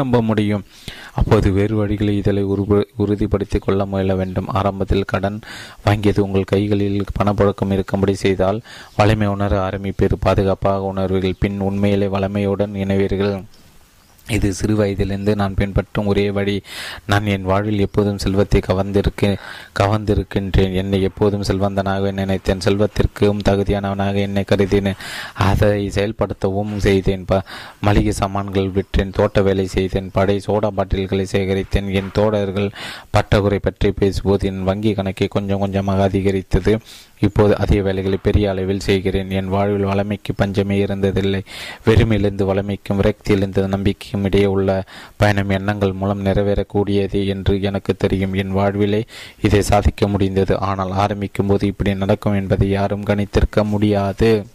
A: நம்ப முடியும். அப்போது வேறு வழிகளில் இதனை உறுதிப்படுத்திக் கொள்ள முயல வேண்டும். ஆரம்பத்தில் கடன் வாங்கியது உங்கள் கைகளில் பணப்புழக்கம் இருக்கும்படி செய்தால் வலிமை உணர ஆரம்பிப்பீர். பாதுகாப்பாக உணர்வீர்கள். பின் உண்மையிலே வளமையுடன் இணைவீர்கள். இது சிறு வயதிலிருந்து நான் பின்பற்றும் ஒரே வழி நான் என் வாழ்வில் எப்போதும் செல்வத்தை கவர்ந்திருக்க கவர்ந்திருக்கின்றேன். என்னை எப்போதும் செல்வந்தனாக நினைத்தேன். செல்வத்திற்கும் தகுதியானவனாக என்னை கருதினேன் அதை செயல்படுத்தவும் செய்தேன். ப மளிகை சாமான்கள் விற்றேன் தோட்ட வேலை செய்தேன் படை சோடா பாட்டில்களை சேகரித்தேன். என் தோழர்கள் பட்டகுறை பற்றி பேசும்போது என் வங்கி கணக்கை கொஞ்சம் கொஞ்சமாக அதிகரித்தது. இப்போது அதே வேலைகளை பெரிய அளவில் செய்கிறேன். என் வாழ்வில் வளமைக்கு பஞ்சமே இருந்ததில்லை. வெறுமையிலிருந்து வளமைக்கும் விரக்தியிலிருந்து நம்பிக்கையும் இடையே உள்ள பயணம் எண்ணங்கள் மூலம் நிறைவேறக்கூடியது என்று எனக்கு தெரியும். என் வாழ்விலே இதை சாதிக்க முடிந்தது. ஆனால் ஆரம்பிக்கும் போது இப்படி நடக்கும் என்பதை யாரும் கணித்திருக்க முடியாது.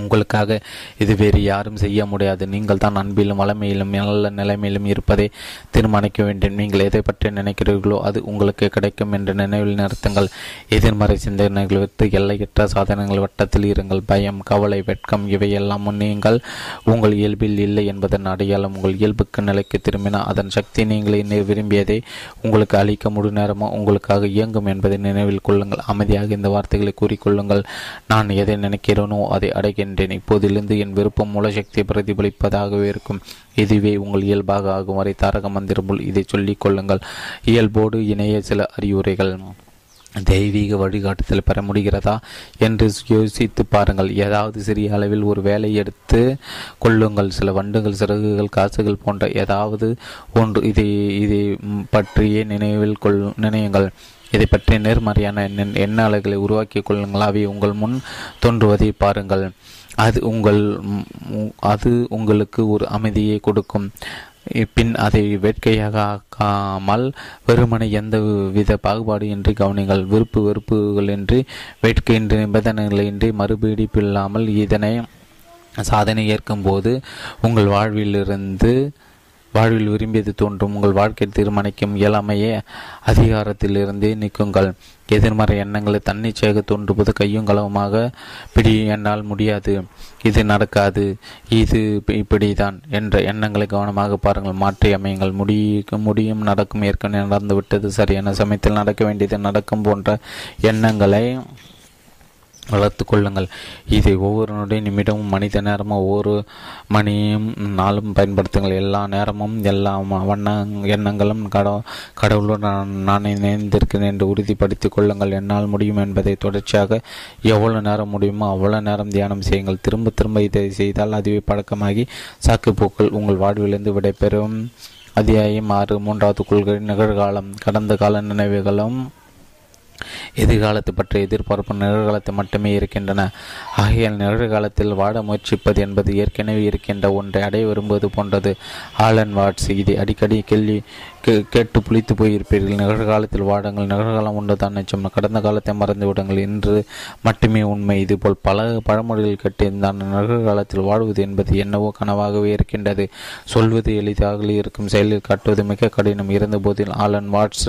A: உங்களுக்காக இது வேறு யாரும் செய்ய முடியாது. நீங்கள் தான் அன்பிலும் வளமையிலும் நல்ல நிலைமையிலும் இருப்பதை தீர்மானிக்க வேண்டும். நீங்கள் எதை பற்றி நினைக்கிறீர்களோ அது உங்களுக்கு கிடைக்கும் என்று நினைவில் நிறுத்துங்கள். எதிர்மறை சிந்தனைகள் விட்டு எல்லையற்ற சாதனங்கள் வட்டத்தில் இருங்கள். பயம் கவலை வெட்கம் இவையெல்லாம் நீங்கள் உங்கள் இயல்பில் இல்லை என்பதன் அடையாளம் உங்கள் இயல்புக்கு நிலைக்கு திரும்பினால் அதன் சக்தி நீங்களே விரும்பியதை உங்களுக்கு அளிக்க முழு நேரமோ உங்களுக்காக இயங்கும் என்பதை நினைவில் கொள்ளுங்கள். அமைதியாக இந்த வார்த்தைகளை கூறிக்கொள்ளுங்கள். நான் எதை நினைக்கிறேனோ அதை அடை செய்கின்றேன் இப்போதிலிருந்து என் விருப்பம் மூல சக்தியை பிரதிபலிப்பதாகவே இருக்கும். இதுவே உங்கள் இயல்பாக ஆகும். வரை தாரக மந்திரம் இதை சொல்லிக் கொள்ளுங்கள். இயல்போடு இணைய சில அறிவுரைகள். தெய்வீக வழிகாட்டுதல் பெற முடிகிறதா என்று யோசித்து பாருங்கள். ஏதாவது சிறிய அளவில் ஒரு வேலை எடுத்து கொள்ளுங்கள். சில வண்டுகள் சிறகுகள் காசுகள் போன்ற ஏதாவது ஒன்று இதை இதை பற்றியே நினைவில் கொள் நினையுங்கள். இதை பற்றி நேர்மறையான எண்ண அலைகளை உருவாக்கிக் கொள்ளுங்கள். அவை உங்கள் முன் தோன்றுவதை பாருங்கள். அது உங்கள் அது உங்களுக்கு ஒரு அமைதியை கொடுக்கும். பின் அதை வேட்கையாக ஆக்காமல் வெறுமனை எந்த வித பாகுபாடு இன்றி கவனிங்கள். விருப்பு வெறுப்புகள் இன்றி வேட்கையின்றி நிபந்தனைகளின்றி மறுபீடிப்பில்லாமல் இதனை சாதனை ஏற்கும்போது உங்கள் வாழ்விலிருந்து வாழ்வில் விரும்பியது தோன்றும். உங்கள் வாழ்க்கை தீர்மானிக்கும் இயலாமையே அதிகாரத்திலிருந்தே நீக்குங்கள் எதிர்மறை எண்ணங்களை தன்னிச்சையாக தோன்றுவது கையும் களவுமாக பிடி என்னால் முடியாது. இது நடக்காது. இது இப்படிதான் என்ற எண்ணங்களை கவனமாக பாருங்கள். மாற்றி அமையுங்கள். முடியும் முடியும் நடக்கும். ஏற்கனவே நடந்துவிட்டது சரியான சமயத்தில் நடக்க வேண்டியது நடக்கும் போன்ற எண்ணங்களை வளர்த்து கொள்ளுங்கள் இதை ஒவ்வொரு நொடி நிமிடமும் மனித நேரமும் ஒவ்வொரு மணியும் நாளும் பயன்படுத்துங்கள். எல்லா நேரமும் எல்லா வண்ண எண்ணங்களும் கட கடவுளுடன் நான் இணைந்திருக்கிறேன் என்று உறுதிப்படுத்திக் கொள்ளுங்கள். என்னால் முடியும் என்பதை தொடர்ச்சியாக எவ்வளவு நேரம் முடியுமோ அவ்வளோ நேரம் தியானம் செய்யுங்கள். திரும்ப திரும்ப இதை செய்தால் அதுவே பழக்கமாகி சாக்குப்போக்கள் உங்கள் வாழ்விலிருந்து விடைபெறும். அத்தியாயம் ஆறு மூன்றாவது கொள்கை நிகழ்காலம் கடந்த கால நினைவுகளும் எதிர்காலத்தை பற்றிய எதிர்பார்ப்பு நிகழ்காலத்தை மட்டுமே இருக்கின்றன. ஆகையால் நிகழ்காலத்தில் வாட முயற்சிப்பது என்பது ஏற்கனவே இருக்கின்ற ஒன்றை அடைய விரும்புவது போன்றது. ஆலன் வாட்ஸ் இதை அடிக்கடி கேள்வி கேட்டு புளித்து போயிருப்பீர்கள். நிகழ்காலத்தில் வாடுங்கள். நிகழ்காலம் ஒன்றுதான் நிச்சயம். கடந்த காலத்தை மறந்து விடுங்கள். என்று மட்டுமே உண்மை. இதுபோல் பல பழமொழிகள் கேட்டிருந்தான். நிகழ்காலத்தில் வாழ்வது என்பது என்னவோ கனவாகவே இருக்கின்றது. சொல்வது எளிதாக இருக்கும். செயலில் காட்டுவது மிக கடினம். இருந்த போதில் ஆலன் வாட்ஸ்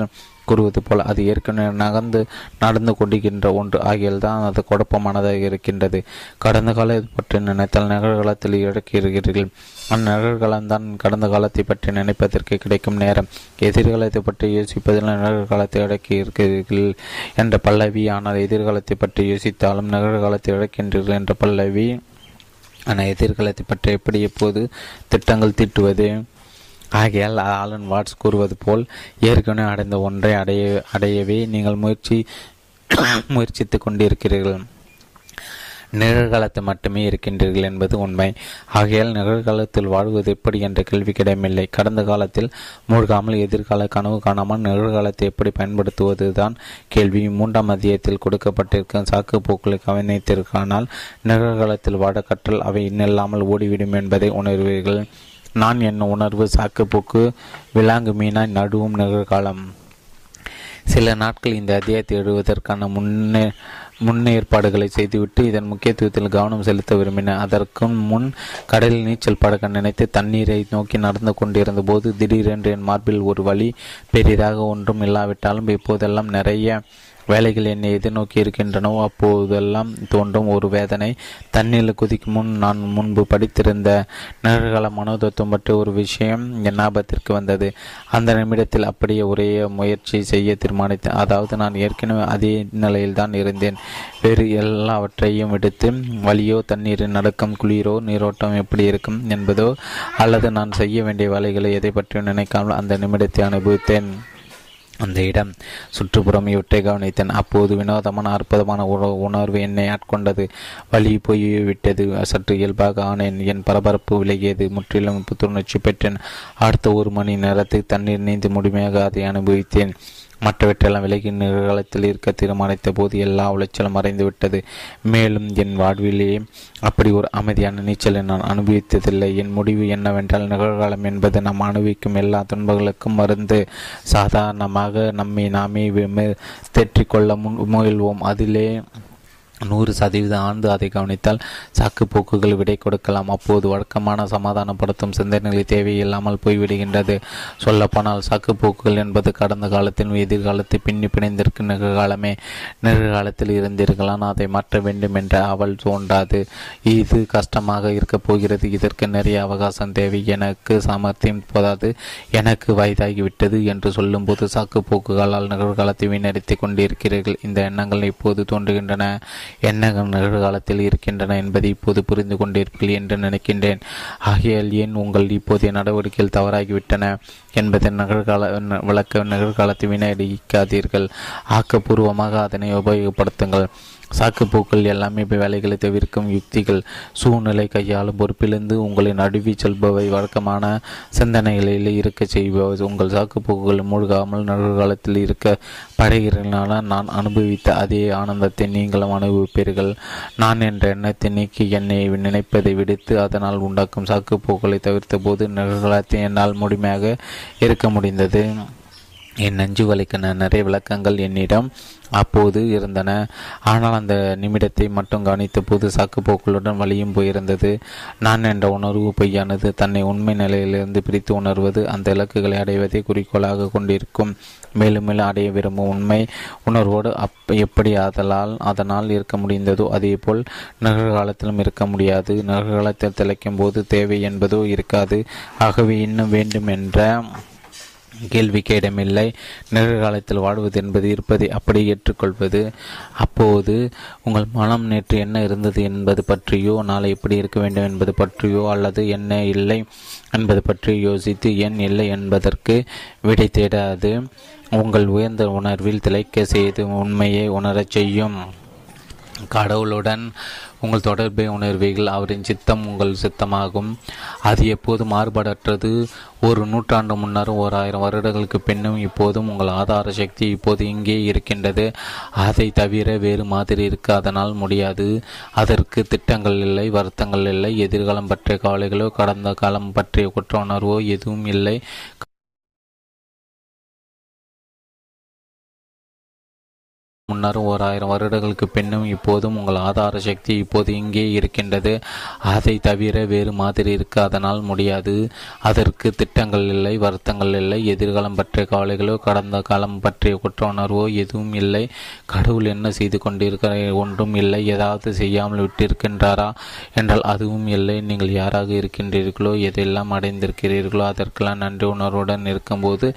A: கூறுவது போல் அது ஏற்கனவே நகர்ந்து நடந்து கொண்டிருக்கின்ற ஒன்று. ஆகியால் தான் அது குழப்பமானதாக இருக்கின்றது. கடந்த காலத்தை பற்றி நினைத்தால் நிகழ்காலத்தில் இழக்கிறீர்கள் அந்நிகழ்காலம்தான் கடந்த காலத்தை பற்றி நினைப்பதற்கு கிடைக்கும் நேரம். எதிர்காலத்தை பற்றி யோசிப்பதில் நிகழ்காலத்தை இழக்கி இருக்கிறீர்கள் என்ற பல்லவி ஆனால் எதிர்காலத்தை பற்றி யோசித்தாலும் நிகழ்காலத்தை இழக்கின்றீர்கள் என்ற பல்லவி. ஆனால் எதிர்காலத்தை பற்றி எப்படி எப்போது திட்டங்கள் தீட்டுவது? ஆகையால் ஆலன் வாட்ஸ் கூறுவது போல் ஏற்கனவே அடைந்த ஒன்றை அடைய அடையவே நீங்கள் முயற்சி முயற்சித்து கொண்டிருக்கிறீர்கள். நிகழ்காலத்தை மட்டுமே இருக்கின்றீர்கள் என்பது உண்மை. ஆகையால் நிகழ்காலத்தில் வாழ்வது எப்படி என்ற கேள்வி கிடையமில்லை கடந்த காலத்தில் மூழ்காமல் எதிர்கால கனவு காணாமல் நிகழ்காலத்தை எப்படி பயன்படுத்துவது தான் கேள்வி. மூன்றாம் அதிகத்தில் கொடுக்கப்பட்டிருக்கும் சாக்கு போக்களை கவனித்திருக்கானால் நிகழ்காலத்தில் வாட கற்றல் அவை இன்னில்லாமல் ஓடிவிடும் என்பதை உணர்வீர்கள். நான் என்ன உணர்வு சாக்குப்போக்கு விலாங்கு மீனாய் நடுவும் நிகழ்காலம். சில நாட்கள் இந்த அத்தியாயத்தை எழுவதற்கான முன்னே முன்னேற்பாடுகளை செய்துவிட்டு இதன் முக்கியத்துவத்தில் கவனம் செலுத்த விரும்பினேன் அதற்கு முன் கடலில் நீச்சல் பழக்க நினைத்து தண்ணீரை நோக்கி நடந்து கொண்டிருந்த போது திடீரென்று என் மார்பில் ஒரு வழி பெரிதாக ஒன்றும் இல்லாவிட்டாலும் இப்போதெல்லாம் நிறைய வேலைகள் என்னை எதிர்நோக்கி இருக்கின்றனவோ அப்போதெல்லாம் தோன்றும் ஒரு வேதனை. தண்ணீரில் குதிக்கும் முன் நான் முன்பு படித்திருந்த நிகழ்கால மனோதத்துவம் பற்றிய ஒரு விஷயம் என் ஞாபகத்திற்கு வந்தது. அந்த நிமிடத்தில் அப்படியே ஒரே முயற்சி செய்ய தீர்மானித்தேன். அதாவது நான் ஏற்கனவே அதே நிலையில் தான் இருந்தேன். வேறு எல்லாவற்றையும் விடுத்து வழியோ தண்ணீரின் நடக்கம் குளிரோ நீரோட்டம் எப்படி இருக்கும் என்பதோ அல்லது நான் செய்ய வேண்டிய வேலைகளை எதை பற்றியும் நினைக்காமல் அந்த நிமிடத்தை அனுபவித்தேன். அந்த இடம். சுற்றுப்புறம் இவற்றை கவனித்தேன். அப்போது வினோதமான அற்புதமான உணர்வு என்னை ஆட்கொண்டது. வழி போய் விட்டது. சற்று இயல்பாக ஆனேன். என் பரபரப்பு விலகியது. முற்றிலும் புத்துணர்ச்சி பெற்றேன். அடுத்த ஒரு மணி நேரத்தில் தண்ணீர் நீந்து முழுமையாக அதை அனுபவித்தேன். மற்றவற்றெல்லாம் விலகி நிகழ்காலத்தில் இருக்க தீர்மானித்த போது எல்லா உளைச்சலும் மறைந்துவிட்டது மேலும் என் வாழ்விலேயே அப்படி ஒரு அமைதியான நீச்சலை நான் அனுபவித்ததில்லை. என் முடிவு என்னவென்றால் நிகழ்காலம் என்பது நாம் அனுபவிக்கும் எல்லா துன்பங்களுக்கும் மருந்து. சாதாரணமாக நம்மை நாமே தேற்றிக்கொள்ள முன் முயல்வோம். அதிலே நூறு சதவீதம் ஆண்டு அதை கவனித்தால் சாக்கு போக்குகள் விடை கொடுக்கலாம். அப்போது வழக்கமான சமாதானப்படுத்தும் சிந்தனைகளை தேவையில்லாமல் போய்விடுகின்றது. சொல்லப்போனால் சாக்கு போக்குகள் என்பது கடந்த காலத்தில் எதிர்காலத்தை பின்னி பிணைந்திருக்கும் நிகழ்காலமே நிகழ்காலத்தில் இருந்தீர்களான் அதை மாற்ற வேண்டும் என்ற அவள் தோன்றாது. இது கஷ்டமாக இருக்கப் போகிறது. இதற்கு நிறைய அவகாசம் தேவை. எனக்கு சாமர்த்தியம் போதாது. எனக்கு வயதாகிவிட்டது என்று சொல்லும்போது சாக்கு போக்குகளால் நிகழ்காலத்தை வீணடித்துக் கொண்டிருக்கிறீர்கள். இந்த எண்ணங்கள் இப்போது தோன்றுகின்றன. என்ன நிகழ்காலத்தில் இருக்கின்றன என்பதை இப்போது புரிந்து கொண்டிருப்பீர்கள் என்று நினைக்கின்றேன். ஆகையால் ஏன் உங்கள் இப்போதைய நடவடிக்கைகள் தவறாகிவிட்டன என்பதை நிகழ்கால விளக்க நிகழ்காலத்தை வினையடிக்காதீர்கள் ஆக்கப்பூர்வமாக அதனை உபயோகப்படுத்துங்கள். சாக்குப்போக்கள் எல்லாமே வேலைகளை தவிர்க்கும் யுக்திகள் சூழ்நிலை கையாளும் பொறுப்பிலிருந்து உங்களை நடுவி செல்பவை வழக்கமான சிந்தனைகளில் இருக்க செய்பவை. உங்கள் சாக்குப்போக்குகள் மூழ்காமல் நடுகாலத்தில் இருக்க படைகிறனால நான் அனுபவித்த அதே ஆனந்தத்தை நீங்களும் அனுபவிப்பீர்கள். நான் என்ற எண்ணத்தை நீக்கி என்னை நினைப்பதை விடுத்து அதனால் உண்டாக்கும் சாக்குப்போக்களை தவிர்த்த போது நிகழ்காலத்தை என்னால் முழுமையாக இருக்க முடிந்தது. என் நஞ்சு வலிக்கான நிறைய விளக்கங்கள் என்னிடம் அப்போது இருந்தன. ஆனால் அந்த நிமிடத்தை மட்டும் கவனித்த போது சாக்குப்போக்களுடன் வழியும் போயிருந்தது. நான் என்ற உணர்வு பொய்யானது தன்னை உண்மை நிலையிலிருந்து பிரித்து உணர்வது அந்த இலக்குகளை அடைவதை குறிக்கோளாக கொண்டிருக்கும். மேலும் மேலும் அடைய விரும்பும் உண்மை உணர்வோடு அப் எப்படி அதனால் அதனால் இருக்க முடிந்ததோ அதே போல் நிகழ்காலத்திலும் இருக்க முடியாது. நிகழ்காலத்தில் திளைக்கும் போது தேவை என்பதோ இருக்காது. ஆகவே இன்னும் வேண்டும் என்ற கேள்விக்கு இடமில்லை நிகழ்காலத்தில் வாழ்வது என்பது இருப்பதை அப்படி ஏற்றுக்கொள்வது. அப்போது உங்கள் மனம் நேற்று என்ன இருந்தது என்பது பற்றியோ நாளை எப்படி இருக்க வேண்டும் என்பது பற்றியோ அல்லது என்ன இல்லை என்பது பற்றி யோசித்து ஏன் இல்லை என்பதற்கு விடை தேடாது. உங்கள் உயர்ந்த உணர்வில் திளைக்க செய்து உண்மையை உணரச் செய்யும். கடவுளுடன் உங்கள் தொடர்பை உணர்வீர்கள். அவரின் சித்தம் உங்கள் சித்தமாகும். அது எப்போது மாறுபாடற்றது. ஒரு நூற்றாண்டு முன்னரும் ஓர் ஆயிரம் வருடங்களுக்கு பின்னும் இப்போதும் உங்கள் ஆதார சக்தி இப்போது இங்கே இருக்கின்றது. அதை தவிர வேறு மாதிரி இருக்க. அதனால் முடியாது. அதற்கு திட்டங்கள் இல்லை வருத்தங்கள் இல்லை. எதிர்காலம் பற்றிய கவலைகளோ கடந்த காலம் பற்றிய குற்ற உணர்வோ எதுவும் இல்லை. முன்னரும் ஓர் ஆயிரம் வருடங்களுக்கு பின்னும் இப்போதும் உங்கள் ஆதார சக்தி இப்போது இங்கே இருக்கின்றது. அதை தவிர வேறு மாதிரி இருக்க அதனால் முடியாது. அதற்கு திட்டங்கள் இல்லை வருத்தங்கள் இல்லை. எதிர்காலம் பற்றிய கவலைகளோ கடந்த காலம் பற்றிய குற்ற உணர்வோ எதுவும் இல்லை. கடவுள் என்ன செய்து கொண்டிருக்கிற ஒன்றும் இல்லை. ஏதாவது செய்யாமல் விட்டிருக்கின்றாரா என்றால் அதுவும் இல்லை. நீங்கள் யாராக இருக்கின்றீர்களோ எதெல்லாம் அடைந்திருக்கிறீர்களோ அதற்கெல்லாம் நன்றி உணர்வுடன் இருக்கும்போது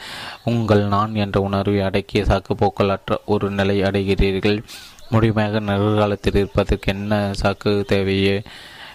A: உங்கள் நான் என்ற உணர்வை அடக்கிய சாக்குப்போக்கலற்ற ஒரு நிலை அடை அடைகிறீர்கள். முழுமையாக நிகழ்காலத்தில் இருப்பதற்கு என்ன சாக்கு தேவையே?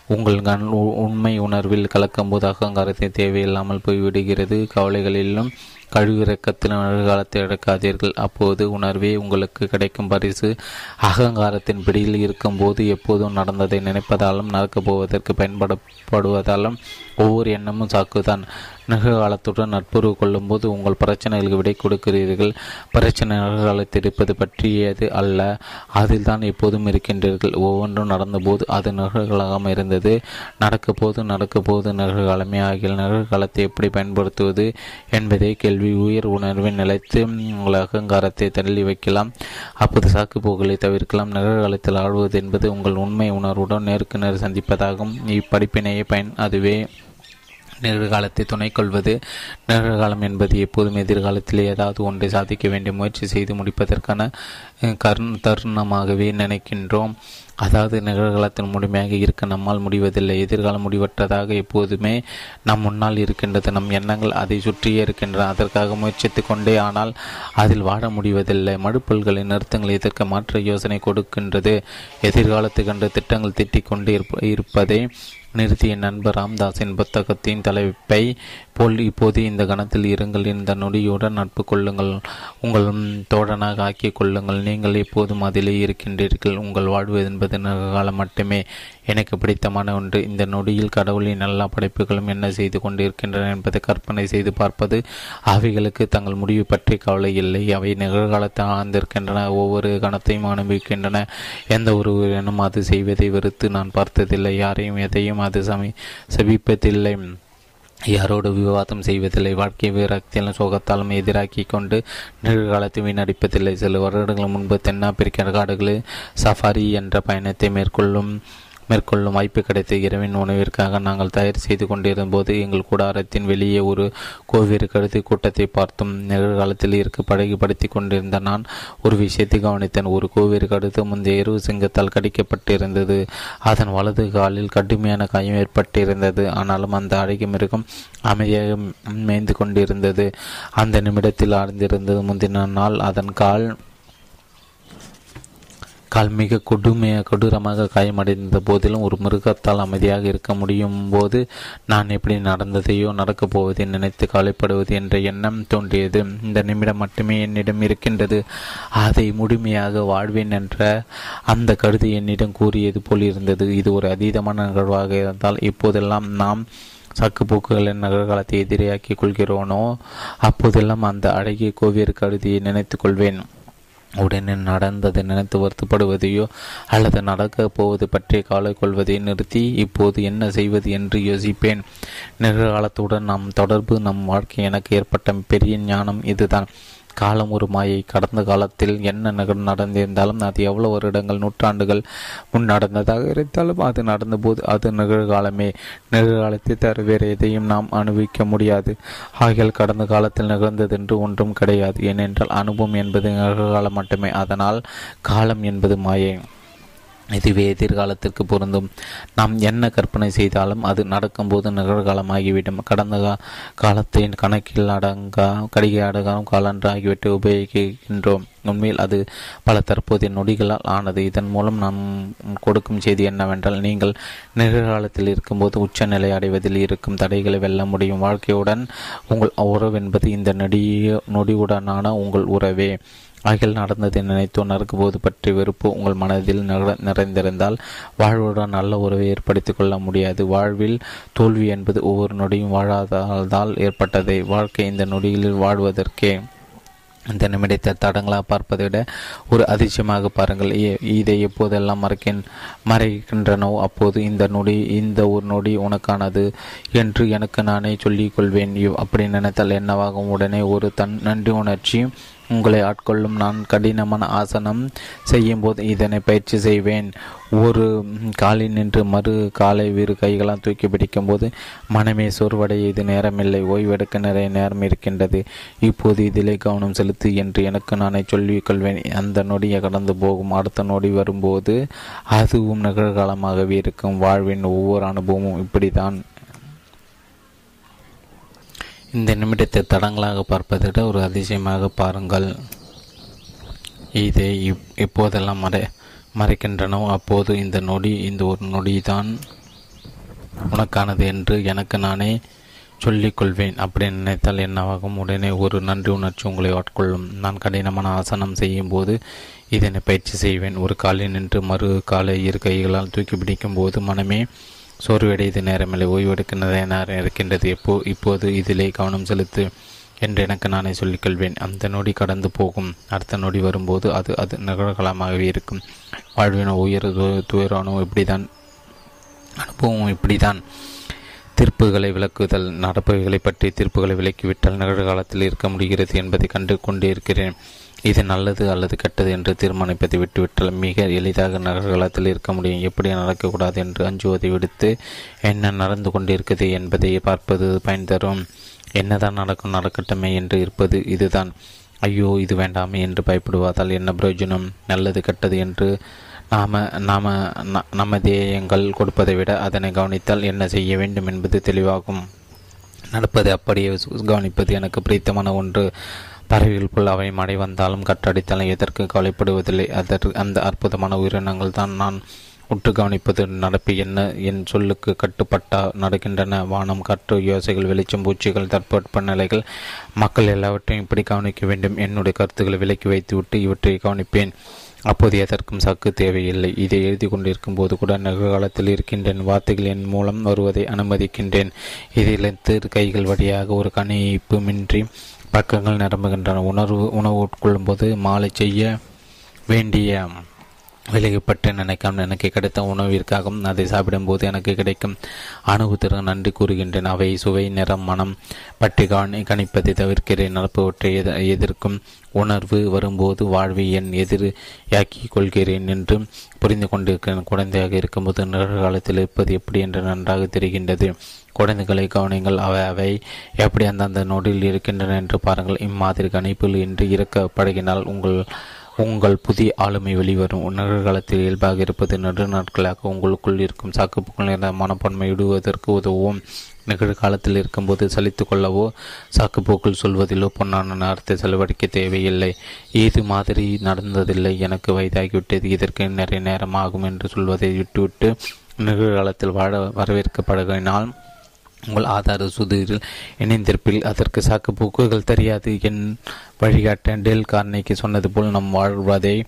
A: உங்கள் கண் உண்மை உணர்வில் கலக்கும்போது அகங்காரத்தை தேவையில்லாமல் போய்விடுகிறது. கவலைகளிலும் கழுவிறக்கத்தில் நிகழ்காலத்தை இழக்காதீர்கள். அப்போது உணர்வே உங்களுக்கு கிடைக்கும் பரிசு. அகங்காரத்தின் பிடியில் இருக்கும்போது எப்போதும் நடந்ததை நினைப்பதாலும் நடக்கப் போவதற்கு பயன்படப்படுவதாலும் ஒவ்வொரு எண்ணமும் சாக்குதான். நிகழ்காலத்துடன் நட்புறவு கொள்ளும்போது உங்கள் பிரச்சனைகளுக்கு விடை கொடுக்கிறீர்கள். பிரச்சனை நிகழ்காலத்தில் இருப்பது பற்றியது அல்ல. அதில் தான் எப்போதும் இருக்கின்றீர்கள். ஒவ்வொன்றும் நடந்தபோது அது நிகழ்காலமாக இருந்தது. நடக்க போது நடக்க போது நிகழ்காலமே ஆகிய நிகழ்காலத்தை எப்படி பயன்படுத்துவது என்பதே கேள்வி. உயர் உணர்வை நிலைத்து உங்கள் அகங்காரத்தை தள்ளி வைக்கலாம். அப்போது சாக்கு போக்குகளை தவிர்க்கலாம். நிகழ்காலத்தில் ஆழ்வது என்பது உங்கள் உண்மை உணர்வுடன் நேருக்கு நேர் சந்திப்பதாகும். இப்படிப்பினையை பயன் அதுவே. நிகழ்காலத்தை துணை கொள்வது. நிகழ்காலம் என்பது எப்போதும் எதிர்காலத்தில் ஏதாவது ஒன்றை சாதிக்க வேண்டிய முயற்சி செய்து முடிப்பதற்கான கருண் தருணமாகவே நினைக்கின்றோம். அதாவது நிகழ்காலத்தின் முழுமையாக இருக்க நம்மால் முடிவதில்லை. எதிர்காலம் முடிவற்றதாக எப்போதுமே நம் முன்னால் இருக்கின்றது. நம் எண்ணங்கள் அதை சுற்றியே இருக்கின்றன. அதற்காக முயற்சித்து கொண்டே ஆனால் அதில் வாழ முடிவதில்லை. மடுப்பல்களின் நிறுத்தங்கள் இதற்கு மாற்ற யோசனை கொடுக்கின்றது. எதிர்காலத்து கண்டு திட்டங்கள் திட்டிக் கொண்டு இருப்பதை நிறுத்திய நண்பர் ராம்தாஸின் புத்தகத்தின் தலைப்பை போல் இப்போது இந்த கணத்தில் இருங்கள். இந்த நொடியுடன் நட்பு கொள்ளுங்கள். உங்கள் தோழனாக ஆக்கிக் கொள்ளுங்கள். நீங்கள் எப்போதும் அதிலே இருக்கின்றீர்கள். உங்கள் வாழ்வு என்பது காலம் மட்டுமே. எனக்கு பிடித்தமான ஒன்று. இந்த நொடியில் கடவுளின் எல்லா படைப்புகளும் என்ன செய்து கொண்டிருக்கின்றன என்பதை கற்பனை செய்து பார்ப்பது அவைகளுக்கு தங்கள் முடிவு பற்றி கவலை இல்லை. அவை நிகழ்காலத்தை ஆழ்ந்திருக்கின்றன ஒவ்வொரு கணத்தையும் அனுபவிக்கின்றன. எந்த ஒருவரினும் அது செய்வதை வெறுத்து நான் பார்த்ததில்லை. யாரையும் எதையும் அது சமி சபிப்பதில்லை. யாரோடு விவாதம் செய்வதில்லை. வாழ்க்கை விரக்தியாலும் சோகத்தாலும் எதிராக்கி கொண்டு நிகழ்காலத்தை வீணடிப்பதில்லை. சில வருடங்கள் முன்பு தென்னாப்பிரிக்க காடுகளில் சஃபாரி என்ற பயணத்தை மேற்கொள்ளும் மேற்கொள்ளும் வாய்ப்பு கிடைத்த இரவின் உணவிற்காக நாங்கள் தயார் செய்து கொண்டிருந்த போது எங்கள் கூடாரத்தின் வெளியே ஒரு கோவிறு கருத்து கூட்டத்தை பார்த்தோம் நிகழ்காலத்தில் இருக்க படகுபடுத்தி கொண்டிருந்த நான் ஒரு விஷயத்தை கவனித்தேன். ஒரு கோவிறு கடுத்து முந்தைய எருவு சிங்கத்தால் கடிக்கப்பட்டிருந்தது. அதன் வலது காலில் கடுமையான காயம் ஏற்பட்டிருந்தது. ஆனாலும் அந்த அழகிய மிருகம் அமைதியாக மேய்ந்து கொண்டிருந்தது. அந்த நிமிடத்தில் ஆழ்ந்திருந்தது. முந்தின நாள் அதன் கால் கால் மிக கொடுமையாக கொடூரமாக காயமடைந்த போதிலும் ஒரு மிருகத்தால் அமைதியாக இருக்க முடியும் போது நான் எப்படி நடந்ததையோ நடக்கப் போவதை நினைத்து கவலைப்படுவது என்ற எண்ணம் தோன்றியது. இந்த நிமிடம் மட்டுமே என்னிடம் இருக்கின்றது. அதை முழுமையாக வாழ்வேன் என்ற அந்த கருதி என்னிடம் கூறியது போல் இருந்தது. இது ஒரு அதீதமான நிகழ்வாக இருந்தால் இப்போதெல்லாம் நாம் சக்குப்போக்குகளின் நகர்காலத்தை எதிரியாக்கிக் கொள்கிறோனோ அப்போதெல்லாம் அந்த அழகிய கோவியர் கருதியை நினைத்துக் கொள்வேன். உடனே நடந்ததை நினைத்து வருத்தப்படுவதையோ அல்லது நடக்கப் போவது பற்றிய கவலை கொள்வதை நிறுத்தி இப்போது என்ன செய்வது என்று யோசிப்பேன். நிகழ்காலத்துடன் நம் தொடர்பு நம் வாழ்க்கை எனக்கு ஏற்பட்ட பெரிய ஞானம் இதுதான். காலம் ஒரு மாயை. கடந்த காலத்தில் என்ன நகர் நடந்திருந்தாலும் அது எவ்வளவு வருடங்கள் நூற்றாண்டுகள் முன் நடந்ததாக இருந்தாலும் அது நடந்தபோது அது நிகழ்காலமே. நிகழ்காலத்தை தவிர வேறு எதையும் நாம் அனுபவிக்க முடியாது. ஆகியால் கடந்த காலத்தில் நிகழ்ந்ததென்று ஒன்றும் கிடையாது. ஏனென்றால் அனுபவம் என்பது நிகழ்காலம் மட்டுமே. அதனால் காலம் என்பது மாயை. இதுவே எதிர்காலத்திற்கு பொருந்தும். நாம் என்ன கற்பனை செய்தாலும் அது நடக்கும்போது நிகழ்காலமாகிவிடும். கடந்த காலத்தின் கணக்கில் அடங்கா கடிகை அடங்காம் காலன்று ஆகியவற்றை உபயோகிக்கின்றோம். உண்மையில் அது பல தற்போதைய நொடிகளால் ஆனது. இதன் மூலம் நாம் கொடுக்கும் செய்தி என்னவென்றால் நீங்கள் நிகழ்காலத்தில் இருக்கும்போது உச்சநிலை அடைவதில் இருக்கும் தடைகளை வெல்ல முடியும். வாழ்க்கையுடன் உங்கள் உறவு என்பது இந்த நொடிய நொடியுடனான உங்கள் உறவே. அகில் நடந்ததை நினைத்து உணர்க்கும் போது பற்றி வெறுப்பு உங்கள் மனதில் நிறைந்திருந்தால் வாழ்வுடன் நல்ல உறவை ஏற்படுத்திக் கொள்ள முடியாது. வாழ்வில் தோல்வி என்பது ஒவ்வொரு நொடியும் வாழாததால் ஏற்பட்டதை வாழ்க்கை இந்த நொடியில் வாழ்வதற்கே இந்த நிமிடத்தை தடங்களாக பார்ப்பதை விட ஒரு அதிசயமாக பாருங்கள். இதை எப்போதெல்லாம் மறைக்கின் மறைக்கின்றனோ அப்போது இந்த நொடி இந்த ஒரு நொடி உனக்கானது என்று எனக்கு நானே சொல்லிக் கொள்வேன். அப்படி நினைத்தால் என்னவாகும்? உடனே ஒரு தன் நன்றி உணர்ச்சி உங்களை ஆட்கொள்ளும் நான் கடினமான ஆசனம் செய்யும் போது இதனை பயிற்சி செய்வேன். ஒரு காலில் நின்று மறு காலை வீறு கைகளால் தூக்கி பிடிக்கும் போது மனமே சோர்வடைய இது நேரமில்லை ஓய்வெடுக்க நிறைய நேரம் இருக்கின்றது. இப்போது இதிலே கவனம் செலுத்து என்று எனக்கு நானே சொல்லிக் கொள்வேன். அந்த நொடியை கடந்து போகும். அடுத்த நொடி வரும்போது அதுவும் நிகழ்காலமாகவே இருக்கும். வாழ்வின் ஒவ்வொரு அனுபவமும் இப்படித்தான். இந்த நிமிடத்தை தடங்களாக பார்ப்பதை விட ஒரு அதிசயமாக பாருங்கள். இதை இப் எப்போதெல்லாம் மறை மறைக்கின்றனோ அப்போது இந்த நொடி இந்த ஒரு நொடி தான் உனக்கானது என்று எனக்கு நானே சொல்லிக்கொள்வேன். அப்படி நினைத்தால் என்னவாகும்? உடனே ஒரு நன்றி உணர்ச்சி உங்களை ஆட்கொள்ளும். நான் கடினமான ஆசனம் செய்யும் போது இதனை பயிற்சி செய்வேன். ஒரு காலில் நின்று மறு காலை இரு கைகளால் தூக்கி பிடிக்கும் போது மனமே சோர்வடையது நேரமில்லை. ஓய்வெடுக்கின்றதே நேரம் இருக்கின்றது. எப்போ இப்போது இதிலே கவனம் செலுத்து என்று எனக்கு நானே சொல்லிக்கொள்வேன். அந்த நொடி கடந்து போகும். அடுத்த நொடி வரும்போது அது அது நிகழ்காலமாகவே இருக்கும். வாழ்வின உயர் துயரானோ இப்படிதான் அனுபவம் இப்படிதான் தீர்ப்புகளை விளக்குதல் நடப்பவைகளை பற்றி தீர்ப்புகளை விலக்கிவிட்டால் நிகழ்காலத்தில் இருக்க முடிகிறது என்பதை கண்டு கொண்டே இருக்கிறேன். இது நல்லது அல்லது கெட்டது என்று தீர்மானிப்பதை விட்டுவிட்டால் மிக எளிதாக நகர்காலத்தில் இருக்க முடியும். எப்படி நடக்கக்கூடாது என்று அஞ்சுவதை விடுத்து என்ன நடந்து கொண்டிருக்குது என்பதை பார்ப்பது பயன் தரும். என்னதான் நடக்கும் நடக்கட்டுமே என்று இருப்பது இதுதான். ஐயோ இது வேண்டாமே என்று பயப்படுவதால் என்ன பிரயோஜனம்? நல்லது கெட்டது என்று நாம நாம நம தேயங்கள் கொடுப்பதை விட அதனை கவனித்தால் என்ன செய்ய வேண்டும் என்பது தெளிவாகும். நடப்பது அப்படியே கவனிப்பது எனக்கு பிடித்தமான ஒன்று. பறவைகள் போல் அவை மழை வந்தாலும் கட்டடித்தாலும் எதற்கு கவலைப்படுவதில்லை. அதற்கு அந்த அற்புதமான உயிரினங்கள் தான் நான் உற்று கவனிப்பது. நடப்பு என்ன? என் சொல்லுக்கு கட்டுப்பட்டா நடக்கின்றன. வானம் காற்று யோசைகள் வெளிச்சம் பூச்சிகள் தட்பவெட்ப நிலைகள். மக்கள் எல்லாவற்றையும் இப்படி கவனிக்க வேண்டும். என்னுடைய கருத்துக்களை விலக்கி வைத்துவிட்டு இவற்றை கவனிப்பேன். அப்போது எதற்கும் சக்கு தேவையில்லை. இதை எழுதி கொண்டிருக்கும் போது கூட நிகழ்காலத்தில் இருக்கின்றேன். வார்த்தைகள் என் மூலம் வருவதை அனுமதிக்கின்றேன். இதில் திரு கைகள் வழியாக ஒரு கணிப்புமின்றி பக்கங்கள் நிரம்புகின்றன. உணர்வு உணவு உட்கொள்ளும் போது மாலை செய்ய வேண்டிய விலகிப்பட்டு நினைக்காம எனக்கு கிடைத்த உணவிற்காகவும் அதை சாப்பிடும்போது எனக்கு கிடைக்கும் அனுபவத்திற்கு நன்றி கூறுகின்றேன். அவை சுவை நிறம் மனம் பற்றி கவனி கணிப்பதை தவிர்க்கிறேன். நடப்பவற்றை எதிர்க்கும் உணர்வு வரும்போது வாழ்வை என் எதிரியாக்கி கொள்கிறேன் என்று புரிந்து கொண்டிருக்கிறேன். குழந்தையாக இருக்கும்போது நிகழ்காலத்தில் இருப்பது எப்படி என்று நன்றாக தெரிகின்றது. குழந்தைகளை கவனிங்கள். அவை அவை எப்படி அந்தந்த நொடியில் இருக்கின்றன என்று பாருங்கள். இம்மாதிரி கணிப்பில் இன்று இறக்கப்படுகினால் உங்கள் உங்கள் புதிய ஆளுமை வெளிவரும். நிகழ்காலத்தில் இயல்பாக இருப்பது நெடுநாட்களாக உங்களுக்குள் இருக்கும். சாக்குப்புக்கள் நிறைந்த மனப்பான்மை விடுவதற்கு உதவும். நிகழ்காலத்தில் இருக்கும்போது சலித்து கொள்ளவோ சாக்குப்போக்கள் சொல்வதிலோ பொன்னான நேரத்தை செலவழிக்க தேவையில்லை. ஏது மாதிரி நடந்ததில்லை. எனக்கு வயதாகிவிட்டது. இதற்கு நிறைய நேரம் ஆகும் என்று சொல்வதை விட்டுவிட்டு நிகழ்காலத்தில் வாழ வரவேற்கப்படுகினால் உங்கள் ஆதார சுதிரில் இணைந்திருப்பில் அதற்கு சாக்கு போக்குகள் தெரியாது. என் வழிகாட்ட டெல் கார்னைக்கு சொன்னது போல் நம் வாழ்வதை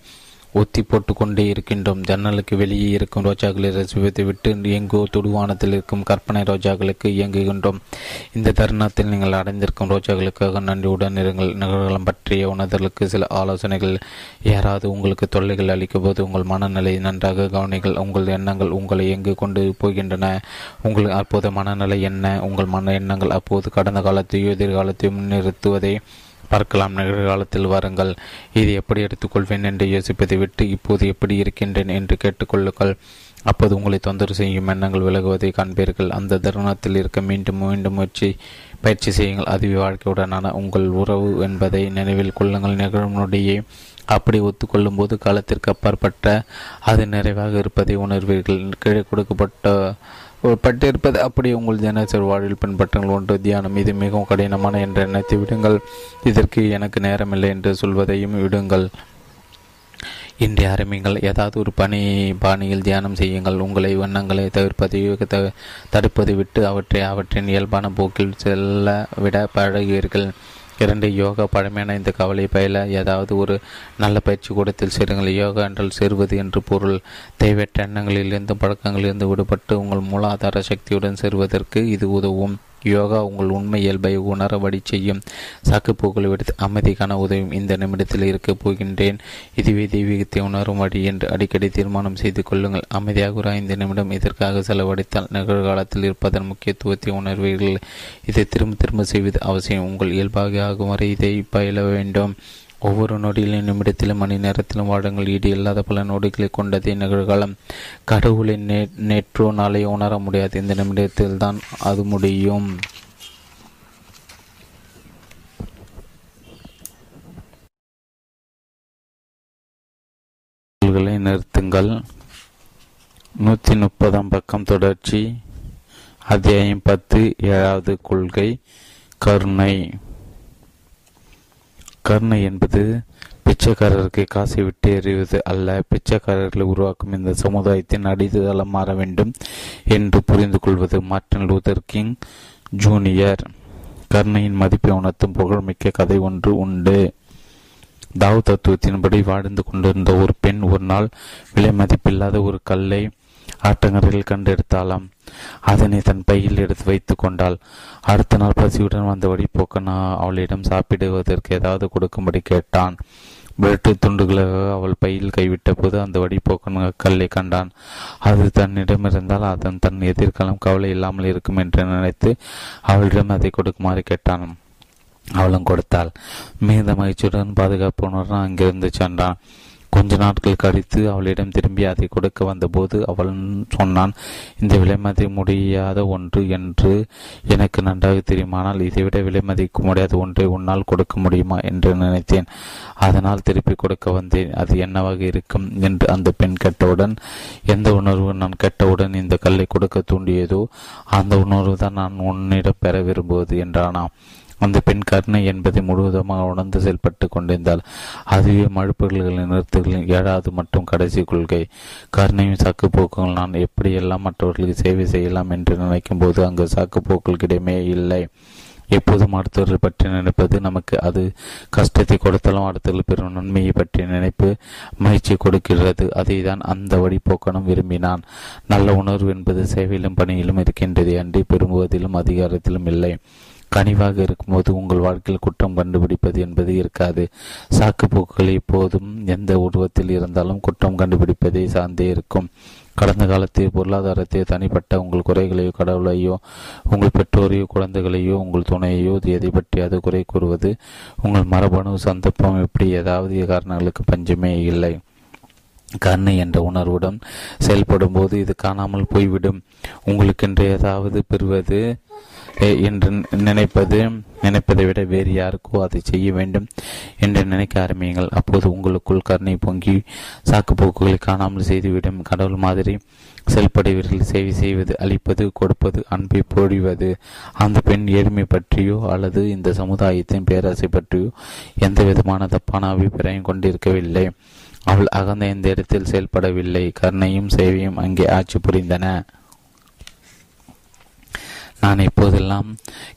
A: ஒத்தி போட்டு கொண்டே இருக்கின்றோம். ஜன்னலுக்கு வெளியே இருக்கும் ரோஜாக்களை ரசிப்பதை விட்டு எங்கோ துடுவானத்தில் இருக்கும் கற்பனை ரோஜாக்களுக்கு இயங்குகின்றோம். இந்த தருணத்தில் நீங்கள் அடைந்திருக்கும் ரோஜாக்களுக்காக நன்றியுடன் இருங்கள். நிகழ்வுகளும் பற்றிய உணர்தலுக்கு சில ஆலோசனைகள். யாராவது உங்களுக்கு தொல்லைகள் அளிக்கும் போது உங்கள் மனநிலை நன்றாக கவனிகள். உங்கள் எண்ணங்கள் உங்களை எங்கு கொண்டு போகின்றன? உங்கள் அப்போது மனநிலை என்ன? உங்கள் மன எண்ணங்கள் அப்போது கடந்த காலத்தையோ எதிர்காலத்தையும் முன்னிறுத்துவதை பார்க்கலாம். நிகழ்காலத்தில் வாருங்கள். இது எப்படி எடுத்துக்கொள்வேன் என்று யோசிப்பதை விட்டு இப்போது எப்படி இருக்கின்றேன் என்று கேட்டுக்கொள்ளுங்கள். அப்போது உங்களை தொந்தரவு செய்யும் எண்ணங்கள் விலகுவதை காண்பீர்கள். அந்த தருணத்தில் இருக்க மீண்டும் மீண்டும் முயற்சி பயிற்சி செய்யுங்கள். அதுவே வாழ்க்கையுடனான உங்கள் உறவு என்பதை நினைவில் கொள்ளுங்கள். நிகழும் நொடியை அப்படி ஒத்துக்கொள்ளும் போது காலத்திற்கு அப்பாற்பட்ட அது நிறைவாக இருப்பதை உணர்வீர்கள். கீழே கொடுக்கப்பட்ட பட்டிருப்பது அப்படி உங்கள் தினசரி வாழ்வில் பின்பற்றுங்கள் ஒன்று. தியானம் இது மிகவும் கடினமான என்ற எண்ணத்தை விடுங்கள். இதற்கு எனக்கு நேரமில்லை என்று சொல்வதையும் விடுங்கள். இன்றைய ஆரம்பிங்கள் ஏதாவது ஒரு பணி பாணியில் தியானம் செய்யுங்கள். உங்களை வண்ணங்களை தவிர்ப்பதை தடுப்பதை விட்டு அவற்றை அவற்றின் இயல்பான போக்கில் செல்ல விட பழகுவீர்கள். இரண்டு யோகா பழமையான இந்த கவலை பயில ஏதாவது ஒரு நல்ல பயிற்சி கூடத்தில் சேருங்கள். யோகா என்றால் சேருவது என்று பொருள். தேவையற்ற எண்ணங்களிலிருந்து பழக்கங்களிலிருந்து விடுபட்டு உங்கள் மூலாதார சக்தியுடன் சேருவதற்கு இது உதவும். யோகா உங்கள் உண்மை இயல்பை உணர வழி செய்யும் சாக்குப்போக்களை விடுத்து அமைதிக்கான உதவும் இந்த நிமிடத்தில் இருக்கப் போகின்றேன். இதுவே தெய்வீகத்தை உணரும் வழி என்று அடிக்கடி தீர்மானம் செய்து கொள்ளுங்கள். அமைதியாக ஒரு ஐந்து நிமிடம் இதற்காக செலவழித்தால் நிகழ்காலத்தில் இருப்பதன் முக்கியத்துவத்தை உணர்வீர்கள். இதை திரும்ப திரும்ப செய்வது அவசியம். உங்கள் இயல்பாக ஆகும் வரை இதை பயில வேண்டும். ஒவ்வொரு நொடியிலும் நிமிடத்திலும் மணி நேரத்திலும் வாடங்கள் ஈடு இல்லாத பல நொடிகளை கொண்டதே நிகழ்காலம். கடவுளை நே நேற்றோ நாளை உணர முடியாது. இந்த நிமிடத்தில் தான் அது முடியும். நிறுத்துங்கள். நூற்றி முப்பதாம் பக்கம் தொடர்ச்சி. அத்தியாயம் பத்து ஏழாவது கொள்கை கருணை. கருணை என்பது பிச்சைக்காரருக்கு காசை விட்டு எறிவது அல்ல. பிச்சைக்காரர்களை உருவாக்கும் இந்த சமுதாயத்தின் அடித்தளம் மாற வேண்டும் என்று புரிந்து கொள்வது மார்ட்டின் லூதர் கிங் ஜூனியர். கருணையின் மதிப்பை உணர்த்தும் புகழ்மிக்க கதை ஒன்று உண்டு. தாவ் தத்துவத்தின்படி வாழ்ந்து கொண்டிருந்த ஒரு பெண் ஒரு நாள் விலை மதிப்பில்லாத ஒரு கல்லை ஆற்றங்கரையில் கண்டெடுத்தாளாம். அதனை தன் பையில் எடுத்து வைத்து கொண்டாள். அடுத்த நாள் பசியுடன் வந்த வழிபோக்கன் அவளிடம் சாப்பிடுவதற்கு ஏதாவது கொடுக்கும்படி கேட்டான். வெட்டு துண்டுகளாக அவள் பையில் கைவிட்ட போது அந்த வழிபோக்கன் கல்லை கண்டான். அது தன்னிடம் இருந்தால் அதன் தன் எதிர்காலம் கவலை இல்லாமல் இருக்கும் என்று நினைத்து அவளிடம் அதை கொடுக்குமாறு கேட்டான். அவளும் கொடுத்தாள். மீத மகிழ்ச்சியுடன் பாதுகாப்பு உணர்வு அங்கிருந்து சென்றான். கொஞ்ச நாட்கள் கழித்து அவளிடம் திரும்பி அதை கொடுக்க வந்தபோது அவள் சொன்னான் இந்த விலைமதி முடியாத ஒன்று என்று எனக்கு நன்றாக தெரியுமானால் இதைவிட விலைமதிக்க முடியாத ஒன்றை உன்னால் கொடுக்க முடியுமா? என்று நினைத்தேன். அதனால் திருப்பி கொடுக்க வந்தேன். அது என்னவாக இருக்கும்? என்று அந்த பெண் கேட்டவுடன் எந்த உணர்வு நான் கேட்டவுடன் இந்த கல்லை கொடுக்க தூண்டியதோ அந்த உணர்வு தான் நான் உன்னிடம் பெற விரும்புவது என்றானாம். அந்த பெண் கருணை என்பதை முழுவதுமாக உணர்ந்து செயல்பட்டு கொண்டிருந்தால் அதுவே மழுப்புகளின் நிறுத்துகளின் ஏழாவது மற்றும் கடைசி கொள்கை. கருணையும் சாக்குப்போக்குகள் நான் எப்படியெல்லாம் மற்றவர்களுக்கு சேவை செய்யலாம் என்று நினைக்கும் போது அங்கு சாக்குப்போக்களுக்கிடமே இல்லை. எப்போதும் அடுத்தவர்கள் பற்றி நினைப்பது நமக்கு அது கஷ்டத்தை கொடுத்தாலும் அடுத்தவர்கள் பெறும் நன்மையை பற்றி நினைப்பு மகிழ்ச்சி கொடுக்கிறது. அதை தான் அந்த வழிபோக்கனும் விரும்பினான். நல்ல உணர்வு என்பது சேவையிலும் பணியிலும் இருக்கின்றது. அன்றி பெரும்புவதிலும் அதிகாரத்திலும் இல்லை. கனிவாக இருக்கும்போது உங்கள் வாழ்க்கையில் குற்றம் கண்டுபிடிப்பது என்பது இருக்காது. சாக்கு போக்குகள் எப்போதும் எந்த உருவத்தில் இருந்தாலும் குற்றம் கண்டுபிடிப்பதை சார்ந்தே இருக்கும். கடந்த காலத்தில் பொருளாதாரத்தை தனிப்பட்ட உங்கள் குறைகளையோ கடவுளையோ உங்கள் பெற்றோரையோ குழந்தைகளையோ உங்கள் துணையையோ எதை பற்றியாவது குறை கூறுவது உங்கள் மரபணு சந்தர்ப்பம் எப்படி ஏதாவது காரணங்களுக்கு பஞ்சமே இல்லை. கருணை என்ற உணர்வுடன் செயல்படும் போது இது காணாமல் போய்விடும். உங்களுக்கென்று ஏதாவது பெறுவது என்று நினைப்பது நினைப்பதை விட வேறு யாருக்கோ அதை செய்ய வேண்டும் என்று நினைக்க ஆரம்பியுங்கள். அப்போது உங்களுக்குள் கருணை பொங்கி சாக்குப்போக்குகளை காணாமல் செய்துவிடும். கடவுள் மாதிரி செயல்படுவீர்கள் சேவை செய்வது அளிப்பது கொடுப்பது அன்பை பொழிவது அந்த பெண் ஏழ்மை பற்றியோ அல்லது இந்த சமுதாயத்தின் பேராசை பற்றியோ எந்த விதமான தப்பான அபிப்பிராயம் கொண்டிருக்கவில்லை. அவள் அகந்த இந்த இடத்தில் செயல்படவில்லை. கருணையும் சேவையும் அங்கே ஆட்சி புரிந்தன. நான் எப்போதெல்லாம்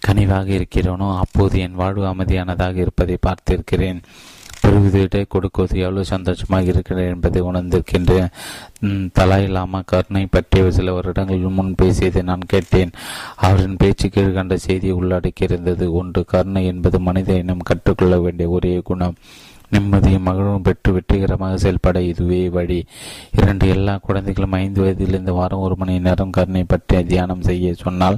A: கனிவாக இருக்கிறேனோ அப்போது என் வாழ்வு அமைதியானதாக இருப்பதை பார்த்திருக்கிறேன். பெறுவதை கொடுக்குவது எவ்வளவு சந்தோஷமாக இருக்கிறேன் என்பதை உணர்ந்திருக்கின்றேன். தலாய் லாமா கருணை பற்றிய சில வருடங்களில் முன் பேசியதை நான் கேட்டேன். அவரின் பேச்சு கீழ்கண்ட செய்தி உள்ளடக்கியிருந்தது ஒன்று. கருணை என்பது மனித இனம் கற்றுக்கொள்ள வேண்டிய ஒரே குணம். நிம்மதியும் மகளும் பெற்று வெற்றிகரமாக செயல்பட இதுவே வழி. இரண்டு எல்லா குழந்தைகளும் ஐந்து வயதிலிருந்து வாரம் ஒரு மணி நேரம் கருணை பற்றி தியானம் செய்ய சொன்னால்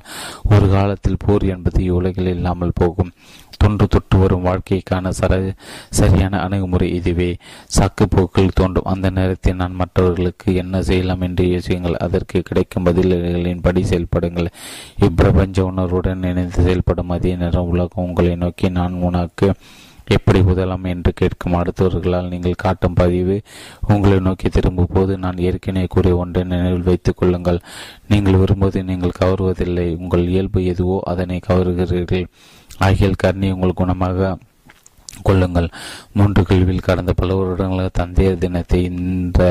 A: ஒரு காலத்தில் போர் என்பது உலகில் இல்லாமல் போகும். தொன்று தொட்டு வரும் வாழ்க்கைக்கான சர சரியான அணுகுமுறை இதுவே. சாக்குப்போக்கில் தோன்றும் அந்த நேரத்தில் நான் மற்றவர்களுக்கு என்ன செய்யலாம் என்று யோசியுங்கள். அதற்கு கிடைக்கும் பதில்களின் படி செயல்படுங்கள். இப்பிரபஞ்ச உணர்வுடன் இணைந்து செயல்படும் அதே நேரம் உலகம் உங்களை நோக்கி நான் உனக்கு எப்படி உதலாம் என்று கேட்கும் அடுத்தவர்களால் நீங்கள் காட்டும் பதிவு உங்களை நோக்கி திரும்பும் போது நான் ஏற்கனவே கூறிய ஒன்றை நினைவில் வைத்துக் கொள்ளுங்கள். நீங்கள் விரும்புவதை நீங்கள் கவருவதில்லை. உங்கள் இயல்பு எதுவோ அதனை கவருகிறீர்கள். ஆகிய கருணை உங்கள் குணமாக கொள்ளுங்கள் மூன்று கேள்வியில் கடந்த பல வருடங்களாக தந்தையர் தினத்தை இந்த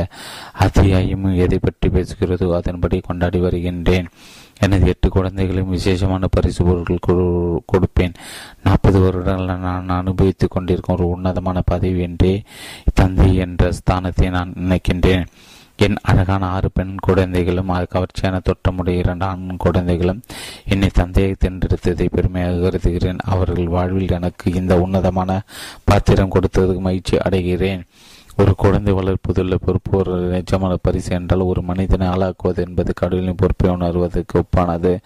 A: அத்தியாயம் எதை பற்றி பேசுகிறதோ அதன்படி கொண்டாடி வருகின்றேன். எனது எட்டு குழந்தைகளையும் விசேஷமான பரிசு பொருட்கள் கொடுப்பேன். நாற்பது வருடங்கள் நான் அனுபவித்துக் கொண்டிருக்கும் ஒரு உன்னதமான பதவி என்றே தந்தை என்ற ஸ்தானத்தை நான் நினைக்கின்றேன். என் அழகான ஆறு பெண் குழந்தைகளும் கவர்ச்சியான தோற்றமுடைய இரண்டு ஆண் குழந்தைகளும் என்னை தந்தையை தென்றெடுத்ததை பெருமையாக கருதுகிறேன். அவர்கள் வாழ்வில் எனக்கு இந்த உன்னதமான பாத்திரம் கொடுத்ததுக்கு மகிழ்ச்சி அடைகிறேன். ஒரு குழந்தை வளர்ப்பதுள்ள பொறுப்பு ஒரு நிஜமான பரிசு என்றால் ஒரு மனிதனை ஆளாக்குவது என்பது கடவுளின் பொறுப்பை உணர்வதற்கு ஒப்பானது.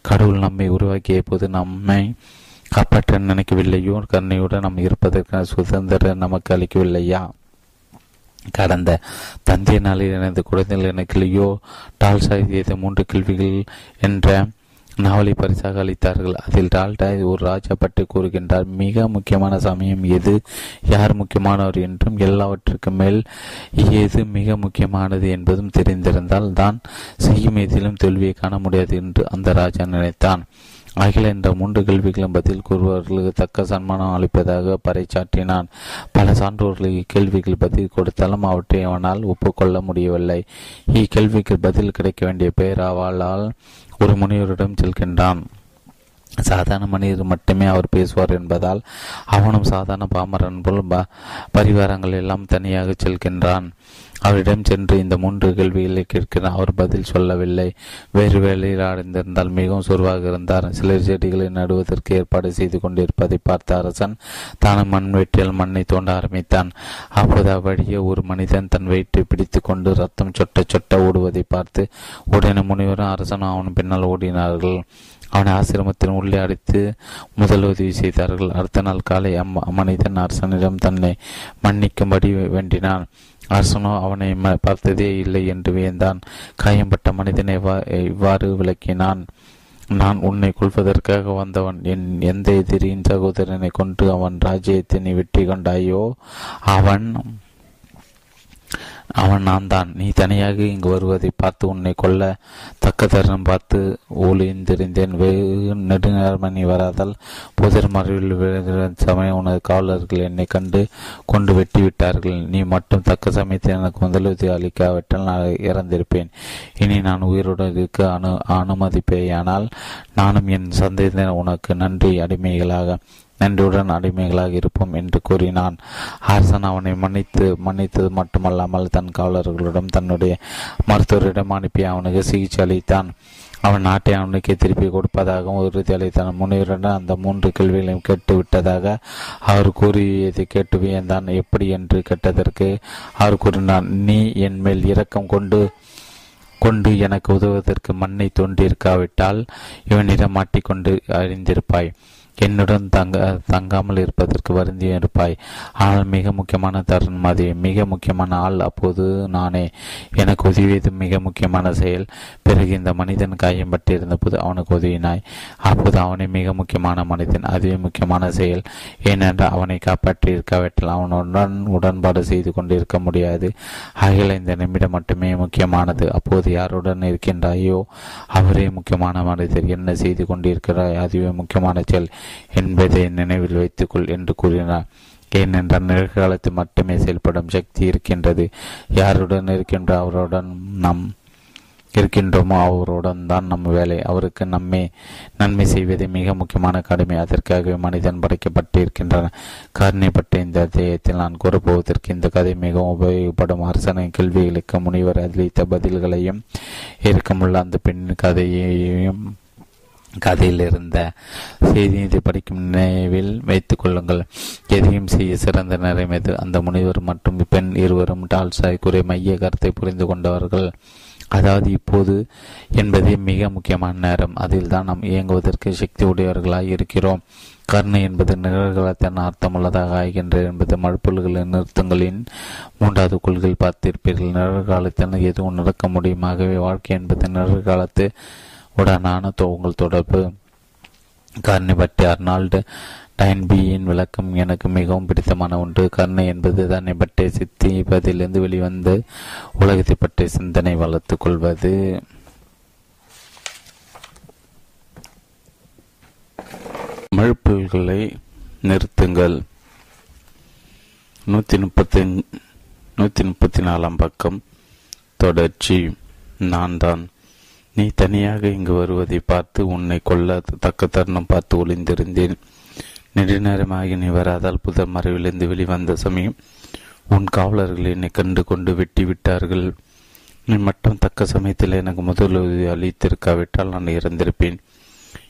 A: கடவுள் நம்மை உருவாக்கிய போது நம்மை காப்பாற்ற நினைக்கவில்லையோ? கருணையுடன் நாம் இருப்பதற்கான சுதந்திரம் நமக்கு அளிக்கவில்லையா? கடந்த தந்தைய நாளில் எனது குழந்தைகள் எனக்கு லியோ டால்சா செய்த மூன்று கேள்விகள் என்ற நாவலை பரிசாக அளித்தார்கள். அதில் டால்டாய் ஒரு ராஜா பற்றி கூறுகின்றார். மிக முக்கியமான சமயம் எது? யார் முக்கியமானவர் என்றும் எல்லாவற்றுக்கும் மேல் எது மிக முக்கியமானது என்பதும் தெரிந்திருந்தால் தான் செய்யும் எதிலும் தோல்வியை காண முடியாது என்று அந்த ராஜா நினைத்தான். அகில என்ற மூன்று கேள்விகளும் பதில் கூறுபவர்களுக்கு தக்க சன்மானம் அளிப்பதாக பறைச்சாற்றினான் பல சான்றோர்களுக்கு இக்கேள்விகள் பதில் கொடுத்தாலும் அவற்றை அவனால் ஒப்புக்கொள்ள முடியவில்லை. இக்கேள்விக்கு பதில் கிடைக்க வேண்டிய பேராவாளால் ஒரு முனிவரிடம் செல்கின்றான். சாதாரண மனிதர் மட்டுமே அவர் பேசுவார் என்பதால் அவனும் சாதாரண பாமரன் போல் பரிவாரங்கள் எல்லாம் தனியாக செல்கின்றான். அவரிடம் சென்று இந்த மூன்று கேள்விகளை கேட்கிறேன் அவர் பதில் சொல்லவில்லை. வேறு வேலையில் அடைந்திருந்தால் மிகவும் சோர்வாக இருந்தார். சிலர் செடிகளை நடுவதற்கு ஏற்பாடு செய்து கொண்டிருப்பதை பார்த்த அரசன் தானும் மண் வெட்டியால் மண்ணை தோண்ட ஆரம்பித்தான். அப்போது அவ்வழியே ஒரு மனிதன் தன் வயிற்றை பிடித்து கொண்டு ரத்தம் சொட்ட சொட்ட ஓடுவதை பார்த்து உடனே முனிவரும் அரசனும் அவன் பின்னால் ஓடினார்கள். அவனை ஆசிரமத்தின் உள்ளே அடித்து முதல் உதவி செய்தார்கள். அடுத்த நாள் காலை அம் மனிதன் அரசனிடம் தன்னை மன்னிக்கும்படி வேண்டினான். அரசனோ அவனை பார்த்ததே இல்லை என்று வியந்தான். காயம்பட்ட மனிதனை இவ்வாறு விளக்கினான். நான் உன்னை கொள்வதற்காக வந்தவன். என் எந்த எதிரியின் சகோதரனை கொண்டு அவன் ராஜ்யத்தினை நீ வெற்றி கொண்டாயோ? அவன் அவன் நான் தான். நீ தனியாக இங்கு வருவதை பார்த்து உன்னை கொல்ல தக்க தருணம் பார்த்து ஒளிந்திருந்தேன் வெகு நெடுநேரம் நீ வராதால். புதர் மறைவில் சமயம் உனது காவலர்கள் என்னை கண்டு கொண்டு வெட்டிவிட்டார்கள் நீ மட்டும் தக்க சமயத்தில் எனக்கு முதலுதவி அளிக்காவிட்டால் நான் இறந்திருப்பேன். இனி நான் உயிருடன் இருக்க அனு அனுமதிப்பேயானால் நானும் என் சந்தேக உனக்கு நன்றி அடிமைகளாக. நன்றியுடன் அடிமைகளாக இருப்போம் என்று கூறினான். ஹாசன் அவனை மன்னித்து மன்னித்தது மட்டுமல்லாமல் தன் காவலர்களிடம் தன்னுடைய மருத்துவரிடம் அனுப்பி அவனுக்கு சிகிச்சை அளித்தான். அவன் நாட்டை அவனுக்கு திருப்பி கொடுப்பதாகவும் உறுதி அளித்தான் முனிவருடன் அந்த மூன்று கேள்விகளையும் கேட்டு விட்டதாக அவர் கூறியதை கேட்டு வியந்தான் எப்படி என்று கேட்டதற்கு அவர் கூறினான் நீ என் மேல் இரக்கம் கொண்டு கொண்டு எனக்கு உதவுவதற்கு மண்ணை தோன்றியிருக்காவிட்டால் இவனிடம் மாட்டிக்கொண்டு அறிந்திருப்பாய் என்னுடன் தங்க தங்காமல் இருப்பதற்கு வருந்தி இருப்பாய். ஆனால் மிக முக்கியமான தருணம் அது. மிக முக்கியமான ஆள் அப்போது நானே. எனக்கு உதவியது மிக முக்கியமான செயல். பிறகு இந்த மனிதன் காயம் பட்டிருந்த போது அவனுக்கு உதவினாய். அப்போது அவனை மிக முக்கியமான மனிதன் அதுவே முக்கியமான செயல். ஏனென்றால் அவனை காப்பாற்றி இருக்காவிட்டால் அவனுடன் உடன்பாடு செய்து கொண்டிருக்க முடியாது. ஆகிய இந்த நிமிடம் மட்டுமே முக்கியமானது. அப்போது யாருடன் இருக்கின்றாயோ அவரே முக்கியமான மனிதர். என்ன செய்து கொண்டிருக்கிறாய்? அதுவே முக்கியமான செயல் என்பதை நினைவில் வைத்துக்கொள் என்று கூறினார். ஏனென்றால் நிகழ்காலத்தில் மட்டுமே செயல்படும் சக்தி இருக்கின்றது. யாருடன் இருக்கின்ற அவருடன் நம் இருக்கின்றோமோ அவருடன் தான் நம் வேலை. அவருக்கு நம்மை நன்மை செய்வதே மிக முக்கியமான கடமை. அதற்காகவே மனிதன் படைக்கப்பட்டிருக்கின்றன. கருணை பட்ட இந்த அத்தியாயத்தில் நான் கூறப்போவதற்கு இந்த கதை மிகவும் உபயோகப்படும். அரசனின் கேள்விகளுக்கு முனிவர் அளித்த பதில்களையும் இருக்கமுள்ள அந்த பெண்ணின் கதையையும் கதையில் இருந்த செய்தி இதை படிக்கும் நினைவில் வைத்துக் கொள்ளுங்கள். எதையும் செய்ய சிறந்த நிறைமது அந்த முனிவர் மற்றும் பெண் இருவரும் டால்சாய் குறை மைய கருத்தை புரிந்து கொண்டவர்கள். அதாவது இப்போது என்பதே மிக முக்கியமான நேரம். அதில் தான் நாம் இயங்குவதற்கு சக்தி உடையவர்களாய் இருக்கிறோம். கருணை என்பது நிகழ்காலத்தின் அர்த்தமுள்ளதாக ஆகின்ற என்பது மழுப்பொருள்களின் நிறுத்தங்களின் மூன்றாவது கொள்கையில் பார்த்திருப்பீர்கள். நிகழ்காலத்தில் எதுவும் நடக்க முடியுமாகவே வாழ்க்கை என்பது நிகழ்காலத்து உடனான உங்கள் தொடர்பு. கர்ணை பற்றி அர்னால்டு டைன்பியின் விளக்கம் எனக்கு மிகவும் பிடித்தமான ஒன்று. கருணை என்பது தன்னை பற்றிய சித்திப்பதிலிருந்து வெளிவந்து உலகத்தை பற்றிய சிந்தனை வளர்த்து கொள்வது. மழுப்புகளை நிறுத்துங்கள். நூற்றி முப்பத்தி நூற்றி முப்பத்தி நாலாம் பக்கம். தொடர்ச்சி. நான் தான். நீ தனியாக இங்கு வருவதை பார்த்து உன்னை கொல்ல தக்க தருணம் பார்த்து ஒளிந்திருந்தேன். நெடுநேரமாகி நீ வராதால் புதர் மறைவிலிருந்து வெளிவந்த சமயம் உன் காவலர்கள் என்னை கண்டு கொண்டு வெட்டி விட்டார்கள். நீ மட்டும் தக்க சமயத்தில் எனக்கு முதலுதவி அளித்திருக்காவிட்டால் நான் இறந்திருப்பேன்.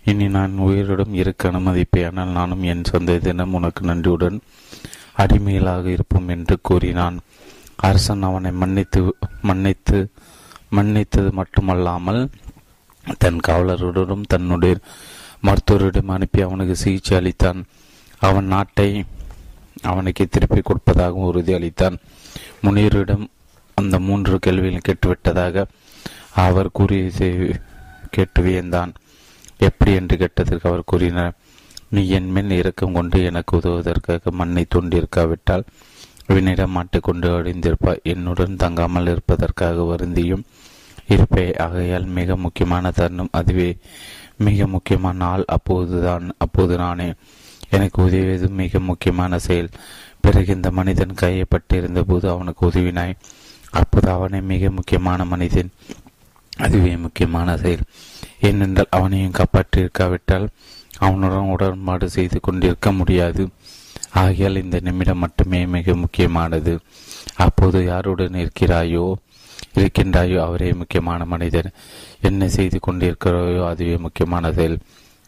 A: இனி நான் உயிரிடம் இருக்க அனுமதிப்பேன் நானும் என் சொந்த தினம் உனக்கு நன்றியுடன் அடிமையிலாக இருப்போம் என்று கூறினான். அரசன் அவனை மன்னித்து மன்னித்து மன்னித்தது மட்டுமல்லாமல் தன் காவலருடனும் தன்னுடைய மருத்துவரிடம் அனுப்பி அவனுக்கு சிகிச்சை அளித்தான். அவன் நாட்டை அவனுக்கு திருப்பி கொடுப்பதாகவும் உறுதி அளித்தான். முனிவரிடம் அந்த மூன்று கேள்விகள் கேட்டுவிட்டதாக அவர் கூறிய கேட்டு வியந்தான். எப்படி? என்று கேட்டதற்கு அவர் கூறினார். நீ என் மேல் இறக்கம் கொண்டு எனக்கு உதவுவதற்காக மண்ணை தோண்டியிருக்காவிட்டால் வினிடம் மாட்டிக்கொண்டு அழிந்திருப்பாய். என்னுடன் தங்காமல் இருப்பதற்காக வருந்தியும் இருப்பே ஆகையால் மிக முக்கியமான தருணம் அதுவே. மிக முக்கியமான நாள். அப்போதுதான் அப்போது நானே எனக்கு உதவியது. மிக முக்கியமான செயல். பிறகு இந்த மனிதன் கையப்பட்டிருந்த போது அவனுக்கு உதவினாய். அப்போது அவனை மிக முக்கியமான மனிதன். அதுவே முக்கியமான செயல். ஏனென்றால் அவனையும் காப்பாற்றியிருக்காவிட்டால் அவனுடன் உடன்பாடு செய்து கொண்டிருக்க முடியாது. ஆகையால் இந்த நிமிடம் மட்டுமே மிக முக்கியமானது. அப்போது யாருடன் இருக்கிறாயோ இருக்கின்றாயோ அவரே முக்கியமான மனிதர். என்ன செய்து கொண்டிருக்கிறாயோ அதுவே முக்கியமான செயல்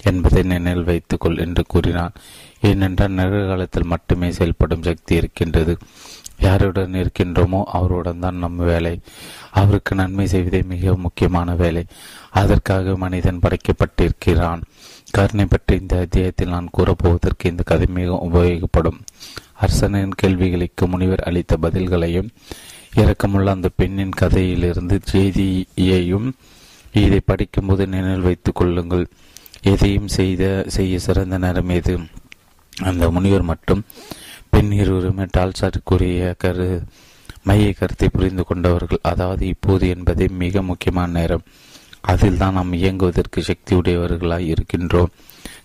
A: என்பதை நினைவில் வைத்துக்கொள் என்று கூறினார் ஏனென்றால் நிகழ்காலத்தில் மட்டுமே செயல்படும் சக்தி இருக்கின்றது. யாருடன் இருக்கின்றோமோ அவருடன் தான் நம் வேலை. அவருக்கு நன்மை செய்வதே மிக முக்கியமான வேலை. அதற்காக மனிதன் படைக்கப்பட்டிருக்கிறான். கருணை பற்றி இந்த அத்தியாயத்தில் நான் கூறப்போவதற்கு இந்த கதை மிக உபயோகப்படும். அரசனின் கேள்விகளுக்கு முனிவர் அளித்த பதில்களையும் இறக்கமுள்ள அந்த பெண்ணின் கதையிலிருந்து செய்தியையும் இதை படிக்கும்போது நினைவில் வைத்துக் கொள்ளுங்கள். எதையும் செய்த செய்ய சிறந்த நேரம் எது? அந்த முனிவர் மட்டும் பெண் இருவருமே டால்சாட் கூறிய கரு மைய கருத்தை புரிந்து கொண்டவர்கள். அதாவது இப்போது என்பதே மிக முக்கியமான நேரம். அதில் தான் நாம் இயங்குவதற்கு சக்தியுடையவர்களாய் இருக்கின்றோம்.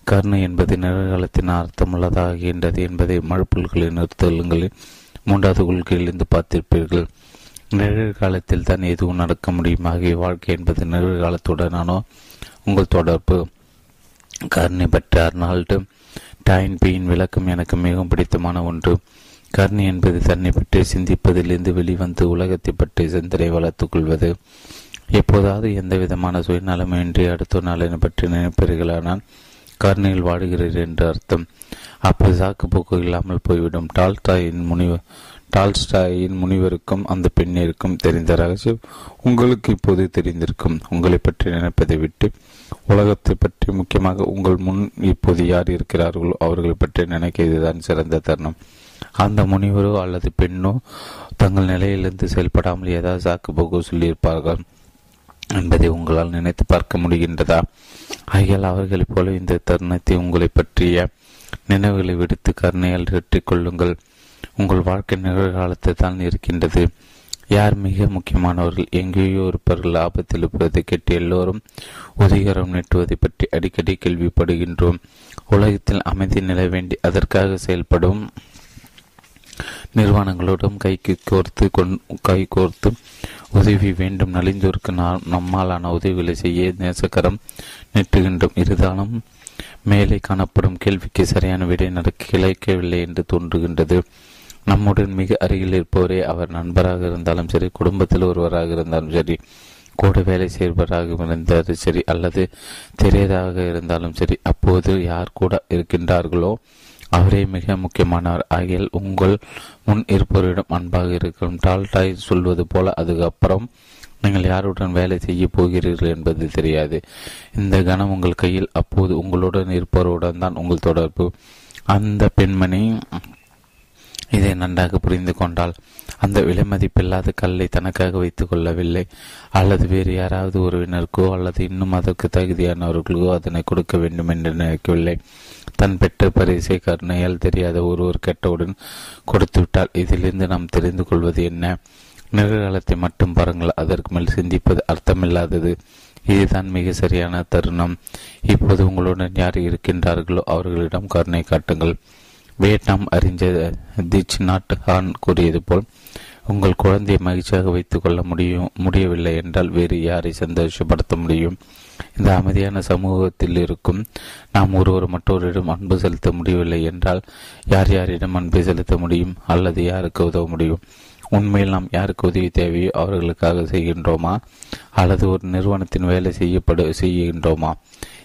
A: கருணை என்பது நிகழ்காலத்தின் அர்த்தமுள்ளதாகின்றது என்பதை மழுப்புல்களின் நிறுத்தல்களின் மூன்றாவது கொள்கையிலிருந்து பார்த்திருப்பீர்கள். நிகழ்காலத்தில் தான் எதுவும் நடக்க முடியும்? ஆகிய வாழ்க்கை என்பது நிகழ்காலத்துடனானோ? உங்கள் தொடர்பு. கர்ணி பற்றி அர்னால்டு டைன் பியின் விளக்கம் எனக்கு மிகவும் பிடித்தமான ஒன்று. கர்ணி என்பது தன்னை பற்றி சிந்திப்பதிலிருந்து வெளிவந்து உலகத்தை பற்றி சிந்தனை வளர்த்துக் கொள்வது. எப்போதாவது எந்த விதமான சுயநலமின்றி அடுத்த நலனை பற்றி நினைப்பீர்களானால் கர்ணியில் வாடுகிறீர் என்று அர்த்தம். அப்போது சாக்கு போக்கு இல்லாமல் போய்விடும். டால்டாயின் முனிவர் டால்ஸ்டாயின் முனிவருக்கும் அந்த பெண்ணிற்கும் தெரிந்த ரகசியம் உங்களுக்கு இப்போது தெரிந்திருக்கும். உங்களை பற்றி நினைப்பதை விட்டு உலகத்தை பற்றி முக்கியமாக உங்கள் முன் இப்போது யார் இருக்கிறார்களோ அவர்களை பற்றி நினைக்க இதுதான் சிறந்த தருணம். அந்த முனிவரோ அல்லது பெண்ணோ தங்கள் நிலையிலிருந்து செயல்படாமல் ஏதாவது சாக்கு போக்கு சொல்லியிருப்பார்கள் என்பதை உங்களால் நினைத்து பார்க்க முடிகின்றதா? ஆகியால் அவர்களைப் போல இந்த தருணத்தை உங்களை பற்றிய நினைவுகளை விடுத்து கருணையால் வெற்றிக் கொள்ளுங்கள் உங்கள் வாழ்க்கை நிகழ்காலத்தை தான் இருக்கின்றது. யார் மிக முக்கியமானவர்கள்? எங்கேயோ இருப்பவர்கள் ஆபத்தில் இருப்பதை கேட்டு எல்லோரும் உதிகரம் நீட்டுவதை பற்றி அடிக்கடி கேள்விப்படுகின்றோம். உலகத்தில் அமைதி நிலை வேண்டி அதற்காக செயல்படும் நிறுவனங்களோடும் கைக்கு கோர்த்து கை கோர்த்து உதவி வேண்டும். நலிந்தோருக்கு நம்மாலான உதவிகளை செய்ய நேசக்கரம் நெட்டுகின்றோம். இருந்தாலும் மேலே காணப்படும் கேள்விக்கு சரியான விடை நடக்க கிடைக்கவில்லை என்று தோன்றுகின்றது. நம்முடன் மிக அருகில் இருப்பவரே அவர் நண்பராக இருந்தாலும் சரி குடும்பத்தில் ஒருவராக இருந்தாலும் சரி கூட வேலை செய்பவராக இருந்தாலும் சரி அல்லது தெரியாதாக இருந்தாலும் சரி அப்போது யார் கூட இருக்கின்றார்களோ அவரே மிக முக்கியமானவர். ஆகியால் உங்கள் முன் இருப்பவரிடம் அன்பாக இருக்கும் டால்டாய் சொல்வது போல அதுக்கப்புறம் நீங்கள் யாருடன் வேலை செய்ய போகிறீர்கள் என்பது தெரியாது. இந்த கணம் உங்கள் கையில் அப்போது உங்களுடன் இருப்பவருடன் தான் உங்கள் தொடர்பு. அந்த பெண்மணி இதை நன்றாக புரிந்து கொண்டால் அந்த விலை மதிப்பில்லாத கல்லை தனக்காக வைத்துக் கொள்ளவில்லை. அல்லது வேறு யாராவது உறவினருக்கோ அல்லது இன்னும் அதற்கு தகுதியானவர்களுக்கோ அதனை கொடுக்க வேண்டும் என்று நினைக்கவில்லை. தன் பெற்ற பரிசை கருணையால் தெரியாத ஒருவர் கெட்டவுடன் கொடுத்துவிட்டால் இதிலிருந்து நாம் தெரிந்து கொள்வது என்ன? நிகழ்காலத்தை மட்டும் பாருங்கள் அதற்கு மேல் சிந்திப்பது அர்த்தமில்லாதது. இதுதான் மிக சரியான தருணம். இப்போது உங்களுடன் யார் இருக்கின்றார்களோ அவர்களிடம் கருணை காட்டுங்கள். வியட்நாம் அறிஞர் திச் நாட் ஹான் கூறியது போல் உங்கள் குழந்தையை மகிழ்ச்சியாக வைத்துக் கொள்ள முடியும் முடியவில்லை என்றால் வேறு யாரை சந்தோஷப்படுத்த முடியும்? இந்த அமைதியான சமூகத்தில் இருக்கும் நாம் ஒருவர் மற்றவரிடம் அன்பு செலுத்த முடியவில்லை என்றால் யார் யாரிடம் அன்பை செலுத்த முடியும்? அல்லது யாருக்கு உதவ முடியும்? உண்மையில் நாம் யாருக்கு உதவி தேவையோ அவர்களுக்காக செய்கின்றோமா? அல்லது ஒரு நிறுவனத்தின் வேலை செய்யப்படு செய்கின்றோமா?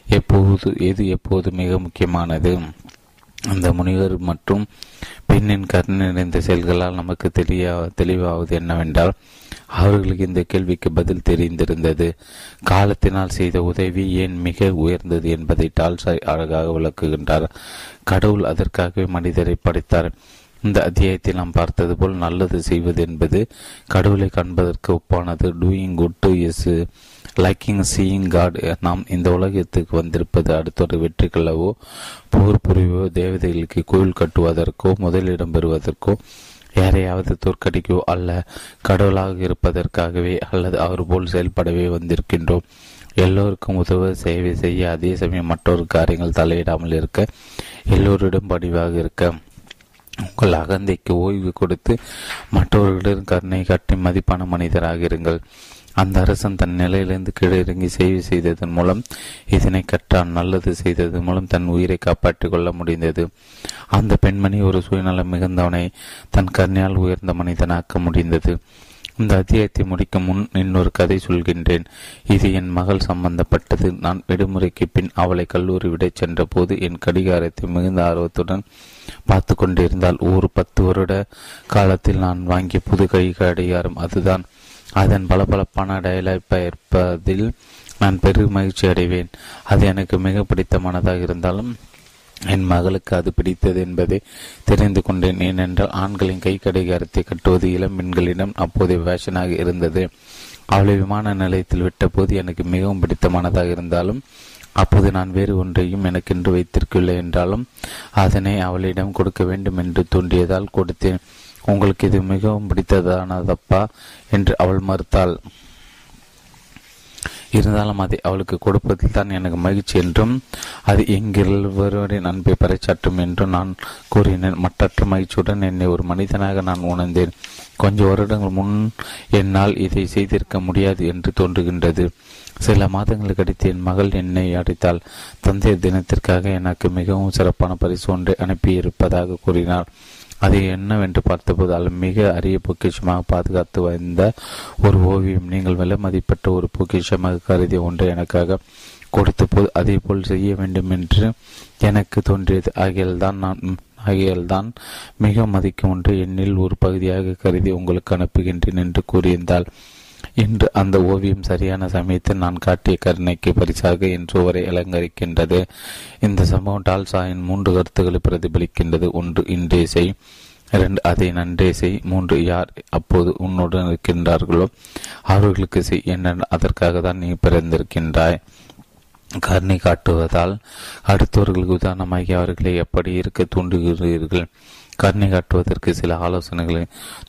A: எப்போது எது எப்போது மிக முக்கியமானது? அந்த முனிவர் மற்றும் பெண்ணின் கருணை நிறைந்த செயல்களால் நமக்கு தெரிய தெளிவாவது என்னவென்றால் அவர்களுக்கு இந்த கேள்விக்கு பதில் தெரிந்திருந்தது. காலத்தினால் செய்த உதவி ஏன் மிக உயர்ந்தது என்பதை டால்சாய் அழகாக விளக்குகின்றார். கடவுள் அதற்காகவே மனிதரை படைத்தார். இந்த அத்தியாயத்தில் நாம் பார்த்தது போல் நல்லது செய்வது என்பது கடவுளை காண்பதற்கு ஒப்பானது. Doing good to is liking seeing God நாம் இந்த உலகத்துக்கு வந்திருப்பது அடுத்தொரு வெற்றிகளவோ போர் புரியவோ தேவதைகளுக்கு கோயில் கட்டுவதற்கோ முதலிடம் பெறுவதற்கோ யாரையாவது தோற்கடிக்கோ அல்ல கடவுளாக இருப்பதற்காகவே அல்லது அவர் போல் செயல்படவே வந்திருக்கின்றோம். எல்லோருக்கும் உதவ சேவை செய்ய அதே சமயம் மற்றொரு காரியங்கள் தலையிடாமல் இருக்க எல்லோரிடம் படிவாக இருக்க உங்கள் அகந்தைக்கு ஓய்வு கொடுத்து மற்றவர்களிடம் கருணை காட்டி மதிப்பான மனிதராக இருங்கள். அந்த அரசன் தன் நிலையிலிருந்து கீழே இறங்கி சேவை செய்ததன் மூலம் இதனை கற்றான் நல்லது செய்ததன் மூலம் தன் உயிரை காப்பாற்றிக் கொள்ள முடிந்தது. அந்த பெண்மணி ஒரு சுயநலம் மிகுந்தவனை தன் கருணையால் உயர்ந்த மனிதனாக்க முடிந்தது. இந்த அத்தியாயத்தை முடிக்கும் முன் இன்னொரு கதை சொல்கின்றேன். இது என் மகள் சம்பந்தப்பட்டது. நான் விடுமுறைக்கு பின் அவளை கல்லூரி விடச் சென்ற போது என் கடிகாரத்தை மிகுந்த ஆர்வத்துடன் பார்த்து கொண்டிருந்தால் ஒரு பத்து வருட காலத்தில் நான் வாங்கிய புது கை கடிகாரம் அதுதான். அதன் பளபளப்பான டயலாக் பெயர்ப்பதில் நான் பெரும் மகிழ்ச்சி அடைவேன். அது எனக்கு மிக பிடித்தமானதாக இருந்தாலும் என் மகளுக்கு அது பிடித்தது என்பதை தெரிந்து கொண்டேன். ஏனென்றால் ஆண்களின் கை கடிகாரத்தை கட்டுவது இளம் பெண்களிடம் அப்போதைய ஃபேஷனாக இருந்தது. அவளை விமான நிலையத்தில் விட்டபோது எனக்கு மிகவும் பிடித்தமானதாக இருந்தாலும் அப்போது நான் வேறு ஒன்றையும் எனக்கென்று வைத்திருக்கவில்லை என்றாலும் அதனை அவளிடம் கொடுக்க வேண்டும் என்று தோன்றியதால் கொடுத்தேன். உங்களுக்கு இது மிகவும் பிடித்ததானதப்பா? என்று அவள் மறுத்தாள். இருந்தாலும் அதை அவளுக்கு கொடுப்பதில் தான் எனக்கு மகிழ்ச்சி என்றும் அது எங்கிருவரின் அன்பை பறைச்சாற்றும் என்றும் நான் கூறினேன். மற்றற்ற மகிழ்ச்சியுடன் என்னை ஒரு மனிதனாக நான் உணர்ந்தேன். கொஞ்சம் வருடங்கள் முன் என்னால் இதை செய்திருக்க முடியாது என்று தோன்றுகின்றது. சில மாதங்களுக்கு அடுத்து என் மகள் என்னை அடைத்தாள். தந்தையர் தினத்திற்காக எனக்கு மிகவும் சிறப்பான பரிசு ஒன்றை அனுப்பியிருப்பதாக கூறினார். அது என்னவென்று பார்த்தபோது மிக அரிய பொக்கிஷமாக பாதுகாத்து வந்த ஒரு ஓவியம். நீங்கள் விலை மதிப்பட்ட ஒரு பொக்கிஷமாக கருதிய ஒன்றை எனக்காக கொடுத்த போது அதே போல் செய்ய வேண்டும் என்று எனக்கு தோன்றியது. ஆகியால்தான் நான் ஆகியால்தான் மிக மதிக்கும் ஒன்று என்னில் ஒரு பகுதியாக கருதி உங்களுக்கு அனுப்புகின்றேன் என்று கூறியிருந்தால் இன்று அந்த ஓவியம் சரியான சமயத்தில் நான் காட்டிய கருணைக்கு பரிசாக என் சுவரை அலங்கரிக்கின்றது. இந்த சம்பவம் டால்சாயின் மூன்று கருத்துக்களை பிரதிபலிக்கின்றது. ஒன்று இன்றே செய். இரண்டு அதை நன்றே செய். மூன்று யார் அப்போது உன்னுடன் இருக்கின்றார்களோ அவர்களுக்கு செய். என்ன அதற்காக தான் நீ பிறந்திருக்கின்றாய். கருணை காட்டுவதால் அடுத்தவர்களுக்கு உதாரணமாகி அவர்களை எப்படி இருக்க தூண்டுகிறீர்கள்? கருணை காட்டுவதற்கு சில ஆலோசனைகளை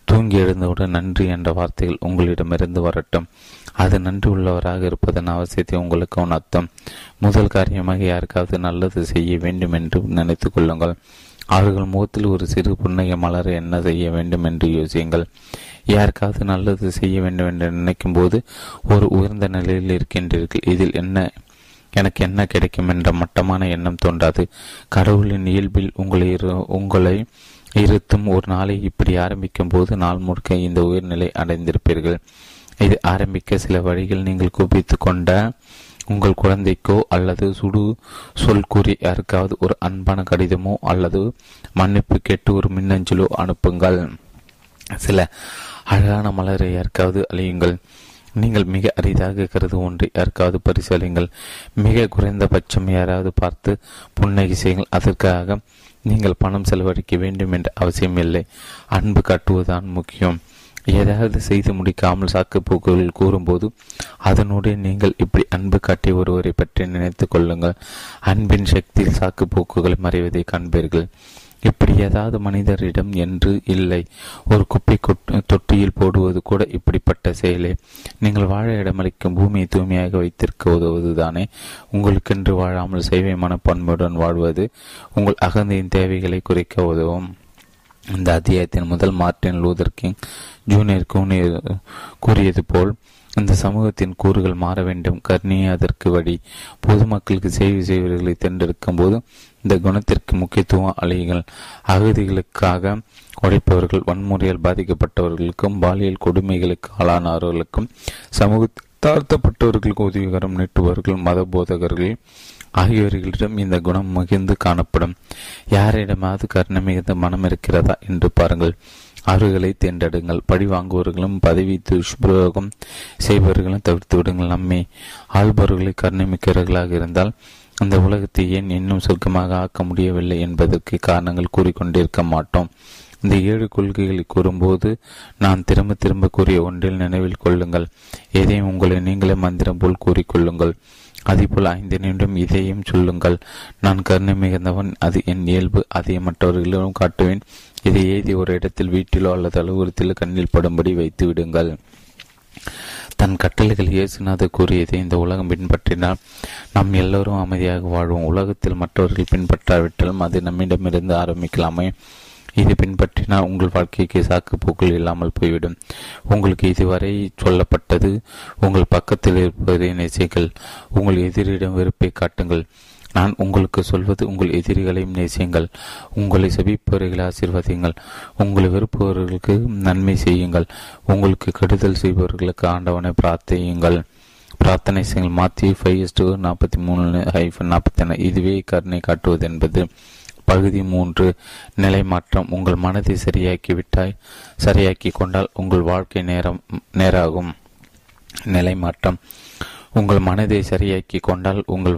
A: தூங்கி எழுந்தவுடன் நன்றி என்ற வார்த்தைகள் உங்களிடமிருந்து வரட்டும். அது நன்றி உள்ளவராக இருப்பதன் அவசியத்தை உங்களுக்கு உணர்த்தும். முதல் காரியமாக யாருக்காவது நல்லது செய்ய வேண்டும் என்று நினைத்து கொள்ளுங்கள். அவர்கள் முகத்தில் ஒரு சிறு புன்னகை மலர என்ன செய்ய வேண்டும் என்று யோசியுங்கள். யாருக்காவது நல்லது செய்ய வேண்டும் என்று நினைக்கும் போது ஒரு உயர்ந்த நிலையில் இருக்கின்றீர்கள். இதில் என்ன எனக்கு என்ன கிடைக்கும் என்ற மட்டமான எண்ணம் தோன்றாது. கடவுளின் இயல்பில் உங்களை உங்களை இருத்தும் ஒரு நாளை இப்படி ஆரம்பிக்கும் போது நாள் முழுக்க இந்த உயர்நிலை அடைந்திருப்பீர்கள். இது ஆரம்பிக்க சில வழிகள் நீங்கள் குவித்து கொண்ட உங்கள் குழந்தைக்கோ அல்லது சுடு சொல் கூறி யாருக்காவது ஒரு அன்பான கடிதமோ அல்லது மன்னிப்பு கேட்டு ஒரு மின்னஞ்சலோ அனுப்புங்கள். சில அழகான மலரை யாருக்காவது அழியுங்கள். நீங்கள் மிக அரிதாக கருது ஒன்று யாருக்காவது பரிசீலிங்கள் மிக குறைந்தபட்சம் யாராவது பார்த்து புன்னகை செய்யுங்கள் அதற்காக நீங்கள் பணம் செலவழிக்க வேண்டும் என்ற அவசியமில்லை. அன்பு காட்டுவதுதான் முக்கியம். ஏதாவது செய்து முடிக்காமல் சாக்கு போக்குகள் கூறும்போது அதனுடைய நீங்கள் இப்படி அன்பு காட்டிய ஒருவரை பற்றி நினைத்து கொள்ளுங்கள். அன்பின் சக்தியில் சாக்கு போக்குகளை மறைவதை காண்பீர்கள். இப்படி ஏதாவது மனிதரிடம் என்று இல்லை. ஒரு குப்பை தொட்டியில் போடுவது கூட இப்படிப்பட்ட செயலே. நீங்கள் வாழ இடமளிக்கும் பூமியை தூய்மையாக வைத்திருக்க உதவுவதுதானே. உங்களுக்கென்று வாழாமல் சேவை மனப்பான்மையுடன் வாழ்வது உங்கள் அகந்தையின் தேவைகளை குறைக்க உதவும். இந்த அத்தியாயத்தின் முதல் மார்டின் லூதர் கிங் ஜூனியர் கூறியது போல் இந்த சமூகத்தின் கூறுகள் மாற வேண்டும். கர்ணியே அதற்கு வழி. பொதுமக்களுக்கு சேவை செய்வர்களை தேர்ந்தெடுக்கும் போது இந்த குணத்திற்கு முக்கியத்துவம் அழியுங்கள் அகதிகளுக்காக உழைப்பவர்கள் வன்முறையால் பாதிக்கப்பட்டவர்களுக்கும் பாலியல் கொடுமைகளுக்கு ஆளானவர்களுக்கும் சமூக தாழ்த்தப்பட்டவர்களுக்கு உதவிகரம் நீட்டுபவர்கள் மத போதகர்கள் ஆகியோர்களிடம் இந்த குணம் மிகுந்து காணப்படும். யாரிடமாவது கருணை மிகுந்த மனம் இருக்கிறதா என்று பாருங்கள். அவர்களை தேர்ந்தெடுங்கள். பழி வாங்குவவர்களும் பதவி துஷ்பிரயோகம் செய்பவர்களும் தவிர்த்து விடுங்கள். நம்மை ஆள்பவர்களை கருணை மிக்கவர்களாக இருந்தால் அந்த உலகத்தை ஏன் இன்னும் சுருக்கமாக ஆக்க முடியவில்லை என்பதற்கு காரணங்கள் கூறிக்கொண்டிருக்க மாட்டோம். இந்த ஏழு கொள்கைகளை கூறும்போது நான் திரும்ப திரும்ப கூறிய ஒன்றில் நினைவில் கொள்ளுங்கள். எதையும் உங்களை நீங்களே மந்திரம் போல் கூறிக்கொள்ளுங்கள். அதேபோல் ஐந்து நிமிடம் இதையும் சொல்லுங்கள். நான் கருணை மிகுந்தவன் அது என் இயல்பு அதை மற்றவர்களிடம் காட்டுவேன். இதை எழுதி ஒரு இடத்தில் வீட்டிலோ அல்லது அலுவலகத்திலோ கண்ணில் படும்படி வைத்து விடுங்கள் தன் கட்டளைகள் இயேசுநாத கூறியதை இந்த உலகம் பின்பற்றினால் நாம் எல்லோரும் அமைதியாக வாழ்வோம். உலகத்தில் மற்றவர்கள் பின்பற்றாவிட்டாலும் அது நம்மிடமிருந்து ஆரம்பிக்கலாமே. இது பின்பற்றினால் உங்கள் வாழ்க்கைக்கு சாக்கு போக்குள் இல்லாமல் போய்விடும். உங்களுக்கு இதுவரை சொல்லப்பட்டது உங்கள் பக்கத்தில் இருப்பதை நேசிகள் உங்கள் எதிரிடம் வெறுப்பை காட்டுங்கள். நான் உங்களுக்கு சொல்வது உங்கள் எதிரிகளையும் நேசியுங்கள். உங்களை செபிப்பவர்களை ஆசீர்வதியுங்கள். உங்களை வெறுப்பவர்களுக்கு நன்மை செய்யுங்கள். உங்களுக்கு கெடுதல் செய்பவர்களுக்கு ஆண்டவனை பிரார்த்தியுங்கள். பிரார்த்தனை செய்யுங்கள். மாத்திய ஃபைவ் டூ நாற்பத்தி மூணு ஹைஃபன் நாற்பத்தி இதுவே கருணை காட்டுவது என்பது. பகுதி மூன்று. நிலை மாற்றம். உங்கள் மனதை சரியாக்கி விட்டாய். சரியாக்கி கொண்டால் உங்கள் வாழ்க்கை நேரம் நேராகும். நிலை மாற்றம். உங்கள் மனதை சரியாக்கி கொண்டால் உங்கள்